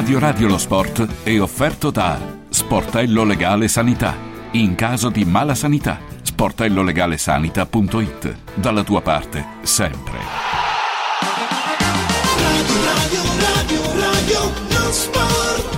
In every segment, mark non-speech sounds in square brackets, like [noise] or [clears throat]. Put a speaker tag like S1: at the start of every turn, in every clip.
S1: Radio Radio lo Sport è offerto da Sportello Legale Sanità. In caso di mala sanità, sportellolegalesanita.it. Dalla tua parte, sempre.
S2: Radio, radio, radio, radio, sport.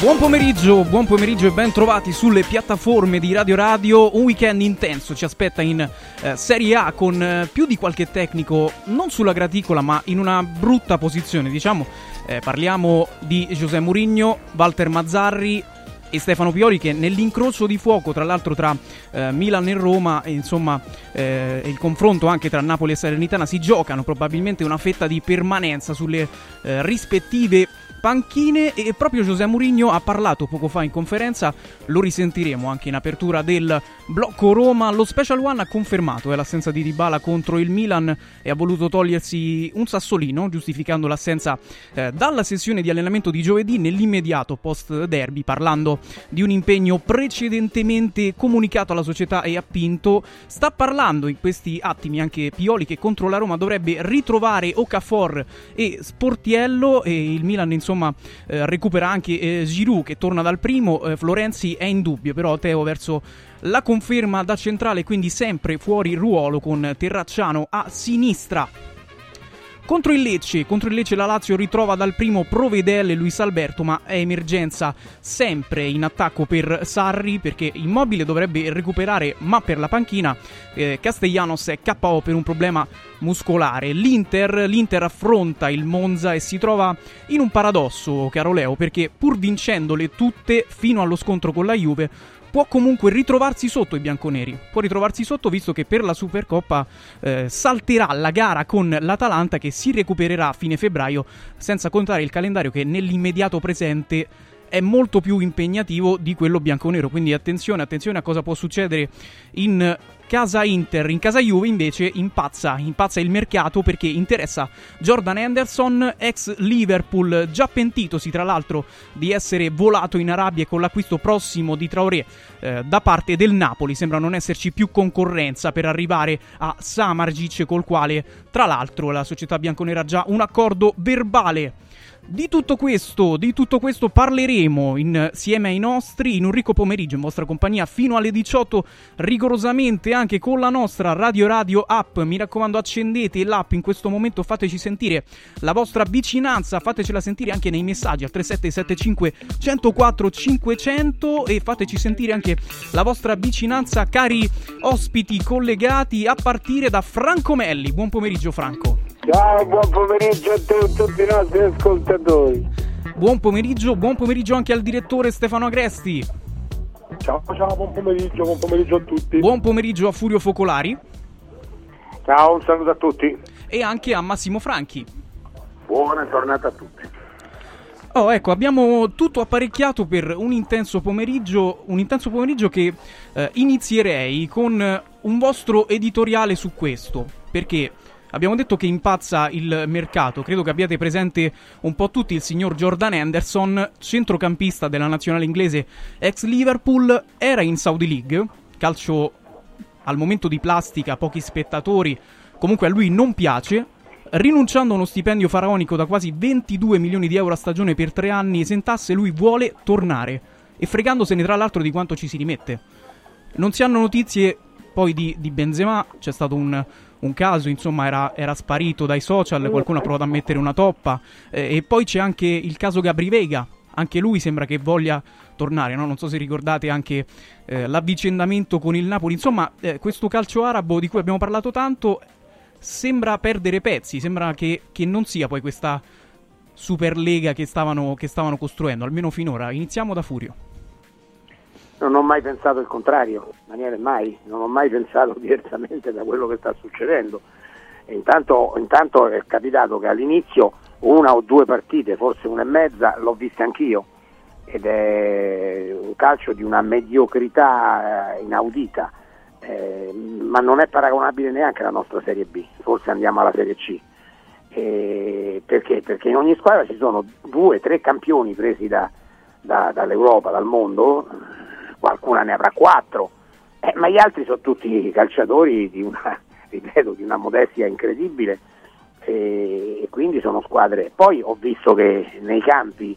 S3: Buon pomeriggio, buon pomeriggio e ben trovati sulle piattaforme di Radio Radio. Un weekend intenso ci aspetta in eh, Serie A con eh, più di qualche tecnico, non sulla graticola ma in una brutta posizione. Diciamo, eh, parliamo di José Mourinho, Walter Mazzarri e Stefano Pioli che nell'incrocio di fuoco tra l'altro tra eh, Milan e Roma e insomma eh, il confronto anche tra Napoli e Salernitana si giocano probabilmente una fetta di permanenza sulle eh, rispettive panchine e proprio José Mourinho ha parlato poco fa in conferenza, lo risentiremo anche in apertura del blocco Roma, lo Special One ha confermato eh, l'assenza di Dybala contro il Milan e ha voluto togliersi un sassolino giustificando l'assenza eh, dalla sessione di allenamento di giovedì nell'immediato post derby parlando di un impegno precedentemente comunicato alla società e appinto, sta parlando in questi attimi anche Pioli che contro la Roma dovrebbe ritrovare Okafor e Sportiello e il Milan insomma insomma eh, recupera anche eh, Giroud che torna dal primo, eh, Florenzi è in dubbio, però Teo verso la conferma da centrale, quindi sempre fuori ruolo con Terracciano a sinistra. Contro il Lecce, contro il Lecce la Lazio ritrova dal primo Provedel e Luis Alberto, ma è emergenza sempre in attacco per Sarri perché Immobile dovrebbe recuperare, ma per la panchina eh, Castellanos è KO per un problema muscolare. L'Inter, L'Inter affronta il Monza e si trova in un paradosso, caro Leo, perché pur vincendole tutte fino allo scontro con la Juve può comunque ritrovarsi sotto i bianconeri. Può ritrovarsi sotto visto che per la Supercoppa eh, salterà la gara con l'Atalanta che si recupererà a fine febbraio, senza contare il calendario che nell'immediato presente è molto più impegnativo di quello bianconero. Quindi attenzione, attenzione a cosa può succedere in casa Inter, in casa Juve invece impazza, impazza il mercato perché interessa Jordan Anderson, ex Liverpool, già pentitosi tra l'altro di essere volato in Arabia con l'acquisto prossimo di Traoré eh, da parte del Napoli. Sembra non esserci più concorrenza per arrivare a Samargic col quale tra l'altro la società bianconera ha già un accordo verbale. Di tutto questo, di tutto questo parleremo insieme ai nostri in un ricco pomeriggio in vostra compagnia fino alle 18 rigorosamente anche con la nostra Radio Radio app. Mi raccomando accendete l'app in questo momento, fateci sentire la vostra vicinanza, fatecela sentire anche nei messaggi al 3775 104 500 e fateci sentire anche la vostra vicinanza cari ospiti collegati a partire da Franco Melli. Buon pomeriggio Franco.
S4: Ciao, buon pomeriggio a te e a tutti i nostri ascoltatori.
S3: Buon pomeriggio, buon pomeriggio anche al direttore Stefano Agresti.
S5: Ciao, ciao, buon pomeriggio, buon pomeriggio a tutti.
S3: Buon pomeriggio a Furio Focolari
S4: Ciao, un saluto a tutti.
S3: e anche a Massimo Franchi.
S4: Buona giornata a tutti.
S3: Oh, ecco, abbiamo tutto apparecchiato per un intenso pomeriggio, un intenso pomeriggio che eh, inizierei con eh, un vostro editoriale su questo, perché abbiamo detto che impazza il mercato, credo che abbiate presente un po' tutti il signor Jordan Anderson, centrocampista della nazionale inglese ex Liverpool, era in Saudi League, calcio al momento di plastica, pochi spettatori, comunque a lui non piace, rinunciando a uno stipendio faraonico da quasi 22 milioni di euro a stagione per tre anni esentasse, lui vuole tornare. E fregandosene tra l'altro di quanto ci si rimette. Non si hanno notizie poi di, di Benzema, c'è stato un, un caso, insomma era, era sparito dai social, qualcuno ha provato a mettere una toppa eh, e poi c'è anche il caso Gabri Vega, anche lui sembra che voglia tornare, no? non so se ricordate anche eh, l'avvicendamento con il Napoli, insomma eh, questo calcio arabo di cui abbiamo parlato tanto sembra perdere pezzi, sembra che, che non sia poi questa Superlega che stavano, che stavano costruendo, almeno finora. Iniziamo da Furio.
S4: Non ho mai pensato il contrario, Daniele, mai. Non ho mai pensato [laughs] diversamente da quello che sta succedendo. Intanto, intanto è capitato che all'inizio una o due partite, forse una e mezza, l'ho vista anch'io. Ed è un calcio di una mediocrità eh, inaudita. Eh, ma non è paragonabile neanche alla nostra Serie B, forse andiamo alla Serie C. Eh, perché? Perché in ogni squadra ci sono due, tre campioni presi da- da- dall'Europa, dal mondo, qualcuna ne avrà quattro, Eh, ma gli altri sono tutti calciatori di una, [laughs] ripeto, di una modestia incredibile e quindi sono squadre. Poi ho visto che nei campi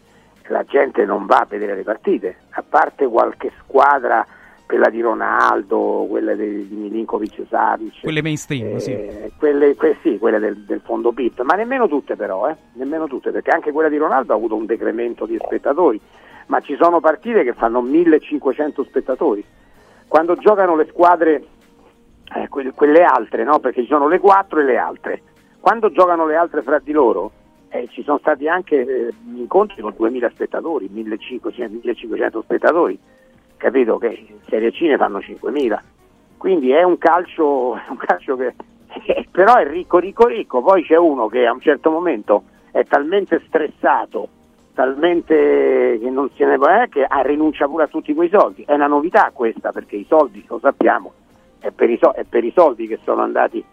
S4: la gente non va a vedere le partite, a parte qualche squadra, quella di Ronaldo, quelle di, di Milinkovic Savic.
S3: Quelle mainstream,
S4: eh,
S3: sì.
S4: Quelle, que- sì, quelle del, del fondo PIP, ma nemmeno tutte però, eh, nemmeno tutte, perché anche quella di Ronaldo ha avuto un decremento di spettatori, ma ci sono partite che fanno 1500 spettatori. Quando giocano le squadre, eh, que- quelle altre, no? perché ci sono le quattro e le altre, quando giocano le altre fra di loro, eh, ci sono stati anche eh, incontri con 2000 spettatori, 1500, 1500 spettatori, capito che in Serie C ne fanno 5000. Quindi è un calcio, [laughs] un calcio che eh, però è ricco, ricco, ricco. Poi c'è uno che a un certo momento è talmente stressato, talmente che non se ne può, eh, che ah, rinuncia pure a tutti quei soldi. È una novità questa perché i soldi, lo sappiamo, è per i, so- è per i soldi che sono andati,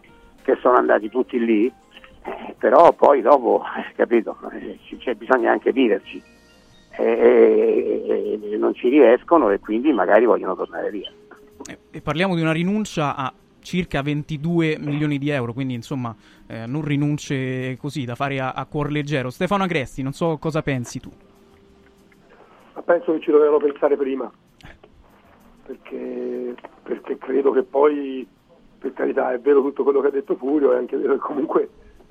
S4: che sono andati tutti lì eh, però poi dopo, eh, capito, eh, c'è bisogna anche viverci e, e, non ci riescono e quindi magari vogliono tornare via.
S3: E parliamo di una rinuncia a circa 22 milioni di euro, quindi insomma eh, non rinunce così da fare a, a cuor leggero. Stefano Agresti, non so cosa pensi tu.
S5: Penso che ci dovevano pensare prima, perché, perché credo che poi, per carità, è vero tutto quello che ha detto Furio, è anche vero che comunque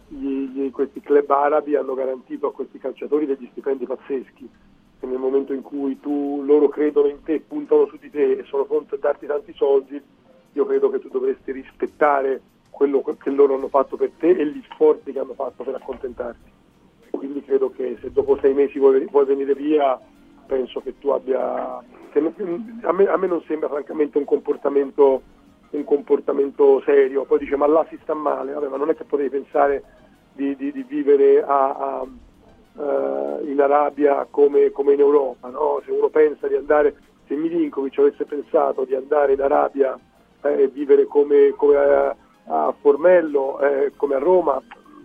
S5: gli, gli, questi club arabi hanno garantito a questi calciatori degli stipendi pazzeschi e nel momento in cui tu, loro credono in te, puntano su di te e sono pronti a darti tanti soldi, io credo che tu dovresti rispettare quello che loro hanno fatto per te e gli sforzi che hanno fatto per accontentarti. Quindi credo che se dopo sei mesi vuoi, vuoi venire via, penso che tu abbia... a, me, a me non sembra francamente un comportamento un comportamento serio, poi dice ma là si sta male, Vabbè, ma non è che potevi pensare di, di, di vivere a, a, uh, in Arabia come, come in Europa, no? se uno pensa di andare, se Milinkovic avesse pensato di andare in Arabia eh, vivere come, come a, a, Formello, eh, come a Roma,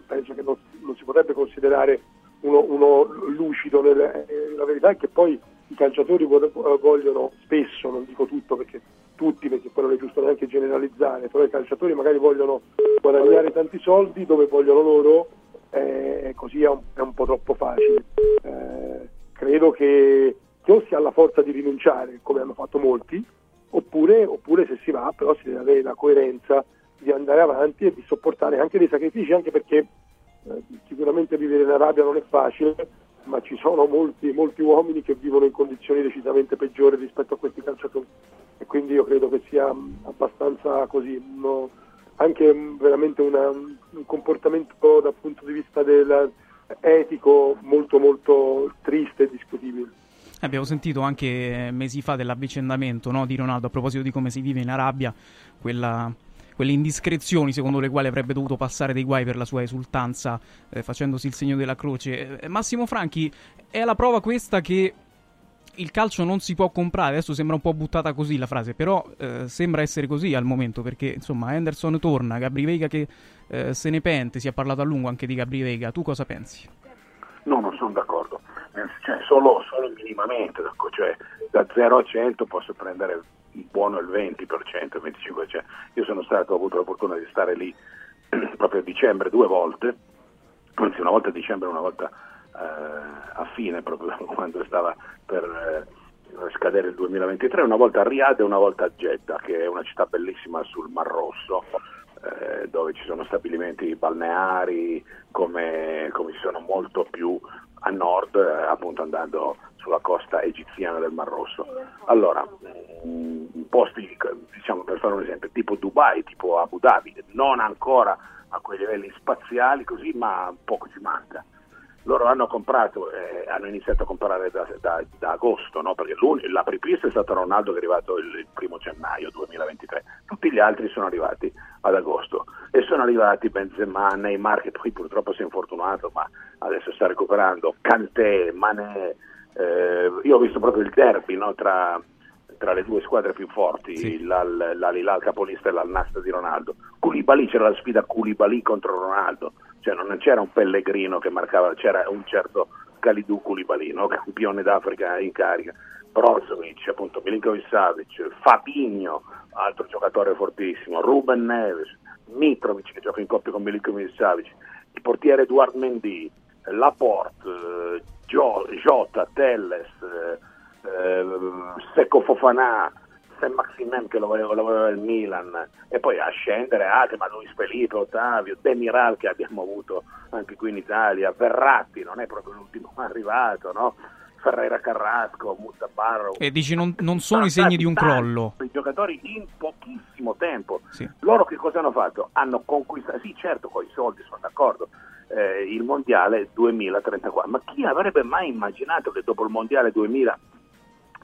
S5: penso che non, non si potrebbe considerare uno, uno lucido, nelle, eh, la verità è che poi i calciatori vogliono spesso, non dico tutto perché tutti, perché poi non è giusto neanche generalizzare, però i calciatori magari vogliono guadagnare tanti soldi dove vogliono loro, eh, così è un, è un, po' troppo facile. Eh, credo che o si ha la forza di rinunciare, come hanno fatto molti, oppure, oppure se si va, però si deve avere la coerenza di andare avanti e di sopportare anche dei sacrifici, anche perché eh, sicuramente vivere in Arabia non è facile, ma ci sono molti, molti uomini che vivono in condizioni decisamente peggiori rispetto a questi calciatori e quindi io credo che sia abbastanza così, uno, anche veramente una, un comportamento dal punto di vista del, etico molto molto triste e discutibile.
S3: Abbiamo sentito anche mesi fa dell'avvicendamento no, di Ronaldo a proposito di come si vive in Arabia, quella quelle indiscrezioni secondo le quali avrebbe dovuto passare dei guai per la sua esultanza eh, facendosi il segno della croce. Eh, Massimo Franchi, è la prova questa che il calcio non si può comprare. Adesso sembra un po' buttata così la frase, però eh, sembra essere così al momento perché insomma Henderson torna, Gabri Vega che eh, se ne pente, si è parlato a lungo anche di Gabri Vega. Tu cosa pensi?
S6: No, non sono d'accordo, cioè, solo, solo minimamente, cioè, da 0 a 100 posso prendere buono il 20%, il 25%. Io sono stato, ho avuto la fortuna di stare lì [clears throat] proprio a dicembre due volte, anzi una volta a dicembre e una volta eh, a fine, proprio [laughs] quando stava per eh, scadere il 2023, una volta a Riyadh e una volta a Jeddah, che è una città bellissima sul Mar Rosso. Eh, dove ci sono stabilimenti balneari come, come ci sono molto più a nord, eh, appunto andando sulla costa egiziana del Mar Rosso. Allora, mm, posti, diciamo per fare un esempio, tipo Dubai, tipo Abu Dhabi, non ancora a quei livelli spaziali così, ma poco ci manca. Loro hanno comprato, eh, hanno iniziato a comprare da, da, da agosto, no? perché la prepista è stato Ronaldo che è arrivato il, il primo gennaio 2023, tutti gli altri sono arrivati ad agosto e sono arrivati Benzema, Neymar che poi purtroppo si è infortunato ma adesso sta recuperando, Kanté, Mané, eh, io ho visto proprio il derby no, tra, tra, le due squadre più forti, sì. l'Alilal capolista e l'Alnasta di Ronaldo. Koulibaly c'era la sfida Koulibaly contro Ronaldo, cioè non c'era un Pellegrino che marcava, c'era un certo Kalidou Koulibaly, no? campione d'Africa in carica, Brozovic, appunto Milinkovic Savic, Fabinho, altro giocatore fortissimo, Ruben Neves, Mitrovic che gioca in coppia con Milinkovic Savic, il portiere Eduard Mendy, Laporte, eh, Jota, Telles, eh, eh, Secco Fofana, Saint Maximen che lo voleva, lo voleva il Milan e poi a scendere anche ma Luis Felipe, Ottavio, Demiral che abbiamo avuto anche qui in Italia, Verratti non è proprio l'ultimo [laughs] arrivato, no? Ferreira Carrasco, Mutabarro.
S3: E dici non, non sono i segni di un crollo.
S6: I giocatori in pochissimo tempo.
S3: Sì.
S6: Loro che cosa hanno fatto? Hanno conquistato, sì certo con i soldi sono d'accordo, eh, il mondiale 2034, ma chi avrebbe mai immaginato che dopo il mondiale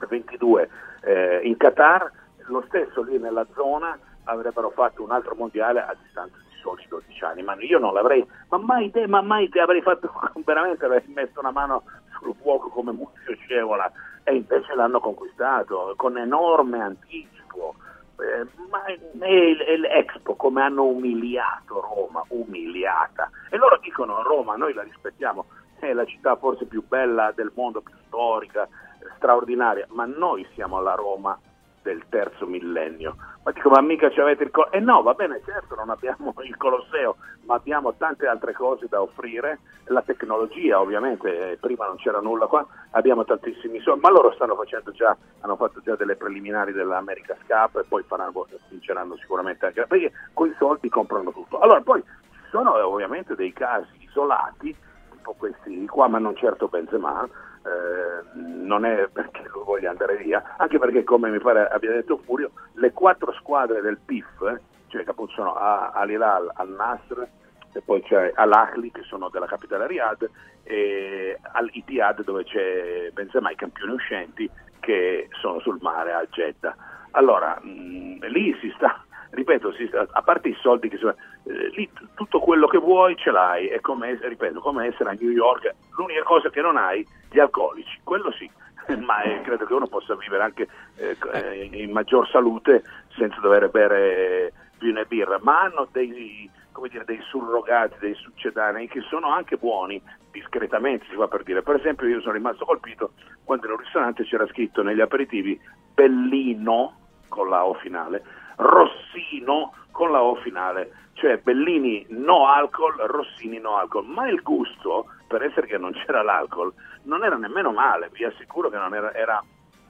S6: 2022 eh, in Qatar, lo stesso lì nella zona avrebbero fatto un altro mondiale a distanza di soli 12 anni, ma io non l'avrei, ma mai te, ma mai te avrei fatto, [laughs] veramente avrei messo una mano sul fuoco come Muzio Scevola e invece l'hanno conquistato con enorme anticipo. Eh, ma e l'Expo come hanno umiliato Roma, umiliata. E loro dicono Roma, noi la rispettiamo, è la città forse più bella del mondo, più storica, straordinaria, ma noi siamo la Roma del terzo millennio. Ma dico, ma mica ci avete il Colosseo? Eh no, va bene, certo, non abbiamo [laughs] il Colosseo, ma abbiamo tante altre cose da offrire. La tecnologia, ovviamente, eh, prima non c'era nulla qua, abbiamo tantissimi soldi, ma loro stanno facendo già, hanno fatto già delle preliminari dell'America Cup e poi faranno, vinceranno sicuramente anche, perché con i soldi comprano tutto. Allora, poi ci sono eh, ovviamente dei casi isolati, tipo questi qua, ma non certo Benzema, eh, non è perché lui voglia andare via, anche perché come mi pare abbia detto Furio, le quattro squadre del PIF, cioè che appunto sono Al-Hilal, Al-Nasr e poi c'è Al-Ahli che sono della capitale Riyadh e Al-Ittihad dove c'è Benzema i campioni uscenti che sono sul mare a Jeddah. Allora, mh, lì si sta, ripeto, si a parte i soldi che sono, eh, lì tutto quello che vuoi ce l'hai, è come, ripeto, come essere a New York, l'unica cosa che non hai, gli alcolici, quello sì, [laughs] ma eh, credo che uno possa vivere anche eh, eh, in maggior salute senza dover bere vino e birra, ma hanno dei, dire, dei surrogati, dei succedanei che sono anche buoni, discretamente si fa per dire. Per esempio io sono rimasto colpito quando in un ristorante c'era scritto negli aperitivi Bellino con la O finale, Rossino con la O finale, cioè Bellini no alcol, Rossini no alcol, ma il gusto, per essere che non [laughs] c'era l'alcol, non era nemmeno male, vi assicuro che non era, era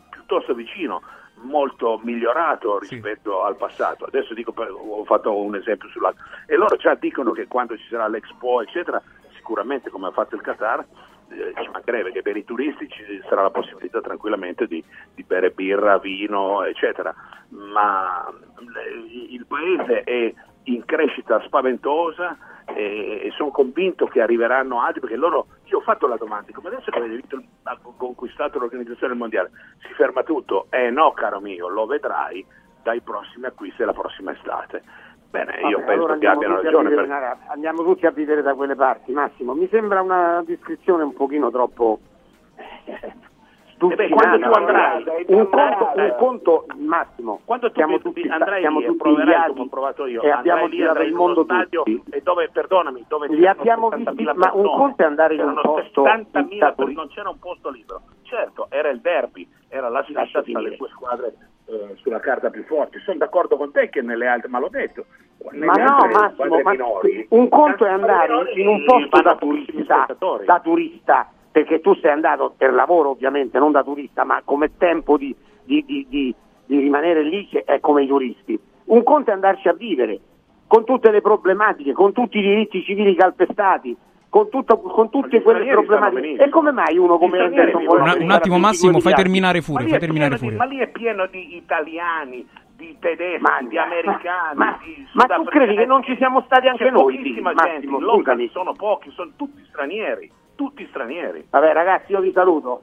S6: piuttosto vicino, molto migliorato
S3: Sì.
S6: rispetto al passato. Adesso dico, ho fatto un esempio sull'alcol, e loro già dicono che quando ci sarà l'Expo, eccetera, sicuramente come ha fatto il Qatar, ci mancherebbe che per i turisti ci sarà la possibilità tranquillamente di, di bere birra, vino, eccetera. Ma eh, il paese è in crescita spaventosa e, sono convinto che arriveranno altri perché loro, io ho fatto la domanda, come adesso che avete vinto, conquistato l'organizzazione mondiale, si ferma tutto? Eh no caro mio, lo vedrai dai prossimi acquisti della prossima estate. Bene, io
S4: Vabbè,
S6: penso
S4: allora
S6: che abbiano ragione.
S4: Arabia. Andiamo tutti a vivere da quelle parti, Massimo. Mi sembra una descrizione un pochino troppo eh,
S6: Eh beh, quando tu andrai,
S4: un conto, un conto, Massimo,
S6: Quando tu
S4: siamo tutti,
S6: andrai
S4: siamo
S6: e
S4: tutti
S6: proverai come ho provato io,
S4: e abbiamo
S6: lì,
S4: girato il mondo
S6: stadio
S4: tutti.
S6: e dove, perdonami, dove
S4: Li abbiamo
S6: 70.000
S4: visti, ma un conto è andare in un posto
S6: 70.000
S4: da
S6: per- non c'era un posto libero. Certo, era il derby, era la sfida
S4: Lascia
S6: tra le
S4: finire.
S6: due squadre eh, sulla carta più forti. Sono d'accordo con te che nelle altre, ma l'ho detto,
S4: Ma no, Massimo, ma
S6: minori,
S4: un conto è andare in un posto da turista, da turista, perché tu sei andato per lavoro ovviamente, non da turista, ma come tempo di, di- di- di- rimanere lì che è come i turisti. Un conto è andarci a vivere, con tutte le problematiche, con tutti i diritti civili calpestati, con, tutto- con tutte quelle problematiche. E come mai uno come Anderson
S3: Un, un attimo Massimo, fai terminare
S6: Ma
S3: Furio, fai terminare Furio.
S6: ma lì è pieno di italiani, di tedeschi,
S4: Ma,
S6: di americani,
S4: ma-
S6: di
S4: ma tu credi che non ci siamo stati anche
S6: C'è
S4: noi?
S6: pochissima
S4: lì,
S6: gente,
S4: Massimo,
S6: locali sono pochi, sono tutti stranieri, tutti stranieri.
S4: Vabbè ragazzi, io vi saluto.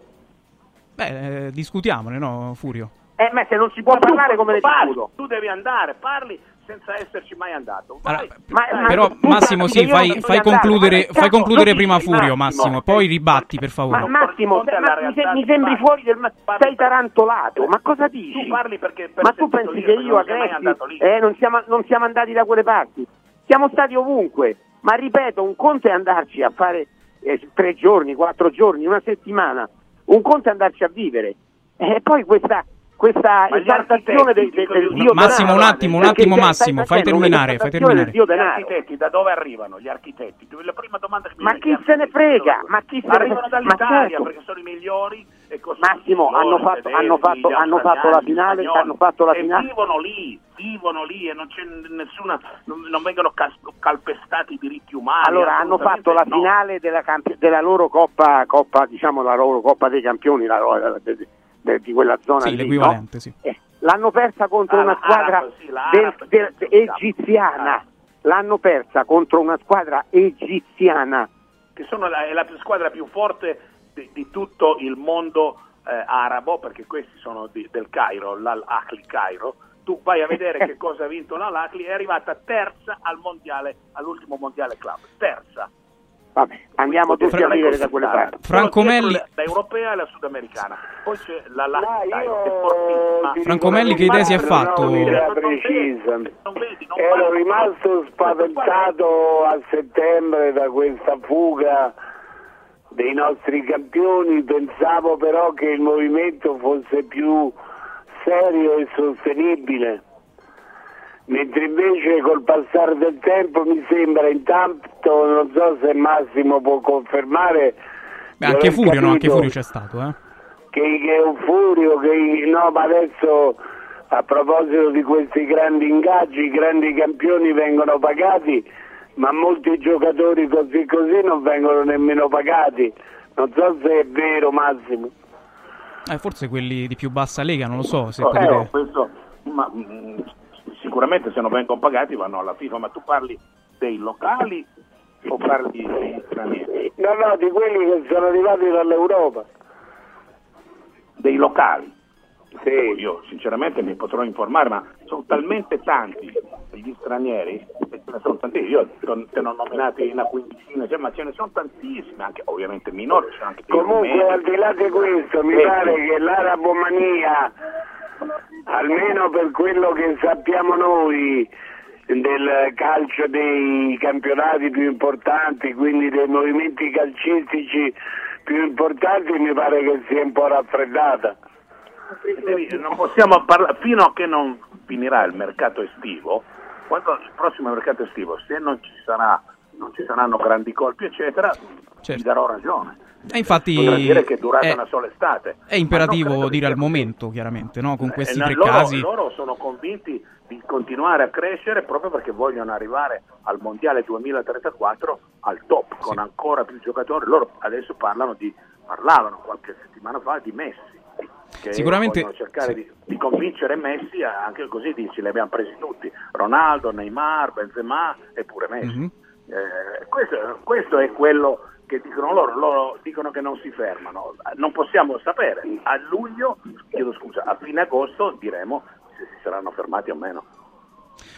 S3: Beh, eh, discutiamone, no, Furio?
S4: Eh, ma se non si può parlare come ne
S6: parli,
S4: discuto?
S6: tu devi andare, parli senza esserci mai andato. Vai.
S3: Allora,
S4: Ma- ma-
S3: però
S4: tu
S3: Massimo sì, fai, fai concludere,
S4: ma
S3: fai concludere prima Furio
S4: Massimo,
S3: Massimo, poi ribatti per
S4: Ma
S3: favore.
S4: Massimo, te-
S6: alla
S4: ma mi, sembri fuori del... ma- sei tarantolato, ma cosa dici?
S6: Tu parli perché per
S4: ma tu pensi che io a
S6: non sei mai andato
S4: Greci
S6: lì.
S4: eh, non, siamo, non siamo andati da quelle parti? Siamo stati ovunque, ma ripeto, un conto è andarci a fare eh, tre giorni, quattro giorni, una settimana. Un conto è andarci a vivere. E poi questa, questa
S6: Ma gli
S4: esaltazione del,
S6: architetti,
S4: del, del dio
S6: io,
S3: Massimo,
S4: denaro,
S3: un attimo, un attimo, Massimo, fai terminare, fai terminare.
S4: dio
S6: Gli
S4: denaro.
S6: architetti da dove arrivano? Gli architetti? La prima domanda che mi
S4: Ma chi
S6: gli
S4: se ne frega? Ma chi se ne
S6: Arrivano
S4: frega?
S6: dall'Italia
S4: Ma certo.
S6: perché sono i migliori e
S4: Massimo, hanno fatto-
S6: tedeschi,
S4: hanno fatto-
S6: gli
S4: hanno fatto la
S6: gli
S4: finale- hanno fatto la finale-
S6: vivono lì, vivono lì e non c'è nessuna non, non vengono cas- calpestati i diritti umani.
S4: Allora hanno fatto la
S6: assolutamente no.
S4: finale della, campi- della loro coppa, coppa, diciamo la loro coppa dei campioni la loro- de- de- di quella zona
S3: Sì,
S4: lì,
S3: l'equivalente,
S4: no?
S3: sì.
S4: Eh, l'hanno persa contro
S6: Ah,
S4: una squadra
S6: Arab, sì,
S4: del- del-
S6: sì,
S4: egiziana.
S6: Ah.
S4: L'hanno persa contro una squadra egiziana.
S6: che sono la, è la più- squadra più forte di, di tutto il mondo eh, arabo, perché questi sono di- del Cairo, l'Al-Ahli Cairo. Tu vai a vedere [laughs] che cosa ha vinto l'Al-Ahli, è arrivata terza al mondiale, all'ultimo mondiale club, terza.
S4: Vabbè, andiamo tutti a
S6: potete
S4: vivere da quelle parti.
S3: Franco Melli-
S6: la- La europea e la sudamericana. Poi c'è la
S7: Ma
S6: Lahti Cairo, che è fortissima.
S3: Franco Melli, che idea si è fatto?
S6: Non vedi,
S7: precisa.
S6: non vedi, non
S7: Ero rimasto spaventato a settembre da questa fuga dei nostri campioni, pensavo però che il movimento fosse più serio e sostenibile, mentre invece col passare del tempo mi sembra intanto, non so se Massimo può confermare,
S3: Beh, anche Furio, no? Anche Furio c'è stato, eh.
S7: che, che è un furio, che no, ma adesso a proposito di questi grandi ingaggi, i grandi campioni vengono pagati, ma molti giocatori così così non vengono nemmeno pagati. Non so se è vero Massimo.
S3: Eh, forse quelli di più bassa lega, non lo so se
S6: Oh, eh,
S3: idee.
S6: questo, ma, mm, sicuramente se non vengono pagati vanno alla FIFA, ma tu parli dei locali o parli dei stranieri?
S7: No, no, di quelli che sono arrivati dall'Europa.
S6: Dei locali.
S7: Sì.
S6: Io sinceramente mi potrò informare, ma sono talmente tanti gli stranieri, ce ne sono tanti, io te ne ho nominati una quindicina, cioè, ma ce ne sono tantissimi, anche ovviamente minori, anche
S7: Comunque
S6: rumeni.
S7: al di là di questo mi
S6: Eh,
S7: pare che l'arabomania, almeno per quello che sappiamo noi del calcio dei campionati più importanti, quindi dei movimenti calcistici più importanti, mi pare che sia un po' raffreddata.
S6: Non possiamo parlare fino a che non finirà il mercato estivo quando il prossimo mercato estivo se non ci sarà non ci saranno grandi colpi eccetera
S3: Certo.
S6: ti darò ragione
S3: E infatti
S6: potrà dire che è durata
S3: è,
S6: una sola estate
S3: è imperativo dire al momento, chiaramente, no? Con
S6: Eh,
S3: questi
S6: no,
S3: tre
S6: loro,
S3: casi.
S6: loro sono convinti di continuare a crescere proprio perché vogliono arrivare al mondiale 2034 al top con ancora più giocatori loro adesso parlano di parlavano qualche settimana fa di Messi che
S3: Sicuramente-
S6: cercare
S3: sì.
S6: di, di convincere Messi a- anche così dici li abbiamo presi tutti Ronaldo, Neymar, Benzema e pure Messi
S3: Mhm.
S6: Eh, questo, questo è quello che dicono loro, loro dicono che non si fermano, non possiamo sapere, a luglio, chiedo scusa, a fine agosto diremo se si saranno fermati o meno.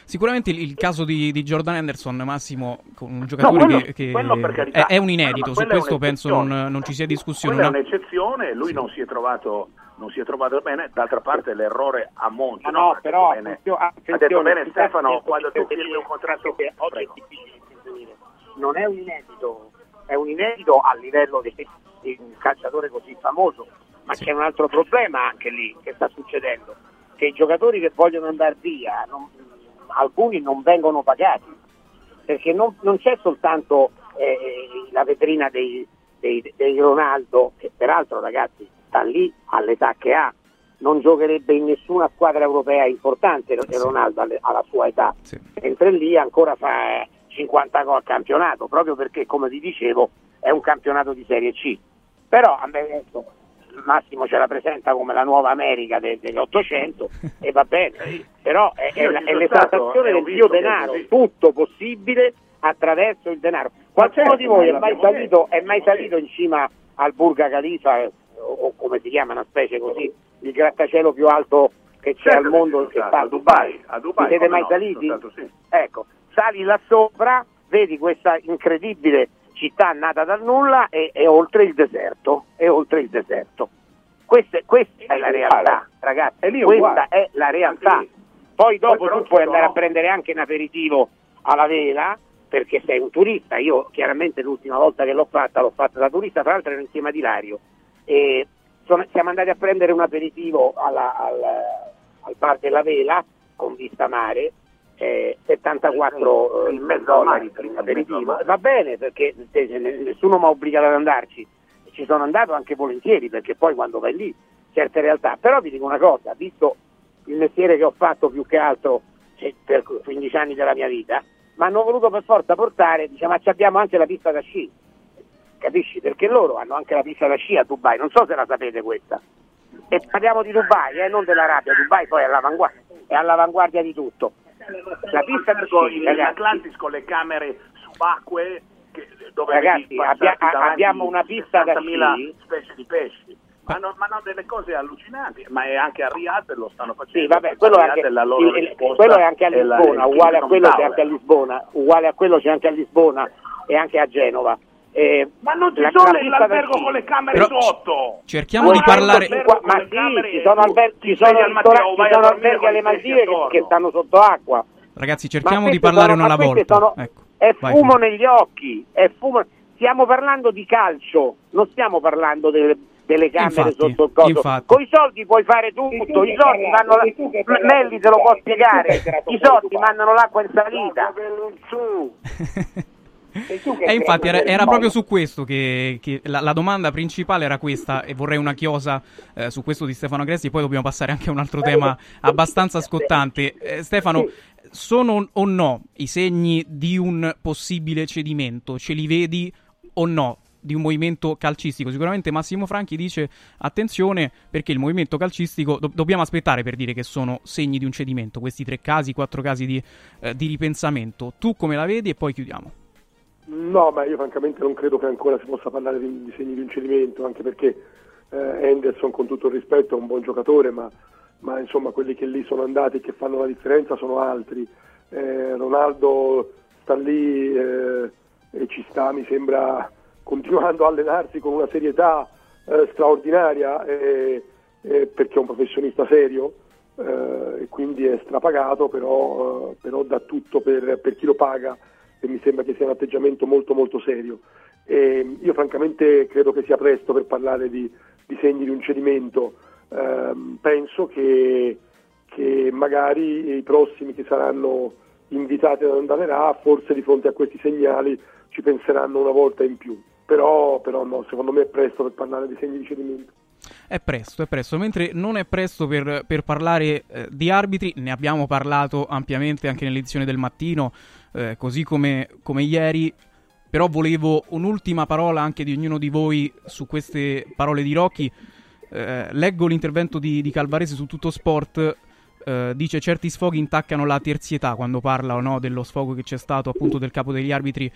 S3: Sicuramente il, il caso di, di Jordan Anderson, Massimo, con un giocatore
S6: quello-
S3: che, che
S6: quello carità.
S3: è, è un
S6: Ma
S3: inedito, su
S6: quella è
S3: questo penso non, non ci sia discussione.
S6: Quella è un'eccezione, lui
S3: Sì.
S6: non si è trovato non si è trovato bene, d'altra parte l'errore a monte.
S4: No,
S6: ha detto
S4: però
S6: bene- ha detto bene Stefano, quando tu firmi un contratto...
S4: che oggi è difficile. Non è un inedito, è un inedito a livello di, di un calciatore così famoso, ma c'è un altro problema anche lì che sta succedendo, che i giocatori che vogliono andare via, non- alcuni non vengono pagati, perché non, non c'è soltanto eh, la vetrina dei, dei, dei Ronaldo, che peraltro ragazzi sta lì all'età che ha, non giocherebbe in nessuna squadra europea importante
S3: Sì.
S4: Ronaldo alla sua età,
S3: Sì.
S4: mentre lì ancora fa eh, 50 gol al campionato, proprio perché come vi dicevo è un campionato di Serie C. Però a me adesso Massimo ce la presenta come la nuova America de- dell'Ottocento e va bene, però è, è è l'esaltazione
S6: e ho
S4: del
S6: è
S4: denaro, tutto possibile attraverso il denaro. Qualcuno
S6: certo,
S4: di voi è
S6: ma
S4: mai,
S6: l'abbiamo
S4: salito,
S6: detto,
S4: è mai salito in cima al Burga Khalifa eh, o, come si chiama una specie così, il grattacielo più alto che c'è
S6: Certo
S4: al mondo che sta
S6: a Dubai, a Dubai,
S4: siete mai
S6: no,
S4: saliti?
S6: stato, sì.
S4: Ecco, sali là sopra, vedi questa incredibile città nata dal nulla e, e oltre il deserto, e oltre il deserto. Questa, questa è la realtà, ragazzi,
S6: è
S4: questa
S6: uguale.
S4: è la realtà. Poi dopo
S6: Poi
S4: tu puoi andare a
S6: sono-
S4: prendere anche un aperitivo alla vela, perché sei un turista. Io chiaramente l'ultima volta che l'ho fatta l'ho fatta da turista, tra l'altro ero insieme ad Ilario. E sono- siamo andati a prendere un aperitivo alla- al, al bar della Vela con vista mare. Eh, 74
S6: in mezzo al
S4: dollari per un
S6: in mezzo al
S4: aperitivo.
S6: mare.
S4: Va bene perché se- se- nessuno mi ha obbligato ad andarci, ci sono andato anche volentieri perché poi quando vai lì certe realtà. Però vi dico una cosa, visto il mestiere che ho fatto più che altro eh, per 15 anni della mia vita, mi hanno voluto per forza portare, dice ma ci abbiamo anche la pista da sci, capisci? Perché loro hanno anche la pista da sci a Dubai, non so se la sapete questa. E parliamo di Dubai, eh, non dell'Arabia, Dubai poi è all'avanguardia, è all'avanguardia di tutto. La pista sci,
S6: in
S4: ragazzi,
S6: Atlantis con le camere subacquee che- dove
S4: Ragazzi, abbia- abbiamo una pista da
S6: 60.000
S4: sci.
S6: specie di pesci. Ma hanno, ma hanno delle cose allucinanti, ma è anche a Riyadh lo stanno facendo.
S4: Sì, vabbè, quello anche,
S6: la
S4: il- quello è anche a
S6: la-
S4: Lisbona,
S6: il
S4: uguale a quello c'è
S6: Tower.
S4: anche a Lisbona, uguale a quello c'è anche a Lisbona e anche a Genova. Eh,
S6: Ma non ci
S4: la-
S6: sono l'albergo con le camere
S3: Però-
S6: sotto!
S3: Cerchiamo di
S6: Vai
S3: parlare.
S4: Qua- ma sì,
S6: camere
S4: ci sono, alber- ci sono
S6: al mattino, vai
S4: ci sono alberghi alle Maldive che, che stanno sotto acqua.
S3: Ragazzi, cerchiamo di parlare
S4: sono-
S3: una alla volta.
S4: sono-
S3: Ecco.
S4: È
S3: Vai,
S4: fumo
S3: Filipe.
S4: negli occhi, è fumo. Stiamo parlando di calcio, non stiamo parlando delle, delle camere
S3: Infatti,
S4: sotto il coso.
S3: infatti.
S4: Con i soldi puoi fare tutto, i soldi vanno la... Melli te lo può spiegare, i soldi mandano l'acqua in salita. [laughs]
S3: E infatti era, era proprio su questo che, che la, la domanda principale era questa e vorrei una chiosa eh, su questo di Stefano Agresti e poi dobbiamo passare anche a un altro tema abbastanza scottante. Eh, Stefano, sono o no i segni di un possibile cedimento? Ce li vedi o no? di un movimento calcistico. Sicuramente Massimo Franchi dice attenzione perché il movimento calcistico do- dobbiamo aspettare per dire che sono segni di un cedimento, questi tre casi, quattro casi di, eh, di ripensamento. Tu come la vedi e poi chiudiamo.
S5: No, ma io francamente non credo che ancora si possa parlare di, di segni di incedimento, anche perché eh, Henderson, con tutto il rispetto, è un buon giocatore, ma, ma, insomma quelli che lì sono andati e che fanno la differenza sono altri. Eh, Ronaldo sta lì eh, e ci sta, mi sembra, [laughs] continuando a allenarsi con una serietà eh, straordinaria perché è un professionista serio eh, e quindi è strapagato, però, eh, però dà tutto per, per chi lo paga e mi sembra che sia un atteggiamento molto molto serio. E io francamente credo che sia presto per parlare di, di segni di un cedimento, Ehm, penso che, che magari i prossimi che saranno invitati ad andare là, forse di fronte a questi segnali ci penseranno una volta in più, però, però no, secondo me è presto per parlare di segni di cedimento.
S3: È presto, è presto, mentre non è presto per, per parlare eh, di arbitri, ne abbiamo parlato ampiamente anche nell'edizione del mattino, eh, così come, come ieri, però volevo un'ultima parola anche di ognuno di voi su queste parole di Rocchi. Eh, leggo l'intervento di, di Calvarese su Tutto Sport. eh, dice certi sfoghi intaccano la terzietà quando parla no, dello sfogo che c'è stato appunto del capo degli arbitri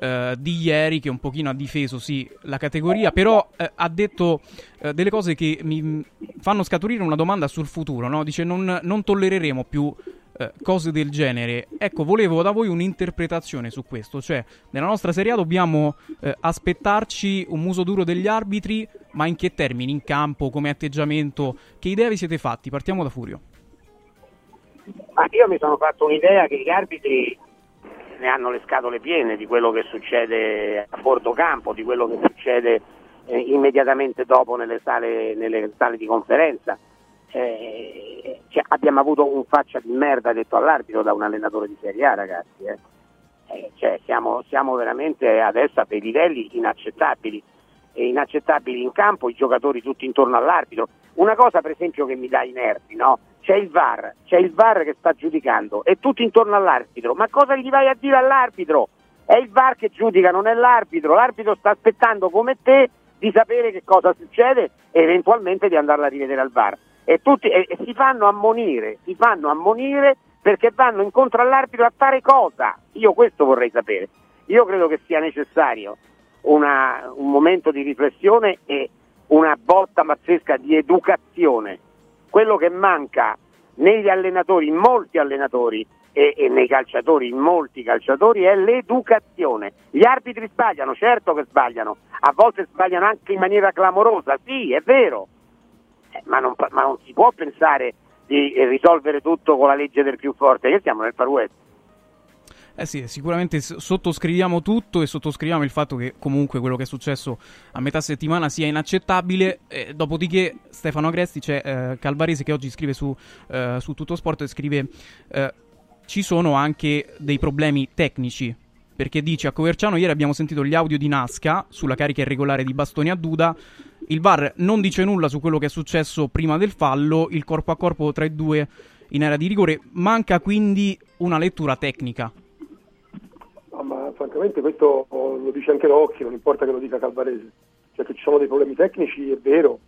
S3: eh, di ieri che un pochino ha difeso sì la categoria però eh, ha detto eh, delle cose che mi fanno scaturire una domanda sul futuro no? dice non, non tollereremo più eh, cose del genere. Ecco, volevo da voi un'interpretazione su questo, cioè nella nostra Serie A dobbiamo eh, aspettarci un muso duro degli arbitri, ma in che termini? In campo, come atteggiamento? Che idea vi siete fatti? Partiamo da Furio.
S4: Ma io mi sono fatto un'idea che gli arbitri ne hanno le scatole piene di quello che succede a bordo campo, di quello che succede eh, immediatamente dopo nelle sale, nelle sale di conferenza. Cioè, abbiamo avuto un faccia di merda detto all'arbitro da un allenatore di Serie A, ragazzi. eh. Eh, cioè, siamo, siamo veramente adesso a dei livelli inaccettabili. E inaccettabili in campo, i giocatori tutti intorno all'arbitro. Una cosa, per esempio, che mi dà i nervi, no? C'è il VAR, c'è il VAR che sta giudicando e tutti intorno all'arbitro. Ma cosa gli vai a dire all'arbitro? È il VAR che giudica, non è l'arbitro. L'arbitro sta aspettando come te di sapere che cosa succede e eventualmente di andarla a rivedere al VAR. E, tutti, e, e si fanno ammonire, si fanno ammonire perché vanno incontro all'arbitro a fare cosa? Io questo vorrei sapere. Io credo che sia necessario una, un momento di riflessione e una botta pazzesca di educazione. Quello che manca negli allenatori, in molti allenatori e, e nei calciatori, in molti calciatori, è l'educazione. Gli arbitri sbagliano, certo che sbagliano, a volte sbagliano anche in maniera clamorosa, sì, è vero, eh, ma, non, ma non si può pensare di eh, risolvere tutto con la legge del più forte, che siamo nel Far West.
S3: Eh sì, sicuramente sottoscriviamo tutto e sottoscriviamo il fatto che comunque quello che è successo a metà settimana sia inaccettabile. Eh, dopodiché Stefano Agresti c'è eh, Calvarese che oggi scrive su, eh, su Tutto Sport e scrive eh, ci sono anche dei problemi tecnici. Perché dice a Coverciano ieri abbiamo sentito gli audio di Nasca sulla carica irregolare di bastoni a Duda. Il VAR non dice nulla su quello che è successo prima del fallo, il corpo a corpo tra i due in area di rigore. Manca quindi una lettura tecnica
S5: ma francamente questo lo dice anche Rocchi, non importa che lo dica Calvarese. Cioè che ci sono dei problemi tecnici, è vero,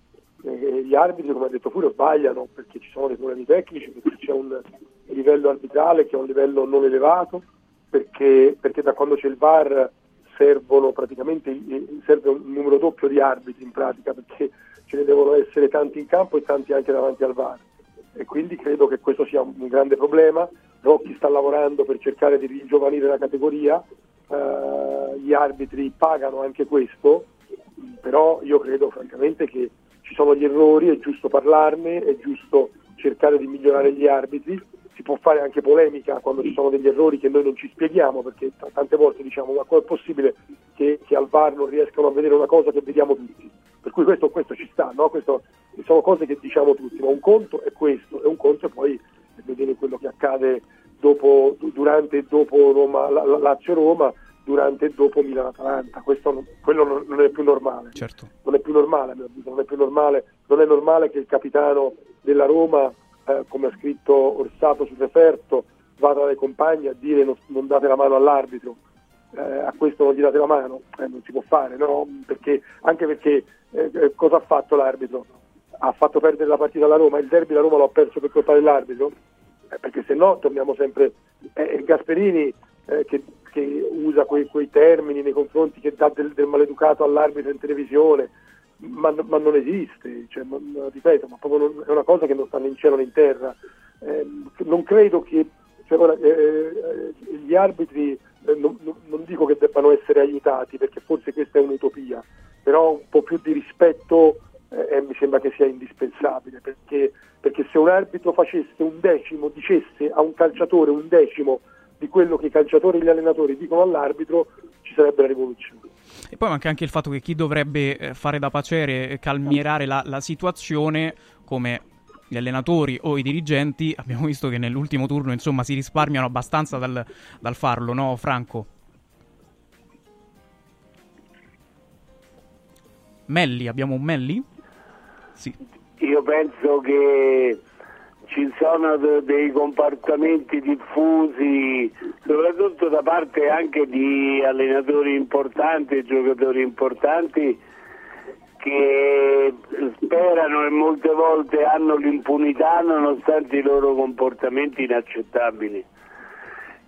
S5: eh, gli arbitri, come ha detto Furio, sbagliano perché ci sono dei problemi tecnici, perché c'è un livello arbitrale che è un livello non elevato, perché, perché da quando c'è il VAR servono praticamente serve un numero doppio di arbitri in pratica perché ce ne devono essere tanti in campo e tanti anche davanti al VAR e quindi credo che questo sia un grande problema. Rocchi sta lavorando per cercare di ringiovanire la categoria, eh, gli arbitri pagano anche questo, però io credo francamente che ci sono gli errori, è giusto parlarne, è giusto cercare di migliorare gli arbitri, si può fare anche polemica quando ci sono degli errori che noi non ci spieghiamo, perché t- tante volte diciamo ma com'è possibile che, che, al VAR non riescano a vedere una cosa che vediamo tutti? Per cui questo, questo ci sta, no? questo, sono cose che diciamo tutti, ma un conto è questo e un conto è poi vedere quello che accade dopo, durante e dopo Roma, Lazio-Roma, durante e dopo Milano-Atalanta. Questo non, quello non, è più normale.
S3: Certo.
S5: Non è più normale, non è più normale, non è normale che il capitano della Roma, eh, come ha scritto Orsato sul referto, vada dai compagni a dire non, non date la mano all'arbitro. Eh, a questo non gli date la mano, eh, non si può fare, no? perché, anche perché eh, eh, cosa ha fatto l'arbitro? Ha fatto perdere la partita alla Roma, il derby la Roma l'ha perso per colpa dell'arbitro? Eh, perché se no torniamo sempre... Eh, Gasperini che, che, usa quei, quei, termini nei confronti, che dà del, del maleducato all'arbitro in televisione, ma, ma non esiste, cioè, ma, ripeto, ma non, è una cosa che non sta né in cielo né in terra. Eh, non credo che cioè, ora, eh, gli arbitri non, non, dico che debbano essere aiutati perché forse questa è un'utopia, però un po' più di rispetto eh, mi sembra che sia indispensabile, perché, perché, se un arbitro facesse un decimo, dicesse a un calciatore un decimo di quello che i calciatori e gli allenatori dicono all'arbitro, ci sarebbe la rivoluzione.
S3: E poi manca anche il fatto che chi dovrebbe eh, fare da pacere e calmierare la, la situazione, come gli allenatori o i dirigenti, abbiamo visto che nell'ultimo turno insomma si risparmiano abbastanza dal, dal farlo, no Franco? Melli, abbiamo un Melli?
S7: Sì. Io penso che ci sono de- dei comportamenti diffusi, soprattutto da parte anche di allenatori importanti giocatori importanti che sperano e molte volte hanno l'impunità nonostante i loro comportamenti inaccettabili.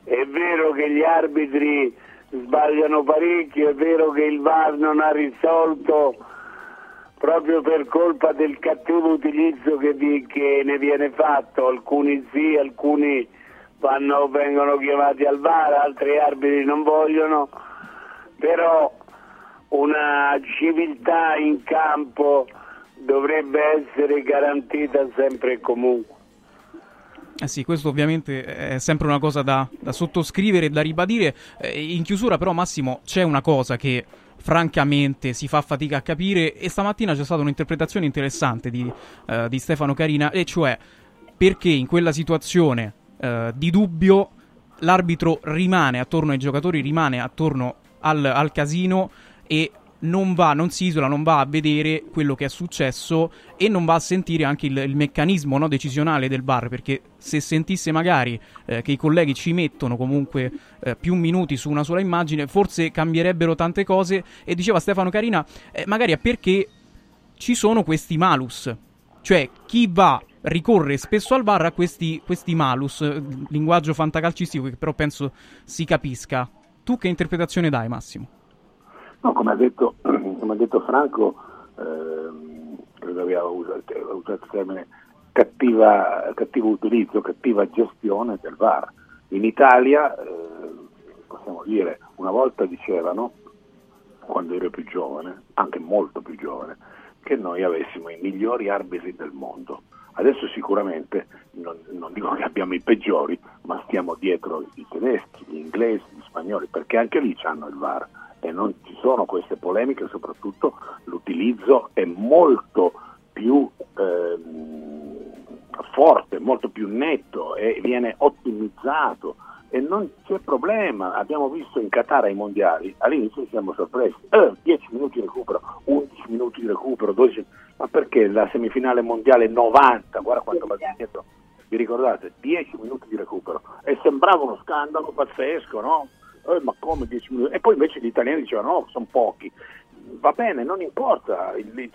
S7: È vero che gli arbitri sbagliano parecchio, è vero che il VAR non ha risolto proprio per colpa del cattivo utilizzo che, vi, che ne viene fatto, alcuni sì, alcuni vanno, vengono chiamati al VAR, altri arbitri non vogliono, però una civiltà in campo dovrebbe essere garantita sempre e comunque.
S3: Eh sì, questo ovviamente è sempre una cosa da, da sottoscrivere e da ribadire. Eh, in chiusura però Massimo c'è una cosa che francamente si fa fatica a capire. E stamattina c'è stata un'interpretazione interessante di, uh, di Stefano Carina e cioè perché in quella situazione uh, di dubbio l'arbitro rimane attorno ai giocatori, rimane attorno al, al casino e non va, non si isola, non va a vedere quello che è successo e non va a sentire anche il, il meccanismo no, decisionale del bar, perché se sentisse magari eh, che i colleghi ci mettono comunque eh, più minuti su una sola immagine, forse cambierebbero tante cose e diceva Stefano Carina, eh, magari è perché ci sono questi malus, cioè chi va ricorre spesso al bar a questi, questi malus, eh, linguaggio fantacalcistico che però penso si capisca. Tu che interpretazione dai Massimo?
S6: No, come ha detto, [clears throat] come ha detto Franco, ehm, credo aveva usato, usato il termine cattiva, cattivo utilizzo, cattiva gestione del VAR. In Italia, eh, possiamo dire, una volta dicevano, quando ero più giovane, anche molto più giovane, che noi avessimo i migliori arbitri del mondo. Adesso sicuramente non, non, dico che abbiamo i peggiori, ma stiamo dietro i tedeschi, gli inglesi, gli spagnoli, perché anche lì hanno il VAR e non ci sono queste polemiche, soprattutto l'utilizzo è molto più ehm, forte, molto più netto e viene ottimizzato e non c'è problema. Abbiamo visto in Qatar ai mondiali, all'inizio siamo sorpresi, eh, 10 minuti di recupero, 11 minuti di recupero, 12, ma perché la semifinale mondiale 90, guarda quanto va dietro, vi ricordate? 10 minuti di recupero e sembrava uno scandalo pazzesco, no? Eh, ma come 10 minuti? E poi invece gli italiani dicevano no, sono pochi. Va bene, non importa,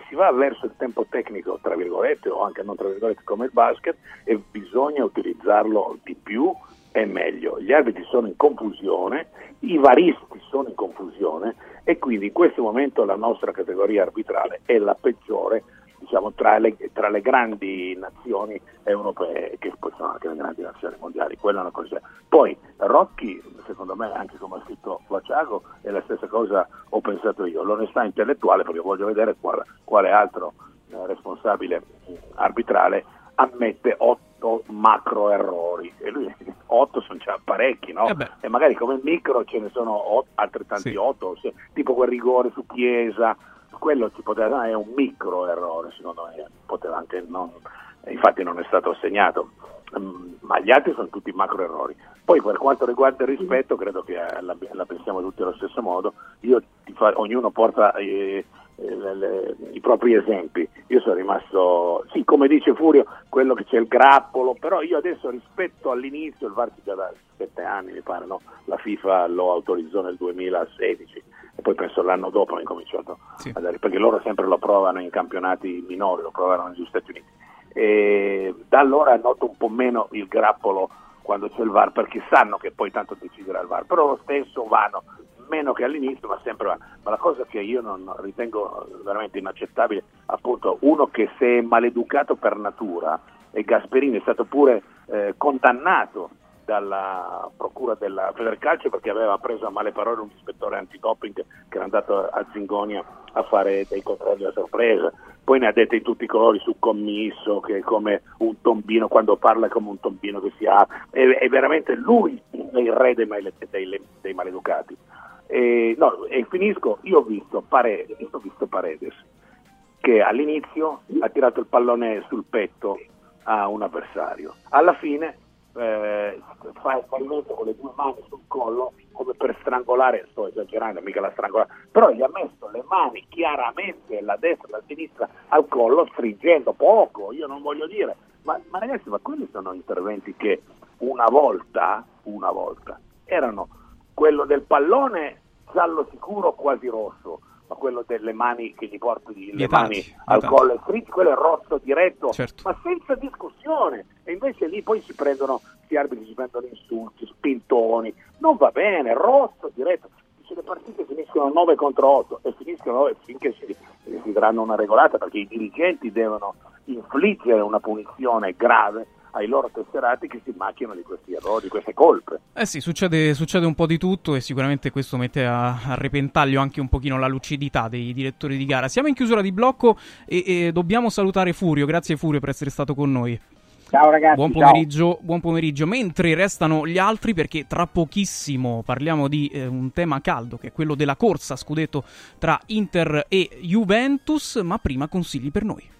S6: si va verso il tempo tecnico, tra virgolette, o anche non tra virgolette come il basket, e bisogna utilizzarlo di più e meglio. Gli arbitri sono in confusione, i varisti sono in confusione e quindi in questo momento la nostra categoria arbitrale è la peggiore diciamo, tra, le, tra le grandi nazioni europee, che poi sono anche le grandi nazioni mondiali. Quella è una cosa. Poi Rocchi, secondo me, anche come ha scritto Flaciago, è la stessa cosa ho pensato io, l'onestà intellettuale, perché voglio vedere quale, quale altro eh, responsabile eh, arbitrale ammette otto macro errori e lui [laughs] otto sono già parecchi no?
S3: Eh
S6: e magari come micro ce ne sono ot- altrettanti
S3: Sì.
S6: otto tipo quel rigore su Chiesa quello ci poteva è un micro errore secondo me poteva anche non infatti non è stato assegnato Mm, ma gli altri sono tutti macro errori poi per quanto riguarda il rispetto credo che la, la pensiamo tutti allo stesso modo io ognuno porta eh, eh, le- le- i propri esempi. Io sono rimasto, sì, come dice Furio, quello che c'è il grappolo, però io adesso rispetto all'inizio, il VAR già da sette anni, mi pare, no? la FIFA lo autorizzò nel 2016 e poi penso l'anno dopo ha incominciato
S3: Sì.
S6: a dare, perché loro sempre lo provano in campionati minori, lo provano negli Stati Uniti. E da allora noto un po' meno il grappolo quando c'è il VAR perché sanno che poi tanto deciderà il VAR, però lo stesso vanno meno che all'inizio, ma sempre va. Ma la cosa che io non ritengo veramente inaccettabile, appunto, uno che si è maleducato per natura, e Gasperini è stato pure eh, condannato dalla procura della Federcalcio perché aveva preso a male parole un ispettore antidoping che era andato a Zingonia a fare dei controlli a sorpresa. Poi ne ha dette di tutti i colori su commisso, che è come un tombino, quando parla è come un tombino che si apre. È, è veramente lui il re dei, male- dei- dei maleducati. E, no, e finisco, io ho visto Paredes, ho visto Paredes che all'inizio ha tirato il pallone sul petto a un avversario. Alla fine eh, fa il movimento con le due mani sul collo come per strangolare, sto esagerando, mica la strangolare, però gli ha messo le mani chiaramente la destra e la sinistra al collo, stringendo poco, io non voglio dire, ma, ma ragazzi, ma quelli sono interventi che una volta, una volta, erano quello del pallone giallo sicuro quasi rosso, ma quello delle mani che gli porti le mani al collo e quello è rosso diretto,
S3: Certo.
S6: ma senza discussione. E invece lì poi si prendono, gli arbitri si prendono insulti, spintoni, non va bene, rosso diretto. Dice, le partite finiscono 9 contro 8 e finiscono e finché si, si daranno una regolata perché i dirigenti devono infliggere una punizione grave ai loro tesserati che si macchiano di questi errori, di queste colpe.
S3: Eh sì, succede, succede un po' di tutto e sicuramente questo mette a, a repentaglio anche un pochino la lucidità dei direttori di gara. Siamo in chiusura di blocco e, e dobbiamo salutare Furio. Grazie Furio per essere stato con noi.
S4: Ciao ragazzi,
S3: Buon
S4: ciao.
S3: pomeriggio, buon pomeriggio. Mentre restano gli altri, perché tra pochissimo parliamo di eh, un tema caldo, che è quello della corsa scudetto tra Inter e Juventus, ma prima consigli per noi.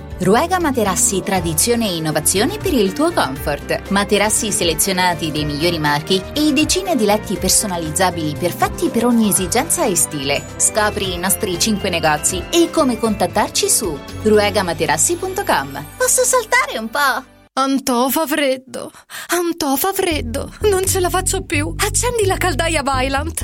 S8: Ruega Materassi tradizione e innovazione per il tuo comfort. Materassi selezionati dei migliori marchi e decine di letti personalizzabili perfetti per ogni esigenza e stile. Scopri i nostri 5 negozi e come contattarci su ruegamaterassi.com. Posso saltare un po'?
S9: Antò fa freddo, Antò fa freddo, non ce la faccio più. Accendi la caldaia Vylant.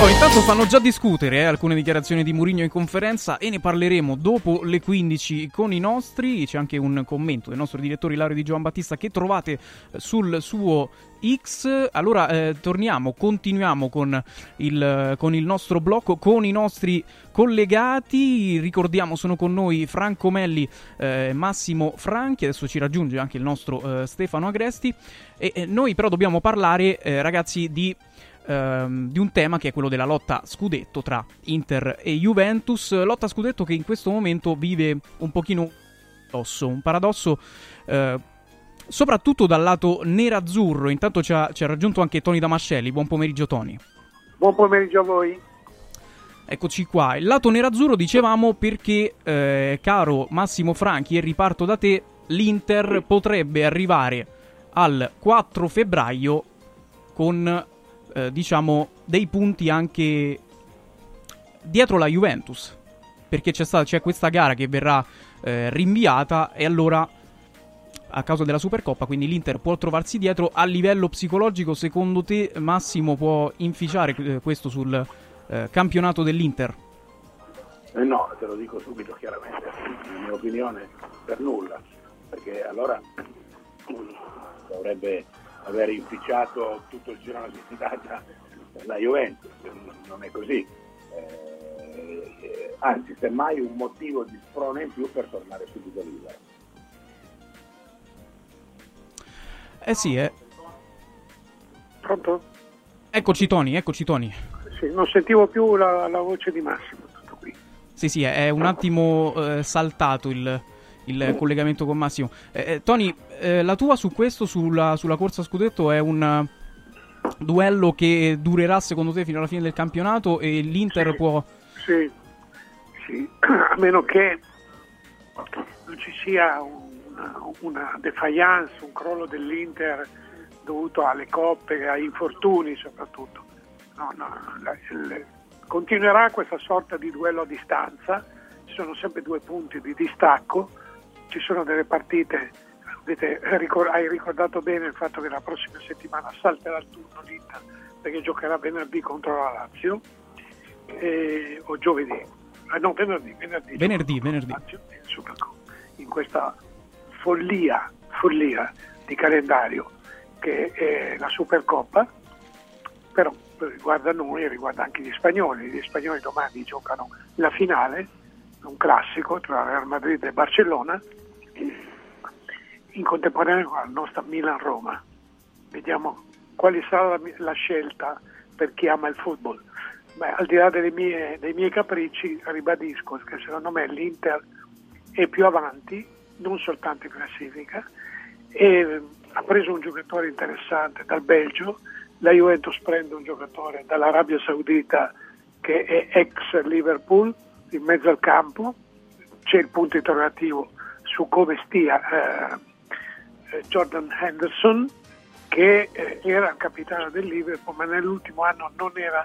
S3: Oh, intanto fanno già discutere eh, alcune dichiarazioni di Mourinho in conferenza e ne parleremo dopo le 15 con i nostri. C'è anche un commento del nostro direttore Ilario Di Giovan Battista che trovate eh, sul suo X. Allora eh, torniamo, continuiamo con il, con il, nostro blocco, con i nostri collegati. Ricordiamo, sono con noi Franco Melli, eh, Massimo Franchi, adesso ci raggiunge anche il nostro eh, Stefano Agresti. E noi però dobbiamo parlare, eh, ragazzi, di ehm, di un tema che è quello della lotta scudetto tra Inter e Juventus, lotta scudetto che in questo momento vive un pochino paradosso, un paradosso eh, soprattutto dal lato nerazzurro. Intanto ci ha, ci ha raggiunto anche Tony Damascelli, buon pomeriggio Tony.
S10: Buon pomeriggio a voi.
S3: Eccoci qua, il lato nerazzurro dicevamo perché, eh, caro Massimo Franchi, e riparto da te, l'Inter potrebbe arrivare al 4 febbraio con eh, diciamo, dei punti anche dietro la Juventus. Perché c'è, stata, c'è questa gara che verrà eh, rinviata e allora a causa della Supercoppa, quindi l'Inter può trovarsi dietro. A livello psicologico, secondo te Massimo può inficiare eh, questo sul eh, campionato dell'Inter?
S6: Eh no, te lo dico subito chiaramente, la mia opinione per nulla, perché allora dovrebbe aver inficiato tutto il girone di andata la Juventus, non è così. Eh, anzi, semmai un motivo di sprone in più per tornare subito libero.
S3: Eh sì, eh.
S10: Pronto?
S3: Eccoci Tony, eccoci Tony.
S10: Sì, non sentivo più la, la voce di Massimo. Tutto qui.
S3: Sì, sì, è un attimo eh, saltato il, il collegamento con Massimo. Eh, eh, Tony, eh, la tua su questo, sulla, sulla corsa scudetto, è un eh, duello che durerà secondo te fino alla fine del campionato e l'Inter
S10: sì,
S3: può...
S10: Sì, sì, [clears throat] a meno che non ci sia una, una defiance, un crollo dell'Inter dovuto alle coppe, ai infortuni soprattutto. No, no, la, il, continuerà questa sorta di duello a distanza, ci sono sempre due punti di distacco ci sono delle partite, avete, hai ricordato bene il fatto che la prossima settimana salterà il turno l'Inter perché giocherà venerdì contro la Lazio eh, o giovedì, eh, no venerdì, venerdì,
S3: venerdì, venerdì.
S10: Lazio, in questa follia, follia di calendario che è la Supercoppa, però riguarda noi, riguarda anche gli spagnoli, gli spagnoli domani giocano la finale, un classico tra Real Madrid e Barcellona in contemporanea con la nostra Milan-Roma. Vediamo quale sarà la, la, scelta per chi ama il football. Beh, al di là mie, dei miei capricci, ribadisco che secondo me l'Inter è più avanti, non soltanto in classifica, e ha preso un giocatore interessante dal Belgio, la Juventus prende un giocatore dall'Arabia Saudita che è ex Liverpool in mezzo al campo, c'è il punto interrogativo su come stia eh, eh, Jordan Henderson che eh, era il capitano del Liverpool ma nell'ultimo anno non era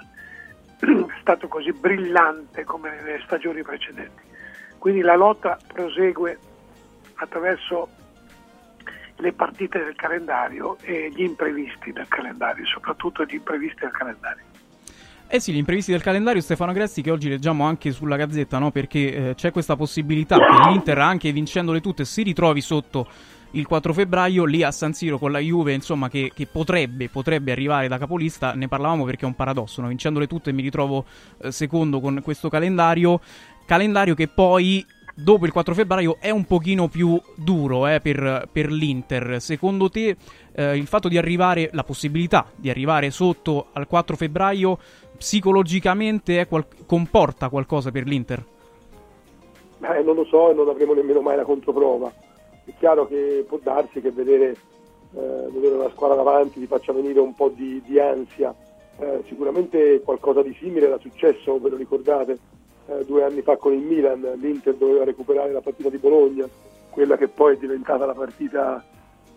S10: [clears throat] stato così brillante come nelle stagioni precedenti. Quindi la lotta prosegue attraverso le partite del calendario e gli imprevisti del calendario, soprattutto gli imprevisti del calendario.
S3: Eh sì, gli imprevisti del calendario Stefano Agresti che oggi leggiamo anche sulla Gazzetta, no? perché eh, c'è questa possibilità che l'Inter, anche vincendole tutte, si ritrovi sotto il 4 febbraio lì a San Siro con la Juve, insomma, che, che potrebbe, potrebbe, arrivare da capolista. Ne parlavamo perché è un paradosso, no? vincendole tutte mi ritrovo eh, secondo con questo calendario. Calendario che poi dopo il 4 febbraio è un pochino più duro eh, per, per, l'Inter. Secondo te eh, il fatto di arrivare, la possibilità di arrivare sotto al 4 febbraio psicologicamente qual- comporta qualcosa per l'Inter?
S5: Eh, non lo so e non avremo nemmeno mai la controprova. È chiaro che può darsi che vedere, eh, vedere una squadra davanti ti faccia venire un po' di, di ansia. Eh, sicuramente qualcosa di simile era successo, ve lo ricordate, eh, due anni fa con il Milan, l'Inter doveva recuperare la partita di Bologna, quella che poi è diventata la partita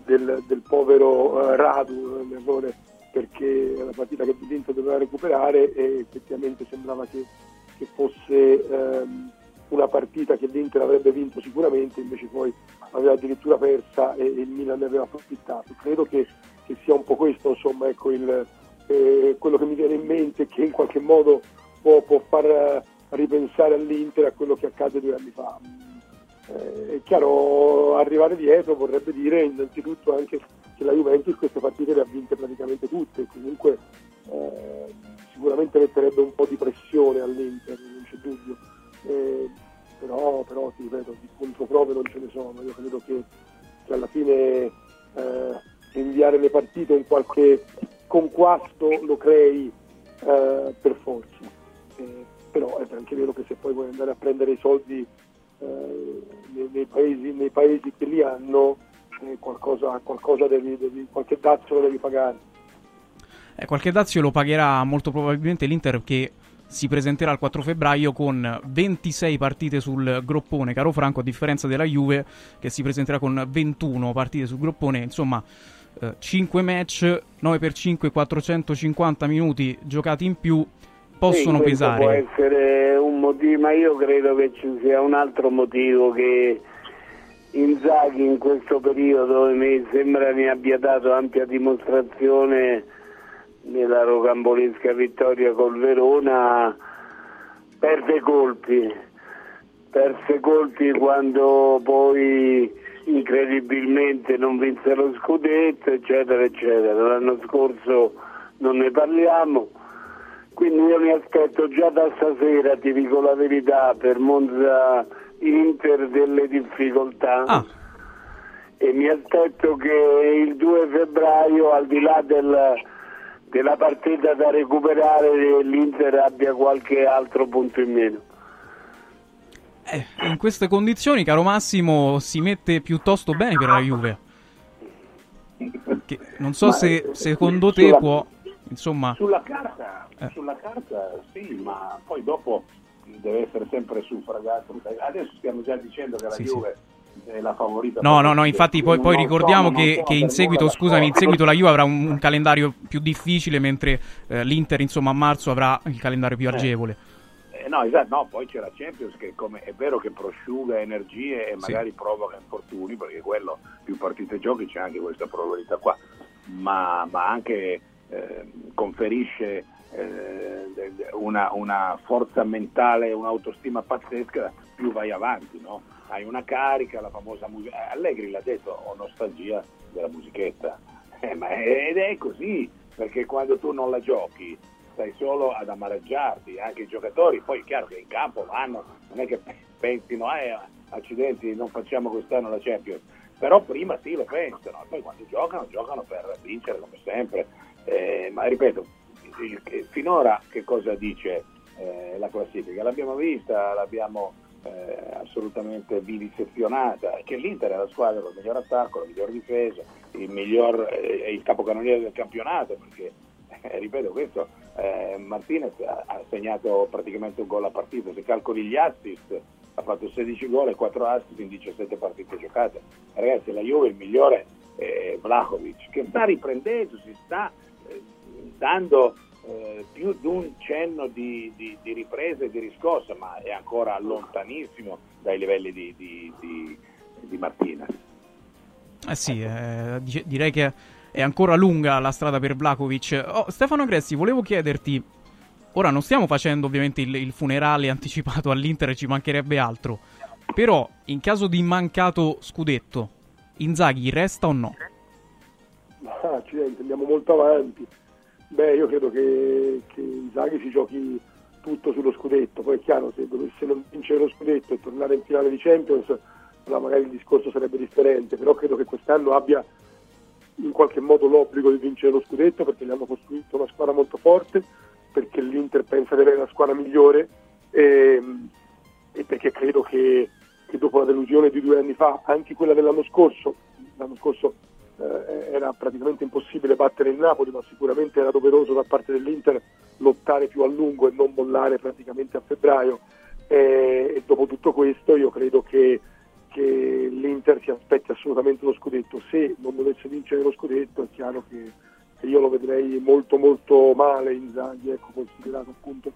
S5: del, del povero eh, Radu, l'errore perché è la partita che l'Inter doveva recuperare e effettivamente sembrava che, che fosse ehm, una partita che l'Inter avrebbe vinto sicuramente, invece poi aveva addirittura persa e, e il Milan ne aveva approfittato. Credo che, che, sia un po' questo insomma, ecco, il, e quello che mi viene in mente è che in qualche modo può, può far eh, ripensare all'Inter a quello che accade due anni fa. Eh, è chiaro, arrivare dietro vorrebbe dire innanzitutto anche che la Juventus queste partite le ha vinte praticamente tutte, comunque eh, sicuramente metterebbe un po' di pressione all'Inter, non c'è dubbio. Eh, però, però ti ripeto, di controprove non ce ne sono, io credo che, che alla fine eh, inviare le partite in qualche conquasto lo crei eh, per forza. Eh, però è anche vero che se poi vuoi andare a prendere i soldi nei, nei, paesi, nei, paesi, che li hanno, eh, qualcosa, qualcosa devi, devi, qualche dazio lo devi pagare.
S3: Eh, qualche dazio lo pagherà molto probabilmente l'Inter che si presenterà il 4 febbraio con 26 partite sul groppone, caro Franco, a differenza della Juve che si presenterà con 21 partite sul groppone, insomma 5 eh, match, 9 x 5, 450 minuti giocati in più possono
S7: sì,
S3: pesare.
S7: Può essere un motivo, ma io credo che ci sia un altro motivo che Inzaghi in questo periodo mi sembra ne abbia dato ampia dimostrazione nella rocambolesca vittoria col Verona, perde colpi, perse colpi quando poi incredibilmente non vinse lo scudetto, eccetera, eccetera. L'anno scorso non ne parliamo, quindi io mi aspetto già da stasera, ti dico la verità, per Monza Inter delle difficoltà. Ah. E mi aspetto che il 2 febbraio, al di là del, della partita da recuperare, l'Inter abbia qualche altro punto in meno.
S3: Eh, in queste condizioni, caro Massimo, si mette piuttosto bene per la Juve. Che non so ma, se secondo te sulla, può, insomma...
S6: Sulla carta, eh. sulla carta sì, ma poi dopo deve essere sempre suffragato. Adesso stiamo già dicendo che la sì, Juve... Sì la favorita.
S3: No, no, no, infatti poi, poi ricordiamo so, che, che in seguito, scusami, in [laughs] seguito la Juve avrà un, un calendario più difficile, mentre eh, l'Inter, insomma, a marzo avrà il calendario più eh. agevole.
S6: Eh. Eh, no, esatto, no, poi c'è la Champions che come, è vero che prosciuga energie e magari sì. provoca infortuni, perché quello più partite giochi c'è anche questa probabilità qua, ma, ma anche eh, conferisce eh, una, una, forza mentale, un'autostima pazzesca, più vai avanti, no? Hai una carica, la famosa musica. Allegri l'ha detto, ho nostalgia della musichetta. Eh, è, ed è così, perché quando tu non la giochi stai solo ad amareggiarti, anche i giocatori, poi è chiaro che in campo vanno, non è che pensino, eh, accidenti, non facciamo quest'anno la Champions, però prima sì lo pensano, poi quando giocano, giocano per vincere come sempre, eh, ma ripeto, finora che cosa dice eh, la classifica? L'abbiamo vista, l'abbiamo eh, assolutamente vivisezionata, che l'Inter è la squadra con il miglior attacco, la miglior difesa, il miglior, eh, il capocannoniere del campionato, perché eh, ripeto questo, eh, Martinez ha, segnato praticamente un gol a partita, se calcoli gli assist ha fatto 16 gol e 4 assist in 17 partite giocate. Ragazzi, la Juve il migliore è Vlahovic, che sta riprendendo, si sta eh, dando eh, più di un cenno di, di, di, ripresa e di riscossa, ma è ancora lontanissimo dai livelli di, di, di Martinez.
S3: Eh sì, eh, direi che è ancora lunga la strada per Vlakovic. Oh, Stefano Gressi, volevo chiederti. Ora non stiamo facendo ovviamente il, il funerale anticipato all'Inter, ci mancherebbe altro. Però, in caso di mancato scudetto, Inzaghi resta o no?
S5: Ah, accidenti, andiamo molto avanti. Beh, io credo che, che Inzaghi si giochi tutto sullo scudetto. Poi è chiaro, se dovesse vincere lo scudetto e tornare in finale di Champions, allora magari il discorso sarebbe differente. Però credo che quest'anno abbia in qualche modo l'obbligo di vincere lo scudetto perché gli hanno costruito una squadra molto forte, perché l'Inter pensa di avere la squadra migliore e, ehm, e perché credo che, che, dopo la delusione di due anni fa, anche quella dell'anno scorso, l'anno scorso eh, era praticamente impossibile battere il Napoli, ma sicuramente era doveroso da parte dell'Inter lottare più a lungo e non mollare praticamente a febbraio. E, e dopo tutto questo io credo che che l'Inter si aspetti assolutamente lo scudetto. Se non dovesse vincere lo scudetto è chiaro che, che io lo vedrei molto molto male in Zaghi, ecco, considerato appunto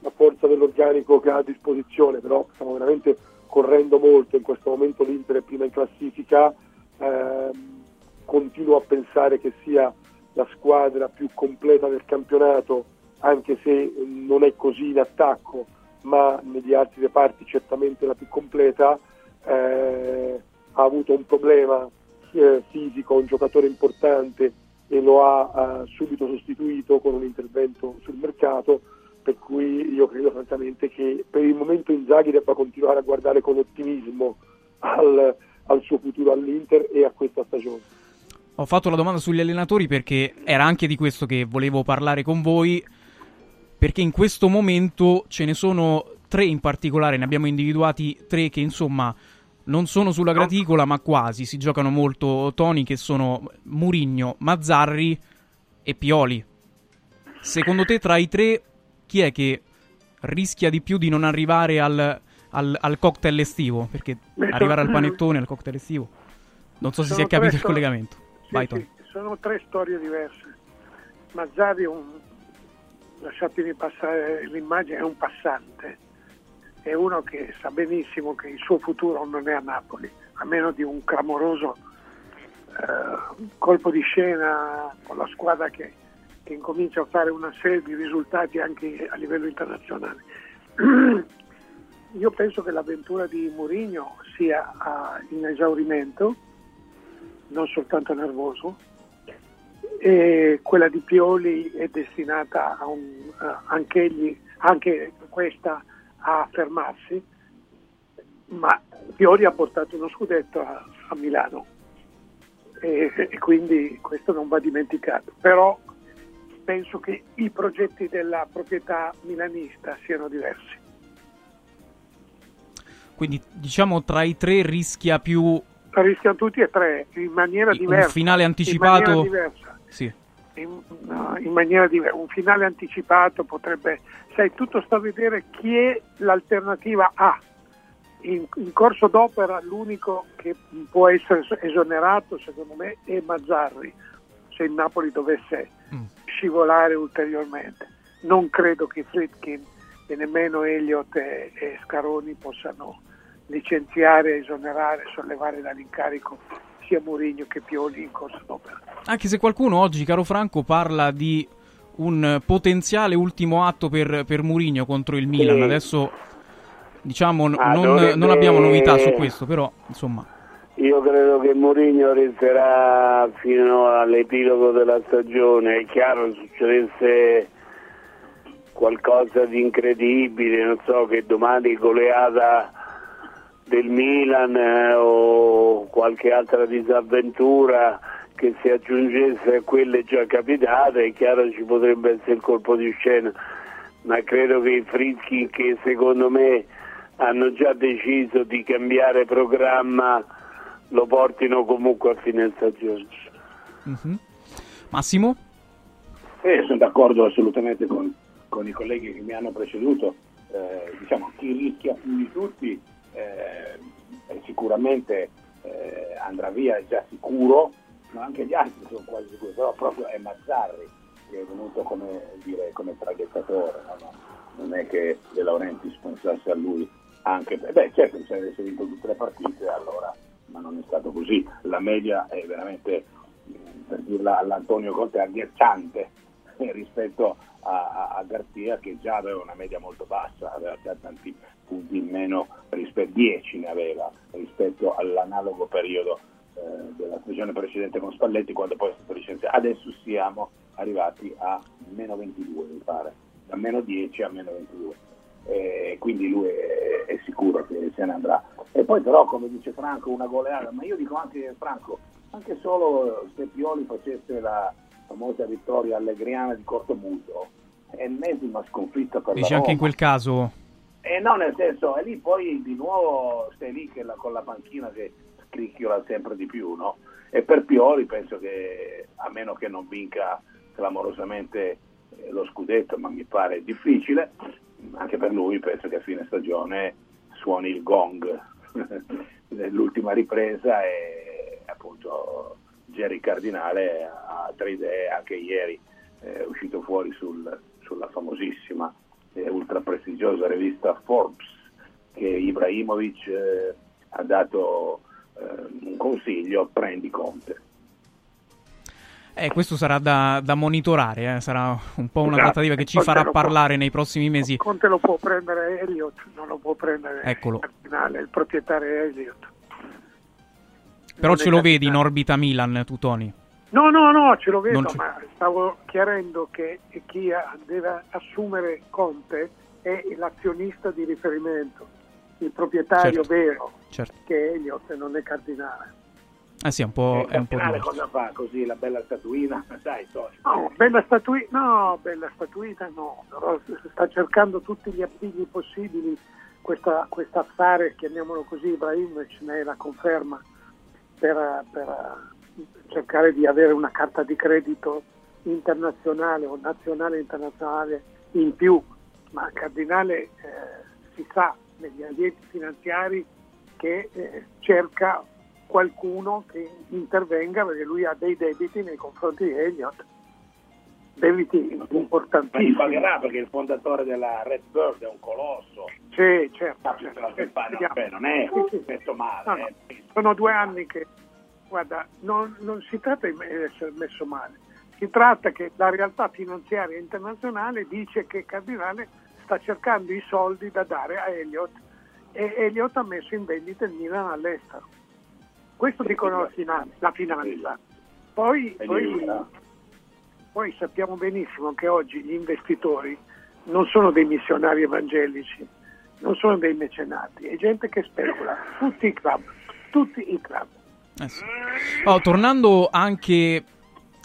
S5: la forza dell'organico che ha a disposizione, però stiamo veramente correndo molto, in questo momento l'Inter è prima in classifica, ehm, continuo a pensare che sia la squadra più completa del campionato, anche se non è così in attacco, ma negli altri reparti certamente la più completa, eh, ha avuto un problema eh, fisico, un giocatore importante e lo ha eh, subito sostituito con un intervento sul mercato, per cui io credo francamente che per il momento Inzaghi debba continuare a guardare con ottimismo al, al suo futuro all'Inter e a questa stagione.
S3: Ho fatto la domanda sugli allenatori perché era anche di questo che volevo parlare con voi, perché in questo momento ce ne sono tre in particolare, ne abbiamo individuati tre che insomma non sono sulla graticola ma quasi, si giocano molto toni che sono Murigno, Mazzarri e Pioli. Secondo te tra i tre chi è che rischia di più di non arrivare al, al, al cocktail estivo? Perché arrivare al panettone, al cocktail estivo, non so se si
S10: Sono
S3: è capito il collegamento. Vai
S10: sì, sono tre storie diverse. Mazzari è un, lasciatemi passare l'immagine, è un passante, è uno che sa benissimo che il suo futuro non è a Napoli, a meno di un clamoroso eh, colpo di scena con la squadra che, che incomincia a fare una serie di risultati anche a livello internazionale. [clears throat] Io penso che l'avventura di Mourinho sia in esaurimento, non soltanto nervoso, e quella di Pioli è destinata a un, a- anch'egli- anche questa a fermarsi, ma Pioli ha portato uno scudetto a, a Milano e, e quindi questo non va dimenticato. Però penso che i progetti della proprietà milanista siano diversi.
S3: Quindi diciamo tra i tre rischia più
S10: Rischiano tutti e tre in maniera
S3: un
S10: diversa.
S3: finale
S10: in
S3: anticipato.
S10: maniera diversa.
S3: Sì.
S10: in, no, in maniera diversa. Un finale anticipato potrebbe, sai, tutto sta a vedere chi è l'alternativa A. In, in corso d'opera l'unico che può essere esonerato, secondo me, è Mazzarri, se il Napoli dovesse scivolare ulteriormente. Non credo che Fritkin e nemmeno Elliott e, e Scaroni possano licenziare, esonerare, sollevare dall'incarico sia Mourinho che Pioli in corso d'opera.
S3: Anche se qualcuno oggi, caro Franco, parla di un potenziale ultimo atto per, per Mourinho contro il Milan. Adesso diciamo n-
S7: Ah,
S3: non,
S7: dovrebbe-
S3: non abbiamo novità su questo, però insomma.
S7: Io credo che Mourinho resterà fino all'epilogo della stagione. È chiaro che succedesse qualcosa di incredibile, non so, che domani goleata del Milan eh, o qualche altra disavventura che si aggiungesse a quelle già capitate, è chiaro ci potrebbe essere il colpo di scena, ma credo che i Frischi che secondo me hanno già deciso di cambiare programma lo portino comunque a fine stagione.
S3: Mhm. Massimo?
S6: Eh, sono d'accordo assolutamente con, con i colleghi che mi hanno preceduto. Eh, diciamo, chi rischia più di tutti sicuramente eh, andrà via, è già sicuro, ma anche gli altri sono quasi sicuri, però proprio è Mazzarri che è venuto come, dire, come traghettatore, no? No, non è che De Laurentiis pensasse a lui anche, beh certo se avesse vinto tutte le partite allora, ma non è stato così, la media è veramente per dirla all'Antonio Conte, agghiacciante eh, rispetto a, a, Garzia che già aveva una media molto bassa, aveva già tanti punti in meno, rispetto 10 ne aveva rispetto all'analogo periodo eh, della stagione precedente con Spalletti quando poi è stato licenziato. Adesso siamo arrivati a meno 22 mi pare, da meno 10 a meno 22. Eh, quindi lui è, è sicuro che se ne andrà. E poi però, come dice Franco, una goleata, ma io dico anche Franco, anche solo se Pioli facesse la famosa vittoria allegriana di Cortomuso, è ennesima sconfitta per
S3: Dici
S6: la
S3: anche in
S6: Roma.
S3: quel caso.
S6: Eh no, nel senso, e lì poi di nuovo stai lì che la- con la panchina che scricchiola sempre di più, no? E per Pioli penso che, a meno che non vinca clamorosamente eh, lo scudetto, ma mi pare difficile, anche per lui penso che a fine stagione suoni il gong [laughs] nell'ultima ripresa e appunto Jerry Cardinale ha altre idee, anche ieri è uscito fuori sul- sulla famosissima e ultra prestigiosa rivista Forbes che Ibrahimovic eh, ha dato eh, un consiglio, prendi Conte.
S3: Eh, questo sarà da, da monitorare, eh. sarà un po' una
S10: Esatto.
S3: trattativa che ci
S10: Conte
S3: farà
S10: può-
S3: parlare nei prossimi mesi.
S10: Conte lo può prendere Elliott, non lo può prendere
S3: Eccolo.
S10: il cardinale, il proprietario è Elliott.
S3: Però ce lo vedi in orbita Milan, tu Tony.
S10: No, no, no, ce lo vedo,
S3: Non
S10: ma stavo chiarendo che chi deve assumere Conte è l'azionista di riferimento, il proprietario
S3: Certo.
S10: vero,
S3: Certo.
S10: che è Elliott e non è cardinale.
S3: Eh sì, è un po', è un po'
S6: Cardinale
S3: diverso.
S6: cosa fa così la bella statuina? [laughs] Dai, Tony.
S10: No, bella statuina, no, bella statuina no, però sta cercando tutti gli appigli possibili, questa, questa affare, chiamiamolo così, Ibrahimovic ne è la conferma, per, per cercare di avere una carta di credito internazionale o nazionale internazionale in più, ma Cardinale eh, si sa negli ambienti finanziari che eh, cerca qualcuno che intervenga perché lui ha dei debiti nei confronti di Elliott, debiti
S6: Ma gli
S10: importantissimi.
S6: pagherà perché il fondatore della Red Bird è un colosso.
S10: Sì, certo. Certo.
S6: fa- no, beh, non è messo male.
S10: No,
S6: eh.
S10: Sono due anni che, guarda, non, non si tratta di essere messo male, si tratta che la realtà finanziaria internazionale dice che Cardinale sta cercando i soldi da dare a Elliott e Elliott ha messo in vendita il Milan all'estero. Questo dicono la finan- la finanza. Poi, poi, poi sappiamo benissimo che oggi gli investitori non sono dei missionari evangelici, non sono dei mecenati, è gente che specula, tutti i club, tutti i club.
S3: Eh sì. Oh, tornando anche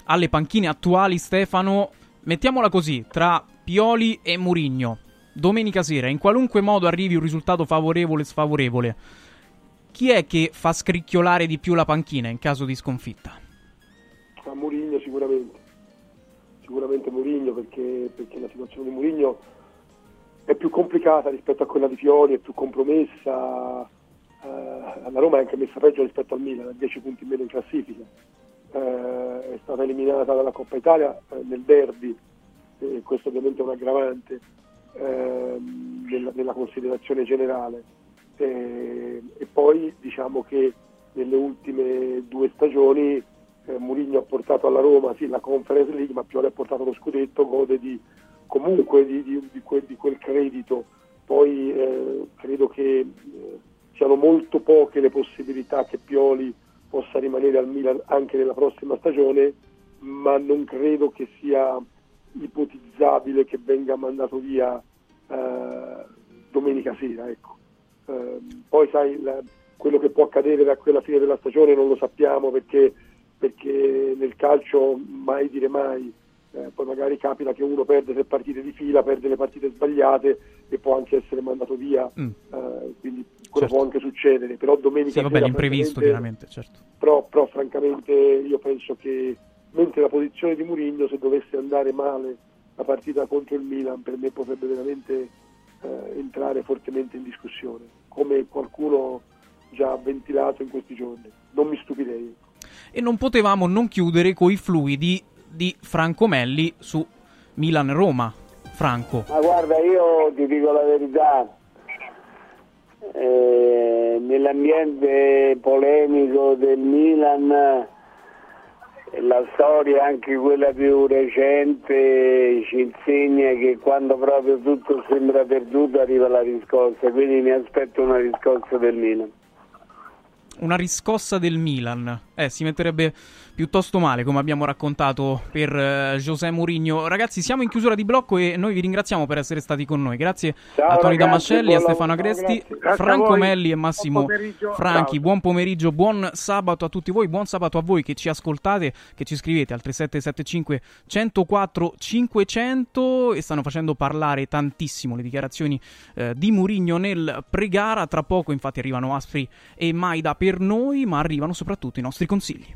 S3: alle panchine attuali, Stefano, mettiamola così, tra Pioli e Murigno, domenica sera, in qualunque modo arrivi un risultato favorevole o sfavorevole, chi è che fa scricchiolare di più la panchina in caso di sconfitta?
S5: A Murigno sicuramente, sicuramente Murigno perché, perché la situazione di Murigno è più complicata rispetto a quella di Pioli, è più compromessa, eh, la Roma è anche messa peggio rispetto al Milan, ha 10 punti in meno in classifica, Eh, è stata eliminata dalla Coppa Italia eh, nel derby, e questo ovviamente è un aggravante ehm, nella, nella considerazione generale. Eh, e poi diciamo che nelle ultime due stagioni eh, Mourinho ha portato alla Roma sì, la Conference League, ma Pioli ha portato lo scudetto, gode di, comunque di, di- di quel, di quel credito. Poi eh, credo che eh, siano molto poche le possibilità che Pioli possa rimanere al Milan anche nella prossima stagione, ma non credo che sia ipotizzabile che venga mandato via eh, domenica sera. Ecco. Ehm, poi sai, la- quello che può accadere da quella fine della stagione non lo sappiamo perché, perché nel calcio mai dire mai. Eh, poi magari capita che uno perde tre partite di fila, perde le partite sbagliate e può anche essere mandato via,
S3: Mm.
S5: eh, quindi quello
S3: Certo.
S5: può anche succedere. Però domenica
S3: Sì, vabbè, l'imprevisto
S5: francamente,
S3: chiaramente, certo.
S5: però, però francamente io penso che mentre la posizione di Mourinho se dovesse andare male la partita contro il Milan per me potrebbe veramente eh, entrare fortemente in discussione come qualcuno già ventilato in questi giorni non mi stupirei
S3: E non potevamo non chiudere coi fluidi di Franco Melli su Milan-Roma. Franco.
S7: Ma guarda, io ti dico la verità, eh, nell'ambiente polemico del Milan, eh, la storia, anche quella più recente, ci insegna che quando proprio tutto sembra perduto arriva la riscossa, quindi mi aspetto una riscossa del Milan.
S3: Una riscossa del Milan. Eh, si metterebbe piuttosto male, come abbiamo raccontato per eh, José Mourinho. Ragazzi, siamo in chiusura di blocco e noi vi ringraziamo per essere stati con noi. Grazie
S7: Ciao,
S3: a
S7: ragazzi,
S3: Damascelli, a Stefano. Agresti, Franco. Melli e Massimo
S10: Buon.
S3: Franchi.
S10: Ciao.
S3: Buon pomeriggio, buon sabato a tutti voi, buon sabato a voi che ci ascoltate, che ci scrivete al 3775 104 500 e stanno facendo parlare tantissimo le dichiarazioni eh, di Mourinho nel pre-gara. Tra poco infatti arrivano Aspri e Maida per noi, ma arrivano soprattutto i nostri consigli.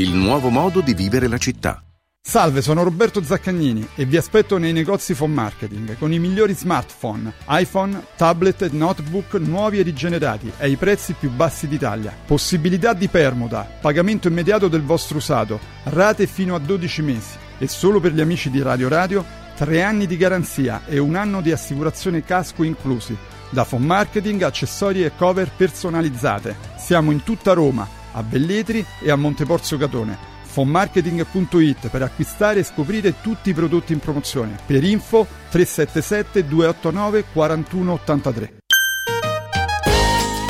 S11: Il nuovo modo di vivere la città.
S12: Salve, sono Roberto Zaccagnini e vi aspetto nei negozi Phone Marketing con i migliori smartphone, iPhone, tablet e notebook nuovi e rigenerati ai prezzi più bassi d'Italia. Possibilità di permuta, pagamento immediato del vostro usato, rate fino a 12 mesi e solo per gli amici di Radio Radio 3 anni di garanzia e un anno di assicurazione casco inclusi. Da Phone Marketing, accessori e cover personalizzate. Siamo in tutta Roma, a Belletri e a Monteporzio Catone fonmarketing.it per acquistare e scoprire tutti i prodotti in promozione. Per info 377 289 4183.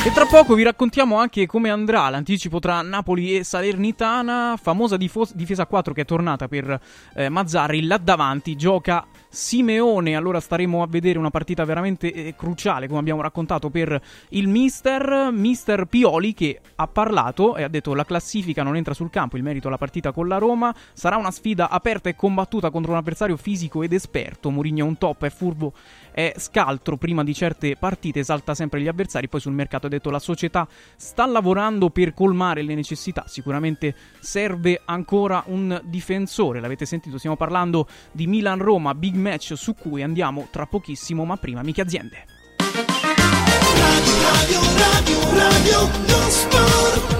S3: E tra poco vi raccontiamo anche come andrà l'anticipo tra Napoli e Salernitana, famosa difo- difesa 4 che è tornata per eh, Mazzarri, là davanti gioca Simeone, allora staremo a vedere una partita veramente eh, cruciale, come abbiamo raccontato per il mister, mister Pioli che ha parlato e ha detto la classifica non entra sul campo, il merito alla partita con la Roma, sarà una sfida aperta e combattuta contro un avversario fisico ed esperto, Mourinho è un top, è furbo, è scaltro prima di certe partite, esalta sempre gli avversari, poi sul mercato ha detto la società sta lavorando per colmare le necessità, sicuramente serve ancora un difensore, l'avete sentito, stiamo parlando di Milan-Roma, big match su cui andiamo tra pochissimo, ma prima amiche aziende.
S13: Radio, radio, radio, non sport.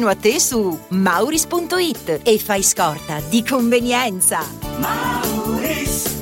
S14: a te su mauris.it e fai scorta di convenienza.
S13: Mauris.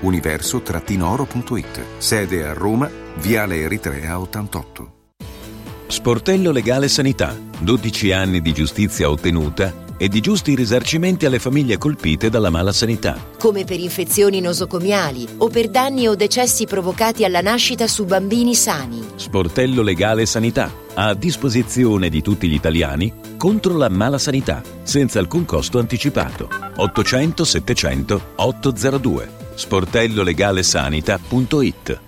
S11: Universo-oro.it. Sede a Roma, Viale Eritrea 88.
S15: Sportello Legale Sanità. 12 anni di giustizia ottenuta e di giusti risarcimenti alle famiglie colpite dalla mala sanità.
S16: come per infezioni nosocomiali o per danni o decessi provocati alla nascita su bambini sani.
S15: Sportello Legale Sanità. A disposizione di tutti gli italiani contro la mala sanità, senza alcun costo anticipato. 800 700 802. sportellolegalesanita.it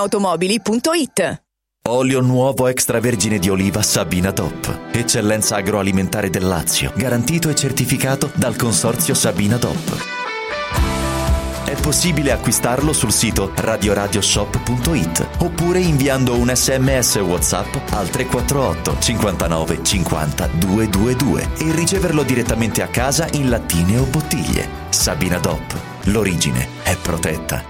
S17: ValentinoAutomobili.it
S18: Olio nuovo extravergine di oliva Sabina Top. Eccellenza agroalimentare del Lazio. Garantito e certificato dal consorzio Sabina Top. È
S19: possibile acquistarlo sul sito radioradioshop.it oppure inviando un sms WhatsApp al 348 59 50 222 e riceverlo direttamente a casa in lattine o bottiglie. Sabina Dop. L'origine è protetta.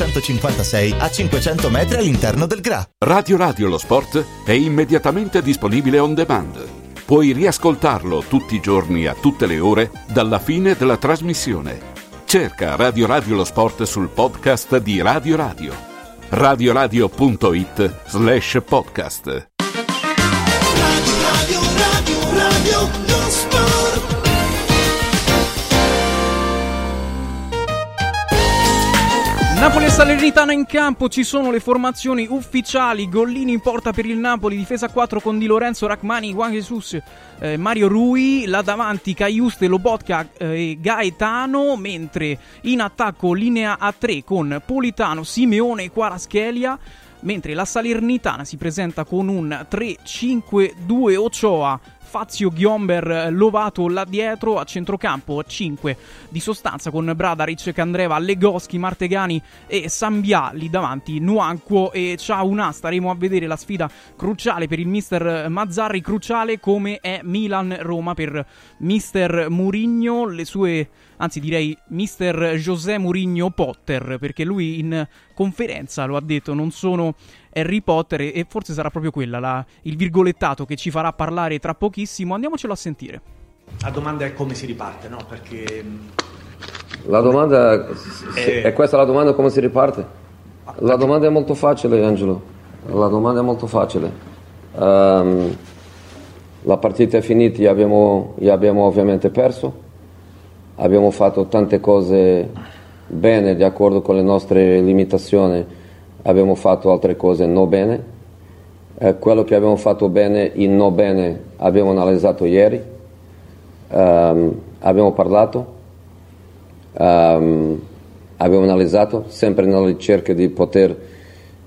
S20: 956 a 500 metri all'interno del GRA.
S1: Radio Radio lo sport è immediatamente disponibile on demand. Puoi riascoltarlo tutti i giorni a tutte le ore dalla fine della trasmissione. Cerca Radio Radio lo sport sul podcast di Radio Radio. radioradio.it slash podcast.
S2: Radio, radio, radio,
S3: Napoli e Salernitana in campo, ci sono le formazioni ufficiali, Gollini in porta per il Napoli, difesa 4 con Di Lorenzo, Rachmani, Juan Jesus, eh, Mario Rui, là davanti Caiuste, Lobotka eh, e Gaetano, mentre in attacco linea a 3 con Politano, Simeone e Quaraschelia, mentre la Salernitana si presenta con un 3-5-2 Ochoa, Fazio Ghiomber Lovato là dietro a centrocampo 5 di sostanza con Bradaric, Candreva, Legoschi, Martegani e Sambia lì davanti Nuanquo e Ciauna staremo a vedere la sfida cruciale per il mister Mazzarri cruciale come è Milan-Roma per mister Murigno le sue anzi direi mister José Mourinho Potter perché lui in conferenza lo ha detto non sono Harry Potter e, forse sarà proprio quella la- il virgolettato che ci farà parlare tra pochissimo andiamocelo a sentire
S21: La domanda è come si riparte, no? Perché mh,
S22: La domanda
S21: Eh.
S22: è questa la domanda come si riparte? La domanda è molto facile, Angelo. La domanda è molto facile. Ehm, la partita è finita, abbiamo, abbiamo ovviamente perso. Abbiamo fatto tante cose bene, di accordo con le nostre limitazioni. Abbiamo fatto altre cose non bene. Eh, quello che abbiamo fatto bene e non bene abbiamo analizzato ieri. Ehm, abbiamo parlato. Ehm, abbiamo analizzato sempre nella ricerca di poter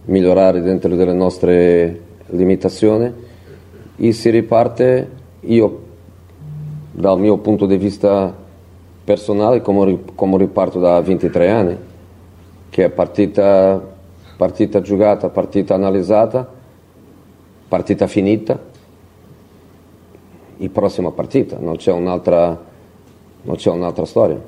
S22: migliorare dentro delle nostre limitazioni e si riparte io dal mio punto di vista personale come, come riparto da 23 anni che è partita, partita giocata, partita analizzata partita finita e prossima partita non c'è un'altra, non c'è un'altra storia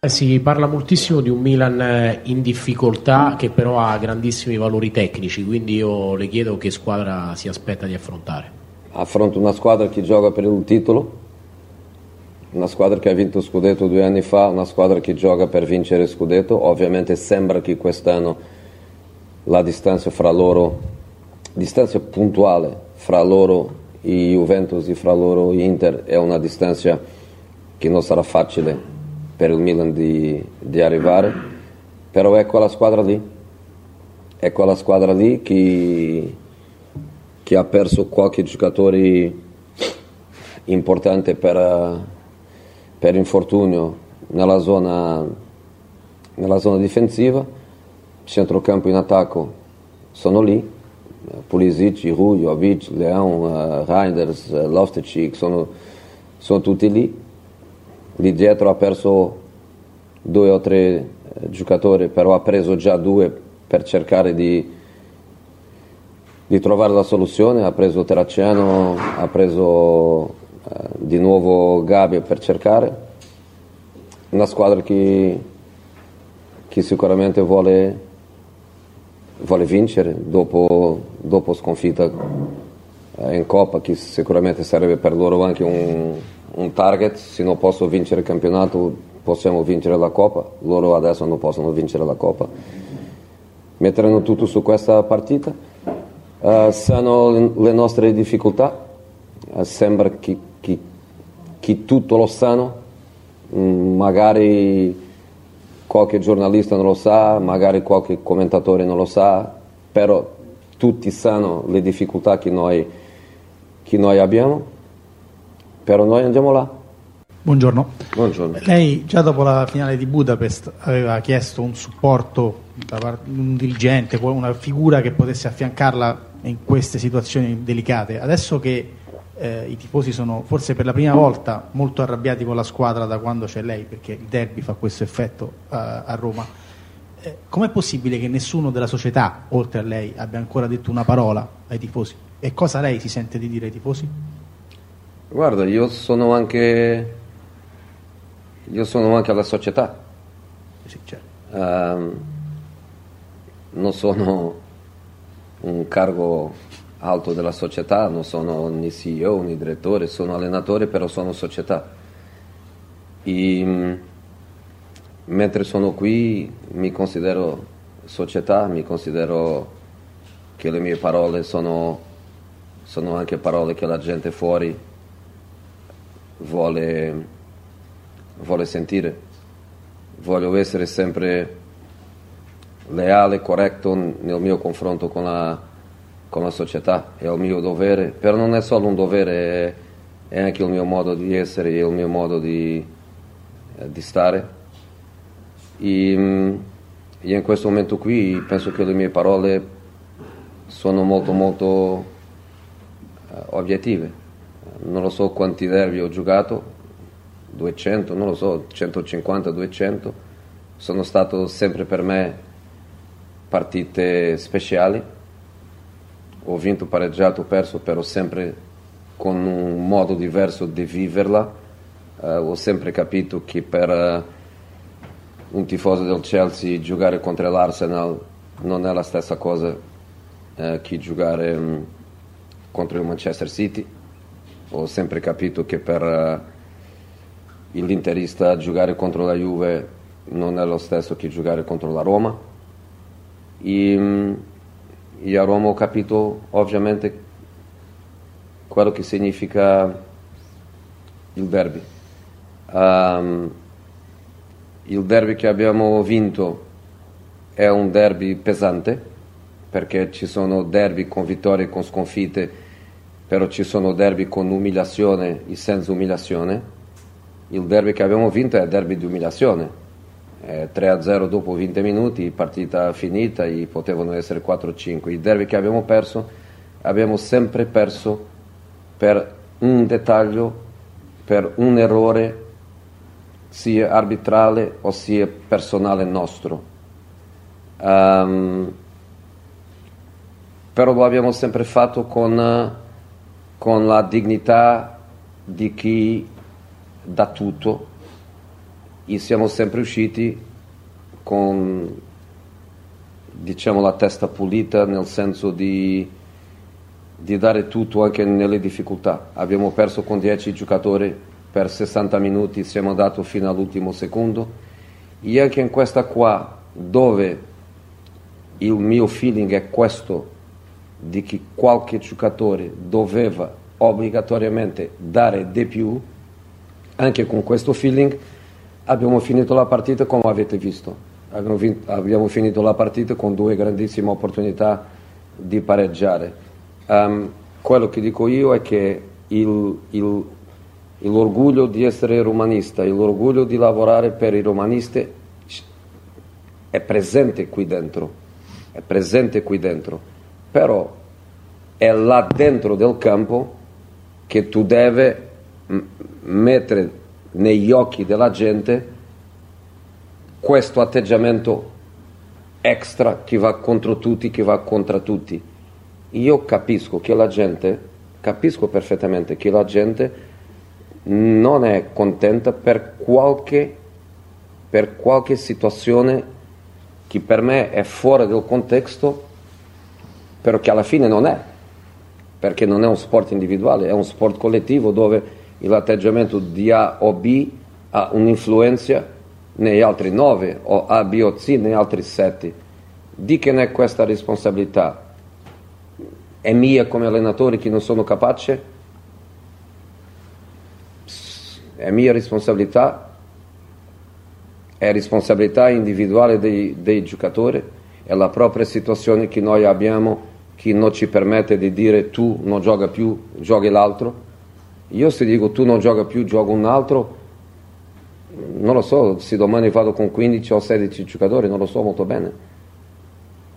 S23: Eh, Si parla moltissimo di un Milan eh, in difficoltà che però ha grandissimi valori tecnici, quindi io le chiedo che squadra si aspetta di affrontare.
S22: affronto una squadra che gioca per il titolo, una squadra che ha vinto scudetto due anni fa, una squadra che gioca per vincere scudetto. Ovviamente sembra che quest'anno la distanza fra loro, distanza puntuale fra loro e Juventus e fra loro e Inter è una distanza che non sarà facile per il Milan di, di arrivare, però è quella squadra lì, è quella squadra lì che che ha perso qualche giocatore importante per, per infortunio nella zona, nella zona difensiva, centrocampo in attacco sono lì, eh, Pulisic, Giroud, Jovic, Leão, eh, Reinders, eh, Loftus-Cheek sono, sono tutti lì. Lì dietro ha perso due o tre giocatori, però ha preso già due per cercare di, di trovare la soluzione, ha preso Terracciano, ha preso eh, di nuovo Gabi per cercare. Una squadra che, che sicuramente vuole, vuole vincere dopo, dopo sconfitta eh, in Coppa, che sicuramente sarebbe per loro anche un, un target. Se non posso vincere il campionato possiamo vincere la Coppa, loro adesso non possono vincere la Coppa. Metteranno tutto su questa partita. Eh, sanno le- nostre difficoltà, Eh, sembra che, che- che tutto lo sanno, Mm, magari qualche giornalista non lo sa, magari qualche commentatore non lo sa, però tutti sanno le difficoltà che noi, che noi abbiamo, però noi andiamo là.
S24: Buongiorno.
S22: Buongiorno.
S24: Lei già dopo la finale di Budapest aveva chiesto un supporto da parte di un dirigente, una figura che potesse affiancarla in queste situazioni delicate. Adesso che eh, i tifosi sono forse per la prima volta molto arrabbiati con la squadra da quando c'è lei, perché il derby fa questo effetto uh, a Roma, eh, com'è possibile che nessuno della società, oltre a lei, abbia ancora detto una parola ai tifosi? E cosa lei si sente di dire ai tifosi?
S22: Guarda, io sono anche io sono anche alla società.
S24: Sì, certo.
S22: um, non sono un cargo alto della società, non sono né CEO né direttore, sono allenatore, però sono società. E, mentre sono qui mi considero società, mi considero che le mie parole sono, sono anche parole che la gente fuori vuole vuole sentire. Voglio essere sempre leale, corretto nel mio confronto con la, con la società, è il mio dovere, però non è solo un dovere, è, anche il mio modo di essere, è il mio modo di, eh, di stare. E, mm, e in questo momento qui penso che le mie parole sono molto molto uh, obiettive. Non lo so quanti derby ho giocato, 200, non lo so, 150, 200, sono stato sempre per me partite speciali, ho vinto, pareggiato, perso, però sempre con un modo diverso di viverla, uh, ho sempre capito che per uh, un tifoso del Chelsea giocare contro l'Arsenal non è la stessa cosa uh, che giocare um, contro il Manchester City, ho sempre capito che per l'interista giocare contro la Juve non è lo stesso che giocare contro la Roma. E, e a Roma ho capito ovviamente quello che significa il derby. Um, il derby che abbiamo vinto è un derby pesante perché ci sono derby con vittorie e con sconfitte, però ci sono derby con umiliazione e senza umiliazione il derby che abbiamo vinto è derby di umiliazione. Eh, 3-0 dopo 20 minuti, partita finita, e potevano essere 4-5. Il derby che abbiamo perso, abbiamo sempre perso per un dettaglio, per un errore sia arbitrale o sia personale nostro. Um, però lo abbiamo sempre fatto con, con la dignità di chi da tutto e siamo sempre usciti con diciamo la testa pulita nel senso di, di dare tutto anche nelle difficoltà. Abbiamo perso con 10 giocatori per 60 minuti, siamo andati fino all'ultimo secondo e anche in questa qua dove il mio feeling è questo di che qualche giocatore doveva obbligatoriamente dare di più anche con questo feeling abbiamo finito la partita come avete visto. Abbiamo, vinto, abbiamo finito la partita con due grandissime opportunità di pareggiare. Um, quello che dico io è che il, il, l'orgoglio di essere romanista, l'orgoglio di lavorare per i romanisti è presente qui dentro, è presente qui dentro, però è là dentro del campo che tu devi mettere negli occhi della gente questo atteggiamento extra che va contro tutti, che va contro tutti. Io capisco che la gente, capisco perfettamente che la gente non è contenta per qualche, per qualche situazione che per me è fuori del contesto, però che alla fine non è, perché non è un sport individuale, è un sport collettivo dove l'atteggiamento di A o B ha un'influenza negli altri nove o A, B o C negli altri sette. Di che ne è questa responsabilità? È mia come allenatore che non sono capace? È mia responsabilità? è responsabilità individuale dei, dei giocatori, è la propria situazione che noi abbiamo che non ci permette di dire tu non gioca più, giochi l'altro. Io se dico tu non gioca più, gioco un altro, non lo so, se domani vado con 15 o 16 giocatori, non lo so molto bene.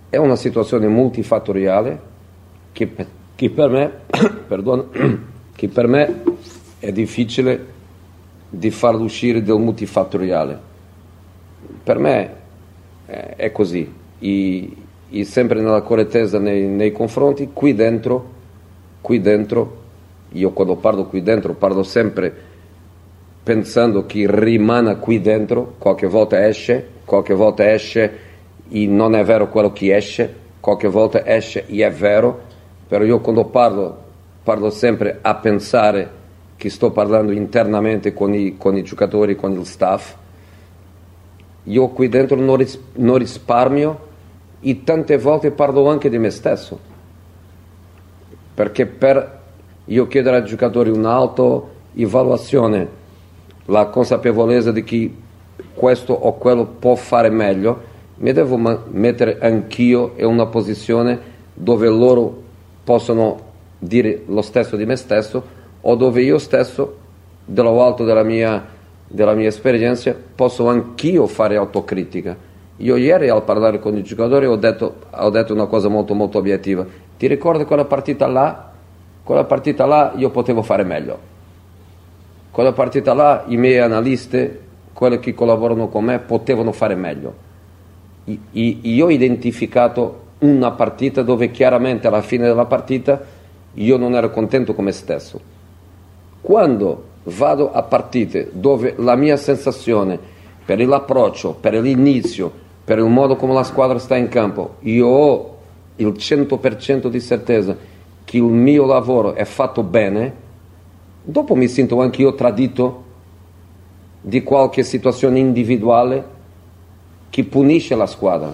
S22: È una situazione multifattoriale che, che per me, [coughs] perdono, [coughs] che per me è difficile di farlo uscire del multifattoriale. Per me è così, I, i sempre nella correttezza nei, nei, confronti, qui dentro, qui dentro, io quando parlo qui dentro parlo sempre pensando che rimane qui dentro, qualche volta esce, qualche volta esce e non è vero quello che esce, qualche volta esce e è vero, però io quando parlo parlo sempre a pensare che sto parlando internamente con i, con i giocatori, con il staff, io qui dentro non, ris- non risparmio e tante volte parlo anche di me stesso, perché per io chiedere ai giocatori un'auto-evaluazione, la consapevolezza di che questo o quello può fare meglio, mi devo mettere anch'io in una posizione dove loro possono dire lo stesso di me stesso o dove io stesso, dallo alto della mia, della mia esperienza, posso anch'io fare autocritica. Io ieri al parlare con i giocatori ho detto, ho detto una cosa molto molto obiettiva. Ti ricordi quella partita là? Quella partita là io potevo fare meglio. Quella partita là i miei analisti, quelli che collaborano con me, potevano fare meglio. io ho identificato una partita dove chiaramente alla fine della partita io non ero contento con me stesso quando vado a partite dove la mia sensazione per l'approccio, per l'inizio, per il modo come la squadra sta in campo, io ho il 100% di certezza che il mio lavoro è fatto bene, dopo mi sento anche io tradito di qualche situazione individuale che punisce la squadra.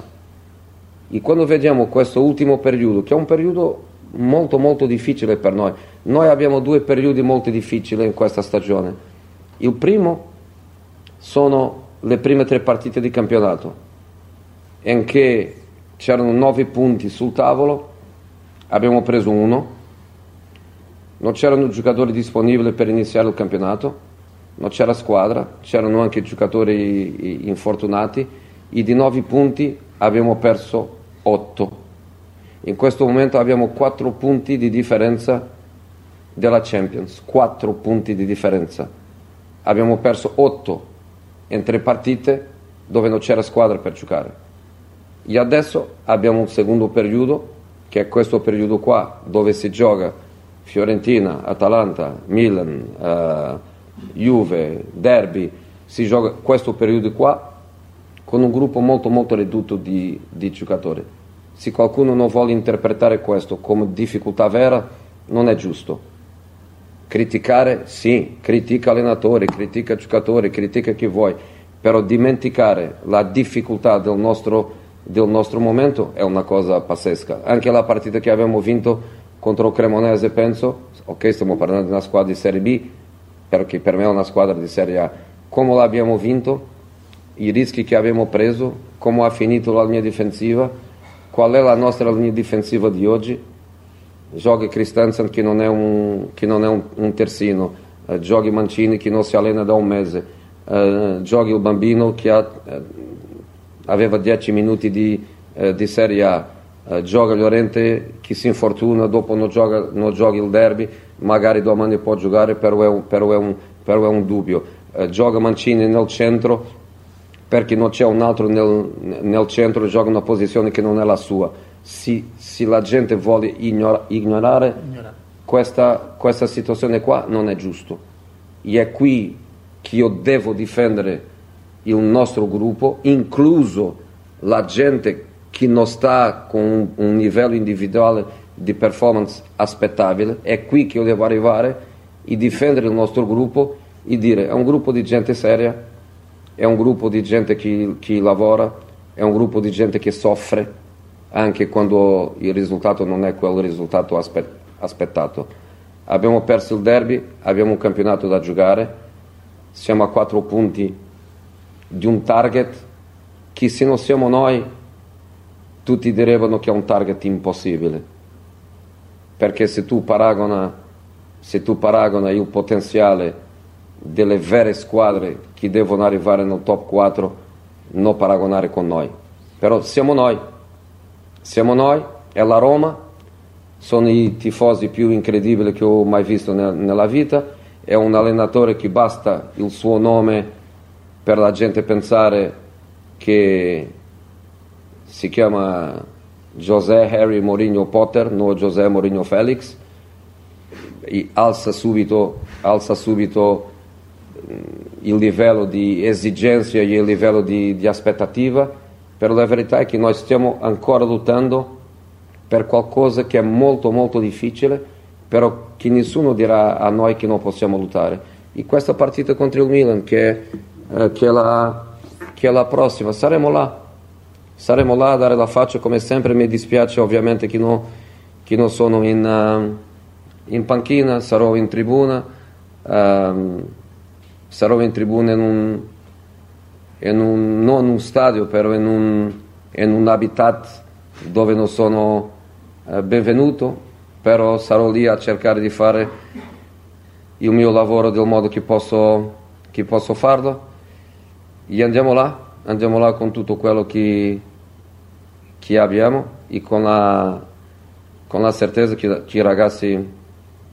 S22: E quando vediamo questo ultimo periodo, che è un periodo molto molto difficile per noi. Noi abbiamo due periodi molto difficili in questa stagione. Il primo sono le prime tre partite di campionato, in che c'erano nove punti sul tavolo, abbiamo preso uno, non c'erano giocatori disponibili per iniziare il campionato, non c'era squadra, c'erano anche giocatori infortunati e di nove punti abbiamo perso otto in questo momento abbiamo 4 punti di differenza della Champions, 4 punti di differenza. Abbiamo perso 8 in tre partite dove non c'era squadra per giocare. E adesso abbiamo un secondo periodo, che è questo periodo qua, dove si gioca Fiorentina, Atalanta, Milan, uh, Juve, Derby, si gioca questo periodo qua con un gruppo molto molto ridotto di, di giocatori se qualcuno non vuole interpretare questo come difficoltà vera, non è giusto. Criticare, sì, critica allenatori, critica giocatori, critica chi vuoi, però dimenticare la difficoltà del nostro, del nostro momento è una cosa pazzesca. Anche la partita che abbiamo vinto contro il Cremonese, penso, ok, stiamo parlando di una squadra di Serie B, perché per me è una squadra di Serie A. Come l'abbiamo vinto, i rischi che abbiamo preso, come ha finito la mia difensiva, Qual è la nostra linea difensiva di oggi? Giochi Christensen che non è un, non è un, un terzino, eh, giochi Mancini che non si allena da un mese, eh, giochi il bambino che ha, eh, aveva 10 minuti di, eh, di Serie A, eh, gioca Llorente che si infortuna, dopo non gioca, non gioca il derby, magari domani può giocare, però è un, però è un, però è un dubbio. Eh, gioca Mancini nel centro, perché non c'è un altro nel, nel centro gioca una posizione che non è la sua. Se, se la gente vuole ignora, ignorare questa, questa situazione qua non è giusto. E è qui che io devo difendere il nostro gruppo, incluso la gente che non sta con un, un livello individuale di performance aspettabile, è qui che io devo arrivare e difendere il nostro gruppo e dire è un gruppo di gente seria è un gruppo di gente che, che lavora, è un gruppo di gente che soffre anche quando il risultato non è quel risultato aspe- aspettato. Abbiamo perso il derby, abbiamo un campionato da giocare, siamo a quattro punti di un target che se non siamo noi tutti direbbero che è un target impossibile. Perché se tu paragona, se tu paragona il potenziale delle vere squadre che devono arrivare nel top 4, non paragonare con noi. Però siamo noi, siamo noi, è la Roma, sono i tifosi più incredibili che ho mai visto nel- nella vita, è un allenatore che basta il suo nome per la gente pensare che si chiama José Harry Mourinho Potter, non José Mourinho Felix, alza subito, alza subito mm, il livello di esigenza e il livello di, di aspettativa, però la verità è che noi stiamo ancora lottando per qualcosa che è molto molto difficile, però che nessuno dirà a noi che non possiamo lottare. E questa partita contro il Milan, che, eh, che, è, la, che è la prossima, saremo là, saremo là a dare la faccia come sempre, mi dispiace ovviamente che, no- che non sono in, eh, in panchina, sarò in tribuna, ehm, sarò in tribuna in un, in un, non un stadio, però in un, in un habitat dove non sono eh, benvenuto, però sarò lì a cercare di fare il mio lavoro del modo che posso, che posso farlo e andiamo là, andiamo là con tutto quello che, che abbiamo e con la, con la certezza che, che i ragazzi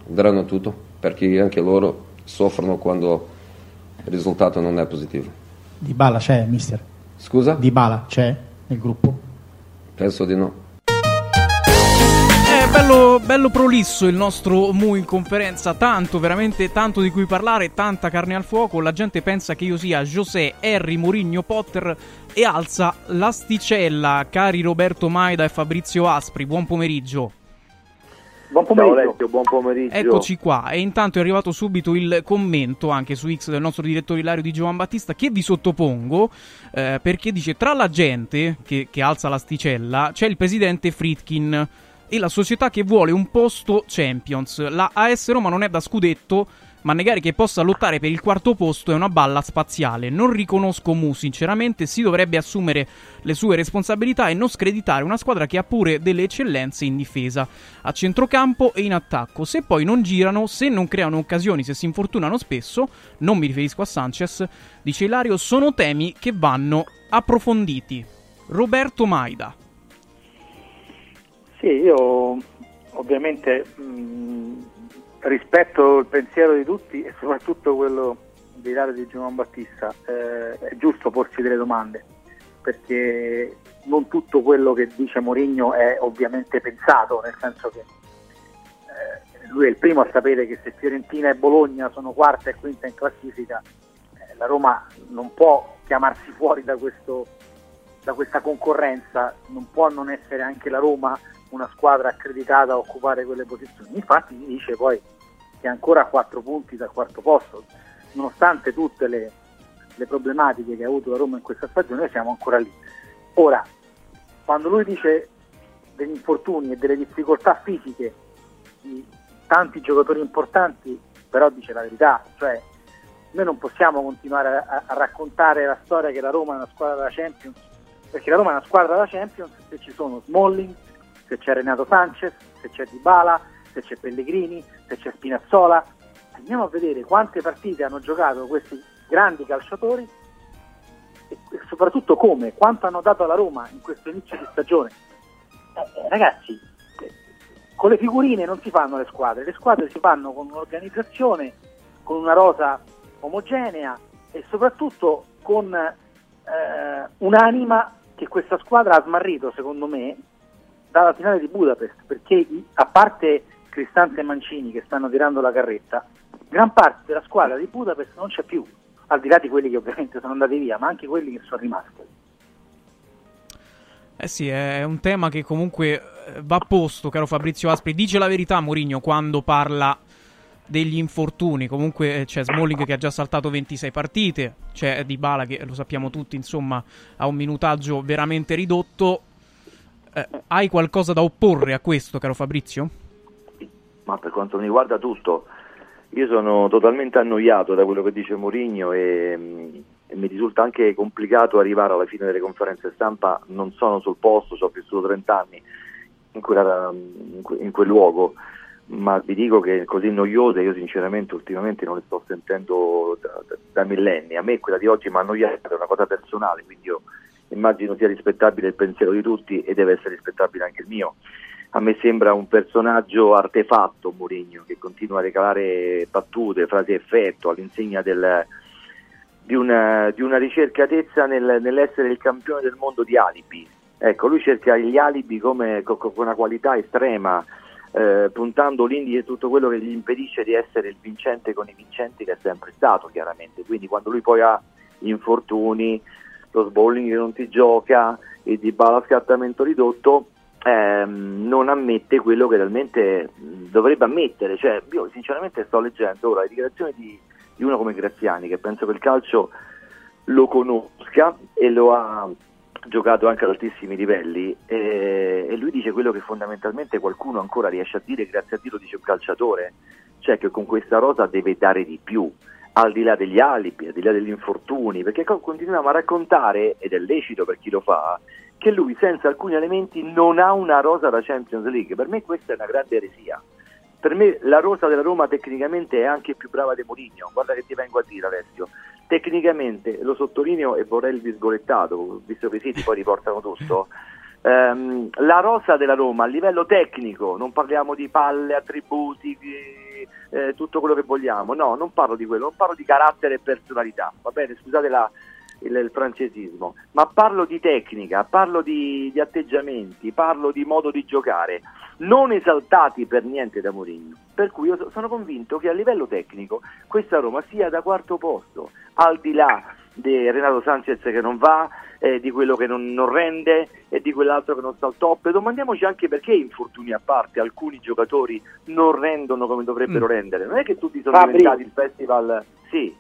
S22: daranno tutto, perché anche loro soffrono quando il risultato non è positivo.
S24: Di Bala c'è, mister?
S22: Scusa?
S24: Di Bala c'è nel gruppo?
S22: Penso di no.
S3: Bello, bello prolisso il nostro Mu in conferenza, tanto, veramente tanto di cui parlare, tanta carne al fuoco. La gente pensa che io sia José Harry Mourinho Potter e alza l'asticella. Cari Roberto Maida e Fabrizio Aspri, buon pomeriggio.
S25: Buon
S26: Ciao Alessio, buon pomeriggio.
S3: Eccoci qua, e intanto è arrivato subito il commento anche su X del nostro direttore Ilario di Giovan Battista che vi sottopongo eh, perché dice tra la gente che, che alza l'asticella c'è il presidente Fritkin e la società che vuole un posto Champions. La AS Roma non è da scudetto, ma negare che possa lottare per il quarto posto è una balla spaziale. Non riconosco Mu, sinceramente, si dovrebbe assumere le sue responsabilità e non screditare una squadra che ha pure delle eccellenze in difesa, a centrocampo e in attacco. Se poi non girano, se non creano occasioni, se si infortunano spesso, non mi riferisco a Sanchez, dice Ilario, sono temi che vanno approfonditi. Roberto Maida.
S25: Sì, io ovviamente mh, rispetto il pensiero di tutti e soprattutto quello di Ilario di Giovanni Battista. Eh, è giusto porsi delle domande perché non tutto quello che dice Mourinho è ovviamente pensato, nel senso che eh, lui è il primo a sapere che se Fiorentina e Bologna sono quarta e quinta in classifica, eh, la Roma non può chiamarsi fuori da, questo, da questa concorrenza, non può non essere anche la Roma una squadra accreditata a occupare quelle posizioni. Infatti si dice poi che è ancora a 4 punti dal quarto posto, nonostante tutte le, le problematiche che ha avuto la Roma in questa stagione, siamo ancora lì. Ora, quando lui dice degli infortuni e delle difficoltà fisiche di tanti giocatori importanti, però dice la verità, cioè noi non possiamo continuare a, a raccontare la storia che la Roma è una squadra della Champions, perché la Roma è una squadra della Champions se ci sono Smalling, se c'è Renato Sanchez, se c'è Dybala, se c'è Pellegrini, se c'è Spinazzola. Andiamo a vedere quante partite hanno giocato questi grandi calciatori e soprattutto come, quanto hanno dato alla Roma in questo inizio di stagione. Eh, ragazzi, con le figurine non si fanno le squadre, le squadre si fanno con un'organizzazione, con una rosa omogenea e soprattutto con eh, un'anima che questa squadra ha smarrito, secondo me, dalla finale di Budapest, perché a parte Cristante e Mancini che stanno tirando la carretta, gran parte della squadra di Budapest non c'è più, al di là di quelli che ovviamente sono andati via, ma anche quelli che sono rimasti.
S3: Eh sì, è un tema che comunque eh, va posto, caro Fabrizio Aspri. Dice la verità Mourinho quando parla degli infortuni. Comunque eh, c'è Smalling che ha già saltato 26 partite, c'è Dybala che lo sappiamo tutti, insomma, ha un minutaggio veramente ridotto. Eh, hai qualcosa da opporre a questo, caro Fabrizio?
S26: Ma per quanto mi riguarda tutto, io sono totalmente annoiato da quello che dice Mourinho e, e mi risulta anche complicato arrivare alla fine delle conferenze stampa, non sono sul posto, ci ho vissuto 30 anni in, quella, in, que- in quel luogo, ma vi dico che così noiose io sinceramente ultimamente non le sto sentendo da, da- da millenni, a me quella di oggi mi ha annoiato, è una cosa personale, quindi io immagino sia rispettabile il pensiero di tutti e deve essere rispettabile anche il mio. A me sembra un personaggio artefatto Mourinho che continua a regalare battute, frasi effetto all'insegna del, di, una, di una ricercatezza nel- nell'essere il campione del mondo di alibi. Ecco, lui cerca gli alibi come, co- co- con una qualità estrema, eh, puntando l'indice tutto quello che gli impedisce di essere il vincente con i vincenti che è sempre stato chiaramente. Quindi quando lui poi ha infortuni, lo Sbolling che non ti gioca, il di bala scattamento ridotto, ehm, non ammette quello che realmente mh, dovrebbe ammettere. Cioè, io sinceramente sto leggendo ora le dichiarazioni di, di uno come Graziani, che penso che il calcio lo conosca e lo ha giocato anche ad altissimi livelli e, e lui dice quello che fondamentalmente qualcuno ancora riesce a dire, grazie a Dio lo dice un calciatore, cioè che con questa rosa deve dare di più, al di là degli alibi, al di là degli infortuni, perché co- continuiamo a raccontare, ed è lecito per chi lo fa, che lui senza alcuni elementi non ha una rosa da Champions League. Per me questa è una grande eresia. Per me la rosa della Roma tecnicamente è anche più brava di Mourinho. Guarda che ti vengo a dire Alessio. Tecnicamente, lo sottolineo e vorrei il virgolettato, visto che i siti poi riportano tutto. ehm, la rosa della Roma a livello tecnico, non parliamo di palle, attributi, di, eh, tutto quello che vogliamo, no, non parlo di quello, non parlo di carattere e personalità, va bene, scusate la- il, il francesismo, ma parlo di tecnica, parlo di, di atteggiamenti, parlo di modo di giocare, non esaltati per niente da Mourinho. Per cui io so- sono convinto che a livello tecnico questa Roma sia da quarto posto, al di là di Renato Sanchez che non va, eh, di quello che non, non rende e di quell'altro che non sta al top. Domandiamoci anche perché, infortuni a parte, alcuni giocatori non rendono come dovrebbero rendere. Non è che tutti sono
S25: Fabri.
S26: diventati il festival. Sì,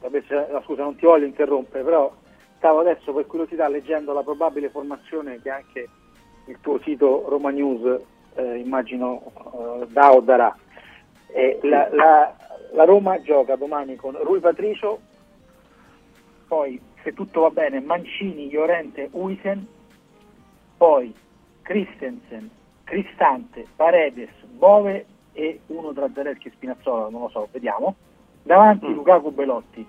S25: Vabbè, no, scusa, non ti voglio interrompere, però stavo adesso per curiosità leggendo la probabile formazione che anche il tuo sito Roma News, eh, immagino, eh, dà o darà. E la, la- la Roma gioca domani con Rui Patricio, poi se tutto va bene Mancini, Llorente, Uisen, poi Christensen, Cristante, Paredes, Bove e uno tra Zarelli e Spinazzola, non lo so, vediamo. Davanti Lukaku Belotti.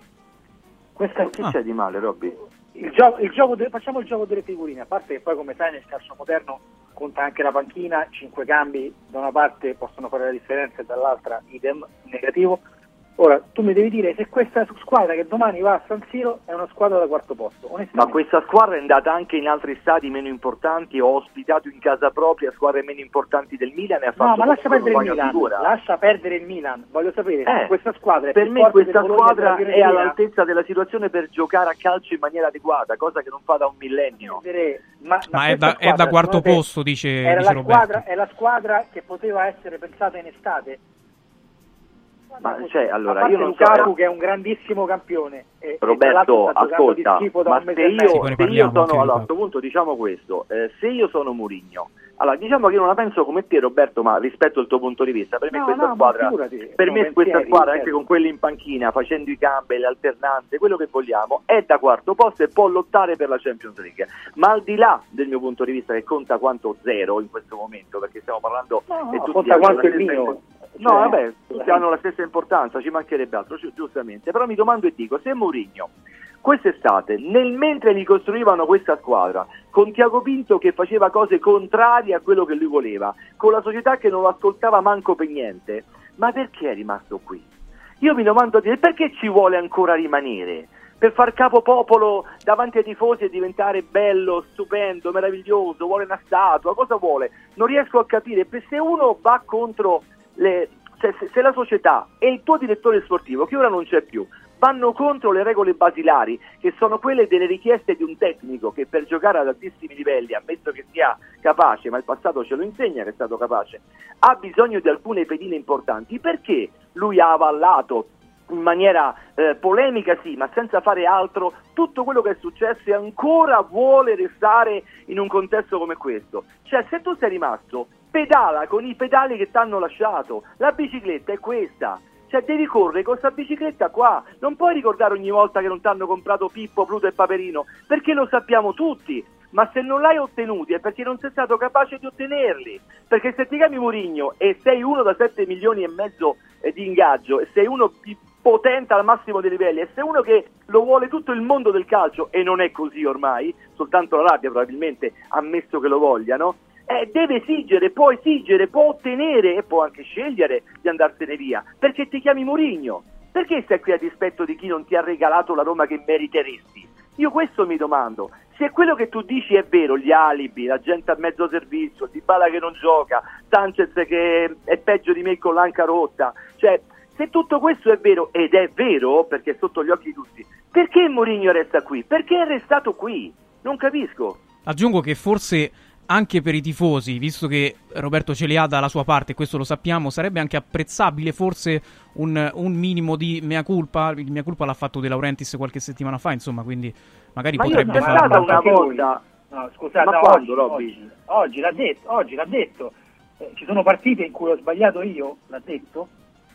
S25: Questa
S26: che c'è di male, Robby?
S25: il gioco, il gioco de- facciamo il gioco delle figurine, a parte che poi come sai nel calcio moderno conta anche la panchina, cinque cambi da una parte possono fare la differenza e dall'altra idem negativo. Ora, tu mi devi dire se questa squadra che domani va a San Siro è una squadra da quarto posto,
S26: Ma questa squadra è andata anche in altri stati meno importanti, ho ospitato in casa propria squadre meno importanti del Milan e ha fatto
S25: No, ma lascia perdere il Milan,
S26: figura.
S25: lascia perdere il Milan, voglio sapere se
S26: Eh,
S25: questa squadra è
S26: per
S25: più
S26: me questa squadra è all'altezza della situazione per giocare a calcio in maniera adeguata, cosa che non fa da un millennio.
S25: Ma,
S3: Ma è da, è da
S25: squadra,
S3: quarto
S25: secondo te,
S3: posto, dice,
S25: era
S3: dice
S25: la
S3: Roberto.
S25: squadra, è la squadra che poteva essere pensata in estate.
S26: Ma cioè, allora io non
S25: Lukaku
S26: so.
S25: che è un grandissimo campione e, e
S26: Roberto,
S25: di
S26: ascolta, ma se
S25: e
S26: io, se io sono, allora, a questo punto diciamo questo, eh, se io sono Murigno, allora diciamo che io non la penso come te Roberto, ma rispetto il tuo punto di vista, per me
S25: No,
S26: questa
S25: no,
S26: squadra,
S25: figurati,
S26: per
S25: sono
S26: me questa squadra
S25: certo.
S26: anche con quelli in panchina, facendo i cambi, le alternanze, quello che vogliamo, è da quarto posto e può lottare per la Champions League, ma al di là del mio punto di vista che conta quanto zero in questo momento, perché stiamo parlando
S25: No,
S26: e tutti
S25: conta quanto il mio.
S26: No,
S25: Cioè,
S26: vabbè, tutti hanno la stessa importanza, ci mancherebbe altro, gi- giustamente. Però mi domando e dico, se Mourinho quest'estate, nel mentre gli costruivano questa squadra, con Tiago Pinto che faceva cose contrarie a quello che lui voleva, con la società che non lo ascoltava manco per niente, ma perché è rimasto qui? Io mi domando a dire perché ci vuole ancora rimanere? Per far capo popolo davanti ai tifosi e diventare bello, stupendo, meraviglioso, vuole una statua, cosa vuole? Non riesco a capire, se uno va contro le, se, se- se la società e il tuo direttore sportivo, che ora non c'è più, vanno contro le regole basilari, che sono quelle delle richieste di un tecnico che per giocare ad altissimi livelli, ammesso che sia capace, ma il passato ce lo insegna che è stato capace, ha bisogno di alcune pedine importanti, perché lui ha avallato in maniera eh, polemica sì, ma senza fare altro, tutto quello che è successo e ancora vuole restare in un contesto come questo. Cioè, se tu sei rimasto, pedala con i pedali che ti hanno lasciato. La bicicletta è questa. Cioè, devi correre con questa bicicletta qua, non puoi ricordare ogni volta che non ti hanno comprato Pippo, Pluto e Paperino, perché lo sappiamo tutti, ma se non l'hai ottenuti è perché non sei stato capace di ottenerli, perché se ti chiami Murigno e sei uno da 7 milioni e mezzo eh, di ingaggio e sei uno più potente al massimo dei livelli e sei uno che lo vuole tutto il mondo del calcio e non è così ormai, soltanto la rabbia probabilmente ammesso che lo vogliano, eh, deve esigere, può esigere, può ottenere e può anche scegliere di andarsene via, perché ti chiami Murigno. Perché stai qui a dispetto di chi non ti ha regalato la Roma che meriteresti? Io questo mi domando. Se quello che tu dici è vero, gli alibi, la gente a mezzo servizio, Di Bala che non gioca, Sanchez che è peggio di me con l'anca rotta, cioè se tutto questo è vero ed è vero perché è sotto gli occhi di tutti, perché Mourinho resta qui? Perché è restato qui? Non capisco.
S3: Aggiungo che forse anche per i tifosi, visto che Roberto ce li ha dalla sua parte, questo lo sappiamo, sarebbe anche apprezzabile forse un, un minimo di mea culpa. Il mea culpa l'ha fatto De Laurentiis qualche settimana fa, insomma, quindi magari
S26: Ma
S3: potrebbe farlo.
S26: stata una volta.
S25: No, scusate,
S26: Ma
S25: oggi,
S26: quando, Robby?
S25: oggi, oggi l'ha detto, oggi l'ha detto. Eh, ci sono partite in cui ho sbagliato io, l'ha detto.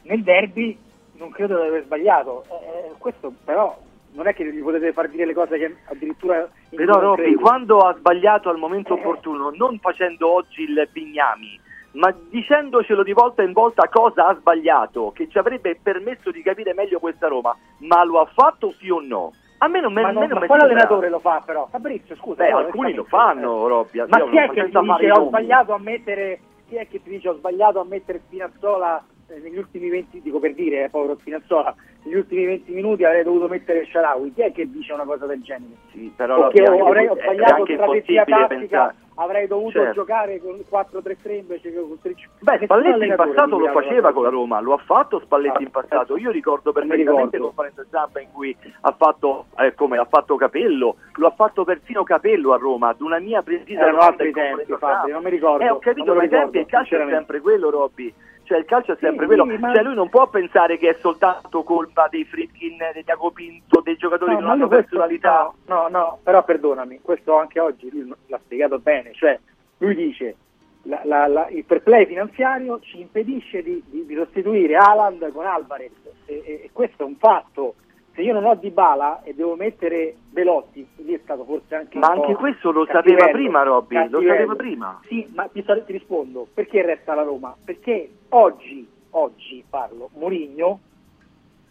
S25: Nel derby non credo di aver sbagliato. Eh, eh, questo però non è che gli potete far dire le cose che addirittura
S26: Però Robby, quando ha sbagliato al momento opportuno, non facendo oggi il bignami, ma dicendocelo di volta in volta cosa ha sbagliato, che ci avrebbe permesso di capire meglio questa Roma, ma lo ha fatto sì o no? A me non me,
S25: ma,
S26: a
S25: non,
S26: me non
S25: ma quale allenatore lo fa però? Fabrizio, scusa.
S26: Beh,
S25: no,
S26: alcuni lo fanno, Robby.
S25: Ma chi è che ti dice ho sbagliato a mettere chi è che ti dice ho sbagliato a mettere Spinazzola eh, negli ultimi 20 dico per dire, eh, povero Spinazzola, negli ultimi 20 minuti avrei dovuto mettere Sharawi. Chi è che dice una cosa del genere?
S26: Sì, però è
S25: ho-
S26: anche-
S25: avrei ho sbagliato strategia tattica,
S26: pensare-
S25: avrei dovuto
S26: Certo.
S25: giocare con il 4-3-3 invece che con il 3
S26: Beh, Spalletti in passato lo faceva con la. Roma, lo ha fatto Spalletti in passato. Io ricordo perfettamente
S25: ricordo.
S26: conferenza stampa in cui ha fatto, eh, come ha fatto Capello, lo ha fatto persino Capello a Roma, ad una mia precisa
S25: Erano altri tempi, Fabio, non mi ricordo.
S26: Eh, ho capito, ma i tempi il calcio è sempre quello, Robby. Cioè il calcio è sempre
S25: Sì,
S26: quello.
S25: sì, ma-
S26: Cioè lui non può pensare che è soltanto colpa dei Fritkin, di Diago Pinto, dei giocatori
S25: No,
S26: che non hanno
S25: lui questo-
S26: personalità.
S25: No, no, però perdonami, questo anche oggi lui l'ha spiegato bene, cioè lui dice la- la- la- il fair play finanziario ci impedisce di, di- di sostituire Haaland con Alvarez e, e- e questo è un fatto. Se io non ho Dybala e devo mettere Belotti, lì è stato forse anche
S26: Ma anche questo lo sapeva prima, Robby, lo sapeva prima.
S25: Sì, ma ti, ti rispondo, perché resta la Roma? Perché oggi, oggi parlo, Mourinho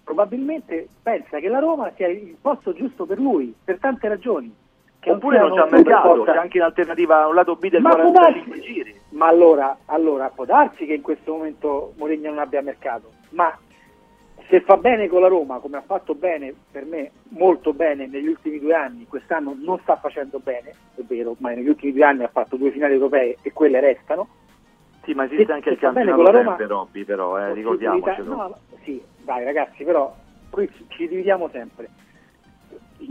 S25: probabilmente pensa che la Roma sia il posto giusto per lui, per tante ragioni. Che
S26: Oppure non c'è mercato, c'è anche in alternativa un lato B del
S25: Ma può
S26: 45
S25: darsi-
S26: giri.
S25: Ma allora, allora può darsi che in questo momento Mourinho non abbia mercato, ma se fa bene con la Roma, come ha fatto bene per me, molto bene negli ultimi due anni, quest'anno non sta facendo bene, è vero, ma negli ultimi due anni ha fatto due finali europee e quelle restano.
S26: Sì, ma esiste
S25: Se-
S26: anche
S25: se
S26: il campionato
S25: Roma-
S26: sempre, Robby, però, eh, ricordiamocelo.
S25: no, sì, dai ragazzi, però qui ci, ci dividiamo sempre.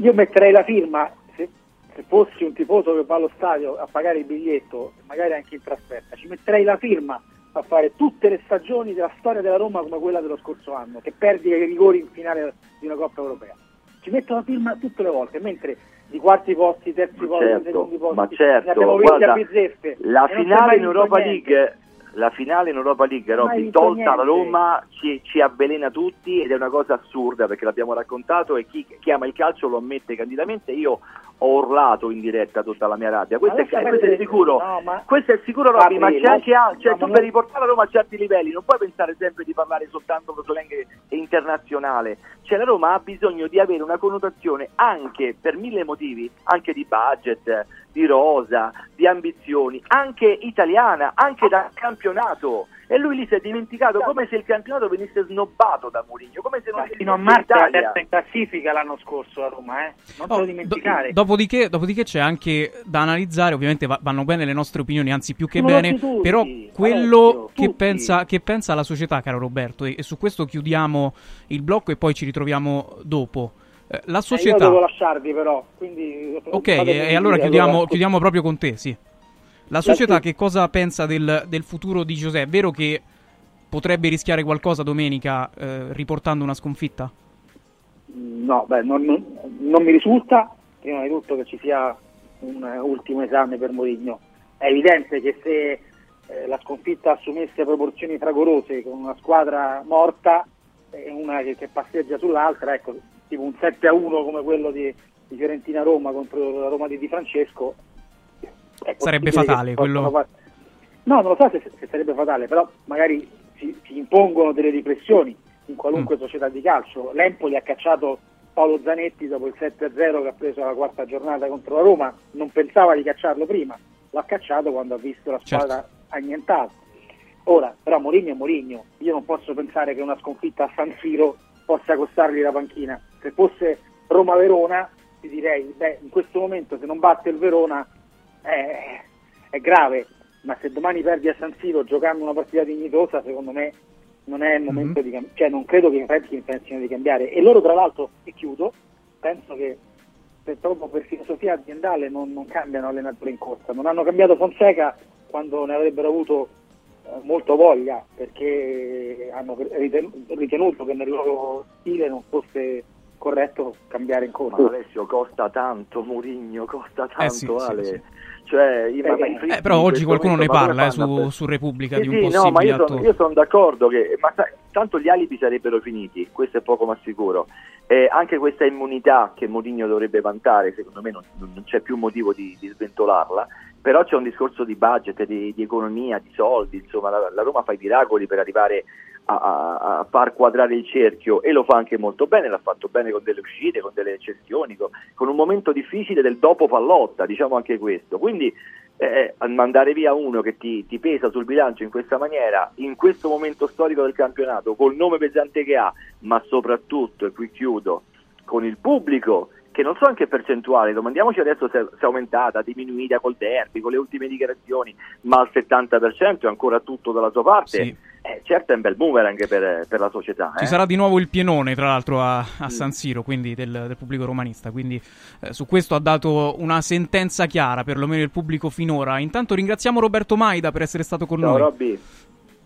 S25: Io metterei la firma, se, se fossi un tifoso che va allo stadio a pagare il biglietto, magari anche in trasferta, ci metterei la firma a fare tutte le stagioni della storia della Roma come quella dello scorso anno, che perdi i rigori in finale di una Coppa Europea. Ci metto la firma tutte le volte, mentre di quarti posti, terzi posti,
S26: certo,
S25: secondi posti,
S26: ma certo,
S25: abbiamo vinti
S26: guarda,
S25: a bizzeffe.
S26: la finale in Europa
S25: niente.
S26: League la finale in Europa League Robby, tolta la. Roma ci, ci avvelena tutti ed è una cosa assurda perché l'abbiamo raccontato e chi, chi ama il calcio lo ammette candidamente. Io ho urlato in diretta tutta la mia rabbia. Questo, è, questo è sicuro.
S25: No, ma-
S26: questo è sicuro Robby ma c'è anche
S25: la-
S26: al- cioè, tu
S25: non-
S26: per riportare la Roma a certi livelli non puoi pensare sempre di parlare soltanto con slang internazionale. Cioè la Roma ha bisogno di avere una connotazione anche per mille motivi anche di budget di rosa, di ambizioni, anche italiana, anche da campionato. E lui lì si è dimenticato come se il campionato venisse snobbato da Mourinho, come se non
S25: Fino a
S26: fosse
S25: marzo era terza in classifica l'anno scorso la Roma, eh? Non te
S3: Oh,
S25: lo dimenticare.
S3: do- dopodiché, dopodiché c'è anche da analizzare, ovviamente va- vanno bene le nostre opinioni, anzi più che
S25: Sono
S3: bene,
S25: tutti
S3: però quello che pensa, che pensa la società, caro Roberto, e, e su questo chiudiamo il blocco e poi ci ritroviamo dopo. Eh, la
S25: Eh, io
S3: società...
S25: devo lasciarvi però, quindi
S3: Ok, e, e allora
S25: dire,
S3: chiudiamo,
S25: allora,
S3: chiudiamo proprio con te, sì. La società
S25: Grazie.
S3: che cosa pensa del, del futuro di Giuseppe? È vero che potrebbe rischiare qualcosa domenica eh, riportando una sconfitta?
S25: No, beh, non, non- mi risulta, prima di tutto che ci sia un eh, ultimo esame per Mourinho. È evidente che se eh, la sconfitta assumesse proporzioni fragorose con una squadra morta, e una che, che passeggia sull'altra, ecco, tipo un 7 a 1 come quello di, di Fiorentina-Roma contro la Roma di Di Francesco.
S3: Sarebbe fatale quello.
S25: far- No, non lo so se, se sarebbe fatale, però magari si, si impongono delle riflessioni in qualunque
S3: Mm.
S25: società di calcio. L'Empoli ha cacciato Paolo Zanetti dopo il 7-0 che ha preso la quarta giornata contro la Roma, non pensava di cacciarlo prima, l'ha cacciato quando ha visto la squadra
S3: Certo.
S25: annientata. Ora, però Mourinho è Mourinho, io non posso pensare che una sconfitta a San Siro possa costargli la panchina. Se fosse Roma-Verona ti direi, beh, in questo momento se non batte il Verona è, è grave, ma se domani perdi a San Siro giocando una partita dignitosa, secondo me non è il momento di cambiare, cioè non credo che i Fredkin pensino di cambiare. E loro tra l'altro, e chiudo, penso che per, proprio per filosofia aziendale non, non cambiano allenatore in corsa, non hanno cambiato Fonseca quando ne avrebbero avuto eh, molto voglia perché hanno riten- ritenuto che nel loro stile non fosse corretto cambiare in corsa.
S26: Ma Alessio costa tanto, Murigno costa tanto,
S3: Eh sì, sì,
S26: Ale.
S3: sì.
S26: Cioè, i- ma- ma i
S3: Eh,
S26: fritti
S3: però oggi qualcuno ne
S26: momento, ma
S3: parla eh,
S26: fanno a
S3: su, su Repubblica
S26: Sì,
S3: di un
S26: sì,
S3: possibile
S26: no, ma io sono, sono d'accordo che ma sai, tanto gli alibi sarebbero finiti, questo è poco ma sicuro. Anche questa immunità che Mourinho dovrebbe vantare, secondo me non, non c'è più motivo di, di sventolarla, però c'è un discorso di budget, di, di economia, di soldi, insomma la, la Roma fa i miracoli per arrivare a, a- far quadrare il cerchio e lo fa anche molto bene, l'ha fatto bene con delle uscite, con delle eccezioni, con, con un momento difficile del dopo pallotta, diciamo anche questo. Quindi eh, a mandare via uno che ti, ti pesa sul bilancio in questa maniera, in questo momento storico del campionato, col nome pesante che ha, ma soprattutto, e qui chiudo, con il pubblico, che non so in che percentuale, domandiamoci adesso se, è aumentata, diminuita col derby, con le ultime dichiarazioni, ma al 70% è ancora tutto dalla sua parte.
S3: Sì.
S26: Eh, certo è un bel boomerang per, per la società.
S3: Ci
S26: eh.
S3: sarà di nuovo il pienone, tra l'altro, a, a
S26: Mm.
S3: San Siro, quindi del, del pubblico romanista. Quindi eh, su questo ha dato una sentenza chiara, perlomeno il pubblico finora. Intanto ringraziamo Roberto Maida per essere stato con
S26: Ciao
S3: noi.
S26: Robby.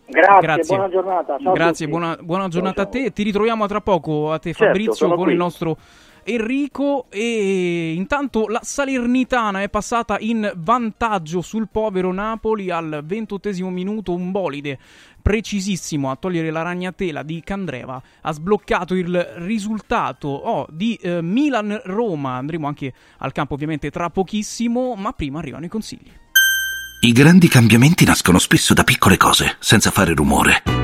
S25: Grazie, buona giornata. Ciao
S3: Grazie, buona, buona giornata a te. Ti ritroviamo tra poco a te,
S26: Certo,
S3: Fabrizio, con
S26: qui.
S3: il nostro Enrico. E intanto la Salernitana è passata in vantaggio sul povero Napoli al ventottesimo minuto. Un bolide precisissimo a togliere la ragnatela di Candreva ha sbloccato il risultato oh, di eh, Milan-Roma. Andremo anche al campo ovviamente tra pochissimo, ma prima arrivano i consigli.
S27: I grandi cambiamenti nascono spesso da piccole cose, senza fare rumore.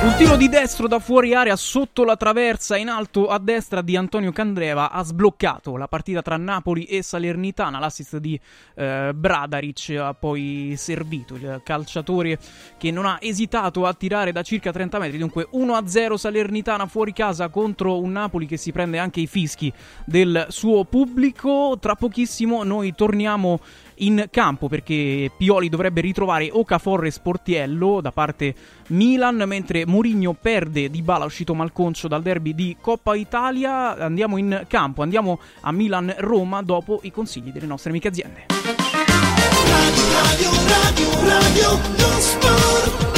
S3: Un tiro di destro da fuori area sotto la traversa in alto a destra di Antonio Candreva ha sbloccato la partita tra Napoli e Salernitana. L'assist di eh, Bradaric ha poi servito il calciatore che non ha esitato a tirare da circa 30 metri. Dunque 1-0 Salernitana fuori casa contro un Napoli che si prende anche i fischi del suo pubblico. Tra pochissimo noi torniamo in campo perché Pioli dovrebbe ritrovare Okafor e Sportiello da parte Milan mentre Mourinho perde di bala uscito malconcio dal derby di Coppa Italia. Andiamo in campo andiamo a Milan-Roma dopo i consigli delle nostre amiche aziende.
S28: Radio, radio, radio,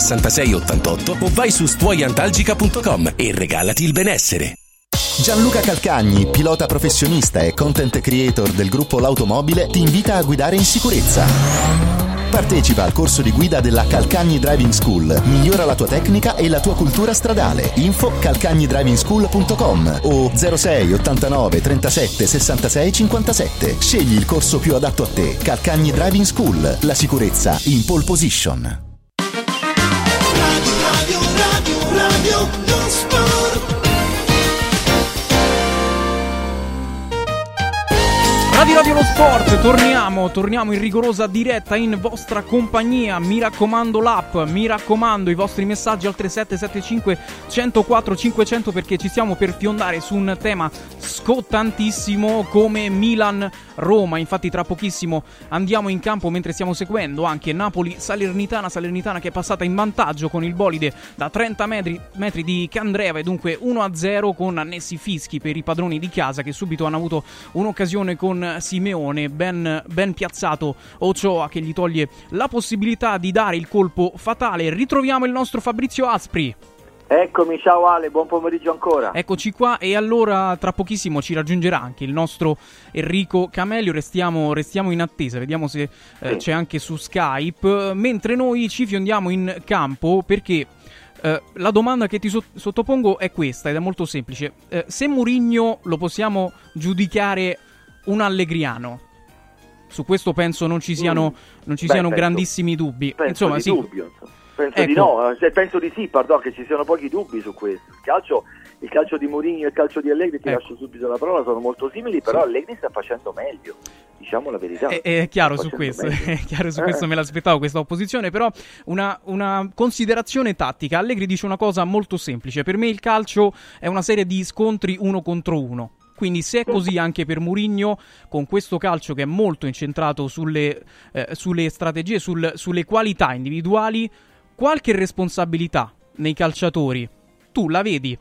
S29: 66 88 o vai su stuoiantalgica.com e regalati il benessere.
S20: Gianluca Calcagni, pilota professionista e content creator del gruppo L'Automobile, ti invita a guidare in sicurezza. Partecipa al corso di guida della Calcagni Driving School. Migliora la tua tecnica e la tua cultura stradale. Info calcagnidrivingschool.com o 06 89 37 66 57. Scegli il corso più adatto a te. Calcagni Driving School. La sicurezza in pole position.
S30: Radio, radio, Radio
S3: Radio Lo Sport, torniamo, torniamo in rigorosa diretta in vostra compagnia. Mi raccomando l'app, mi raccomando i vostri messaggi al 3775 104 500 perché ci stiamo per fiondare su un tema scottantissimo come Milan-Roma. Infatti tra pochissimo andiamo in campo mentre stiamo seguendo anche Napoli-Salernitana, Salernitana che è passata in vantaggio con il bolide da 30 metri, metri di Candreva e dunque 1-0 con annessi fischi per i padroni di casa che subito hanno avuto un'occasione con Simeone, ben, ben piazzato Ochoa che gli toglie la possibilità di dare il colpo fatale. Ritroviamo il nostro Fabrizio Aspri.
S26: Eccomi, ciao Ale, buon pomeriggio ancora.
S3: Eccoci qua e allora tra pochissimo ci raggiungerà anche il nostro Enrico Camelio, restiamo, restiamo in attesa, vediamo se eh,
S26: Sì.
S3: c'è anche su Skype, mentre noi ci fiondiamo in campo perché eh, la domanda che ti so- sottopongo è questa ed è molto semplice. Eh, se Mourinho lo possiamo giudicare un allegriano, su questo penso non ci siano,
S26: Mm.
S3: non ci
S26: Beh,
S3: siano
S26: penso-
S3: grandissimi dubbi.
S26: penso
S3: Insomma,
S26: di
S3: sì.
S26: dubbio, insomma. Penso di
S3: Ecco.
S26: no, eh, cioè, penso di sì, pardon, che ci siano pochi dubbi su questo. Il calcio, il calcio di Mourinho e il calcio di Allegri, ti
S3: Ecco.
S26: lascio subito la parola, sono molto simili, però Allegri sta facendo meglio, diciamo la verità.
S3: È, è chiaro su questo,
S26: meglio. [laughs]
S3: è chiaro su
S26: Eh.
S3: questo, me l'aspettavo questa opposizione, però una, una considerazione tattica. Allegri dice una cosa molto semplice, per me il calcio è una serie di scontri uno contro uno. Quindi se è così anche per Mourinho, con questo calcio che è molto incentrato sulle, eh, sulle strategie, sul- sulle qualità individuali, qualche responsabilità nei calciatori, tu la vedi?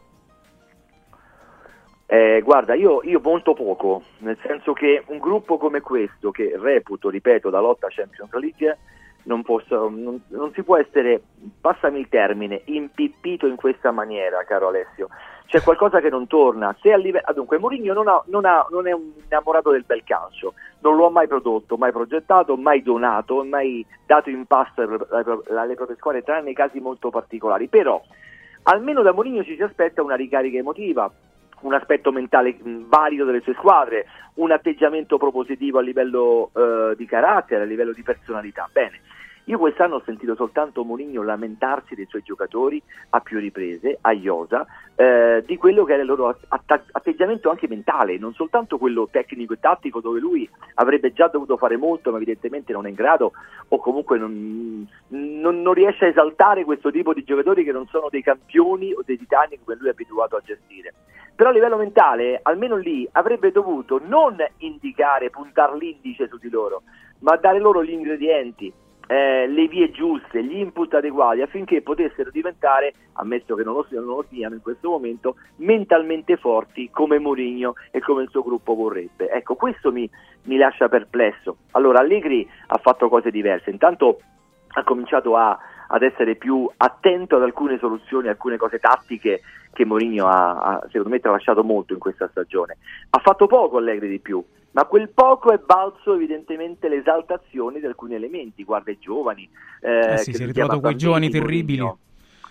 S26: Eh, guarda, io, io molto poco, nel senso che un gruppo come questo, che reputo, ripeto, da lotta a Champions League, non, posso, non, non si può essere, passami il termine, impippito in questa maniera, caro Alessio. C'è qualcosa che non torna. Se a live- ah, dunque, Mourinho non, ha- non ha- non è un innamorato del bel calcio, non lo ha mai prodotto, mai progettato, mai donato, mai dato in pasto alle, proprie squadre, tranne nei casi molto particolari. Però, almeno da Mourinho ci si aspetta una ricarica emotiva, un aspetto mentale mh, valido delle sue squadre, un atteggiamento propositivo a livello eh, di carattere, a livello di personalità. Bene, io quest'anno ho sentito soltanto Mourinho lamentarsi dei suoi giocatori a più riprese, a Iosa, eh, di quello che era il loro atta- atteggiamento anche mentale, non soltanto quello tecnico e tattico dove lui avrebbe già dovuto fare molto ma evidentemente non è in grado o comunque non, non- non riesce a esaltare questo tipo di giocatori che non sono dei campioni o dei titani come lui è abituato a gestire. Però a livello mentale, almeno lì, avrebbe dovuto non indicare, puntare l'indice su di loro, ma dare loro gli ingredienti, eh, le vie giuste, gli input adeguati affinché potessero diventare, ammesso che non lo siano, non lo siano in questo momento, mentalmente forti come Mourinho e come il suo gruppo vorrebbe. Ecco, questo mi, mi lascia perplesso. Allora, Allegri ha fatto cose diverse. Intanto ha cominciato a- ad essere più attento ad alcune soluzioni, alcune cose tattiche che Mourinho ha, ha, secondo me tralasciato molto in questa stagione. Ha fatto poco Allegri di più, ma quel poco è balzo evidentemente l'esaltazione di alcuni elementi, guarda i giovani.
S3: Eh sì,
S26: che
S3: si è ritrovato quei giovani terribili.
S26: Mourinho.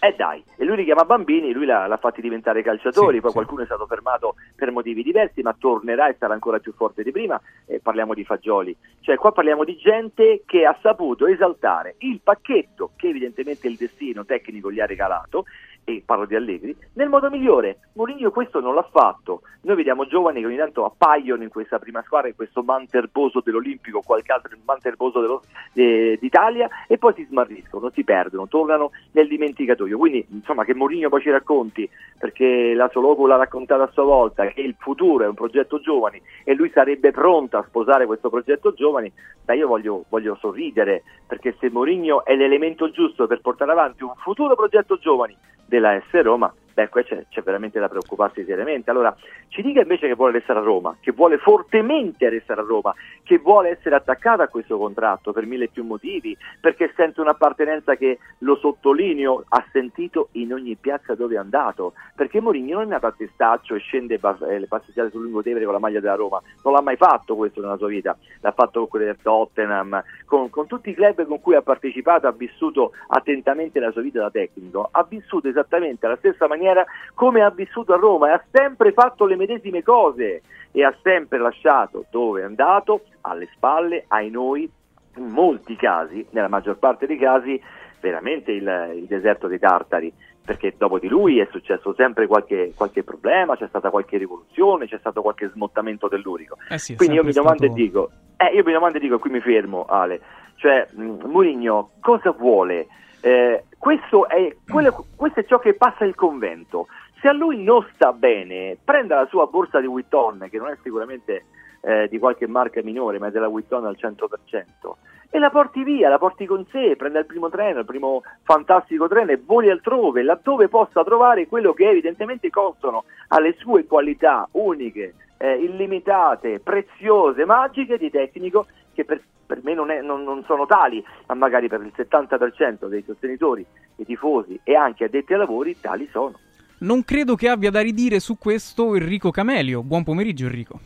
S26: Eh dai, e lui li chiama bambini, lui l'ha, l'ha fatti diventare calciatori,
S3: Sì,
S26: poi
S3: sì.
S26: qualcuno è stato fermato per motivi diversi, ma tornerà e sarà ancora più forte di prima, e parliamo di fagioli. Cioè qua parliamo di gente che ha saputo esaltare il pacchetto che evidentemente il destino tecnico gli ha regalato, e parlo di Allegri, nel modo migliore. Mourinho questo non l'ha fatto. Noi vediamo giovani che ogni tanto appaiono in questa prima squadra, in questo manterboso dell'Olimpico, qualche altro manterboso dello- eh, d'Italia, e poi si smarriscono, si perdono, tornano nel dimenticatoio. Quindi, insomma, che Mourinho poi ci racconti, perché la Soloco l'ha raccontata a sua volta, che il futuro è un progetto giovani e lui sarebbe pronto a sposare questo progetto giovani, beh, io voglio, voglio sorridere, perché se Mourinho è l'elemento giusto per portare avanti un futuro progetto giovani della S Roma, beh, qua c'è, c'è veramente da preoccuparsi seriamente. Allora, ci dica invece che vuole restare a Roma, che vuole fortemente restare a Roma, che vuole essere attaccata a questo contratto per mille più motivi, perché sente un'appartenenza che, lo sottolineo, ha sentito in ogni piazza dove è andato, perché Mourinho non è nato a testaccio e scende eh, le passeggiate sul Lungotevere con la maglia della Roma, non l'ha mai fatto questo nella sua vita, l'ha fatto con quelle del Tottenham, con, con tutti i club con cui ha partecipato, ha vissuto attentamente la sua vita da tecnico, ha vissuto esattamente alla stessa maniera come ha vissuto a Roma e ha sempre fatto le medesime cose e ha sempre lasciato dove è andato alle spalle, ai noi, in molti casi, nella maggior parte dei casi, veramente il, il deserto dei tartari, perché dopo di lui è successo sempre qualche, qualche problema, c'è stata qualche rivoluzione, c'è stato qualche smottamento dell'urico.
S3: Eh sì,
S26: Quindi io mi domando
S3: stato-
S26: e dico, eh, io mi domando e dico, qui mi fermo Ale, cioè Mourinho cosa vuole? Eh, questo, è, quello- questo è ciò che passa il convento. Se a lui non sta bene, prenda la sua borsa di Witton, che non è sicuramente eh, di qualche marca minore, ma è della Witton al 100%, e la porti via, la porti con sé, prenda il primo treno, il primo fantastico treno e voli altrove, laddove possa trovare quello che evidentemente consono alle sue qualità uniche, eh, illimitate, preziose, magiche di tecnico che per, per me non, è- non- non sono tali, ma magari per il 70% dei sostenitori, dei tifosi e anche addetti ai lavori tali sono.
S3: Non credo che abbia da ridire su questo Enrico Camelio. Buon pomeriggio Enrico.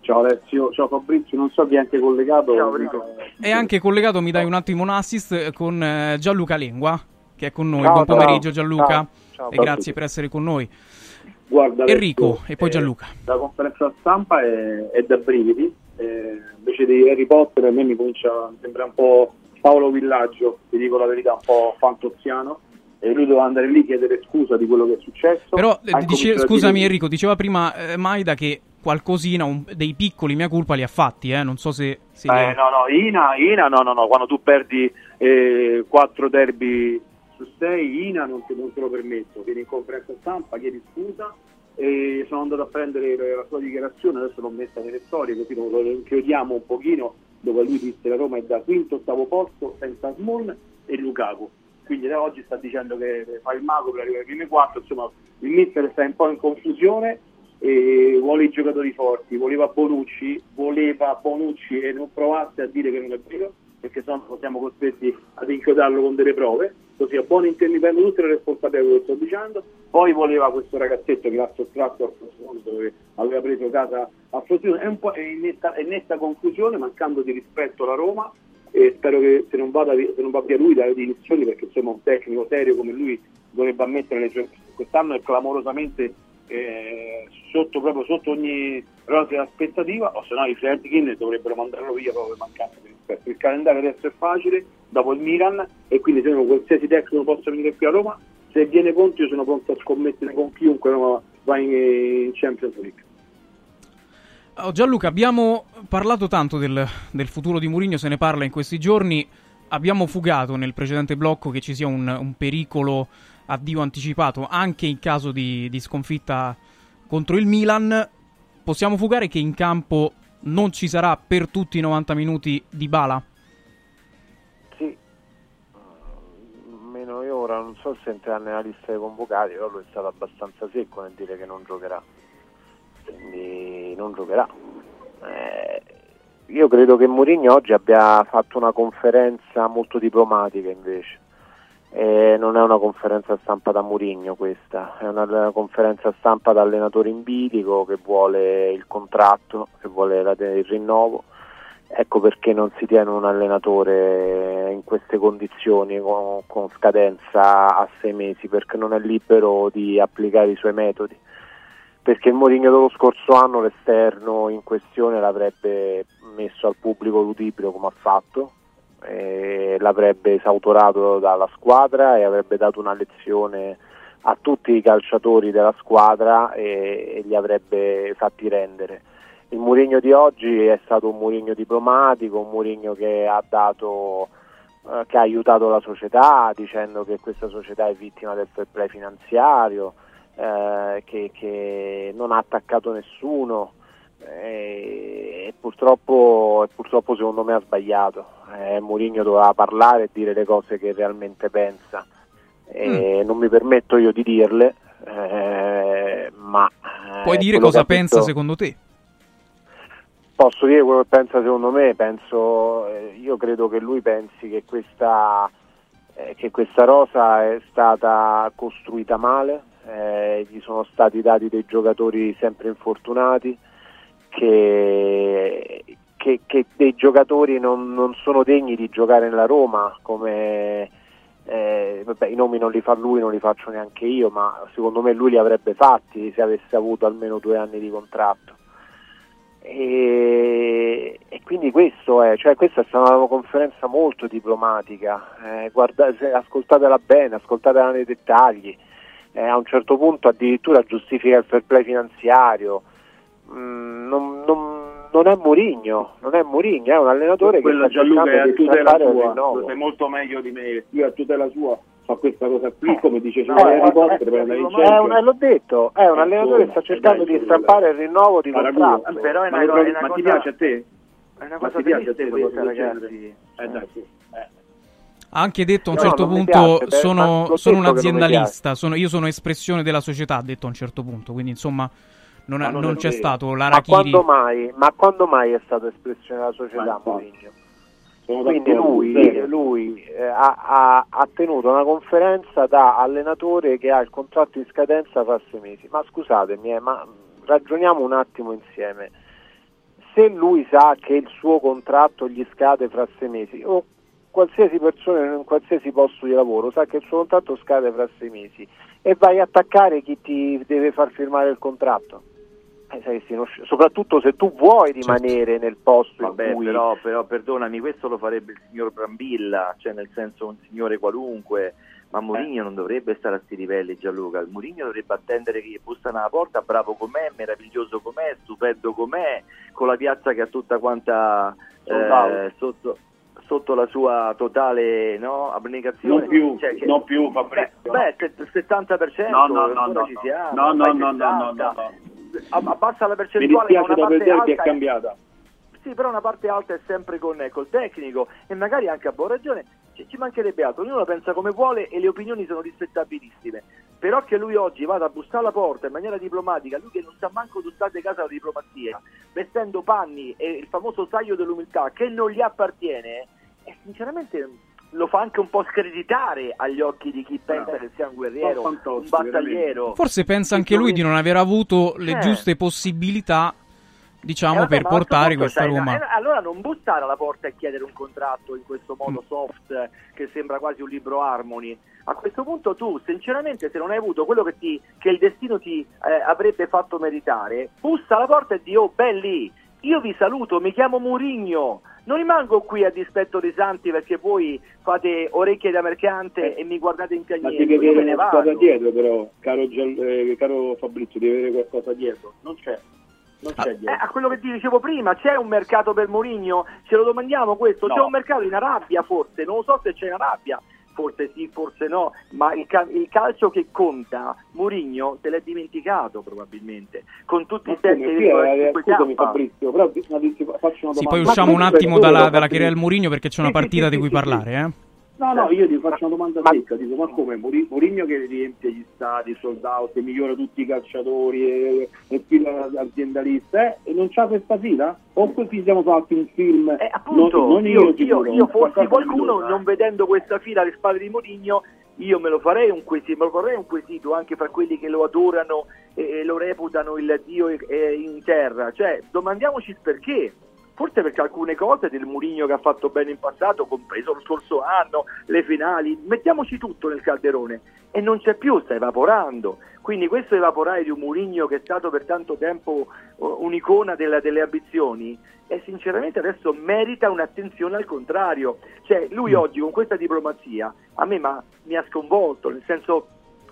S31: Ciao Alessio, ciao Fabrizio, non so chi è anche collegato.
S26: Ciao, Enrico.
S3: E anche collegato, mi dai un attimo un assist eh, con eh, Gianluca Lengua, che è con noi.
S31: Ciao,
S3: Buon
S31: ciao.
S3: pomeriggio Gianluca.
S31: Ciao, ciao,
S3: e grazie
S31: tutti.
S3: per essere con noi.
S31: Guarda, Alessio,
S3: Enrico e poi
S31: eh,
S3: Gianluca.
S31: La conferenza stampa è, è da brividi, eh, invece di Harry Potter a me mi comincia a sembrare un po' Paolo Villaggio, ti dico la verità, un po' fantoziano. E lui doveva andare lì a chiedere scusa di quello che è successo.
S3: Però, eh, dice- scusami
S31: dire-
S3: Enrico, diceva prima eh, Maida che qualcosina, un- dei piccoli mia colpa li ha fatti, eh? non so se... se li-
S31: Eh, no, no, Ina, Ina, no, no, no, quando tu perdi eh, quattro derby su sei, Ina non te, non te lo permetto, vieni in conferenza stampa, chiedi scusa e sono andato a prendere la sua dichiarazione, adesso l'ho messa nelle storie così lo, chiodiamo un pochino, dove lui disse la Roma è da quinto, ottavo posto senza Small e Lukaku. Quindi da oggi sta dicendo che fa il mago per arrivare ai primi quattro, insomma il mister sta un po' in confusione e vuole i giocatori forti, voleva Bonucci, voleva Bonucci e non provasse a dire che non è vero, perché sennò siamo costretti ad inchiodarlo con delle prove, così a buon intento mi prendo tutte le responsabilità che sto dicendo, poi voleva questo ragazzetto che l'ha sottratto al Frosinone dove aveva preso casa a Frosinone, è un po' è in netta, è netta confusione, mancando di rispetto alla Roma e spero che se non, vada, se non va via lui dalle dimissioni perché insomma un tecnico serio come lui dovrebbe ammettere le gio- quest'anno è clamorosamente eh, sotto, proprio sotto ogni rosea aspettativa o se no i Fredkin dovrebbero mandarlo via proprio mancanza di rispetto. Il calendario adesso è facile dopo il Milan e quindi se no qualsiasi tecnico possa venire qui a Roma se viene Conte io sono pronto a scommettere con chiunque va in, in Champions League
S3: Oh, Gianluca, abbiamo parlato tanto del, del futuro di Mourinho, se ne parla in questi giorni. Abbiamo fugato nel precedente blocco che ci sia un, un pericolo addio anticipato anche in caso di, di sconfitta contro il Milan. Possiamo fugare che in campo non ci sarà per tutti i 90 minuti di Bala?
S32: Ora non so se entrerà nella lista dei convocati, però lui è stato abbastanza secco nel dire che non giocherà, quindi non giocherà. Eh, io credo che Mourinho oggi abbia fatto una conferenza molto diplomatica invece. Eh, non è una conferenza stampa da Mourinho questa, è una conferenza stampa da allenatore in bilico che vuole il contratto, che vuole la- il rinnovo. Ecco perché non si tiene un allenatore in queste condizioni con, con scadenza a sei mesi, perché non è libero di applicare i suoi metodi. Perché il Mourinho dello scorso anno l'esterno in questione l'avrebbe messo al pubblico ludibrio come ha fatto, l'avrebbe esautorato dalla squadra e avrebbe dato una lezione a tutti i calciatori della squadra e, e li avrebbe fatti rendere. Il Murigno di oggi è stato un Murigno diplomatico, un Murigno che ha dato eh, che ha aiutato la società dicendo che questa società è vittima del fair play finanziario, eh, che, che non ha attaccato nessuno e, e purtroppo, e purtroppo secondo me ha sbagliato. Eh, Mourinho doveva parlare e dire le cose che realmente pensa. E Non mi permetto io di dirle, eh, ma... eh,
S3: Puoi dire cosa pensa
S32: detto-
S3: secondo te?
S32: Posso dire quello che pensa secondo me, penso, eh, io credo che lui pensi che questa, eh, che questa rosa è stata costruita male, eh, gli sono stati dati dei giocatori sempre infortunati, che, che- che dei giocatori non, non sono degni di giocare nella Roma, come eh, vabbè, i nomi non li fa lui, non li faccio neanche io, ma secondo me lui li avrebbe fatti se avesse avuto almeno due anni di contratto. E, e quindi questo è, cioè questa è stata una conferenza molto diplomatica, eh, guarda- se- ascoltatela bene, ascoltatela nei dettagli, Eh, a un certo punto addirittura giustifica il fair play finanziario, Mm, non, non- non è Murigno, non è Murigno, è un allenatore
S31: quello
S32: che sta
S31: Gianluca è a tutela sua, sai molto meglio di me, io a tutela sua fa questa cosa qui, come dice
S32: Eh,
S31: Harry
S32: eh,
S31: Potter
S32: eh,
S31: per andare in
S32: eh, l'ho detto, è un
S31: Eh,
S32: allenatore che sta cercando di strappare il rinnovo di contratto.
S31: Però è una
S32: Ma
S31: cosa- ma ti piace a te?
S32: È una
S31: Ma ti piace a te
S32: questa, ragazzi.
S31: Eh dai, sì. Eh.
S3: Ha anche detto a un
S32: No,
S3: certo punto
S32: piace, ma
S3: sono, sono un aziendalista, sono- io sono espressione della società, ha detto a un certo punto, quindi insomma non,
S32: Ma
S3: non
S32: non
S3: c'è
S32: vero.
S3: stato
S32: Ma
S3: l'Arachiri.
S32: quando mai, ma quando mai è stato espressione della società Mourinho? Quindi lui, lui, eh, ha, ha- ha tenuto una conferenza da allenatore che ha il contratto in scadenza fra sei mesi. Ma scusatemi, eh, ma ragioniamo un attimo insieme. Se lui sa che il suo contratto gli scade fra sei mesi, o qualsiasi persona in qualsiasi posto di lavoro sa che il suo contratto scade fra sei mesi e vai a attaccare chi ti deve far firmare il contratto. Eh, saresti uno sci- soprattutto se tu vuoi rimanere nel posto
S26: Vabbè,
S32: in cui
S26: però, però perdonami, questo lo farebbe il signor Brambilla, cioè nel senso un signore qualunque, ma Mourinho non dovrebbe stare a sti livelli Gianluca, Mourinho dovrebbe attendere che gli bussano alla porta, bravo com'è, meraviglioso com'è, stupendo com'è, con la piazza che ha tutta quanta eh, sotto, sotto la sua totale no, abnegazione.
S31: Non più,
S26: Cioè che-
S31: non più Fabrizio.
S26: Beh, se- 70%
S31: No, no, no, no,
S26: ci
S31: no. No, no,
S26: fai
S31: no, no, no,
S26: 60.
S31: no, no.
S26: Ab- Abbassa la
S31: Mi
S26: percentuale ma
S31: dispiace dopo il derby è cambiata.
S26: sì, però una parte alta è sempre con, col tecnico e magari anche a buon ragione ci, ci mancherebbe altro, ognuno la pensa come vuole e le opinioni sono rispettabilissime. Però che lui oggi vada a bussare alla porta in maniera diplomatica, lui che non sa manco d'ustate casa la diplomazia, vestendo panni e il famoso taglio dell'umiltà che non gli appartiene, e sinceramente lo fa anche un po' screditare agli occhi di chi pensa che sia un guerriero,
S31: Un
S26: un battagliero.
S3: Forse pensa anche lui di non aver avuto le
S26: Eh.
S3: giuste possibilità, diciamo,
S26: Eh, vabbè,
S3: per portare questa Roma.
S26: eh, allora non bussare alla porta e chiedere un contratto in questo modo
S3: Mm.
S26: soft che sembra quasi un libro Harmony. A questo punto tu, sinceramente, se non hai avuto quello che, ti, che il destino ti eh, avrebbe fatto meritare, bussa alla porta e di oh belli, io vi saluto, mi chiamo Murigno. Non rimango qui a dispetto dei santi perché voi fate orecchie da mercante e mi guardate in
S31: Ma
S26: cagnetto.
S31: devi
S26: Io me
S31: avere
S26: ne
S31: qualcosa
S26: vado.
S31: dietro però, caro, Gian- eh, caro Fabrizio, devi avere qualcosa dietro. Non c'è. Non c'è
S26: Eh,
S31: dietro.
S26: a quello che ti dicevo prima, c'è un mercato per Mourinho? Ce lo domandiamo questo?
S31: No.
S26: C'è un mercato in Arabia forse? Non lo so se c'è in Arabia, forse sì, forse no, ma il, ca- il calcio che conta, Mourinho se l'è dimenticato probabilmente, con tutti i
S31: Ma come? Sì, eh,
S26: 7,5
S31: scusami Fabrizio, però ti faccio una domanda.
S3: Sì, poi
S31: Ma
S3: usciamo un attimo dalla, dalla Querel Mourinho perché c'è una
S31: Sì, sì,
S3: partita
S31: sì,
S3: di cui
S31: sì, sì.
S3: parlare, eh.
S31: No, no, io ti faccio una domanda secca, dico, ma come Mourinho che riempie gli stadi, sold out, migliora tutti i calciatori e, e fila aziendalista, eh, e non c'ha questa fila? O poi ci siamo fatti un film,
S26: Eh, appunto,
S31: non, non
S26: io,
S31: io,
S26: io, io fossi qualcuno, non vedendo questa fila alle spalle di Mourinho, io me lo farei un quesito, me lo farei un quesito anche fra quelli che lo adorano e, e lo reputano il dio eh, in terra. Cioè, domandiamoci il perché. Forse perché alcune cose del Mourinho che ha fatto bene in passato, compreso lo scorso anno, le finali, mettiamoci tutto nel calderone e non c'è più, sta evaporando. Quindi questo evaporare di un Mourinho che è stato per tanto tempo oh, un'icona della- delle ambizioni e sinceramente adesso merita un'attenzione al contrario. Cioè lui oggi con questa diplomazia a me ma- mi ha sconvolto, nel senso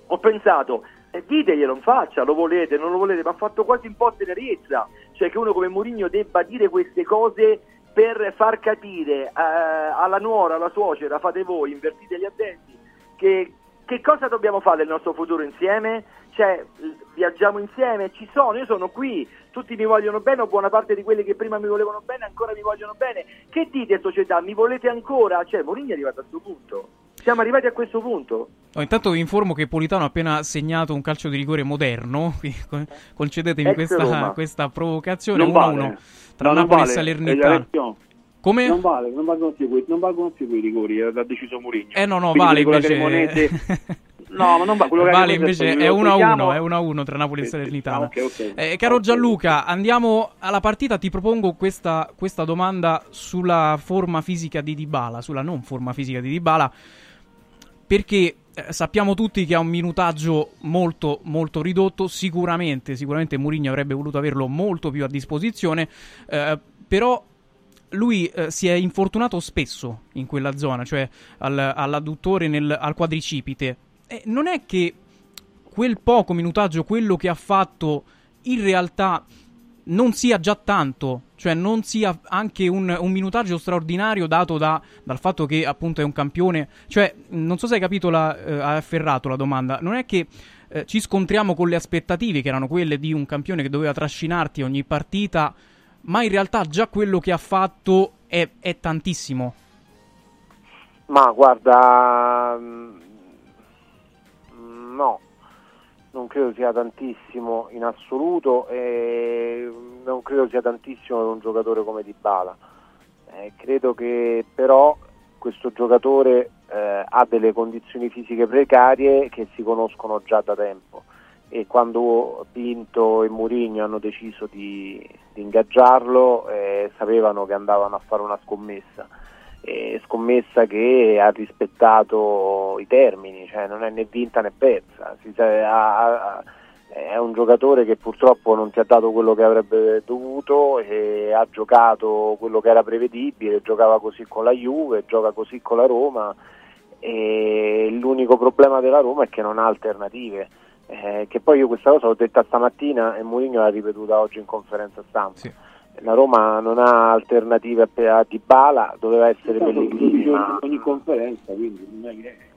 S26: ho pensato eh, diteglielo in faccia, lo volete, non lo volete, ma ha fatto quasi un po' tenerezza, cioè che uno come Mourinho debba dire queste cose per far capire eh, alla nuora, alla suocera, fate voi, invertite gli addenti, che, che cosa dobbiamo fare del nostro futuro insieme? Cioè, viaggiamo insieme, ci sono, io sono qui, tutti mi vogliono bene, o buona parte di quelli che prima mi volevano bene ancora mi vogliono bene. Che dite società, mi volete ancora? Cioè, Mourinho è arrivato a questo punto. Siamo arrivati a questo punto.
S3: Oh, intanto vi informo che Politano ha appena segnato un calcio di rigore moderno. [laughs] concedetemi questa, questa provocazione.
S31: Non
S3: 1-1
S31: vale.
S3: tra
S31: No,
S3: Napoli
S31: vale.
S3: e Salernitana. Come?
S31: Non vale, non valgono più quei, non valgono più quei rigori, eh, l'ha deciso Mourinho.
S3: Eh no, no,
S31: Quindi
S3: vale invece.
S31: Cremonese- [laughs] No, ma non va, quello
S3: Vale invece è
S31: lo
S3: 1-1,
S31: togliamo-
S3: è 1-1 tra Napoli e. Salernitana.
S31: Ah, ok, ok.
S3: Eh, caro Gianluca, andiamo alla partita. Ti propongo questa, questa domanda sulla forma fisica di Dybala, sulla non forma fisica di Dybala, perché eh, sappiamo tutti che ha un minutaggio molto molto ridotto. Sicuramente, sicuramente Mourinho avrebbe voluto averlo molto più a disposizione, eh, però lui eh, si è infortunato spesso in quella zona, cioè al- all'adduttore, nel- al quadricipite. E non è che quel poco minutaggio, quello che ha fatto, in realtà non sia già tanto, cioè non sia anche un, un minutaggio straordinario dato da- dal fatto che appunto è un campione. Cioè, non so se hai capito, la, eh, hai afferrato la domanda. Non è che eh, ci scontriamo con le aspettative che erano quelle di un campione che doveva trascinarti ogni partita, ma in realtà già quello che ha fatto è, è tantissimo.
S32: Ma guarda, mm, no, non credo sia tantissimo in assoluto e non credo sia tantissimo per un giocatore come Dybala. Eh, credo che però questo giocatore eh, ha delle condizioni fisiche precarie che si conoscono già da tempo e quando Pinto e Mourinho hanno deciso di, di ingaggiarlo eh, sapevano che andavano a fare una scommessa eh, scommessa che ha rispettato i termini, cioè non è né vinta né persa. Si ha- ha- è un giocatore che purtroppo non ti ha dato quello che avrebbe dovuto e ha giocato quello che era prevedibile, giocava così con la Juve, gioca così con la Roma e l'unico problema della Roma è che non ha alternative. Eh, che poi io questa cosa l'ho detta stamattina e Mourinho l'ha ripetuta oggi in conferenza stampa.
S3: Sì.
S32: La Roma non ha alternative a, a Dybala, doveva essere Pellegrini,
S31: ogni,
S32: ma
S31: ogni conferenza, quindi non è che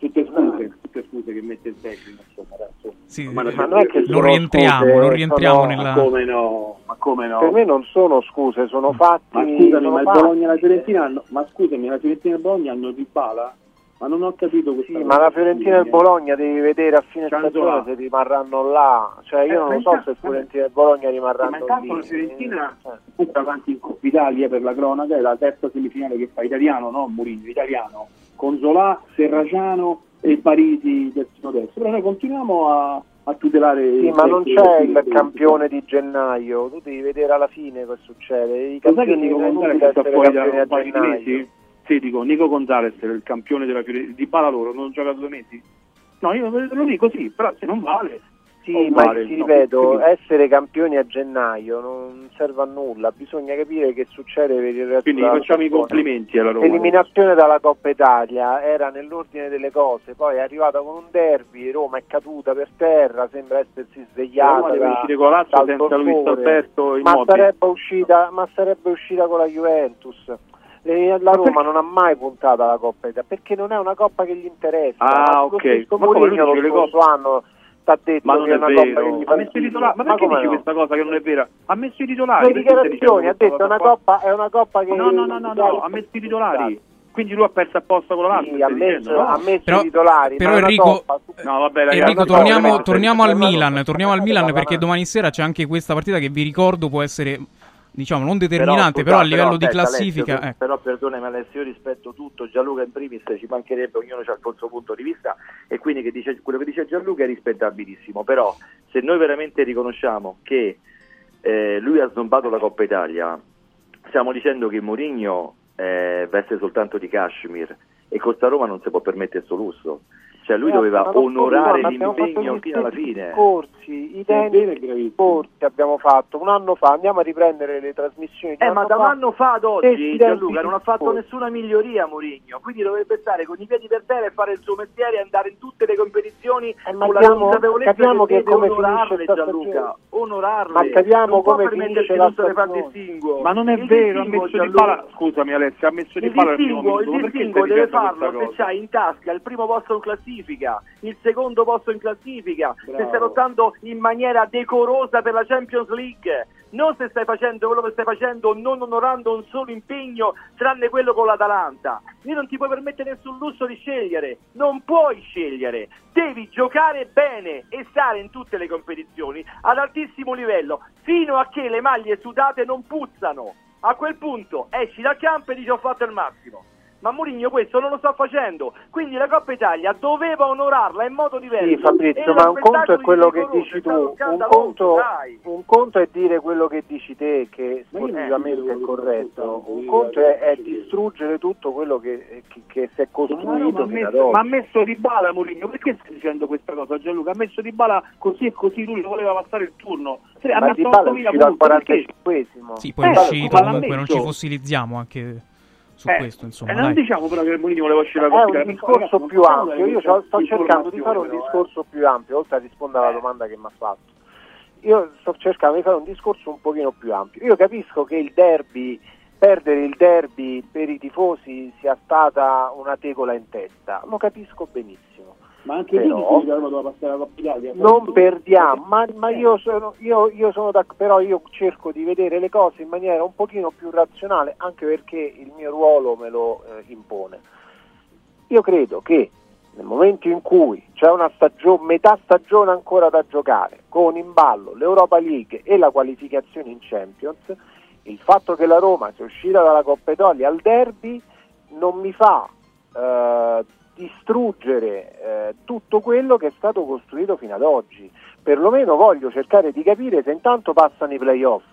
S31: tutte scuse, tutte scuse che mette il tecnico, insomma, adesso.
S3: Sì,
S31: Ma
S3: eh,
S32: non è che
S3: non rientriamo,
S32: scuse,
S3: non rientriamo
S32: sono-
S3: nella...
S31: Ma come no? Ma come no?
S32: per me non sono scuse, sono fatti.
S31: Ma scusami, ma il
S32: fatti.
S31: Bologna e la Fiorentina hanno, ma scusami, la Fiorentina e il Bologna hanno Dybala? Ma non ho capito questa
S32: Sì, ma la Fiorentina e il Bologna devi vedere a fine stagione
S31: là.
S32: se rimarranno là. Cioè io
S31: Eh,
S32: non
S31: ma
S32: lo so se Fiorentina e il Bologna
S31: Ma
S32: rimarranno
S31: intanto
S32: lì.
S31: la Fiorentina
S32: Eh.
S31: è avanti in Coppa Italia per la cronaca, è la terza semifinale che fa italiano, no Mourinho, italiano, con Zola, Serraciano e Parisi terzino destro. Però noi continuiamo a, a tutelare
S32: Sì, ma non c'è
S31: del-
S32: il campione di gennaio, tu devi vedere alla fine cosa succede. I
S31: Lo sai che Nico Gonzalez sta fuori da un paio di mesi? Sì, dico, Nico Gonzalez il campione della Fiorentina, di Bala loro, non gioca due mesi? No, io lo dico sì, però se non vale...
S32: Sì,
S31: non
S32: ma ti ripeto, essere campioni a gennaio non serve a nulla, bisogna capire che succede per il resto
S31: Quindi facciamo i complimenti alla Roma.
S32: L'eliminazione dalla Coppa Italia era nell'ordine delle cose, poi è arrivata con un derby, Roma è caduta per terra, sembra essersi svegliata.
S31: Roma deve
S32: da-
S31: uscire con la Lazio
S32: dal
S31: senza Luis. Alberto
S32: ma
S31: Immobile.
S32: sarebbe, uscita, ma sarebbe uscita con la Juventus. La Roma non ha mai puntato alla Coppa Italia perché non è una Coppa che gli interessa.
S31: Ah, ok. Ma le
S32: lo scorso anno t'ha detto
S31: Ma non
S32: che
S31: è
S32: è una Coppa che
S31: vero,
S32: gli
S31: ha
S32: fa
S31: messo i titolari. Ma perché
S32: come
S31: dici
S32: no?
S31: questa cosa che non è vera? Ha messo i titolari.
S32: Le
S31: perché
S32: dichiarazioni, ha detto una coppa, è una coppa che
S31: No, no, no, no, no, ha messo i titolari. Quindi lui ha perso apposta con la Lazio.
S32: Sì, ha messo,
S31: dicendo, no?
S32: ha messo
S3: Però-
S32: i titolari.
S3: però
S32: ma
S3: Enrico-
S31: No, vabbè, ragazzi.
S3: Enrico, torniamo, torniamo al
S32: ma
S3: Milan, torniamo al Milan perché domani sera c'è anche questa partita che vi ricordo può essere, diciamo, non
S26: Però,
S3: determinante,
S26: scusa,
S3: però, a livello di
S26: aspetta,
S3: classifica...
S26: Alessio,
S3: eh.
S26: Però perdonami Alessio, io rispetto tutto, Gianluca in primis ci mancherebbe, ognuno ha il suo punto di vista e quindi che dice- quello che dice Gianluca è rispettabilissimo, però se noi veramente riconosciamo che eh, lui ha snobbato la Coppa Italia, stiamo dicendo che Mourinho eh, veste soltanto di cashmere e Costa Roma non si può permettere questo lusso. Cioè lui
S32: Eh,
S26: doveva onorare l'impegno fino alla fine.
S32: Discorsi, identici discorsi abbiamo fatto un anno fa, andiamo a riprendere le trasmissioni. di
S26: Eh, ma da un anno fa ad oggi Gianluca non ha fatto nessuna miglioria Mourinho, quindi dovrebbe stare con i piedi per terra e fare il suo mestiere e andare in tutte le competizioni
S32: Eh, ma
S26: con la
S32: capiamo-
S26: consapevolezza
S32: capiamo
S26: che
S32: che
S26: deve
S32: come
S26: onorarle Gianluca, onorarle.
S32: Ma capiamo
S26: non può
S32: come
S26: permettersi
S32: finisce la stagione.
S31: Ma non è
S26: Il
S31: vero, ha messo di bala. Scusami Alessio, ha messo di
S26: il
S31: bala al primo minuto.
S26: il distinguo deve farlo se c'hai in tasca il primo posto in classifica, il secondo posto in classifica, se
S31: Bravo.
S26: stai lottando in maniera decorosa per la Champions League, non se stai facendo quello che stai facendo non onorando un solo impegno tranne quello con l'Atalanta. Lì non ti puoi permettere nessun lusso di scegliere, non puoi scegliere, devi giocare bene e stare in tutte le competizioni ad altissimo livello fino a che le maglie sudate non puzzano. A quel punto esci dal campo e dici ho fatto il massimo. Ma Mourinho questo non lo sta facendo, quindi la Coppa Italia doveva onorarla in modo diverso.
S32: Sì, Fabrizio, ma un conto è quello che dici tu, un conto, un conto è dire quello che dici te, che sportivamente è corretto, un conto è, è distruggere tutto quello che, che- che si è costruito
S31: ma ha messo,
S32: oggi.
S31: ma ha messo di bala Mourinho, perché stai dicendo questa cosa Gianluca? Ha messo di bala così e così lui voleva passare il turno. Ha
S32: Ma
S31: messo
S32: Dybala è
S31: 8.000
S32: uscito al
S31: punti, perché?
S32: 45esimo.
S3: Sì, poi è
S31: Eh,
S3: uscito comunque, non ci fossilizziamo anche su
S31: Eh,
S3: questo, insomma.
S31: e non
S3: dai.
S31: diciamo però che Mourinho voleva uscire la
S32: È
S31: Coppa
S32: un discorso
S31: ragazzi,
S32: più ampio, io
S31: questa
S32: sto cercando di fare un discorso più ampio, oltre a rispondere alla domanda che mi ha fatto. Io sto cercando di fare un discorso un pochino più ampio. Io capisco che il derby, perdere il derby per i tifosi sia stata una tegola in testa, lo capisco benissimo.
S31: Ma anche
S32: Però-
S31: Roma doveva passare la Coppa Italia.
S32: Non perdiamo, ma, ma io sono, io, io sono d'ac- però io cerco di vedere le cose in maniera un pochino più razionale, anche perché il mio ruolo me lo eh, impone. Io credo che nel momento in cui c'è una stagione, metà stagione ancora da giocare, con in ballo l'Europa League e la qualificazione in Champions, il fatto che la Roma sia uscita dalla Coppa Italia al derby non mi fa eh, distruggere eh, tutto quello che è stato costruito fino ad oggi. Perlomeno voglio cercare di capire se intanto passano i playoff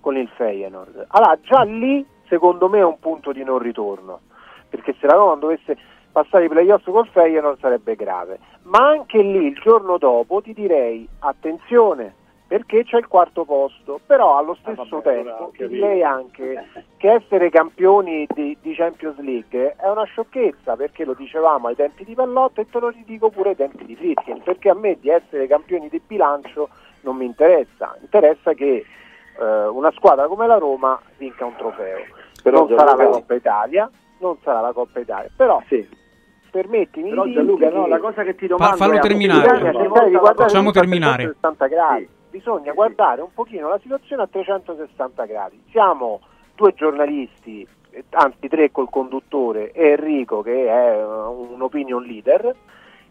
S32: con il Feyenoord. Allora già lì secondo me è un punto di non ritorno, perché se la Roma dovesse passare i playoff col Feyenoord sarebbe grave. Ma anche lì il giorno dopo ti direi attenzione perché c'è il quarto posto, però allo stesso
S31: vabbè,
S32: tempo direi anche che essere campioni di, di Champions League è una sciocchezza perché lo dicevamo ai tempi di Pallotta e te lo ridico pure ai tempi di Fritkin, perché a me di essere campioni di bilancio non mi interessa, interessa che eh, una squadra come la Roma vinca un trofeo.
S31: Però
S32: non sarà la Coppa Italia, non sarà la Coppa Italia, però permettimi
S31: Però Gianluca, no, la cosa che ti domando
S3: fallo
S31: è,
S3: terminare.
S32: guardare
S3: Facciamo terminare.
S32: 360 gradi. Bisogna guardare un pochino la situazione a 360 gradi. Siamo due giornalisti, anzi tre col conduttore e Enrico che è eh, un opinion leader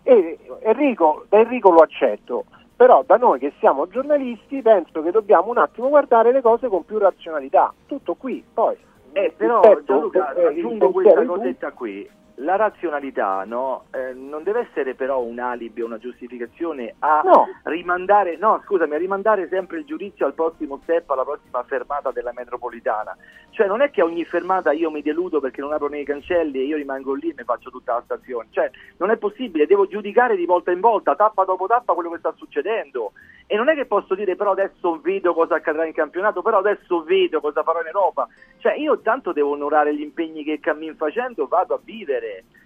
S32: e Enrico, da Enrico lo accetto, però da noi che siamo giornalisti penso che dobbiamo un attimo guardare le cose con più razionalità. Tutto qui, poi.
S26: Eh, però
S32: rispetto,
S26: Gianluca,
S32: eh,
S26: aggiungo questa cosetta qui. La razionalità no, eh, non deve essere però un alibi o una giustificazione a
S32: No.
S26: rimandare, no scusami, a rimandare sempre il giudizio al prossimo step, alla prossima fermata della metropolitana. Cioè non è che a ogni fermata io mi deludo perché non apro nei cancelli e io rimango lì e mi faccio tutta la stazione. Cioè non è possibile, devo giudicare di volta in volta, tappa dopo tappa quello che sta succedendo. E non è che posso dire però adesso vedo cosa accadrà in campionato, però adesso vedo cosa farò in Europa. Cioè io tanto devo onorare gli impegni che cammin facendo, vado a vivere.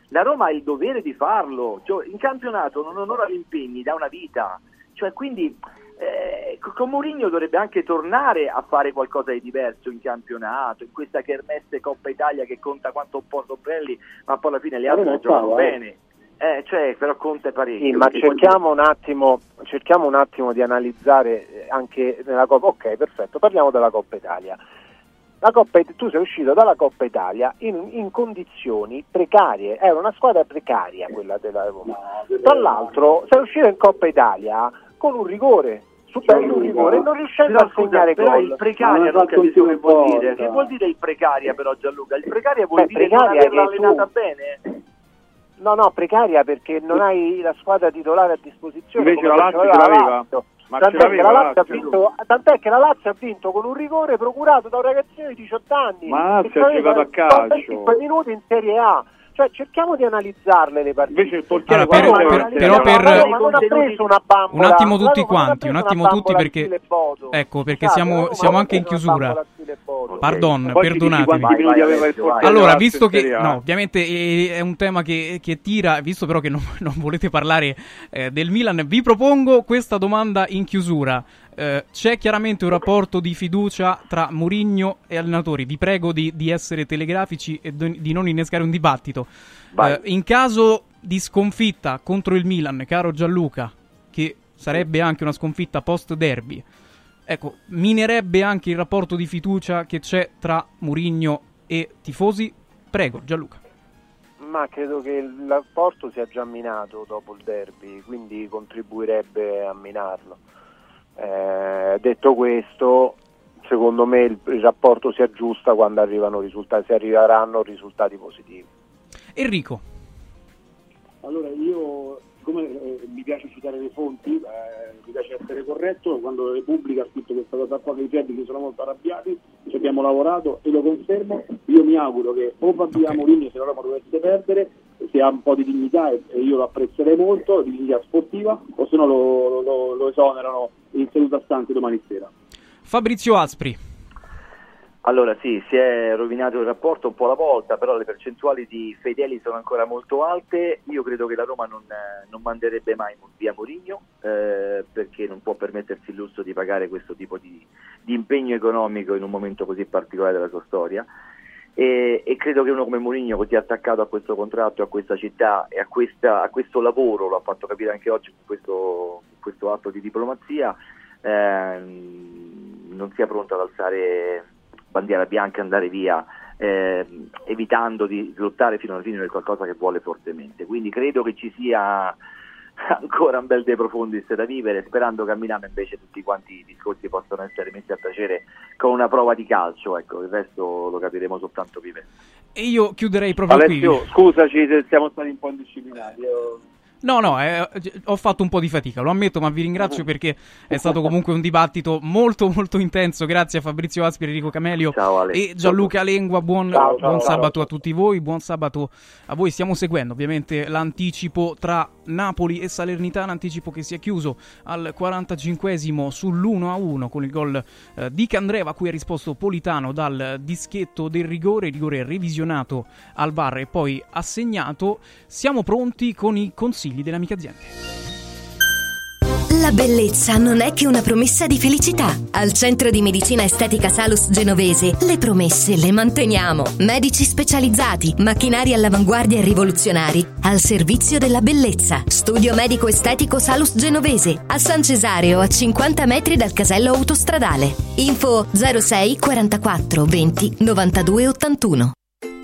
S26: La Roma ha il dovere di farlo. Cioè, in campionato non onora gli impegni da una vita. Cioè, quindi eh, con Mourinho dovrebbe anche tornare a fare qualcosa di diverso in campionato, in questa kermesse Coppa Italia che conta quanto un po' Sobrelli, ma poi alla fine le altre
S31: non
S26: giocano
S31: eh.
S26: bene. Eh, cioè, però conta parecchio.
S32: Sì, ma cerchiamo un, attimo, cerchiamo un attimo di analizzare eh, anche nella Coppa. Ok, perfetto, parliamo della Coppa Italia. La Coppa, tu sei uscito dalla Coppa Italia in, in condizioni precarie, era una squadra precaria quella della Roma. Tra l'altro sei uscito in Coppa Italia con un rigore, subendo un rigore e non riuscendo
S26: Però,
S32: a segnare
S26: però
S32: gol.
S26: il precaria non capisco che vuol dire. Che vuol dire il precaria però Gianluca? Il precaria vuol
S32: Beh,
S26: dire
S32: precaria
S26: non averla
S32: che tu-
S26: allenata bene?
S32: No, no, precaria perché non hai la squadra titolare a disposizione.
S31: Invece la Lazio
S32: ce l'aveva la
S31: l'aveva.
S32: Tant'è, che la vinto, tant'è che la Lazio ha vinto con un rigore procurato da un ragazzino di 18 anni.
S31: Ma la Lazio
S32: che
S31: ha giocato a calcio.
S32: 25 minuti in Serie A. Cioè, cerchiamo di analizzarle le partite.
S31: Invece il portiere
S3: Allora, per- per- però per-
S32: La Roma non ha preso una bambola.
S3: Un attimo tutti quanti, un attimo tutti perché ecco, perché
S32: la
S3: siamo, siamo anche in chiusura. Pardon, perdonatemi. Allora, visto che no, ovviamente eh, è un tema che, che tira, visto però che non, [laughs] non volete parlare eh, del Milan, vi propongo questa domanda in chiusura. Eh, c'è chiaramente un rapporto di fiducia tra Mourinho e allenatori. Vi prego di, di essere telegrafici e di non innescare un dibattito. Eh, in caso di sconfitta contro il Milan, caro Gianluca, che sarebbe anche una sconfitta post derby, ecco, minerebbe anche il rapporto di fiducia che c'è tra Mourinho e tifosi. Prego, Gianluca.
S32: Ma credo che il rapporto sia già minato dopo il derby, quindi contribuirebbe a minarlo. Eh, detto questo, secondo me il, il rapporto si aggiusta quando arrivano risultati, si arriveranno risultati positivi.
S3: Enrico.
S31: Allora io, siccome eh, mi piace citare le fonti, eh, mi piace essere corretto, quando Repubblica ha scritto questa cosa qua che i Jedi sono molto arrabbiati, ci abbiamo lavorato e lo confermo, io mi auguro che o Fabio Mourinho se la Roma dovesse perdere, se ha un po' di dignità e, io lo apprezzerei molto, di dignità sportiva, o se no lo, lo- lo esonerano in seduta stante domani sera.
S3: Fabrizio Aspri.
S26: Allora sì, si è rovinato il rapporto un po' alla volta, però le percentuali di fedeli sono ancora molto alte. Io credo che la Roma non, eh, non manderebbe mai via Mourinho eh, perché non può permettersi il lusso di pagare questo tipo di, di impegno economico in un momento così particolare della sua storia. E, e credo che uno come Mourinho, così attaccato a questo contratto, a questa città e a, questa- a questo lavoro, lo ha fatto capire anche oggi con questo, questo atto di diplomazia, ehm, non sia pronto ad alzare bandiera bianca e andare via, ehm, evitando di lottare fino alla fine per qualcosa che vuole fortemente. Quindi credo che ci sia [laughs] ancora un bel De Profundis da vivere, sperando che a Milano invece tutti quanti i discorsi possano essere messi a tacere con una prova di calcio, ecco, il resto lo capiremo soltanto vivendo.
S3: E io chiuderei proprio
S31: Alessio,
S3: qui.
S31: scusaci se siamo stati un po' indisciplinati. Io...
S3: No, no, eh, ho fatto un po' di fatica, lo ammetto, ma vi ringrazio perché è stato comunque un dibattito molto molto intenso. Grazie a Fabrizio Aspi, Enrico Camelio e Gianluca Lengua. Buon,
S26: Ciao, ciao,
S3: buon sabato a tutti voi, buon sabato a voi. Stiamo seguendo ovviamente l'anticipo tra Napoli e Salernitana, anticipo che si è chiuso al 45esimo sull'1-1 con il gol eh, di Candreva a cui ha risposto Politano dal dischetto del rigore, rigore revisionato al bar e poi assegnato. Siamo pronti con i consigli dell'amica azienda.
S14: La bellezza non è che una promessa di felicità. Al Centro di Medicina Estetica Salus Genovese le promesse le manteniamo. Medici specializzati, macchinari all'avanguardia e rivoluzionari, al servizio della bellezza. Studio medico estetico Salus Genovese, a San Cesareo, a 50 metri dal casello autostradale. Info 06 44 20 92 81.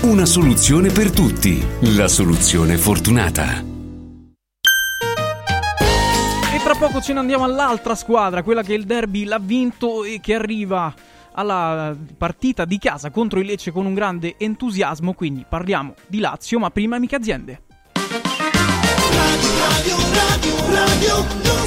S33: Una soluzione per tutti. La soluzione fortunata.
S3: E tra poco ce ne andiamo all'altra squadra, quella che il derby l'ha vinto e che arriva alla partita di casa contro il Lecce con un grande entusiasmo. Quindi parliamo di Lazio, ma prima amiche aziende.
S2: Radio, radio, radio, non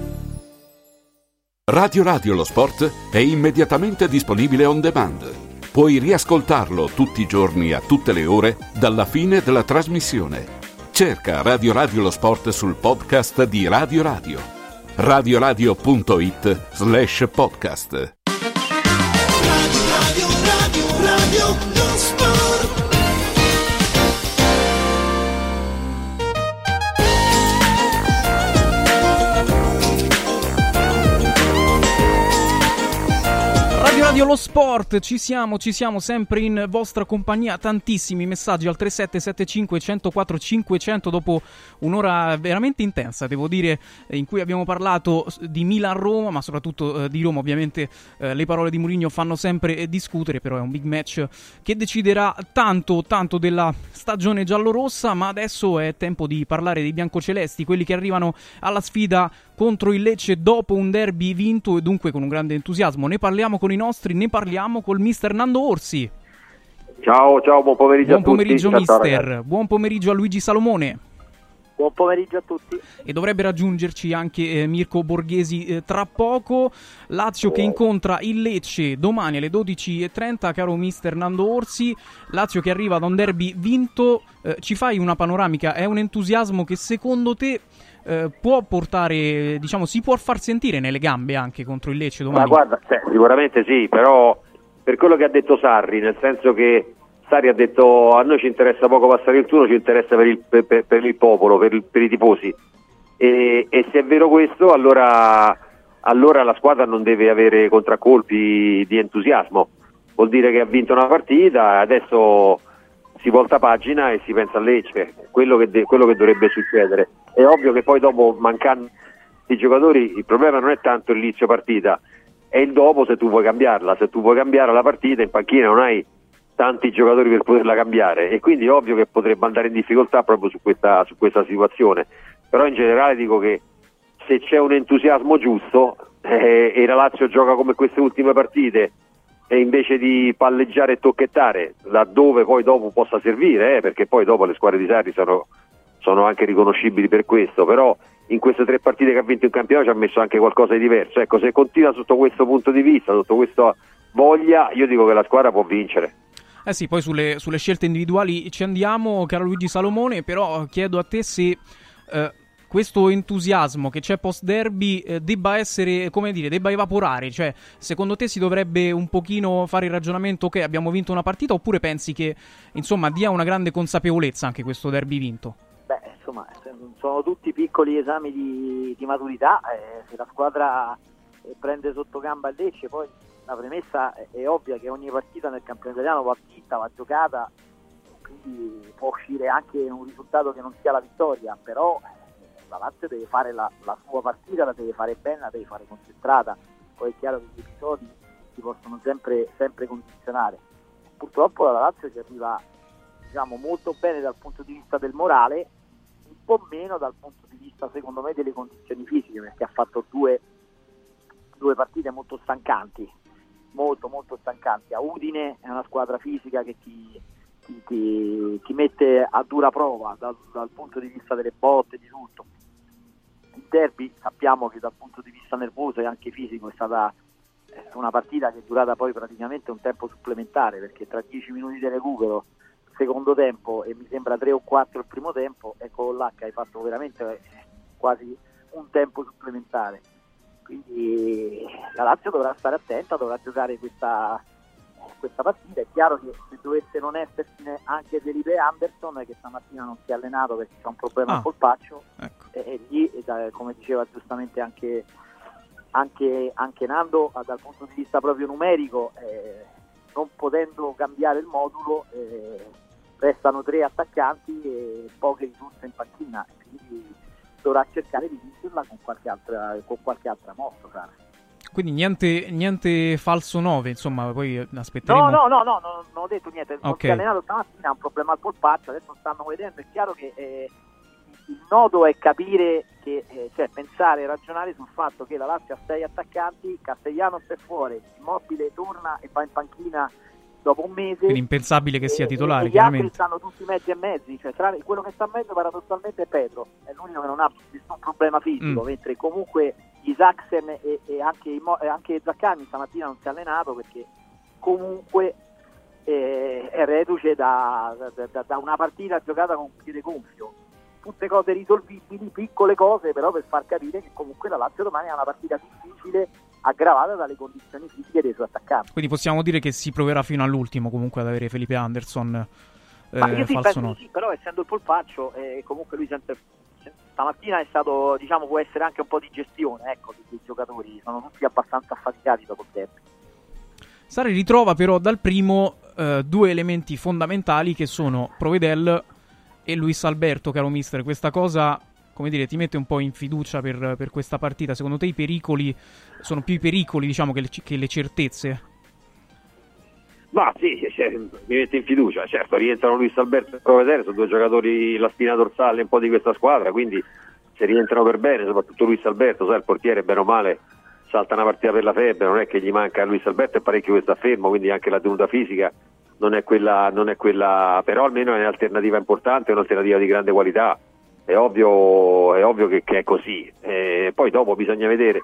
S1: Radio Radio lo sport è immediatamente disponibile on demand. Puoi riascoltarlo tutti i giorni a tutte le ore dalla fine della trasmissione. Cerca Radio Radio lo sport sul podcast di Radio Radio. radioradio.it slash podcast.
S34: Radio
S3: Lo Sport, ci siamo, ci siamo sempre in vostra compagnia, tantissimi messaggi al 3775 104 500 dopo un'ora veramente intensa, devo dire, in cui abbiamo parlato di Milan-Roma, ma soprattutto eh, di Roma, ovviamente eh, le parole di Mourinho fanno sempre eh, discutere, però è un big match che deciderà tanto, tanto della stagione giallorossa, ma adesso è tempo di parlare dei biancocelesti, quelli che arrivano alla sfida contro il Lecce dopo un derby vinto e dunque con un grande entusiasmo. Ne parliamo con i nostri, ne parliamo col mister Nando Orsi.
S35: Ciao, ciao, buon pomeriggio
S3: Buon
S35: a tutti.
S3: pomeriggio
S35: Ciao, ciao,
S3: mister,
S35: ragazzi.
S3: buon pomeriggio a Luigi Salomone.
S36: Buon pomeriggio a tutti.
S3: E dovrebbe raggiungerci anche eh, Mirko Borghesi eh, tra poco. Lazio che incontra il Lecce domani alle 12.30, caro mister Nando Orsi. Lazio che arriva da un derby vinto. Eh, ci fai una panoramica? È un entusiasmo che secondo te eh, può portare, diciamo, si può far sentire nelle gambe anche contro il Lecce
S35: Ma
S3: domani?
S35: guarda, sì, sicuramente sì, però per quello che ha detto Sarri, nel senso che Sarri ha detto a noi ci interessa poco passare il turno, ci interessa per il, per- per il popolo, per, il- per i tifosi. E, e se è vero questo, allora, allora la squadra non deve avere contraccolpi di entusiasmo. Vuol dire che ha vinto una partita, adesso si volta pagina e si pensa a Lecce, quello che, de- quello che dovrebbe succedere. È ovvio che poi dopo mancando i giocatori il problema non è tanto l'inizio partita, è il dopo se tu vuoi cambiarla, se tu vuoi cambiare la partita in panchina non hai tanti giocatori per poterla cambiare. E quindi è ovvio che potrebbe andare in difficoltà proprio su questa, su questa situazione, però in generale dico che se c'è un entusiasmo giusto eh, e la Lazio gioca come queste ultime partite e invece di palleggiare e tocchettare laddove poi dopo possa servire, eh, perché poi dopo le squadre di Sarri sono, sono anche riconoscibili per questo, però in queste tre partite che ha vinto in campionato ci ha messo anche qualcosa di diverso. Ecco, se continua sotto questo punto di vista, sotto questa voglia, io dico che la squadra può vincere.
S3: Eh sì, poi sulle, sulle scelte individuali ci andiamo, caro Luigi Salomone, però chiedo a te se eh, questo entusiasmo che c'è post derby eh, debba essere, come dire, debba evaporare, cioè secondo te si dovrebbe un pochino fare il ragionamento che abbiamo vinto una partita oppure pensi che insomma dia una grande consapevolezza anche questo derby vinto?
S36: Beh, insomma, sono tutti piccoli esami di, di maturità. eh, se la squadra eh, prende sotto gamba il Lecce, poi la premessa è, è ovvia che ogni partita nel campionato italiano va vinta, va giocata, quindi può uscire anche un risultato che non sia la vittoria, però eh, la Lazio deve fare la, la sua partita, la deve fare bene, la deve fare concentrata. Poi è chiaro che gli episodi si possono sempre, sempre condizionare. Purtroppo la Lazio ci arriva diciamo, molto bene dal punto di vista del morale, po' meno dal punto di vista secondo me delle condizioni fisiche, perché ha fatto due, due partite molto stancanti, molto molto stancanti. A Udine è una squadra fisica che ti, ti- ti- ti mette a dura prova dal, dal punto di vista delle botte, di tutto. Il derby sappiamo che dal punto di vista nervoso e anche fisico è stata una partita che è durata poi praticamente un tempo supplementare perché tra 10 minuti di recupero secondo tempo e mi sembra 3 o 4 il primo tempo ecco là che hai fatto veramente eh, quasi un tempo supplementare quindi la Lazio dovrà stare attenta, dovrà giocare questa, questa partita. È chiaro che se dovesse non esserci anche Felipe Anderson, che stamattina non si è allenato perché c'è un problema
S3: Ah.
S36: al polpaccio,
S3: Ecco.
S36: e, e lì, e da- come diceva giustamente anche, anche, anche Nando, dal punto di vista proprio numerico, eh, non potendo cambiare il modulo, eh, restano tre attaccanti e poche risorse in panchina. Quindi dovrà cercare di vincerla con qualche altra, con qualche altra mossa. Sara.
S3: Quindi niente, niente falso 9, insomma, poi aspetteremo.
S36: No, no, no, no, no, non ho detto niente. Non
S3: Ok.
S36: si è allenato stamattina, ha un problema al polpaccio, adesso stanno vedendo, è chiaro che eh, il nodo è capire, che, eh, cioè pensare e ragionare sul fatto che la Lazio ha sei attaccanti, Castellanos è fuori, Immobile torna e va in panchina dopo un mese.
S3: Quindi impensabile che sia
S36: e-
S3: titolare,
S36: e gli altri
S3: chiaramente.
S36: stanno tutti mezzi e mezzi, cioè tra- quello che sta in mezzo paradossalmente è Pedro, è l'unico che non ha nessun problema fisico,
S3: Mm.
S36: mentre comunque Isaacsen e, e anche, anche Zaccagni stamattina non si è allenato perché comunque eh, è reduce da, da- da- una partita giocata con piede gonfio. Tutte cose risolvibili, piccole cose, però per far capire che comunque la Lazio domani ha una partita difficile, aggravata dalle condizioni fisiche dei suoi attaccanti.
S3: Quindi possiamo dire che si proverà fino all'ultimo comunque ad avere Felipe Anderson eh,
S36: Ma io sì, penso
S3: 9.
S36: di sì, però essendo il polpaccio, eh, comunque lui sente, stamattina è stato, diciamo, può essere anche un po' di gestione, ecco, dei giocatori, sono tutti abbastanza affaticati dopo il tempo.
S3: Sari ritrova però dal primo eh, due elementi fondamentali che sono Provedel e Luis Alberto, caro mister. Questa cosa, come dire, ti mette un po' in fiducia per, per questa partita. Secondo te i pericoli sono più i pericoli, diciamo, che le, che le certezze?
S35: Ma sì, mi mette in fiducia, certo, rientrano Luis Alberto e Provedere, sono due giocatori, la spina dorsale un po' di questa squadra, quindi se rientrano per bene, soprattutto Luis Alberto, sai, il portiere bene o male salta una partita per la febbre, non è che gli manca a Luis Alberto, è parecchio che sta fermo, quindi anche la tenuta fisica non è quella, non è quella però almeno è un'alternativa importante, è un'alternativa di grande qualità, è ovvio, è ovvio che, che è così, Eh, poi dopo bisogna vedere,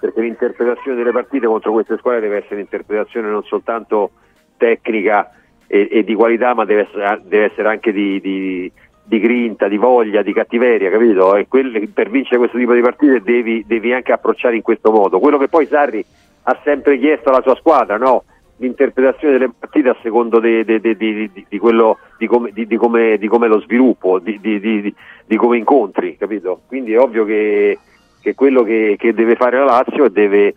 S35: perché l'interpretazione delle partite contro queste squadre deve essere un'interpretazione non soltanto tecnica e, e di qualità, ma deve essere, deve essere anche di, di- di grinta, di voglia, di cattiveria, capito? E quelle- per vincere questo tipo di partite devi, devi anche approcciare in questo modo. Quello che poi Sarri ha sempre chiesto alla sua squadra, no? L'interpretazione delle partite a secondo de- di, di- di quello di come, di- di come- di come lo sviluppo, di, di- di- di come incontri, capito? Quindi è ovvio che, che quello che, che deve fare la Lazio è deve